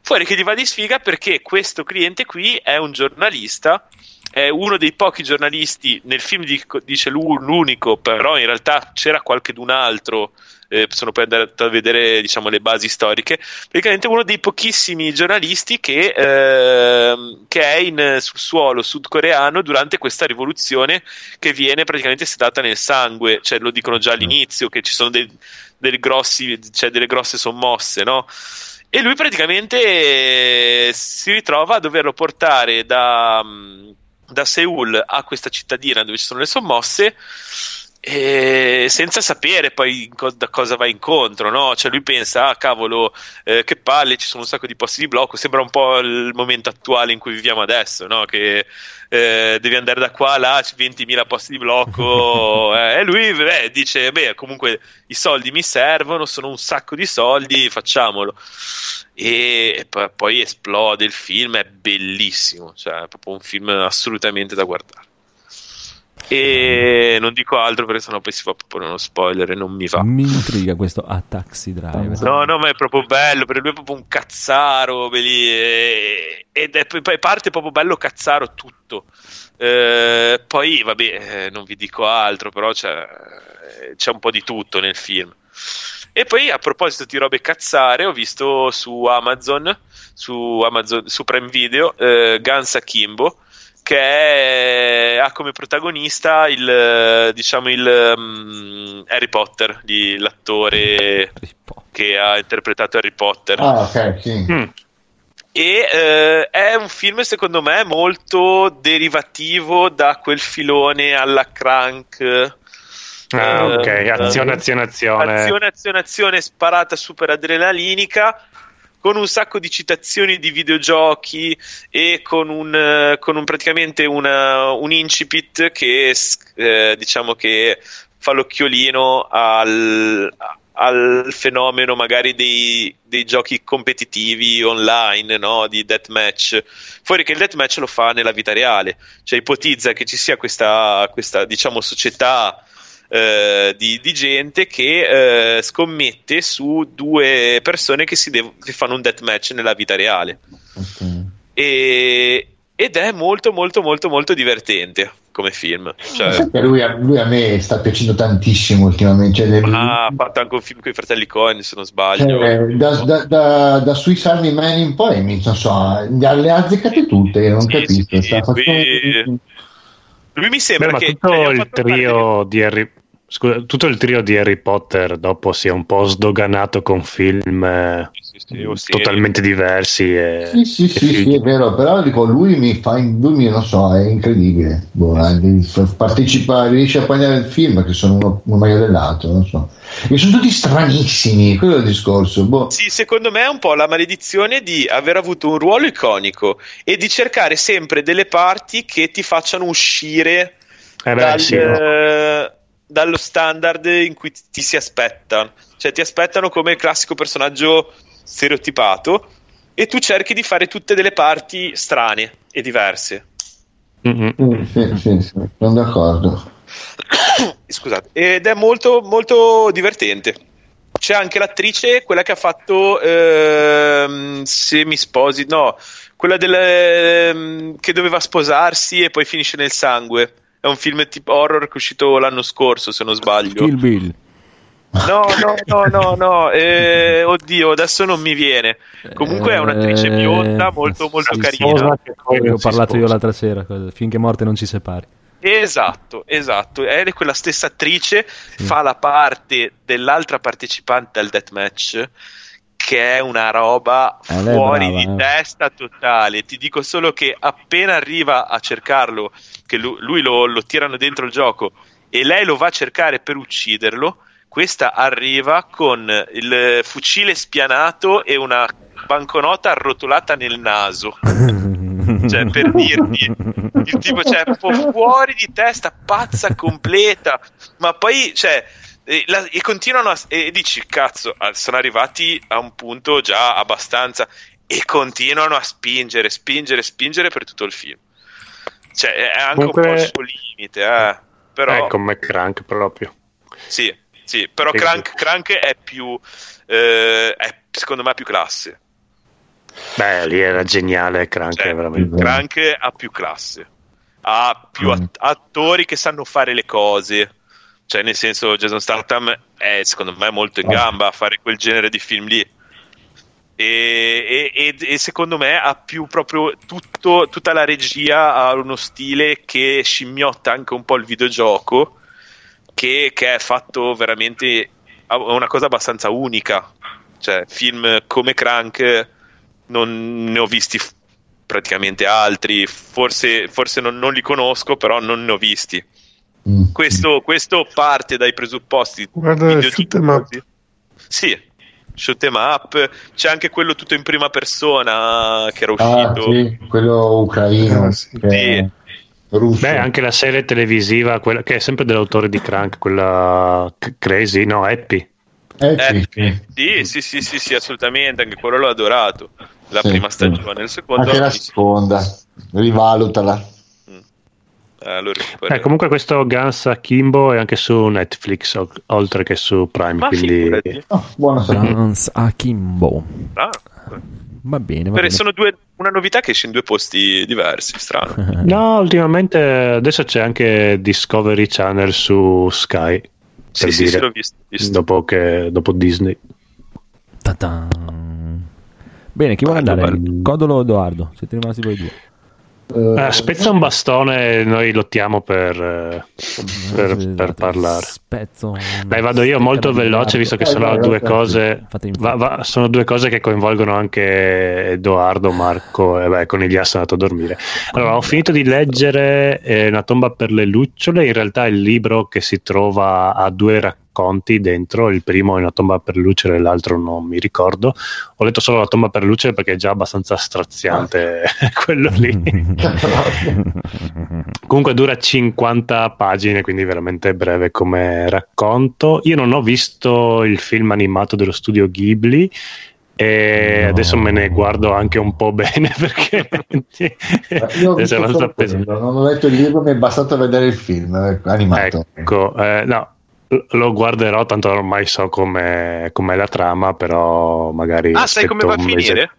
Fuori che gli va di sfiga perché questo cliente qui è un giornalista è uno dei pochi giornalisti nel film di- dice lu- l'unico però in realtà c'era qualche d'un altro eh, sono poi andato a vedere diciamo le basi storiche. Praticamente uno dei pochissimi giornalisti che, ehm, che è in sul suolo sudcoreano durante questa rivoluzione che viene praticamente sedata nel sangue. Cioè lo dicono già all'inizio che ci sono dei, dei grossi, cioè delle grosse sommosse no? E lui praticamente eh, si ritrova a doverlo portare da, mh, da Seoul a questa cittadina dove ci sono le sommosse e senza sapere poi co- da cosa va incontro, no? Cioè lui pensa, ah cavolo, eh, che palle, ci sono un sacco di posti di blocco, sembra un po' il momento attuale in cui viviamo adesso, no? Che eh, devi andare da qua a là, c'è 20.000 posti di blocco, eh, e lui beh, dice, beh, comunque i soldi mi servono, sono un sacco di soldi, facciamolo. E, poi, poi esplode il film, è bellissimo, cioè è proprio un film assolutamente da guardare. E non dico altro perché sennò poi si fa proprio uno spoiler e non mi va. Mi intriga questo a Taxi Driver. No, no, ma è proprio bello perché lui è proprio un cazzaro belli, e- ed è poi parte proprio bello cazzaro tutto. Eh, poi, vabbè, eh, non vi dico altro, però c'è, c'è un po' di tutto nel film. E poi, a proposito di robe cazzare, ho visto su Amazon, su, Amazon, su Prime Video, eh, Guns Akimbo, che è- ha come protagonista il, diciamo, il mm, Harry Potter, di- l'attore che ha interpretato Harry Potter. Ah, ok, sì. Mm. E eh, è un film, secondo me, molto derivativo da quel filone alla crank. Ah, ok, Eh, azione, azione, azione. Azione, azione, azione sparata super adrenalinica. Con un sacco di citazioni di videogiochi e con un, eh, con un praticamente una- un incipit che eh, diciamo che fa l'occhiolino al, al fenomeno magari dei, dei giochi competitivi online, no? di deathmatch. Fuori che il deathmatch lo fa nella vita reale, cioè ipotizza che ci sia questa, questa diciamo, società eh, di, di gente che eh, scommette su due persone che, si dev- che fanno un deathmatch nella vita reale. E- ed è molto molto molto molto divertente come film. Cioè, lui, a, lui a me sta piacendo tantissimo ultimamente. Cioè, ah, ha fatto anche un film con i fratelli Coen, se non sbaglio. cioè, da, da, da, da Swiss Army Man in poi, mi- non so, le ha azzeccate tutte, non capisco. sta facendo- Lui mi sembra Beh, ma che tutto ha il trio di Harry scusa, tutto il trio di Harry Potter dopo si è un po' sdoganato con film eh, o serie. totalmente diversi e, Sì, sì, sì, sì, è vero, però dico, lui mi fa, lui mi, non so, è incredibile. Boh, eh, partecipa, riesce a prendere il film che sono uno, uno meglio dell'altro, non so. E sono tutti stranissimi, quello è il discorso. Boh. Sì, secondo me è un po' la maledizione di aver avuto un ruolo iconico e di cercare sempre delle parti che ti facciano uscire Eh beh, dal, sì. eh, dallo standard in cui ti si aspettano. Cioè, ti aspettano come il classico personaggio stereotipato e tu cerchi di fare tutte delle parti strane e diverse. Sì, sì, sì, sì, sono d'accordo. Scusate, ed è molto, molto divertente. C'è anche l'attrice, quella che ha fatto ehm, Se mi sposi, no, quella del, ehm, che doveva sposarsi e poi finisce nel sangue. È un film tipo horror che è uscito l'anno scorso, se non sbaglio. Kill Bill. No, no, no, no, no. eh, oddio, adesso non mi viene. Comunque è un'attrice Eh, bionda, molto, molto sì, carina. Ho parlato io l'altra sera, finché morte non ci separi. Esatto, esatto. È quella stessa attrice, fa la parte dell'altra partecipante al deathmatch, che è una roba Eh, fuori brava, di eh. testa totale. Ti dico solo che appena arriva a cercarlo, che lu- lui, lo, lo tirano dentro il gioco e lei lo va a cercare per ucciderlo, questa arriva con il fucile spianato e una banconota arrotolata nel naso. cioè, per dirti, il tipo cioè, fuori di testa, pazza completa, ma poi, cioè, e, la- e continuano a, e dici, cazzo, sono arrivati a un punto già abbastanza, e continuano a spingere, spingere, spingere per tutto il film. Cioè, è anche un po' Comunque- il suo limite, eh. Però, Eh, come Crank proprio. sì, sì, però Crank, Crank è più, eh, è secondo me più classe. Beh, lì era geniale Crank, Cioè, veramente. Crank ha più classe, ha più at- attori che sanno fare le cose. Cioè, nel senso, Jason Statham è secondo me molto in gamba a fare quel genere di film lì. E, e- e- secondo me ha più proprio tutto, tutta la regia ha uno stile che scimmiotta anche un po' il videogioco, che, che è fatto veramente ha una cosa abbastanza unica. Cioè, film come Crank non ne ho visti f- praticamente altri, forse, forse non, non li conosco, però non ne ho visti. Mm. Questo, questo parte dai presupposti. Guarda, shoot 'em up. Sì, shoot 'em up. C'è anche quello tutto in prima persona che era Ah, uscito. sì, quello ucraino. Ah, sì. che è russo. Beh, anche la serie televisiva, quella, che è sempre dell'autore di Crank, quella C- Crazy, no, Happy. Eh, Eh, sì, sì. Sì, sì, sì, sì, sì, assolutamente. Anche quello l'ho adorato. La Sì, prima sì. stagione, il secondo. Anche la seconda, rivalutala. Eh, lo. Eh, comunque questo Guns Akimbo è anche su Netflix o- oltre che su Prime, Ma quindi. Oh, buona. Guns Akimbo. Ah, Va bene, va bene. sono due, una novità che esce in due posti diversi, strano. No, ultimamente adesso c'è anche Discovery Channel su Sky. Sì, per sì, dire, sì, l'ho visto. visto. Dopo, che, dopo Disney. Ta-tan. Bene, chi vuole andare? Codolo o Edoardo? Siete rimasti voi due. Eh, spezza un bastone e noi lottiamo per, eh, per, per parlare. Spezzo. Dai, vado io molto veloce visto che sono due cose. Va- va- sono due cose che coinvolgono anche Edoardo, Marco e beh, con Ilia sono andato a dormire. Allora, ho finito di leggere eh, Una tomba per le lucciole. In realtà il libro che si trova a due racconti dentro. Il primo è Una tomba per lucciole, l'altro non mi ricordo. Ho letto solo La tomba per lucciole perché è già abbastanza straziante quello lì. Comunque dura 50 pagine, quindi veramente breve come racconto. Io non ho visto il film animato dello studio Ghibli e No. adesso me ne guardo anche un po' bene perché Io ho pesante. quello, non ho letto il libro, mi è bastato vedere il film eh, animato. Ecco, eh, no, lo guarderò, tanto ormai so com'è, com'è la trama, però magari... Ah, sai come va a un mese. finire?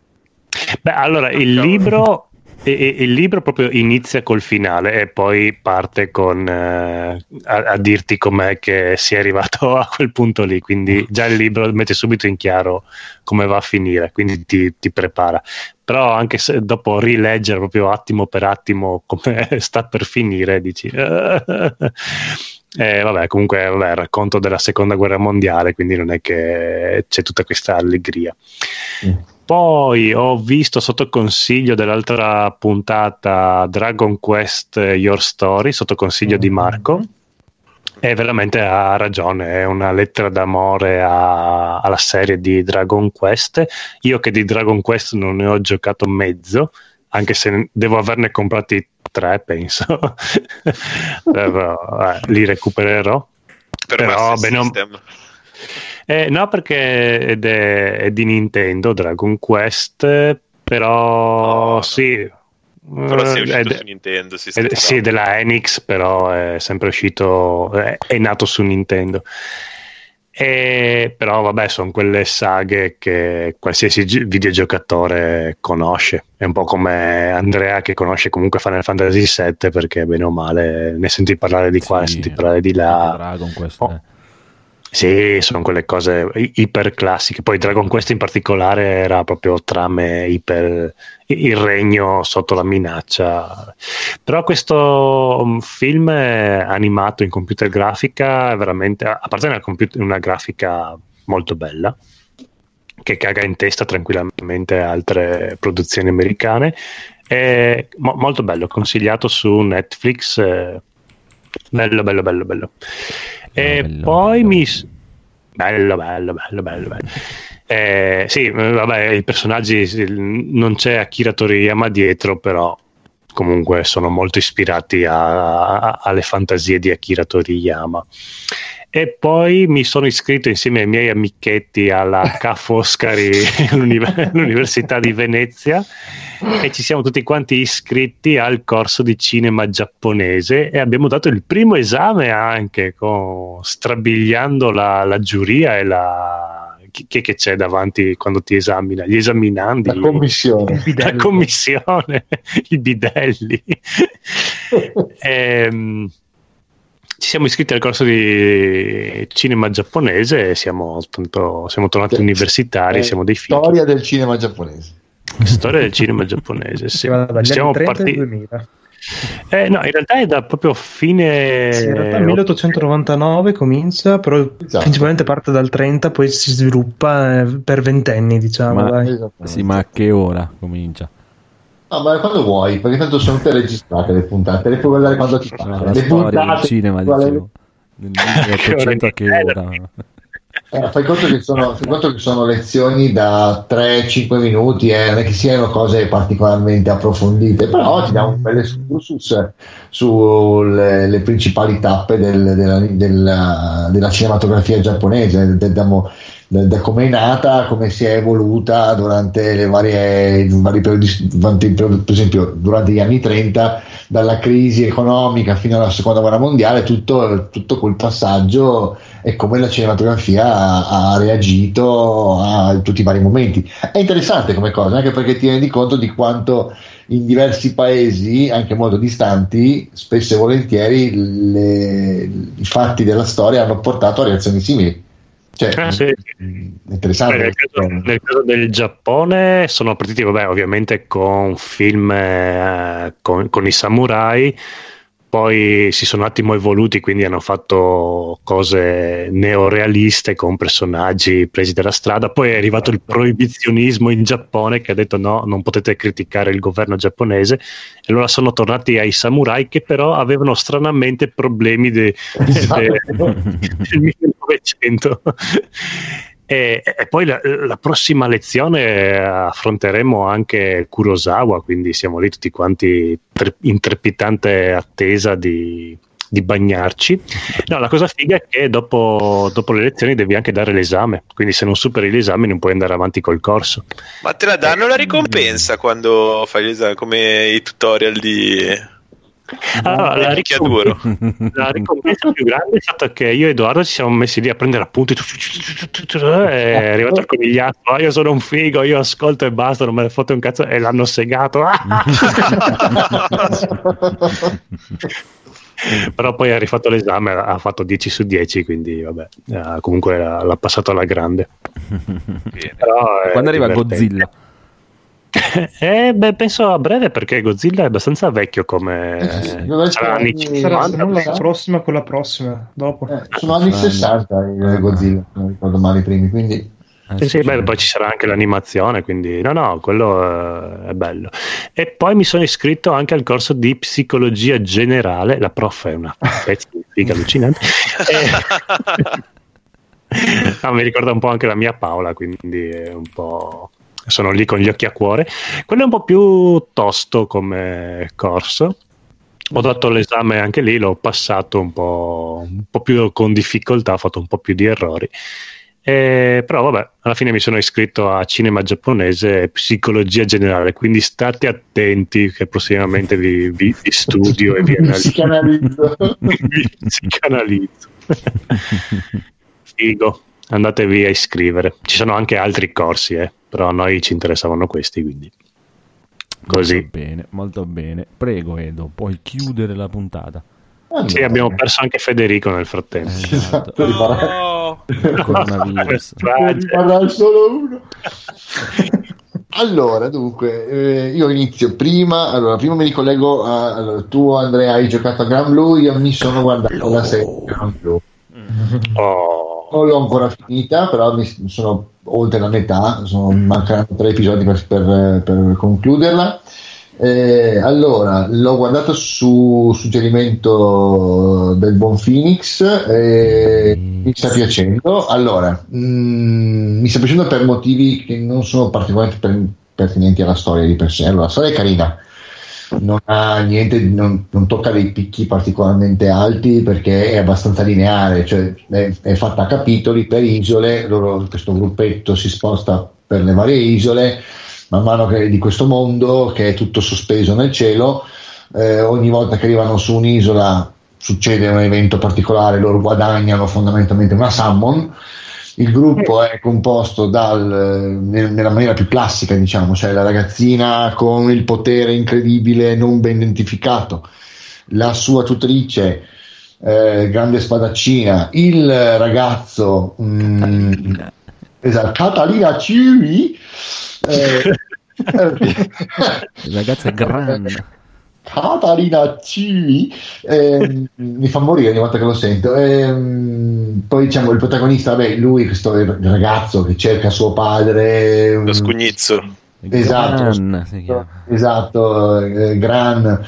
Beh, allora, il Cavolo. libro, e- e- il libro proprio inizia col finale e poi parte con, eh, a, a dirti com'è che si è arrivato a quel punto lì, quindi già il libro mette subito in chiaro come va a finire, quindi ti, ti prepara. Però anche se dopo rileggere proprio attimo per attimo come sta per finire, dici... Eh, vabbè, comunque vabbè, il racconto della seconda guerra mondiale, quindi non è che c'è tutta questa allegria. Mm. Poi ho visto sotto consiglio dell'altra puntata Dragon Quest eh, Your Story, sotto consiglio di Marco. E veramente ha ragione, è una lettera d'amore a- alla serie di Dragon Quest. Io che di Dragon Quest non ne ho giocato mezzo, anche se devo averne comprati tre, penso. Però, eh, li recupererò. Per Però, o- System. Eh, no, perché ed è, è di Nintendo Dragon Quest, però no. sì. Però sei eh, uscito ed- su Nintendo. Si ed- sì, della Enix, però è sempre uscito, è, è nato su Nintendo. E, però vabbè, sono quelle saghe che qualsiasi gi- videogiocatore conosce. È un po' come Andrea che conosce comunque Final Fantasy VII perché bene o male ne senti parlare di qua, ne Sì, senti parlare di là. Dragon questo. Oh. Sì, sono quelle cose iper classiche. Poi Dragon Quest in particolare era proprio trame iper il regno sotto la minaccia. Però questo um, film animato in computer grafica è veramente, a parte una, computer- una grafica molto bella, che caga in testa tranquillamente altre produzioni americane. È mo- molto bello, consigliato su Netflix. eh, bello, bello, bello, bello. E Bello, poi bello. mi. Bello, bello, bello, bello, bello. Eh, sì, vabbè, i personaggi non c'è Akira Toriyama dietro, però comunque sono molto ispirati a- a- alle fantasie di Akira Toriyama. E poi mi sono iscritto insieme ai miei amichetti alla Ca' Foscari all'Università di Venezia e ci siamo tutti quanti iscritti al corso di cinema giapponese e abbiamo dato il primo esame anche con, strabiliando la, la giuria e la chi, che c'è davanti quando ti esamina? Gli esaminandi, La commissione. la commissione, i bidelli. Ehm, ci siamo iscritti al corso di cinema giapponese e siamo, appunto, siamo tornati universitari, Eh, siamo dei figli. Storia del cinema giapponese. Storia del cinema giapponese, sì. Sì, Siamo anni 30 partiti- al 2000. Eh, no, in realtà è da proprio fine. Sì, in realtà 1899 comincia, però Esatto. principalmente parte dal 30, poi si sviluppa eh, per ventenni, diciamo. Ma-. Sì, ma a che ora comincia? No, ma quando vuoi, perché tanto sono tutte registrate le puntate, le puoi guardare quando ti No, pare. la le storia del puntate, cinema, quale- dicevo. Del 1800 a che ora? Eh, fai, conto che sono, fai conto che sono lezioni da 3-5 minuti, eh, non è che siano cose particolarmente approfondite, però ti dà un bel excursus sulle le principali tappe del- della, della- della cinematografia giapponese. De- diamo- da, come è nata, come si è evoluta durante le varie, vari periodi, per esempio durante gli anni 30, dalla crisi economica fino alla seconda guerra mondiale, tutto, tutto quel passaggio e come la cinematografia ha, ha reagito a tutti i vari momenti. È interessante come cosa, anche perché ti rendi conto di quanto in diversi paesi, anche molto distanti, spesso e volentieri le- i fatti della storia hanno portato a reazioni simili. Cioè, Ah, sì. Beh, interessante. nel, caso, nel caso del Giappone sono partiti, vabbè, ovviamente con film eh, con, con i samurai, poi si sono un attimo evoluti, quindi hanno fatto cose neorealiste con personaggi presi dalla strada. Poi è arrivato il proibizionismo in Giappone che ha detto no, non potete criticare il governo giapponese. E allora sono tornati ai samurai che però avevano stranamente problemi de- Esatto. de- del 1900. E, e poi la, la prossima lezione eh, affronteremo anche Kurosawa, quindi siamo lì tutti quanti tre- in trepidante attesa di, di bagnarci. No, la cosa figa è che dopo, dopo le lezioni devi anche dare l'esame, quindi se non superi l'esame non puoi andare avanti col corso. Ma te la danno la ricompensa quando fai l'esame, come i tutorial di Allora, la, picchiaduro. la ricompensa più grande è stata che io e Edoardo ci siamo messi lì a prendere appunti e è arrivato il conigliato "Ah, io sono un figo io ascolto e basta non me ne fotte un cazzo e l'hanno segato però poi ha rifatto l'esame ha fatto 10 su 10 quindi vabbè eh, comunque l'ha, passato alla grande Però Quando arriva divertente. Godzilla? Eh, beh, penso a breve perché Godzilla è abbastanza vecchio come Eh sì, sarà anni essere- 50 Sarà se non la prossima, quella prossima. Dopo. Eh, sono anni 60 il Godzilla, non ricordo male i primi, quindi Sì, sì, beh, poi ci sarà anche l'animazione, quindi no, no, quello eh, è bello. E poi mi sono iscritto anche al corso di psicologia generale. La prof è una pezza di figa allucinante. E- No, mi ricorda un po' anche la mia Paola, quindi è un po'. Sono lì con gli occhi a cuore. Quello è un po' più tosto come corso. Ho dato l'esame anche lì, l'ho passato un po', un po' più con difficoltà, ho fatto un po' più di errori. Eh, però vabbè, alla fine mi sono iscritto a cinema giapponese e psicologia generale, quindi state attenti che prossimamente vi, vi- vi studio e vi analizzo. vi psicanalizzo. Figo, andatevi a iscrivere. Ci sono anche altri corsi, eh, però a noi ci interessavano questi, quindi così. Molto bene, molto bene. Prego Edo, puoi chiudere la puntata. Sì, abbiamo perso anche Federico nel frattempo. Esatto, rimarrà, Oh, Il coronavirus. Solo uno. Allora, dunque, eh, io inizio prima. Allora, prima mi ricollego a. Allora, tu, Andrea, hai giocato a Gran Blue. Io mi sono guardato la serie Gran Blue. Oh. Non l'ho ancora finita, però mi sono oltre la metà. Sono, mancano tre episodi per, per- per concluderla. Eh, allora, l'ho guardato su suggerimento del buon Phoenix e mi sta piacendo. Allora, mm, mi sta piacendo per motivi che non sono particolarmente per- pertinenti alla storia di per sé. Allora, la storia è carina, non ha niente, non, non tocca dei picchi particolarmente alti perché è abbastanza lineare, cioè è, è fatta a capitoli per isole. Loro, questo gruppetto si sposta per le varie isole man mano che di questo mondo che è tutto sospeso nel cielo. eh, ogni volta che arrivano su un'isola succede un evento particolare, loro guadagnano fondamentalmente una summon. Il gruppo è composto dal, eh, nel- nella maniera più classica, diciamo, cioè la ragazzina con il potere incredibile non ben identificato, la sua tutrice, eh, grande spadaccina, il ragazzo, mm, esatto, Catalina Civi, eh, Il ragazzo è grande. Catalina Civi ehm, mi fa morire ogni volta che lo sento. Ehm, poi diciamo il protagonista, vabbè, lui, questo ragazzo che cerca suo padre, lo scugnizzo. Esatto. Gran, si chiama. esatto, eh, Gran,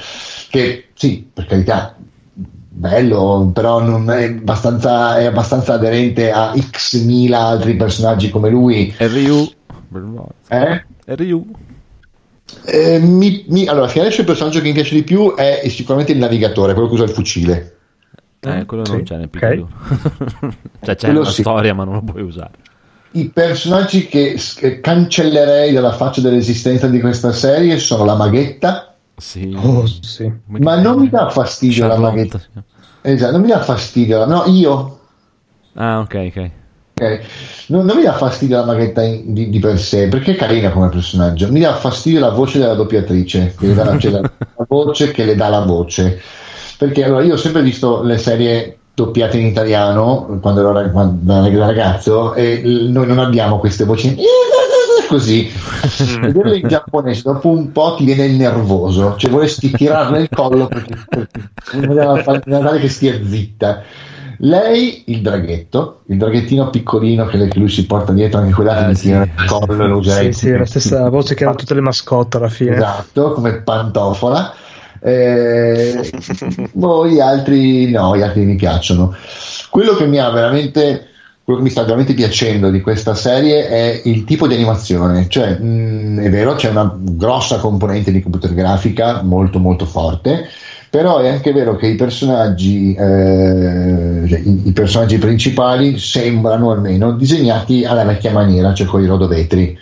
che sì, per carità, bello, però non è abbastanza, è abbastanza aderente a x mila altri personaggi come lui. E Ryu. Eh? E Ryu. Eh, mi- mi- allora, fino adesso il personaggio che mi piace di più è sicuramente il navigatore, quello che usa il fucile. Eh, quello non Sì, c'è nel ok. picchiaduro. cioè c'è Quello una sì. storia ma non lo puoi usare. I personaggi che, che cancellerei dalla faccia dell'esistenza di questa serie sono la maghetta, Sì. Oh, sì. ma non mi dà fastidio la Charlotte, maghetta. sì. Esatto, non mi dà fastidio, no, io. Ah, ok, ok. Ok. Non, non mi dà fastidio la maghetta in- di, di per sé, perché è carina come personaggio. Mi dà fastidio la voce della doppiatrice, che dà la, cioè la- la voce che le dà la voce. Perché allora io ho sempre visto le serie doppiate in italiano quando ero quando ero ragazzo e noi non abbiamo queste voci così vederle in giapponese dopo un po' ti viene il nervoso cioè vorresti tirarle il collo perché, perché fare in modo tale che stia zitta lei il draghetto il draghettino piccolino che, lui si porta dietro anche quella che Eh, sì. tira il collo e lo Sì, sì, la stessa voce che hanno tutte le mascotte alla fine. esatto come pantofola eh, boh, gli altri no, gli altri mi piacciono. Quello che mi ha veramente quello che mi sta veramente piacendo di questa serie è il tipo di animazione, cioè mh, è vero c'è una grossa componente di computer grafica molto molto forte, però è anche vero che i personaggi, eh, cioè, i, personaggi principali sembrano almeno disegnati alla vecchia maniera, cioè con i rodovetri.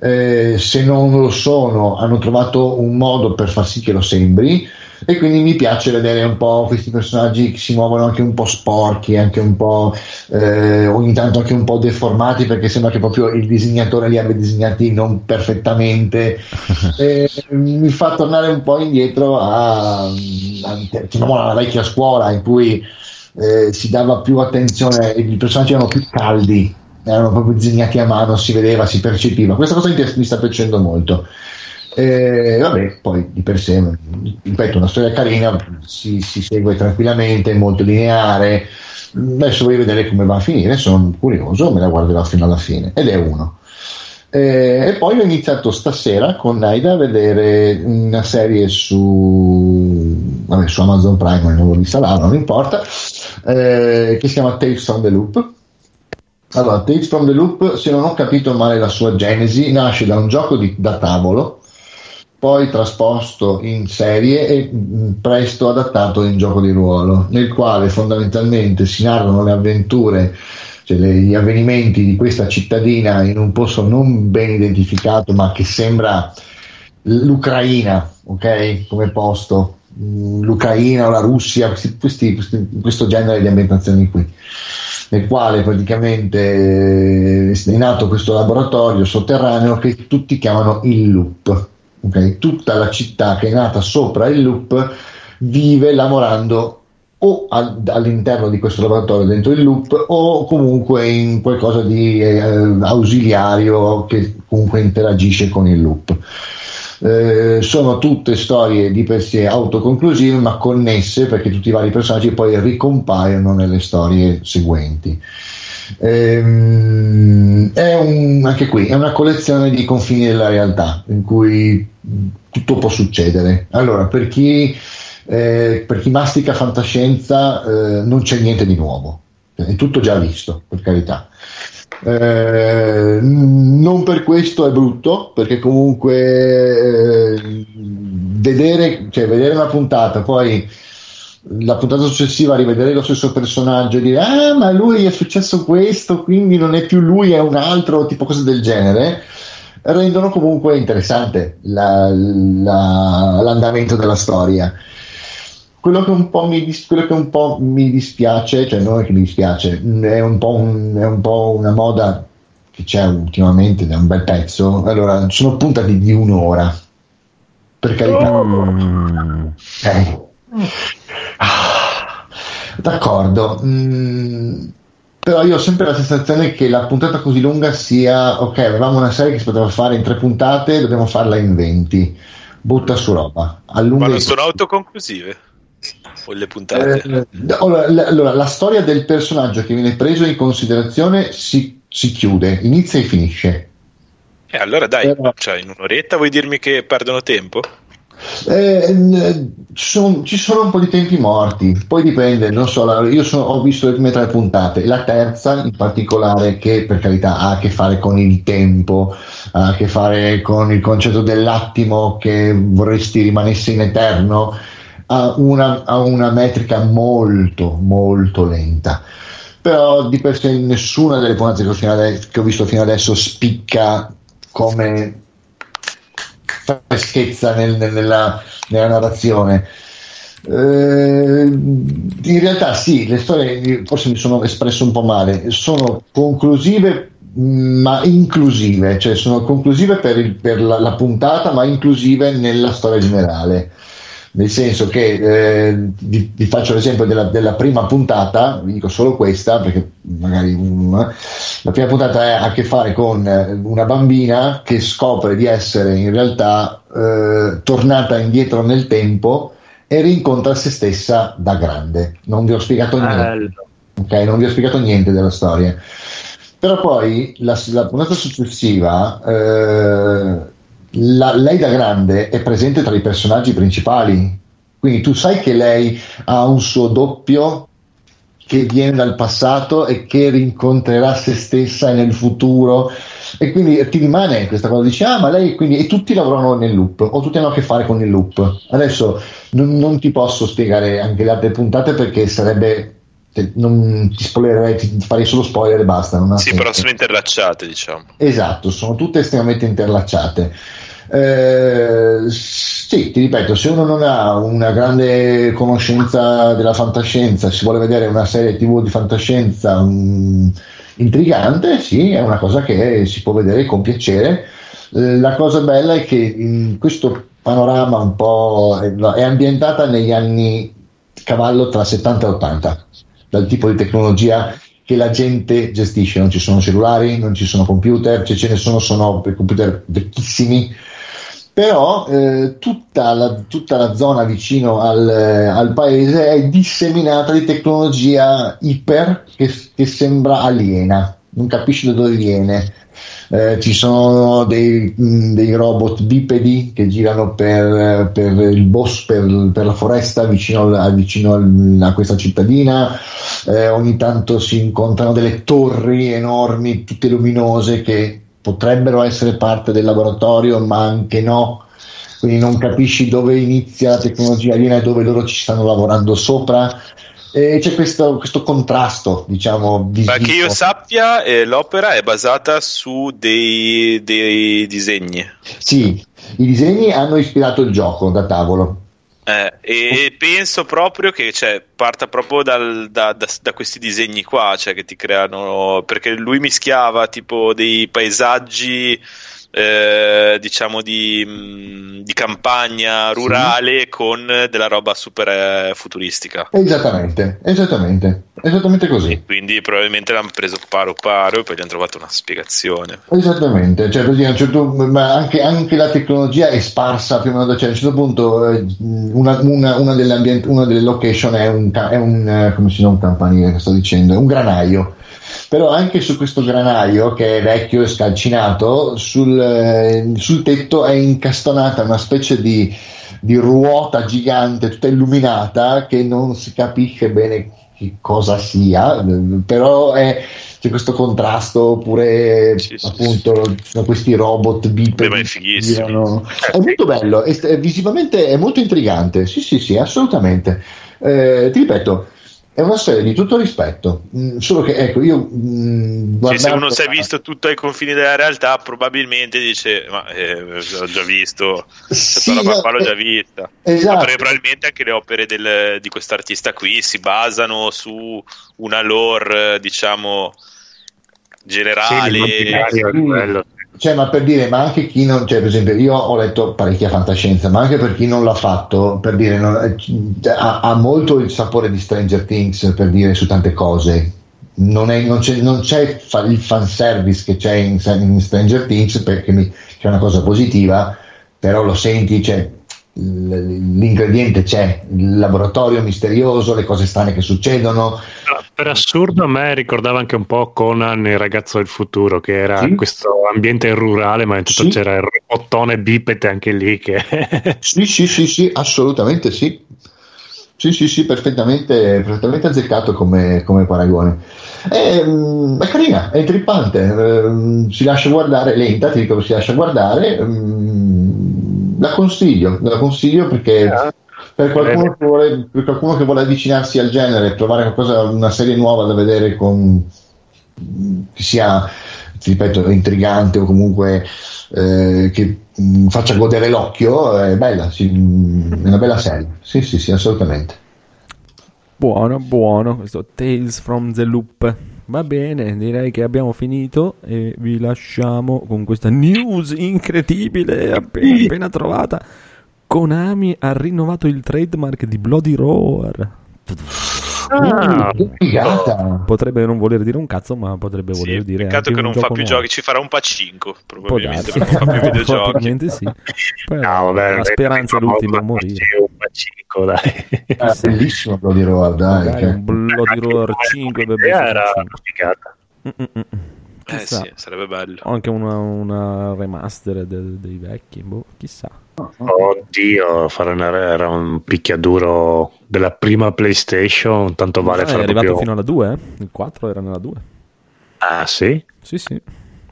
Eh, se non lo sono, hanno trovato un modo per far sì che lo sembri. E quindi mi piace vedere un po' questi personaggi che si muovono anche un po' sporchi, anche un po' eh, ogni tanto anche un po' deformati perché sembra che proprio il disegnatore li abbia disegnati non perfettamente. Eh, mi fa tornare un po' indietro a, a- diciamo, alla vecchia scuola in cui eh, si dava più attenzione, i personaggi erano più caldi, erano proprio disegnati a mano, si vedeva, si percepiva. Questa cosa mi sta piacendo molto. Eh, vabbè, poi di per sé, ripeto, una storia carina, si, si segue tranquillamente, molto lineare. Adesso voglio vedere come va a finire, sono curioso, me la guarderò fino alla fine. Ed è uno. E poi ho iniziato stasera con Naida a vedere una serie su, vabbè, su Amazon Prime, non l'avevo vista là, non importa, eh, che si chiama Tales from the Loop. Allora, Tales from the Loop, se non ho capito male la sua genesi, nasce da un gioco di- da tavolo, poi trasposto in serie e mh, presto adattato in gioco di ruolo, nel quale fondamentalmente si narrano le avventure, cioè gli avvenimenti di questa cittadina in un posto non ben identificato, ma che sembra l'Ucraina, ok? Come posto, Mm, l'Ucraina o la Russia, questi- questi- questi- questo genere di ambientazioni qui nel quale praticamente eh, è nato questo laboratorio sotterraneo che tutti chiamano il loop. Ok? Tutta la città che è nata sopra il loop vive lavorando o al- all'interno di questo laboratorio dentro il loop o comunque in qualcosa di eh, ausiliario che comunque interagisce con il loop. Eh, sono tutte storie di per sé autoconclusive ma connesse perché tutti i vari personaggi poi ricompaiono nelle storie seguenti. Ehm, è un- anche qui è una collezione di confini della realtà in cui tutto può succedere. Allora, per chi, eh, per chi mastica fantascienza eh, non c'è niente di nuovo, è tutto già visto, per carità. Eh, non per questo è brutto, perché comunque eh, vedere, cioè, vedere una puntata, poi la puntata successiva rivedere lo stesso personaggio e dire ah ma lui è successo questo quindi non è più lui è un altro tipo cose del genere rendono comunque interessante la- la- l'andamento della storia quello che un po' mi, quello che un po' mi dispiace cioè non è che mi dispiace è un po', un- è un po' una moda che c'è ultimamente da un bel pezzo allora sono puntate di un'ora per carità Mm. eh. Ah, D'accordo, Mm, però io ho sempre la sensazione che la puntata così lunga sia ok, avevamo una serie che si poteva fare in tre puntate, dobbiamo farla in 20. Butta su roba. Allunga Ma non sono autoconclusive? O le puntate? Eh, allora, la, allora, la storia del personaggio che viene preso in considerazione si, si chiude, inizia e finisce. E allora dai, però- cioè, in un'oretta vuoi dirmi che perdono tempo? Eh, ci sono, ci sono un po' di tempi morti, poi dipende, non so, io sono- ho visto le prime tre puntate, la terza in particolare che per carità ha a che fare con il tempo, ha a che fare con il concetto dell'attimo che vorresti rimanesse in eterno, ha una, ha una metrica molto molto lenta. però di per sé nessuna delle puntate che ho, fino ade- che ho visto fino adesso spicca come freschezza nel- nel- nella, nella narrazione. Eh, in realtà sì, le storie forse mi sono espresso un po' male, sono conclusive ma inclusive, cioè sono conclusive per, il- per la, la puntata ma inclusive nella storia generale. Nel senso che eh, vi, vi faccio l'esempio della, della prima puntata, vi dico solo questa perché magari mm, la prima puntata ha a che fare con eh, una bambina che scopre di essere in realtà eh, tornata indietro nel tempo e rincontra se stessa da grande. Non vi ho spiegato niente. Bello. Ok, non vi ho spiegato niente della storia. Però poi la, la puntata successiva, eh, la- lei da grande è presente tra i personaggi principali. Quindi tu sai che lei ha un suo doppio che viene dal passato e che rincontrerà se stessa nel futuro e quindi ti rimane questa cosa dici ah ma lei quindi e tutti lavorano nel loop o tutti hanno a che fare con il loop adesso non, non ti posso spiegare anche le altre puntate perché sarebbe te- non ti spoilerei ti farei solo spoiler e basta Sì, senso. però sono interlacciate, diciamo. Esatto, sono tutte estremamente interlacciate. Eh, sì, ti ripeto, se uno non ha una grande conoscenza della fantascienza, si vuole vedere una serie TV di fantascienza mm, intrigante, sì, è una cosa che si può vedere con piacere. Eh, La cosa bella è che in questo panorama un po' è ambientata negli anni cavallo tra 70 e 80, dal tipo di tecnologia che la gente gestisce, non ci sono cellulari, non ci sono computer, se ce ne sono sono computer vecchissimi, però eh, tutta, la, tutta la zona vicino al, eh, al paese è disseminata di tecnologia iper che, che sembra aliena, non capisci da dove viene. Eh, ci sono dei, dei robot bipedi che girano per, per il boss, per, per la foresta vicino, al- vicino a questa cittadina. Eh, ogni tanto si incontrano delle torri enormi, tutte luminose, che potrebbero essere parte del laboratorio, ma anche no. Quindi non capisci dove inizia la tecnologia aliena e dove loro ci stanno lavorando sopra. E c'è questo, questo contrasto, diciamo, Ma che io sappia, eh, l'opera è basata su dei, dei disegni. Sì, i disegni hanno ispirato il gioco da tavolo. Eh, e penso proprio che cioè, parta proprio dal- da, da- da questi disegni qua, cioè che ti creano. Perché lui mischiava tipo dei paesaggi, eh, diciamo, di, mh, di campagna rurale con della roba super eh, futuristica. Esattamente, esattamente, esattamente così. Quindi probabilmente l'hanno preso paro paro e poi gli hanno trovato una spiegazione. Esattamente, cioè, un certo- ma anche, anche la tecnologia è sparsa più o meno da cioè, a un certo punto eh, una, una- una delle, ambient- una delle location è un, è un come si chiama un campanile che sto dicendo, è un granaio. Però anche su questo granaio che è vecchio e scalcinato, sul, eh, sul tetto è incastonata una specie di, di ruota gigante, tutta illuminata, che non si capisce bene che cosa sia, eh, però è, c'è questo contrasto oppure appunto ci sono questi robot bipedi Beh, è fighissimo. girano. è molto bello è, è visivamente è molto intrigante sì sì sì assolutamente Eh, ti ripeto è una serie di tutto rispetto Mm, solo che ecco io mm, Sì, se uno si è visto tutto ai confini della realtà, probabilmente dice: Ma eh, l'ho già visto, questa Sì, roba no, qua l'ho eh, già vista. esatto. Ma probabilmente anche le opere del- di quest'artista qui si basano su una lore, diciamo, generale. quello. Cioè, ma per dire, ma anche chi non, cioè, per esempio, io ho letto parecchia fantascienza, ma anche per chi non l'ha fatto, per dire, non- eh, ha, ha molto il sapore di Stranger Things, per dire, su tante cose. Non, è- non c'è, non c'è il fanservice che c'è in, in Stranger Things, perché mi- che è una cosa positiva, però lo senti, cioè, l'ingrediente c'è, il laboratorio misterioso, le cose strane che succedono, Per assurdo a me ricordava anche un po' Conan, il ragazzo del futuro, che era Sì. questo ambiente rurale, ma intanto Sì. c'era il robottone bipede anche lì che... Sì, sì, sì, sì, assolutamente sì. Sì, sì, sì, perfettamente, perfettamente azzeccato come, come paragone. È, mm, è carina, è intrippante, ehm, si lascia guardare, lenta, ti dico, si lascia guardare. Mm, la consiglio, la consiglio perché per qualcuno, che vuole, per qualcuno che vuole avvicinarsi al genere, trovare qualcosa, una serie nuova da vedere con che sia, ti ripeto, intrigante o comunque eh, che mh, faccia godere l'occhio, è bella, sì, mh, è una bella serie. Sì, sì, sì, assolutamente. Buono, buono, questo Tales from the Loop. Va bene, direi che abbiamo finito e vi lasciamo con questa news incredibile appena, appena trovata. Konami ha rinnovato il trademark di Bloody Roar. Ah, che figata! Potrebbe non voler dire un cazzo, ma potrebbe Sì, voler dire peccato che un non fa più nuovo. giochi, ci farà un pacinco probabilmente non fa più videogiochi. Probabilmente sì. Poi No, vabbè, la speranza è l'ultima a morire. Un pacinco, dai. È bellissimo Bloody Roar, dai. Magari cioè. un Bloody Roar 5 bebè, era 5. una figata. Mm, mm, mm. Eh sì, sarebbe bello. O anche una, una remaster de- dei vecchi, boh, chissà. Oddio, fare una, era un picchiaduro della prima PlayStation, tanto vale Ah, è fare arrivato proprio... fino alla 2, eh? Il 4 era nella 2. Ah sì? Sì, sì.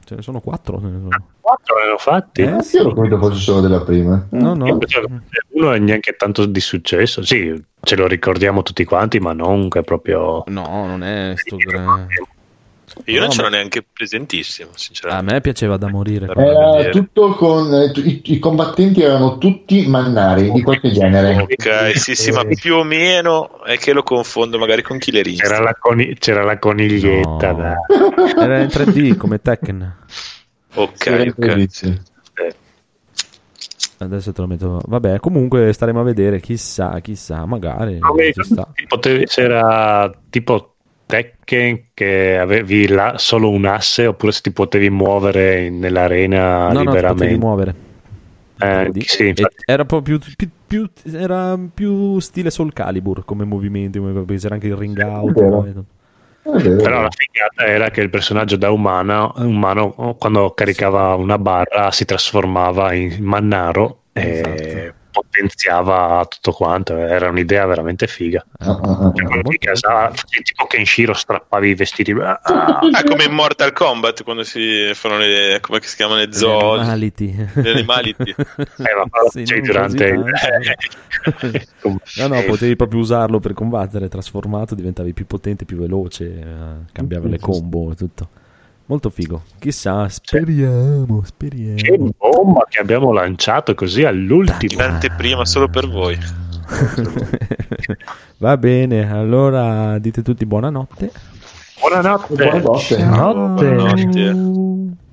Ce ne sono 4. Ce ne sono. Quattro ne hanno fatti? Eh, Io l'ho capito fosse solo della prima. No, no. Invece Uno è neanche tanto di successo, sì, ce lo ricordiamo tutti quanti, ma non che proprio... No, non è sto Io non No, ce l'ho ma- neanche presentissimo, A sinceramente. me piaceva da morire. Però- Era tutto con eh, i, i combattenti erano tutti mannari di qualche genere. Ok, sì, sì, ma più o meno è che lo confondo magari con Killer Instinct. C'era la, coni- c'era la coniglietta, No. Era in 3D come Tekken. Ok, ok. Eh, Adesso te lo metto. Vabbè, comunque staremo a vedere. Chissà, chissà, magari. sta. potevi- c'era tipo Tekken che avevi là solo un asse oppure se ti potevi muovere nell'arena No, no, ti potevi liberamente. muovere. Eh, sì, e- era proprio più, più- più- era più stile Soul Calibur come movimenti, come- c'era anche il ring out. vero. Però la figata era che il personaggio da umano, umano quando caricava una barra si trasformava in mannaro e Esatto. Potenziava tutto quanto. Era un'idea veramente figa. Ah. Cioè, casa, tipo Kenshiro strappavi i vestiti. Ah, Ah, come in Mortal Kombat quando si fanno le come si chiamano le zoo, Animality. le animality. eh, ma Sì, cioè, durante tanto. No, no, potevi proprio usarlo per combattere, trasformato, diventavi più potente, più veloce, eh, cambiava le combo e tutto. Molto figo. Chissà, speriamo, Che speriamo. bomba che abbiamo lanciato così all'ultimo. L'anteprima solo per voi. Va bene, allora dite tutti buonanotte. Buonanotte. Buonanotte. Notte. Buonanotte.